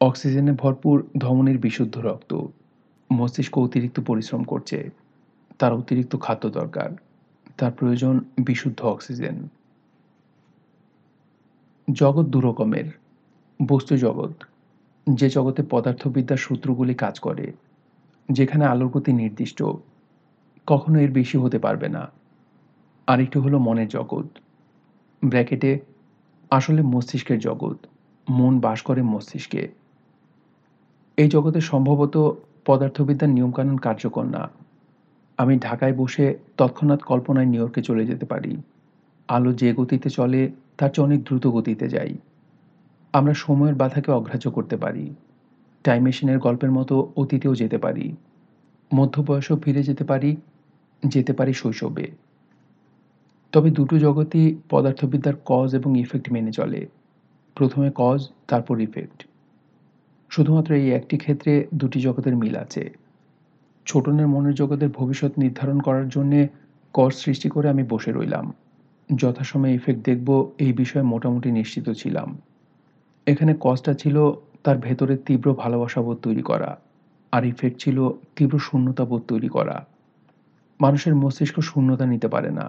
অক্সিজেনে ভরপুর ধমনির বিশুদ্ধ রক্ত। মস্তিষ্ক অতিরিক্ত পরিশ্রম করছে। তার অতিরিক্ত খাদ্য দরকার। তার প্রয়োজন বিশুদ্ধ অক্সিজেন। জগৎ দুরকমের। বস্তু জগৎ। যে জগতে পদার্থবিদ্যার সূত্রগুলি কাজ করে, যেখানে আলোর গতি নির্দিষ্ট, কখনো এর বেশি হতে পারবে না। আরেকটি হলো মনের জগৎ। ব্র্যাকেটে, আসলে মস্তিষ্কের জগৎ, মন বাস করে মস্তিষ্কে। এই জগতে সম্ভবত পদার্থবিদ্যার নিয়মকানুন কার্যকর না। আমি ঢাকায় বসে তৎক্ষণাৎ কল্পনায় নিউ ইয়র্কে চলে যেতে পারি। আলো যে গতিতে চলে, তার চেয়ে অনেক দ্রুত গতিতে যাই। আমরা সময়ের বাধাকে অগ্রাহ্য করতে পারি। টাইম মেশিনের গল্পের মতো অতীতেও যেতে পারি। মধ্যবয়সেও ফিরে যেতে পারি যেতে পারি শৈশবে। তবে দুটো জগতই পদার্থবিদ্যার কজ এবং ইফেক্ট মেনে চলে। প্রথমে কজ তারপর ইফেক্ট শুধুমাত্র এই একটি ক্ষেত্রে দুটি জগতের মিল আছে। ছোটনের মনের জগতের ভবিষ্যৎ নির্ধারণ করার জন্যে কজ সৃষ্টি করে আমি বসে রইলাম। যথাসময়ে ইফেক্ট দেখব, এই বিষয়ে মোটামুটি নিশ্চিত ছিলাম। এখানে কজটা ছিল তার ভেতরে তীব্র ভালোবাসাবোধ তৈরি করা, আর ইফেক্ট ছিল তীব্র শূন্যতাবোধ তৈরি করা। মানুষের মস্তিষ্ক শূন্যতা নিতে পারে না।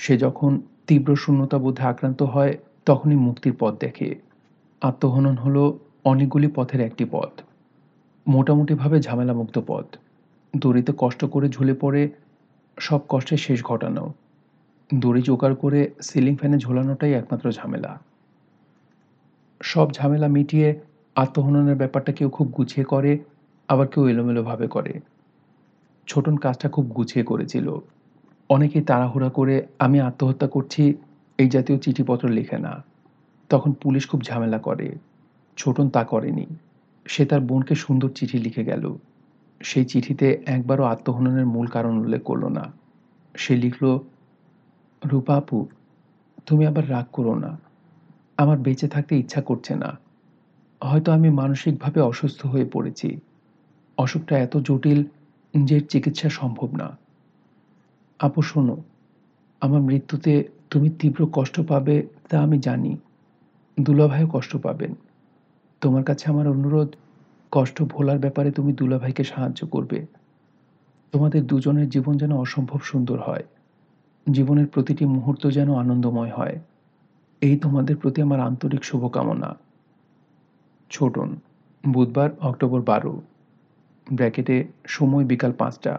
সে যখন তীব্র শূন্যতাবোধে আক্রান্ত হয়, তখনই মুক্তির পথ দেখে। আত্মহনন হলো অনেকগুলি পথের একটি পথ। মোটামুটিভাবে ঝামেলামুক্ত পথ। দড়িতে কষ্ট করে ঝুলে পড়ে সব কষ্টের শেষ ঘটানো। দড়ি জোগাড় করে সিলিং ফ্যানে ঝোলানোটাই একমাত্র ঝামেলা। সব ঝামেলা মিটিয়ে আত্মহননের ব্যাপারটা কেউ খুব গুছিয়ে করে, আবার কেউ এলোমেলোভাবে করে। ছোটন কাজটা খুব গুছিয়ে করেছিল। অনেকেই তাড়াহুড়া করে আমি আত্মহত্যা করছি, এই জাতীয় চিঠিপত্র লেখে না। তখন পুলিশ খুব ঝামেলা করে। ছোটন তা করেনি। সে তার বোনকে সুন্দর চিঠি লিখে গেল। সেই চিঠিতে একবারও আত্মহননের মূল কারণ উল্লেখ করল না। সে লিখল, রূপা আপু, তুমি আবার রাগ করো না। আমার বেঁচে থাকতে ইচ্ছা করছে না। হয়তো আমি মানসিকভাবে অসুস্থ হয়ে পড়েছি। অসুখটা এত জটিল যে চিকিৎসা সম্ভব না। আপু, শোনো, আমার মৃত্যুতে তুমি তীব্র কষ্ট পাবে তা আমি জানি। দুলাভাইও কষ্ট পাবেন। তোমার কাছে আমার অনুরোধ, কষ্ট ভোলার ব্যাপারে তুমি দুলাভাইকে সাহায্য করবে। তোমাদের দুজনের জীবন যেন অসম্ভব সুন্দর হয়। জীবনের প্রতিটি মুহূর্ত যেন আনন্দময় হয়। এই তোমাদের প্রতি আমার আন্তরিক শুভকামনা। ছোটন, বুধবার, অক্টোবর বারো। ব্র্যাকেটে, সময় বিকাল পাঁচটা।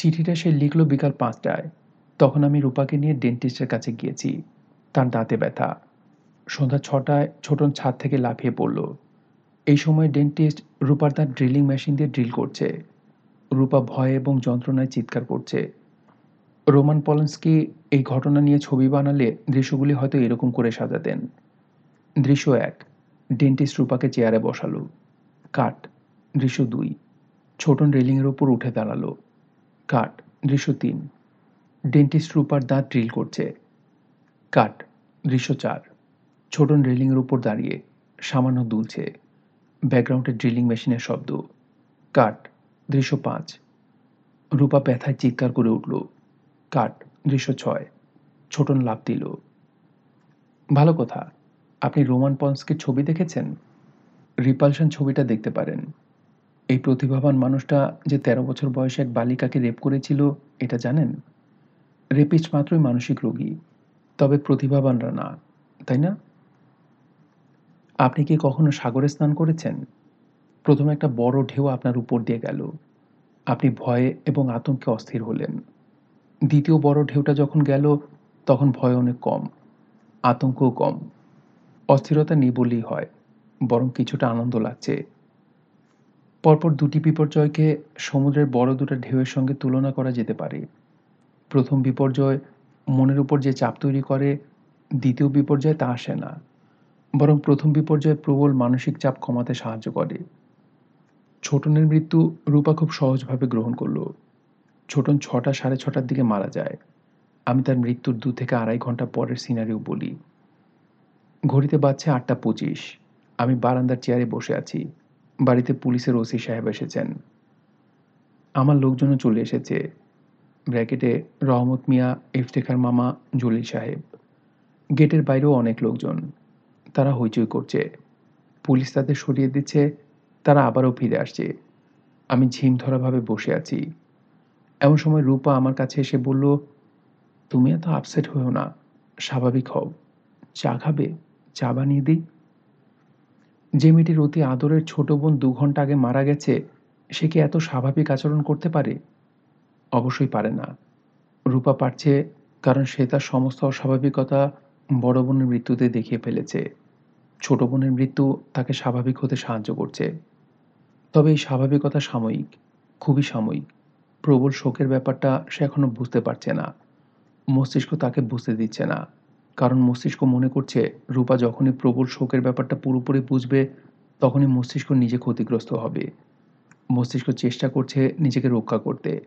চিঠিটা সে লিখলো বিকাল পাঁচটায়। তখন আমি রূপাকে নিয়ে ডেন্টিস্টের কাছে গিয়েছি। তার দাঁতে ব্যথা। সন্ধ্যা ছটায় ছোটন ছাদ থেকে লাফিয়ে পড়ল। এই সময় ডেন্টিস্ট রূপার তার ড্রিলিং মেশিন দিয়ে ড্রিল করছে। রূপা ভয় এবং যন্ত্রণায় চিৎকার করছে। রোমান পলন্সকি এই ঘটনা নিয়ে ছবি বানালে দৃশ্যগুলি হয়তো এরকম করে সাজাতেন। দৃশ্য এক ডেন্টিস্ট রূপাকে চেয়ারে বসালো। কাট, দৃশ্য দুই, ছোটন রেলিংয়ের ওপর উঠে দাঁড়াল। কাট দৃশ্য তিন। ডেন্টিস্ট রূপার দাঁত ড্রিল করছে। কাট দৃশ্য চার। ছোটন রেলিংয়ের উপর দাঁড়িয়ে সামান্য দুলছে। ব্যাকগ্রাউন্ডে ড্রিলিং মেশিনের শব্দ। কাট দৃশ্য পাঁচ। রূপা ব্যথায় চিৎকার করে উঠল। কাট দৃশ্য ছয়। ছোটন লাভ দিল। ভালো কথা। আপনি রোমান পন্সকে ছবি দেখেছেন? রিপালশন ছবিটা দেখতে পারেন। এই প্রতিভাবান মানুষটা যে তেরো বছর বয়সে এক বালিকাকে রেপ করেছিল, এটা জানেন? রেপিস্ট মাত্রই মানসিক রোগী, তবে প্রতিভাবানরা না, তাই না? আপনি কি কখনো সাগরে স্নান করেছেন? প্রথমে একটা বড় ঢেউ আপনার উপর দিয়ে গেল। আপনি ভয়ে এবং আতঙ্কে অস্থির হলেন। দ্বিতীয় বড় ঢেউটা যখন গেল, তখন ভয় অনেক কম, আতঙ্কও কম। অস্থিরতা নেই বললেই হয়, বরং কিছুটা আনন্দ লাগছে। পরপর দুটি বিপর্যয়কে সমুদ্রের বড় দুটো ঢেউয়ের সঙ্গে তুলনা করা যেতে পারে। প্রথম বিপর্যয় মনের উপর যে চাপ তৈরি করে, দ্বিতীয় বিপর্যয় তা আসে না। বরং প্রথম বিপর্যয় প্রবল মানসিক চাপ কমাতে সাহায্য করে। ছোটনের মৃত্যু রূপা খুব সহজভাবে গ্রহণ করল। ছোটন ছটা সাড়ে ছটার দিকে মারা যায়। আমি তার মৃত্যুর দু থেকে আড়াই ঘণ্টা পরের সিনারিও বলি। ঘড়িতে বাজছে আটটা পঁচিশ। আমি বারান্দার চেয়ারে বসে আছি। বাড়িতে পুলিশের ওসি সাহেব এসেছেন। আমার লোকজনও চলে এসেছে। ব্র্যাকেটে রহমত মিয়া, ইফতেখার মামা, জলিল সাহেব। গেটের বাইরেও অনেক লোকজন। তারা হইচই করছে। পুলিশ তাদের সরিয়ে দিচ্ছে, তারা আবারও ফিরে আসছে। আমি ঝিম ধরাভাবে বসে আছি। এমন সময় রূপা আমার কাছে এসে বলল, তুমি এত আপসেট হয়েও না। স্বাভাবিক হও। চা খাবে? চা বানিয়ে দিই? যে মেয়েটির অতি আদরের ছোট বোন দু ঘণ্টা আগে মারা গেছে, সে কি এত স্বাভাবিক আচরণ করতে পারে? অবশ্যই পারে না। রূপা পারছে কারণ সে তার সমস্ত অস্বাভাবিকতা বড় বোনের মৃত্যুতে দেখিয়ে ফেলেছে। ছোট বোনের মৃত্যু তাকে স্বাভাবিক হতে সাহায্য করছে। তবে এই স্বাভাবিকতা সাময়িক, খুবই সাময়িক। প্রবল শোকের ব্যাপারটা সে এখনও বুঝতে পারছে না। মস্তিষ্ক তাকে বুঝতে দিচ্ছে না। কারণ মস্তিষ্ক মনে করছে রূপা যখনই প্রবল শোকের ব্যাপারটা পুরোপুরি বুঝবে, তখনই মস্তিষ্ক নিজে ক্ষতিগ্রস্ত হবে। মস্তিষ্ক চেষ্টা করছে নিজেকে রক্ষা করতে।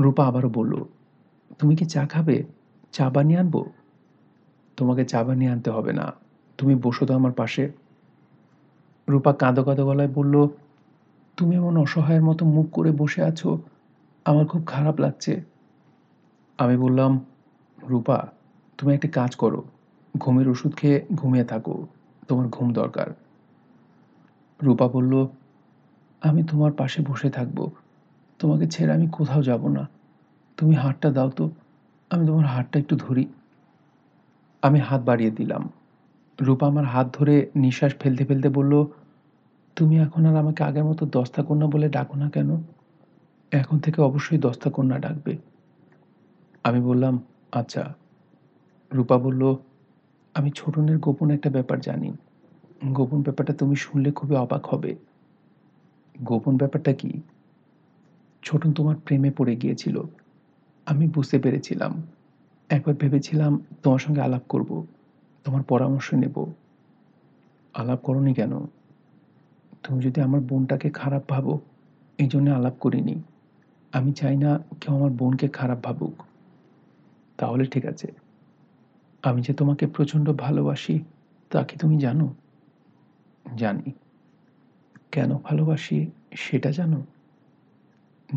রূপা আবারও বলল, তুমি কি চা খাবে? চা বানিয়ে আনব? তোমাকে চা বানিয়ে আনতে হবে না। তুমি বসো তো আমার পাশে। রূপা কাঁদো কাঁদো গলায় বলল, তুমি এমন অসহায়ের মতো মুখ করে বসে আছো। আমার খুব খারাপ লাগছে। আমি বললাম, রূপা তুমি একটা কাজ করো। ঘুমের ওষুধ খেয়ে ঘুমিয়ে থাকো। তোমার ঘুম দরকার। রূপা বলল, আমি তোমার পাশে বসে থাকব। তোমাকে ছেড়ে আমি কোথাও যাব না। তুমি হাতটা দাও তো। আমি তোমার হাতটা একটু ধরি। আমি হাত বাড়িয়ে দিলাম। রূপা আমার হাত ধরে নিঃশ্বাস ফেলতে ফেলতে বলল, তুমি এখন আর আমাকে আগের মতো দস্তা কন্যা বলে ডাকো না কেন? এখন থেকে অবশ্যই দস্তা কন্যা ডাকবে। আমি বললাম আচ্ছা। রূপা বলল, আমি ছোটনের গোপন একটা ব্যাপার জানি। গোপন ব্যাপারটা তুমি শুনলে খুবই অবাক হবে। গোপন ব্যাপারটা কি? ছোটন তোমার প্রেমে পড়ে গিয়েছিল। আমি বুঝতে পেরেছিলাম। একবার ভেবেছিলাম তোমার সঙ্গে আলাপ করব, তোমার পরামর্শ নেব। আলাপ করনি কেন? তুমি যদি আমার বোনটাকে খারাপ ভাবো, এই জন্য আলাপ করিনি। আমি চাই না কেউ আমার বোনকে খারাপ ভাবুক। তাহলে ঠিক আছে। আমি যে তোমাকে প্রচণ্ড ভালোবাসি, তা কি তুমি জানো? জানি। কেন ভালোবাসি সেটা জানো?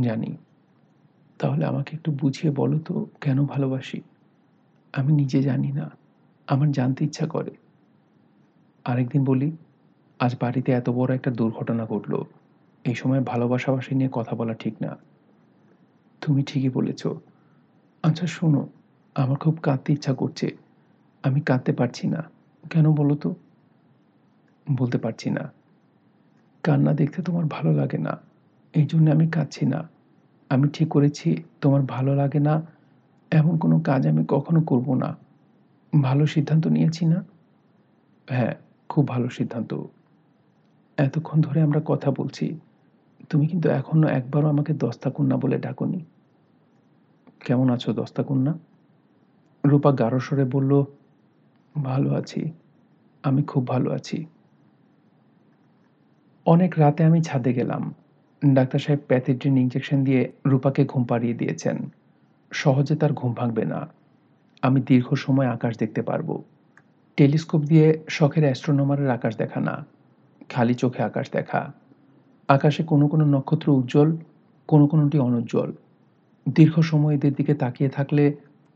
জানি। তাহলে আমাকে একটু বুঝিয়ে বলো তো, কেন ভালোবাসি? আমি নিজে জানি না। আমার জানতে ইচ্ছা করে। আরেকদিন বলি, আজ বাড়িতে এত বড় একটা দুর্ঘটনা ঘটলো। এই সময় ভালোবাসাবাসি নিয়ে কথা বলা ঠিক না। তুমি ঠিকই বলেছ। আচ্ছা শোনো, আমার খুব কাঁদতে ইচ্ছা করছে। আমি কাঁদতে পারছি না। কেন বলো তো? বলতে পারছি না। কান্না দেখতে তোমার ভালো লাগে না। এই জন্য আমি কাঁদছি না। আমি ঠিক করেছি, তোমার ভালো লাগে না। এমন কোনো কাজ আমি কখনো করব না। ভালো সিদ্ধান্ত নিয়েছি না? হ্যাঁ খুব ভালো সিদ্ধান্ত। এতক্ষণ ধরে আমরা কথা বলছি। তুমি কিন্তু এখনও একবারও আমাকে দস্তা কন্যা বলে ডাকনি। কেমন আছো দস্তা কন্যা? রূপা গাঢ় স্বরে বলল ভালো আছি। আমি খুব ভালো আছি। অনেক রাতে আমি ছাদে গেলাম। ডাক্তার সাহেব প্যাথিড্রিন ইঞ্জেকশন দিয়ে রূপাকে ঘুম পাড়িয়ে দিয়েছেন। সহজে তার ঘুম ভাঙবে না। আমি দীর্ঘ সময় আকাশ দেখতে পারব। টেলিস্কোপ দিয়ে শখের অ্যাস্ট্রোনমারের আকাশ দেখা না। খালি চোখে আকাশ দেখা। আকাশে কোনো কোনো নক্ষত্র উজ্জ্বল, কোনো কোনোটি অনুজ্জ্বল। দীর্ঘ সময় এদের দিকে তাকিয়ে থাকলে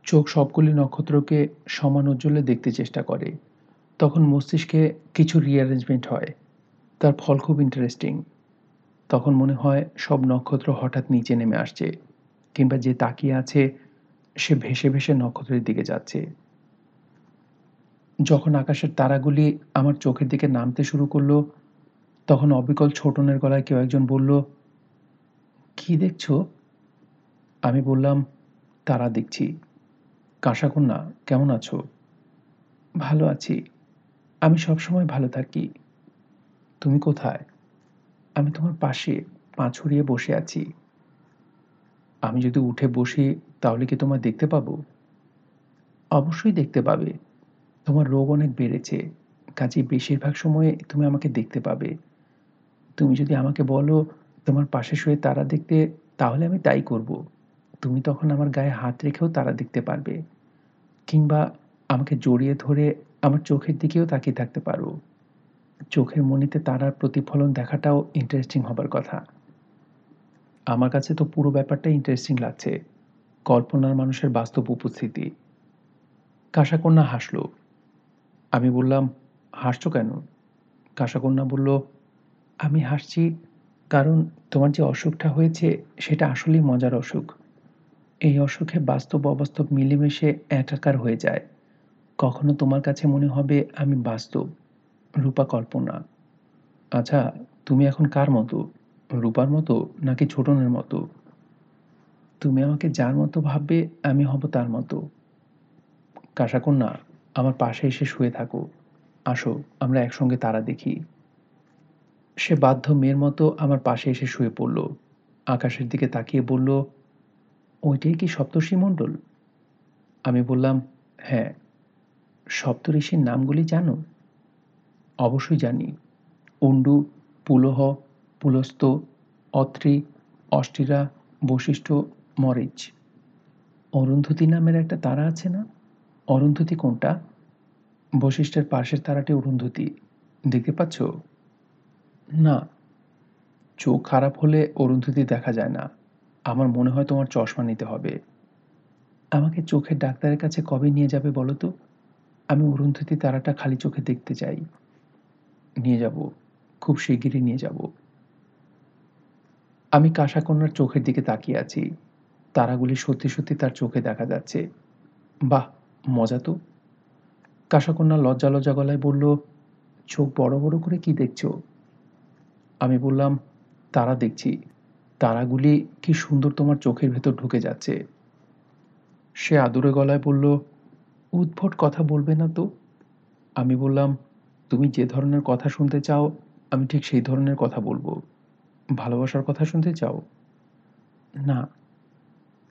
চোখ সবগুলি নক্ষত্রকে সমান উজ্জ্বলে দেখতে চেষ্টা করে। তখন মস্তিষ্কে কিছু রিঅ্যারেঞ্জমেন্ট হয়। তার ফল খুব ইন্টারেস্টিং তখন মনে হয় সব নক্ষত্র হঠাৎ নিচে নেমে আসছে, কিংবা যে তাকিয়ে আছে, সে ভেসে ভেসে নক্ষত্রের দিকে যাচ্ছে। যখন আকাশের তারাগুলি আমার চোখের দিকে নামতে শুরু করল, তখন অবিকল ছোটনের গলায় কেউ একজন বলল, কি দেখছ? আমি বললাম, তারা দেখছি। কাঁসাকন্যা কেমন আছো? ভালো আছি। আমি সবসময় ভালো থাকি। তুমি কোথায়? আমি তোমার পাশে, পা ছড়িয়ে বসে আছি। আমি যদি উঠে বসি, তাহলে কি তোমার দেখতে পাবো? অবশ্যই দেখতে পাবে। তোমার রোগ অনেক বেড়েছে। কাজে বেশিরভাগ সময়ে তুমি আমাকে দেখতে পাবে। তুমি যদি আমাকে বলো, তোমার পাশে শুয়ে তারা দেখতে, তাহলে আমি তাই করব। তুমি তখন আমার গায়ে হাত রেখেও তারা দেখতে পারবে। কিংবা আমাকে জড়িয়ে ধরে আমার চোখের দিকেও তাকিয়ে থাকতে পারো। চোখের মনিতে তারার প্রতিফলন দেখাটাও ইন্টারেস্টিং হবার কথা। আমার কাছে তো পুরো ব্যাপারটা ইন্টারেস্টিং লাগছে। কল্পনার মানুষের বাস্তব উপস্থিতি। কাশাকন্যা হাসল। আমি বললাম, হাসছো কেন? কাশাকন্যা বলল, আমি হাসছি কারণ তোমার যে অসুখটা হয়েছে সেটা আসলেই মজার অসুখ। এই অসুখে বাস্তব অবাস্তব মিলেমিশে একাকার হয়ে যায়। কখনো তোমার কাছে মনে হবে, আমি বাস্তব, রূপা কল্পনা। আচ্ছা তুমি এখন কার মতো? রূপার মতো নাকি ছোটনের মতো? তুমি আমাকে যার মতো ভাববে, আমি হব তার মতো। কাশাকন্যা, আমার পাশে এসে শুয়ে থাকো। আসো, আমরা একসঙ্গে তারা দেখি। সে বাধ্য মেয়ের মতো আমার পাশে এসে শুয়ে পড়ল। আকাশের দিকে তাকিয়ে বলল ওইটাই কি সপ্তর্ষি মণ্ডল? আমি বললাম হ্যাঁ সপ্তঋষির নামগুলি জানো? অবশ্যই জানি। উন্ডু পুলহ, পুলস্ত, অত্রি, অষ্টিরা, বশিষ্ঠ, মরিচ। অরুন্ধতী নামের একটা তারা আছে না? অরুন্ধতী কোনটা? বশিষ্ঠের পাশের তারাটি অরুন্ধতী। দেখতে পাচ্ছ? না। চোখ খারাপ হলে অরুন্ধতী দেখা যায় না। আমার মনে হয় তোমার চশমা নিতে হবে। আমাকে চোখের ডাক্তারের কাছে কবে নিয়ে যাবে বলো তো? আমি অরুন্ধতি তারাটা খালি চোখে দেখতে চাই। নিয়ে যাব। খুব শিগগিরই নিয়ে যাব। আমি কাঁসাকন্যার চোখের দিকে তাকিয়ে আছি। তারাগুলি সত্যি সত্যি তার চোখে দেখা যাচ্ছে। বাহ, মজা তো। কাঁসাকন্যা লজ্জা লজ্জা গলায় বলল, চোখ বড় বড় করে কি দেখছ? আমি বললাম, তারা দেখছি। তারাগুলি কি সুন্দর তোমার চোখের ভেতর ঢুকে যাচ্ছে। সে আদুরে গলায় বলল, উদ্ভট কথা বলবে না তো? আমি বললাম, তুমি যে ধরনের কথা শুনতে চাও, আমি ঠিক সেই ধরনের কথা বলব। ভালোবাসার কথা শুনতে চাও? না।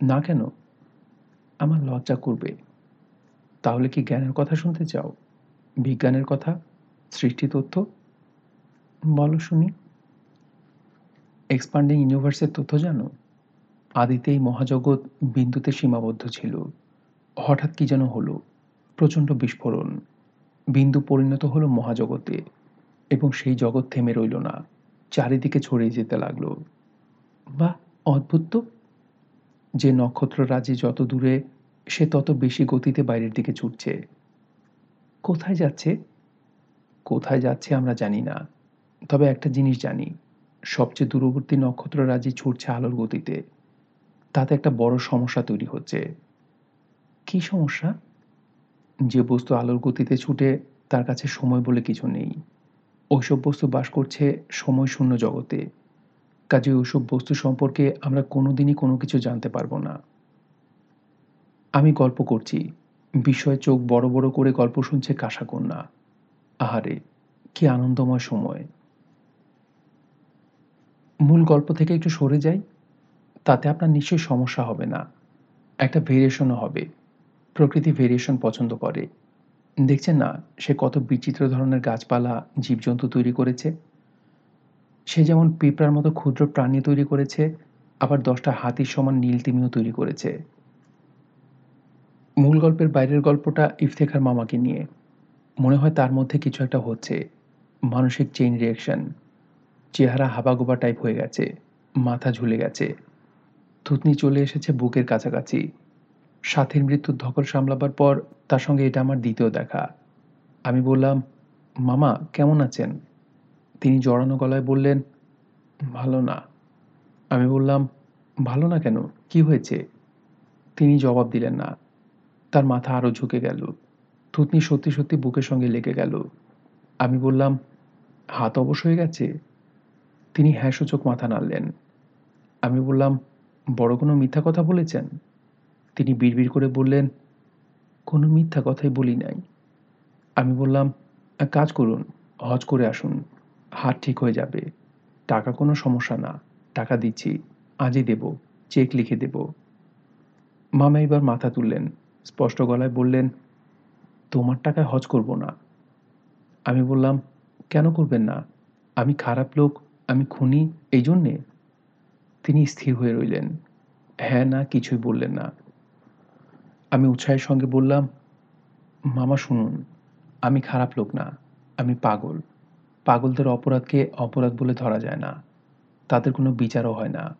না কেন? আমার লজ্জা করবে। তাহলে কি জ্ঞানের কথা শুনতে চাও? বিজ্ঞানের কথা? সৃষ্টি তথ্য বলো শুনি। এক্সপান্ডিং ইউনিভার্সের তথ্য জানো? আদিতে এই মহাজগৎ বিন্দুতে সীমাবদ্ধ ছিল। হঠাৎ কি যেন হলো? প্রচণ্ড বিস্ফোরণ। বিন্দু পরিণত হলো মহাজগতে এবং সেই জগৎ থেমে রইল না। চারিদিকে ছড়িয়ে যেতে লাগল। বা অদ্ভুত তো! যে নক্ষত্র রাজি যত দূরে, সে তত বেশি গতিতে বাইরের দিকে ছুটছে। কোথায় যাচ্ছে? কোথায় যাচ্ছে আমরা জানি না। তবে একটা জিনিস জানি। সবচেয়ে দূরবর্তী নক্ষত্র রাজি ছুটছে আলোর গতিতে, তাতে একটা বড় সমস্যা তৈরি হচ্ছে। কি সমস্যা? যে বস্তু আলোর গতিতে ছুটে তার কাছে সময় বলে কিছু নেই। ওইসব বস্তু বাস করছে সময় শূন্য জগতে। কাজে ওইসব বস্তু সম্পর্কে আমরা কোনোদিনই কোনো কিছু জানতে পারব না। আমি গল্প করছি। বিষয়ে চোখ বড় বড় করে গল্প শুনছে কাশাকন্যা আহারে, কি আনন্দময় সময়। মূল গল্প থেকে একটু সরে যাই, তাতে আপনার নিশ্চয়ই সমস্যা হবে না। একটা ভেরিয়েশনও হবে। প্রকৃতি ভেরিয়েশন পছন্দ করে। দেখছেন না, সে কত বিচিত্র ধরনের গাছপালা, জীবজন্তু তৈরি করেছে? সে যেমন পিঁপড়ার মতো ক্ষুদ্র প্রাণী তৈরি করেছে, আবার দশটা হাতির সমান নীল তিমিও তৈরি করেছে। মূল গল্পের বাইরের গল্পটা ইফতেখার মামাকে নিয়ে। মনে হয় তার মধ্যে কিছু একটা হচ্ছে। মানসিক চেইন রিয়াকশন চেহারা হাবাগোবা টাইপ হয়ে গেছে, মাথা ঝুলে গেছে। থুতনি চলে এসেছে বুকের কাছাকাছি। সাথীর মৃত্যুর ধকল সামলাবার পর তার সঙ্গে এটা আমার দ্বিতীয় দেখা। আমি বললাম, মামা, কেমন আছেন? তিনি জড়ানো গলায় বললেন, ভালো না। আমি বললাম, ভালো না কেন? কি হয়েছে? তিনি জবাব দিলেন না। তার মাথা আরও ঝুঁকে গেল। থুতনি সত্যি সত্যি বুকের সঙ্গে লেগে গেল। আমি বললাম, হাত অবশ হয়ে গেছে? তিনি হ্যাঁ সূচক মাথা নাড়লেন। আমি বললাম, বড় কোনো মিথ্যা কথা বলেছেন? তিনি বিড়বিড় করে বললেন, কোনো মিথ্যা কথাই বলি নাই। আমি বললাম কাজ করুন, হজ করে আসুন। হাত ঠিক হয়ে যাবে। টাকা কোনো সমস্যা না। টাকা দিচ্ছি। আজই দেব। চেক লিখে দেব। মামা এবার মাথা তুললেন, স্পষ্ট গলায় বললেন, তোমার টাকায় হজ করব না। আমি বললাম, কেন করবেন না? আমি খারাপ লোক আমি খুনি, এই জন্যে? তিনি স্থির হয়ে রইলেন। হ্যাঁ না, কিছুই বললেন না। আমি উৎসাহের সঙ্গে বললাম, মামা, শুনুন, আমি খারাপ লোক না, আমি পাগল। পাগলদের অপরাধকে অপরাধ বলে ধরা যায় না। তাদের কোনো বিচারও হয় না।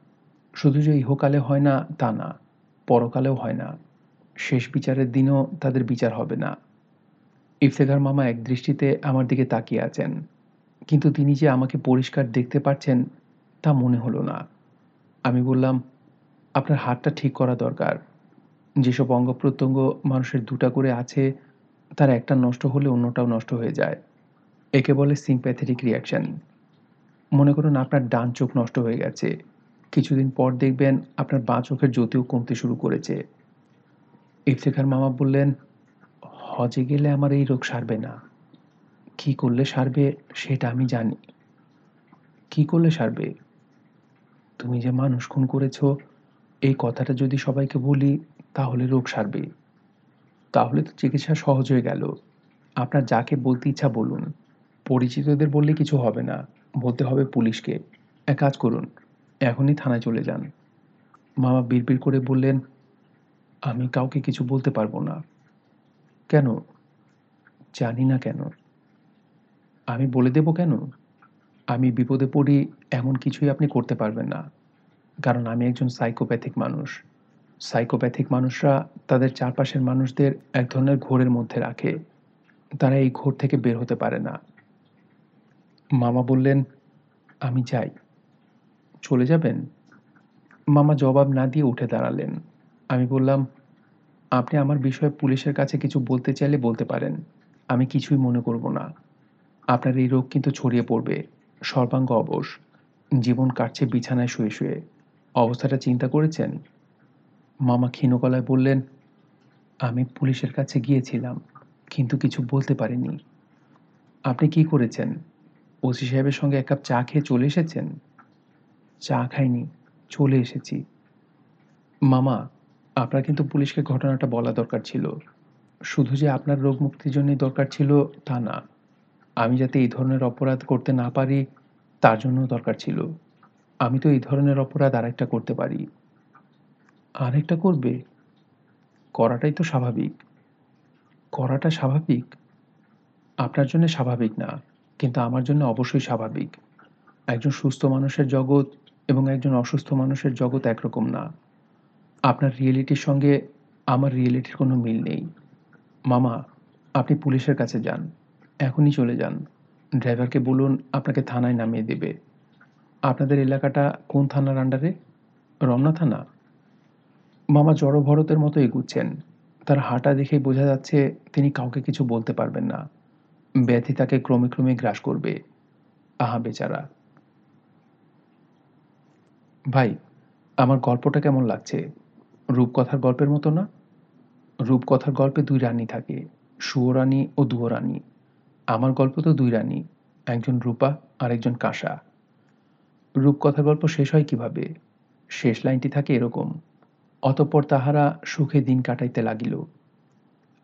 শুধু যে ইহকালে হয় না, তা না, পরকালেও হয় না। শেষ বিচারের দিনও তাদের বিচার হবে না। ইফতেখার মামা এক দৃষ্টিতে আমার দিকে তাকিয়ে আছেন। কিন্তু তিনি যে আমাকে পরিষ্কার দেখতে পাচ্ছেন তা মনে হলো না। আমি বললাম, আপনার হাতটা ঠিক করা দরকার। যেসব অঙ্গ প্রত্যঙ্গ মানুষের দুটা করে আছে, তার একটা নষ্ট হলে অন্যটাও নষ্ট হয়ে যায়। একে বলে সিম্প্যাথেটিক রিয়াকশান মনে করুন আপনার ডান চোখ নষ্ট হয়ে গেছে। কিছুদিন পর দেখবেন আপনার বাঁ চোখের জ্যোতিও কমতে শুরু করেছে। ইফতেখার মামা বললেন, হজে গেলে আমার এই রোগ সারবে না। কি করলে সারবে সেটা আমি জানি। কি করলে সারবে? তুমি যে মানুষ খুন করেছ, এই কথাটা যদি সবাইকে বলি, তাহলে রোগ সারবে। তাহলে তো চিকিৎসা সহজ হয়ে গেল। আপনার যাকে বলতে ইচ্ছা বলুন। পরিচিতদের বললে কিছু হবে না। বলতে হবে পুলিশকে। এক কাজ করুন, এখনই থানায় চলে যান। মামা বিড়বিড় করে বললেন, আমি কাউকে কিছু বলতে পারব না। কেন? জানি না কেন। আমি বলে দেব কেন? আমি বিপদে পড়ি এমন কিছুই আপনি করতে পারবেন না। কারণ আমি একজন সাইকোপ্যাথিক মানুষ। সাইকোপ্যাথিক মানুষরা তাদের চারপাশের মানুষদের এক ধরনের ঘোরের মধ্যে রাখে। তারা এই ঘোর থেকে বের হতে পারে না। মামা বললেন, আমি যাই। চলে যাবেন? মামা জবাব না দিয়ে উঠে দাঁড়ালেন। আমি বললাম, আপনি আমার বিষয়ে পুলিশের কাছে কিছু বলতে চাইলে বলতে পারেন। আমি কিছুই মনে করব না। আপনার এই রোগ কিন্তু ছড়িয়ে পড়বে। সর্বাঙ্গ অবশ। জীবন কাটছে বিছানায় শুয়ে শুয়ে। অবস্থাটা চিন্তা করেছেন? মামা ক্ষীণ গলায় বললেন, আমি পুলিশের কাছে গিয়েছিলাম, কিন্তু কিছু বলতে পারিনি। আপনি কি করেছেন? ওসি সাহেবের সঙ্গে এক কাপ চা খেয়ে চলে এসেছেন? চা খাইনি, চলে এসেছি। মামা, আপনার কিন্তু পুলিশকে ঘটনাটা বলা দরকার ছিল। শুধু যে আপনার রোগ মুক্তির জন্যই দরকার ছিল, তা না। আমি যাতে এই ধরনের অপরাধ করতে না পারি, তার জন্য দরকার ছিল। আমি তো এই ধরনের অপরাধ আরেকটা করতে পারি। আরেকটা করবে? করাটাই তো স্বাভাবিক। করাটা স্বাভাবিক? আপনার জন্য স্বাভাবিক না, কিন্তু আমার জন্য অবশ্যই স্বাভাবিক। একজন সুস্থ মানুষের জগৎ এবং একজন অসুস্থ মানুষের জগৎ একরকম না। আপনার রিয়েলিটির সঙ্গে আমার রিয়েলিটির কোনো মিল নেই। মামা, আপনি পুলিশের কাছে যান। এখনই চলে যান। ড্রাইভারকে বলুন আপনাকে থানায় নামিয়ে দেবে। আপনাদের এলাকাটা কোন থানার আন্ডারে রমনা থানা? মামা জড়ভরতের মতো এগুচ্ছেন। তার হাঁটা দেখেই বোঝা যাচ্ছে তিনি কাউকে কিছু বলতে পারবেন না। ব্যাধি তাকে ক্রমে ক্রমে গ্রাস করবে। আহা বেচারা। ভাই, আমার গল্পটা কেমন লাগছে? রূপকথার গল্পের মতো না? রূপকথার গল্পে দুই রানী থাকে সুয়রানী ও দুয়োরানী। আমার গল্প তো দুই রানী, একজন রূপা আর একজন কাঁসা। রূপকথার গল্প শেষ হয় কীভাবে? শেষ লাইনটি থাকে এরকম, অতঃপর তাহারা সুখে দিন কাটাইতে লাগিল।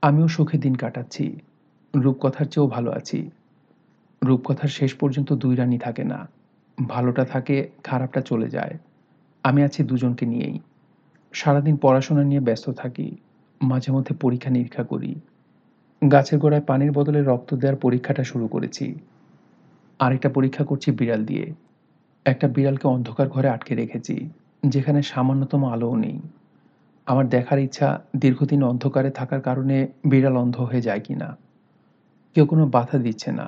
আমিও সুখে দিন কাটাচ্ছি। রূপকথার চেয়েও ভালো আছি। রূপকথার শেষ পর্যন্ত দুই রানী থাকে না। ভালোটা থাকে, খারাপটা চলে যায়। আমি আছি দুজনকে নিয়েই। সারাদিন পড়াশোনা নিয়ে ব্যস্ত থাকি। মাঝে মধ্যে পরীক্ষা নিরীক্ষা করি। গাছের গোড়ায় পানির বদলে রক্ত দেওয়ার পরীক্ষাটা শুরু করেছি। আরেকটা পরীক্ষা করছি বিড়াল দিয়ে। একটা বিড়ালকে অন্ধকার ঘরে আটকে রেখেছি, যেখানে সামান্যতম আলোও নেই। আমার দেখার ইচ্ছা দীর্ঘদিন অন্ধকারে থাকার কারণে বিড়াল অন্ধ হয়ে যায় কিনা। কেউ কোনো বাধা দিচ্ছে না,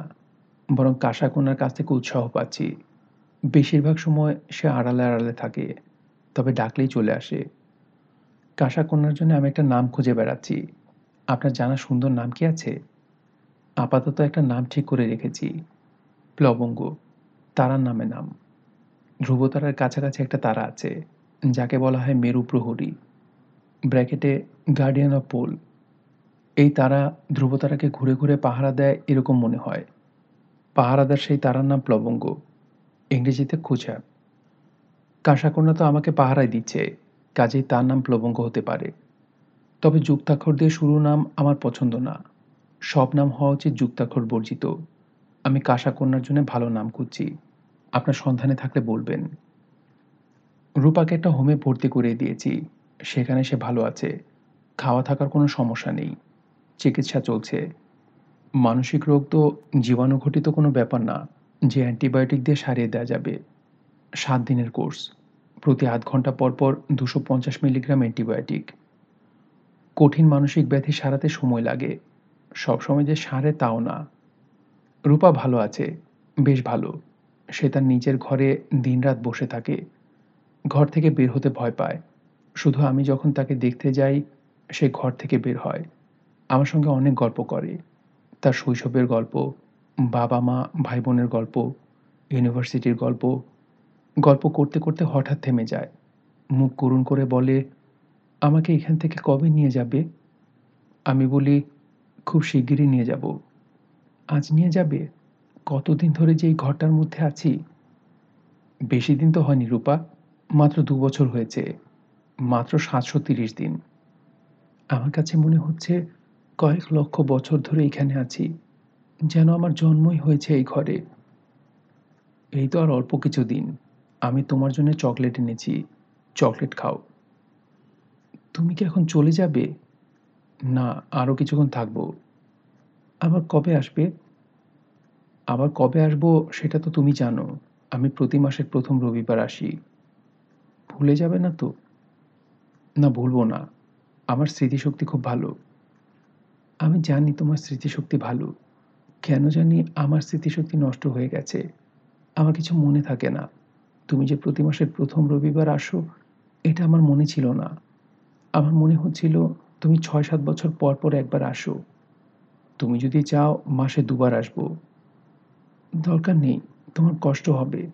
বরং কাঁসাকন্যার কাছ থেকে উৎসাহ পাচ্ছি। বেশিরভাগ সময় সে আড়ালে আড়ালে থাকে, তবে ডাকলেই চলে আসে। কাঁসাকন্যার জন্য আমি একটা নাম খুঁজে বেড়াচ্ছি। আপনার জানা সুন্দর নাম কি আছে? আপাতত একটা নাম ঠিক করে রেখেছি। প্লবঙ্গ। তারার নামে নাম। ধ্রুবতারার কাছাকাছি একটা তারা আছে, যাকে বলা হয় মেরু প্রহরী। ব্র্যাকেটে গার্ডিয়ান অফ পোল। এই তারা ধ্রুবতারাকে ঘুরে ঘুরে পাহারা দেয় এরকম মনে হয়। পাহারাদার সেই তারার নাম প্লবঙ্গ। ইংরেজিতে খুচা। কাঁসাকন্যা তো আমাকে পাহারায় দিচ্ছে, কাজেই তার নাম প্লবঙ্গ হতে পারে। তবে যুক্তাক্ষর দিয়ে শুরু নাম আমার পছন্দ না। সব নাম হওয়া উচিত যুক্তাক্ষর বর্জিত। আমি কাঁসাকন্যার জন্য ভালো নাম খুঁজছি। আপনার সন্ধানে থাকলে বলবেন। রূপাকে একটা হোমে ভর্তি করে দিয়েছি। সেখানে সে ভালো আছে। খাওয়া থাকার কোনো সমস্যা নেই। চিকিৎসা চলছে। মানসিক রোগ তো জীবাণুঘটিত কোনো ব্যাপার না। যে অ্যান্টিবায়োটিক দিয়ে সারিয়ে দেওয়া যাবে। সাত দিনের কোর্স। প্রতি আধ ঘণ্টা পর পর দুশো পঞ্চাশ মিলিগ্রাম অ্যান্টিবায়োটিক। কঠিন মানসিক ব্যাধি সারাতে সময় লাগে। সবসময় যে সারে তাও না। রূপা ভালো আছে, বেশ ভালো। সে তার নিজের ঘরে দিনরাত বসে থাকে। ঘর থেকে বের হতে ভয় পায়। শুধু আমি যখন তাকে দেখতে যাই, সে ঘর থেকে বের হয়। আমার সঙ্গে অনেক গল্প করে। তার শৈশবের গল্প বাবা মা ভাই বোনের গল্প, ইউনিভার্সিটির গল্প। গল্প করতে করতে হঠাৎ থেমে যায়। মুখ করুণ করে বলে আমাকে এখান থেকে কবে নিয়ে যাবে? আমি বলি, খুব শিগগিরই নিয়ে যাব। আজ নিয়ে যাবে? কতদিন ধরে যে এই ঘরটার মধ্যে আছি? বেশি দিন তো হয়নি রূপা, মাত্র দু বছর হয়েছে, মাত্র সাতশো তিরিশ দিন। আমার কাছে মনে হচ্ছে কয়েক লক্ষ বছর ধরে এখানে আছি, যেন আমার জন্মই হয়েছে এই ঘরে। এই তো আর অল্প কিছু দিন, আমি তোমার জন্য চকলেট এনেছি, চকলেট খাও। তুমি কি এখন চলে যাবে? না আরও কিছুক্ষণ থাকব। আবার কবে আসবে? আবার কবে আসব সেটা তো তুমি জানো। আমি প্রতি মাসের প্রথম রবিবার আসি। ভুলে যাবে না তো? না, ভুলবো না। আমার স্মৃতিশক্তি খুব ভালো। আমি জানি তোমার স্মৃতিশক্তি ভালো। কেন জানি আমার স্মৃতিশক্তি নষ্ট হয়ে গেছে। আমার কিছু মনে থাকে না। তুমি যে প্রতি মাসের প্রথম রবিবার আসো, এটা আমার মনে ছিল না। আমার মনে হচ্ছিল তুমি ছয় সাত বছর পর পর একবার আসো। তুমি যদি চাও মাসে দুবার আসব। দরকার নেই, তোমার কষ্ট হবে।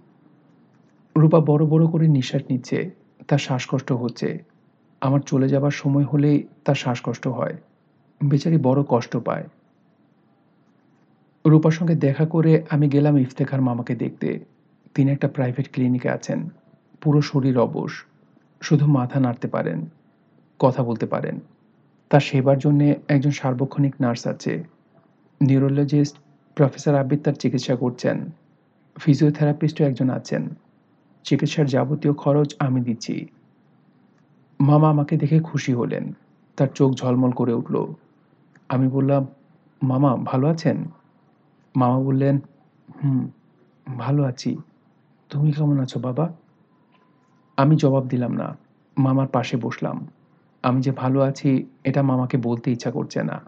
রূপা বড় বড় করে নিঃশ্বাস নিচ্ছে, তার শ্বাসকষ্ট হচ্ছে। আমার চলে যাবার সময় হলেই তার শ্বাসকষ্ট হয়। বেচারি বড় কষ্ট পায়। রূপার সঙ্গে দেখা করে আমি গেলাম ইফতেখার মামাকে দেখতে। তিনি একটা প্রাইভেট ক্লিনিকে আছেন। পুরো শরীর অবশ, শুধু মাথা নাড়তে পারেন। কথা বলতে পারেন। তার সেবার জন্যে একজন সার্বক্ষণিক নার্স আছে। নিউরোলজিস্ট প্রফেসর আবিদ তার চিকিৎসা করছেন। ফিজিওথেরাপিস্টও একজন আছেন। চিকিৎসার যাবতীয় খরচ আমি দিচ্ছি। মামা আমাকে দেখে খুশি হলেন। তার চোখ ঝলমল করে উঠল। আমি বললাম, মামা, ভালো আছেন? মামা বললেন, হুম, ভালো আছি। তুমি কেমন আছো বাবা? আমি জবাব দিলাম না। মামার পাশে বসলাম। আমি যে ভালো আছি, এটা মামাকে বলতে ইচ্ছা করছে না।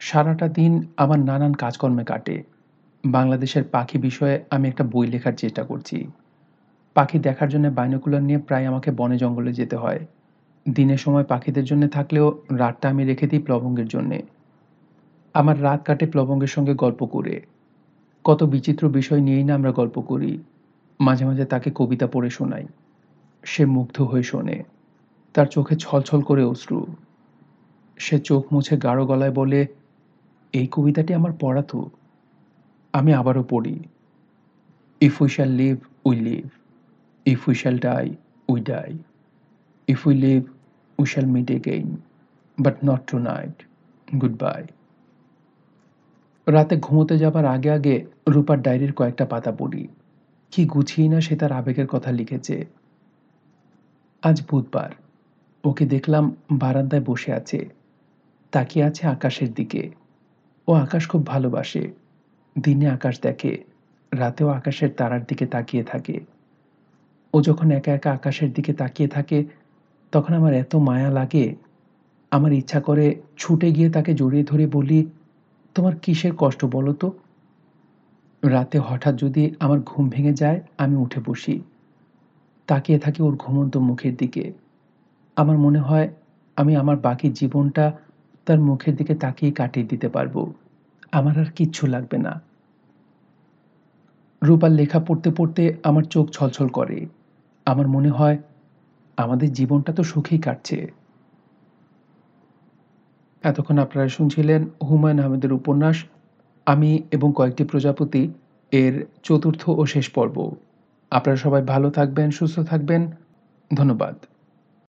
সারাটা দিন আমার নানান কাজকর্মে কাটে। বাংলাদেশের পাখি বিষয়ে আমি একটা বই লেখার চেষ্টা করছি। পাখি দেখার জন্য বাইনোকুলার নিয়ে প্রায় আমাকে বনে জঙ্গলে যেতে হয়। দিনের সময় পাখিদের জন্য থাকলেও রাতটা আমি রেখে দিই প্লবঙ্গের জন্যে। আমার রাত কাটে প্লবঙ্গের সঙ্গে গল্প করে। কত বিচিত্র বিষয় নিয়েই না আমরা গল্প করি। মাঝে মাঝে তাকে কবিতা পড়ে শোনাই। সে মুগ্ধ হয়ে শোনে। তার চোখে ছলছল করে অশ্রু সে চোখ মুছে গাঢ় গলায় বলে, এই কবিতাটি আমার পড়াতো আমি আবারও পড়ি। If we shall live we live if we shall die we die if we live we shall meet again but not tonight goodbye রাতে ঘুমোতে যাবার আগে আগে রূপার ডায়েরির কয়েকটা পাতা পড়ি। কি গুছিয়ে না সে তার আবেগের কথা লিখেছে। আজ বুধবার। ওকে দেখলাম বারান্দায় বসে আছে। তাকিয়ে আছে আকাশের দিকে। ও আকাশ খুব ভালোবাসে। দিনে আকাশ দেখে, রাতেও আকাশের তারার দিকে তাকিয়ে থাকে। ও যখন একা একা আকাশের দিকে তাকিয়ে থাকে, তখন আমার এত মায়া লাগে। আমার ইচ্ছা করে ছুটে গিয়ে তাকে জড়িয়ে ধরে বলি, তোমার কিসের কষ্ট বলো তো? রাতে হঠাৎ যদি আমার ঘুম ভেঙে যায়, আমি উঠে বসি। তাকিয়ে থাকি ওর ঘুমন্ত মুখের দিকে। আমার মনে হয় আমি আমার বাকি জীবনটা তার মুখের দিকে তাকিয়ে কাটিয়ে দিতে পারব। আমার আর কিচ্ছু লাগবে না। রূপার লেখা পড়তে পড়তে আমার চোখ ছলছল করে। আমার মনে হয় আমাদের জীবনটা তো সুখেই কাটছে। এতক্ষণ আপনারা শুনছিলেন হুমায়ুন আহমেদের উপন্যাস, আমি এবং কয়েকটি প্রজাপতি এর চতুর্থ ও শেষ পর্ব। আপনারা সবাই ভালো থাকবেন, সুস্থ থাকবেন। ধন্যবাদ।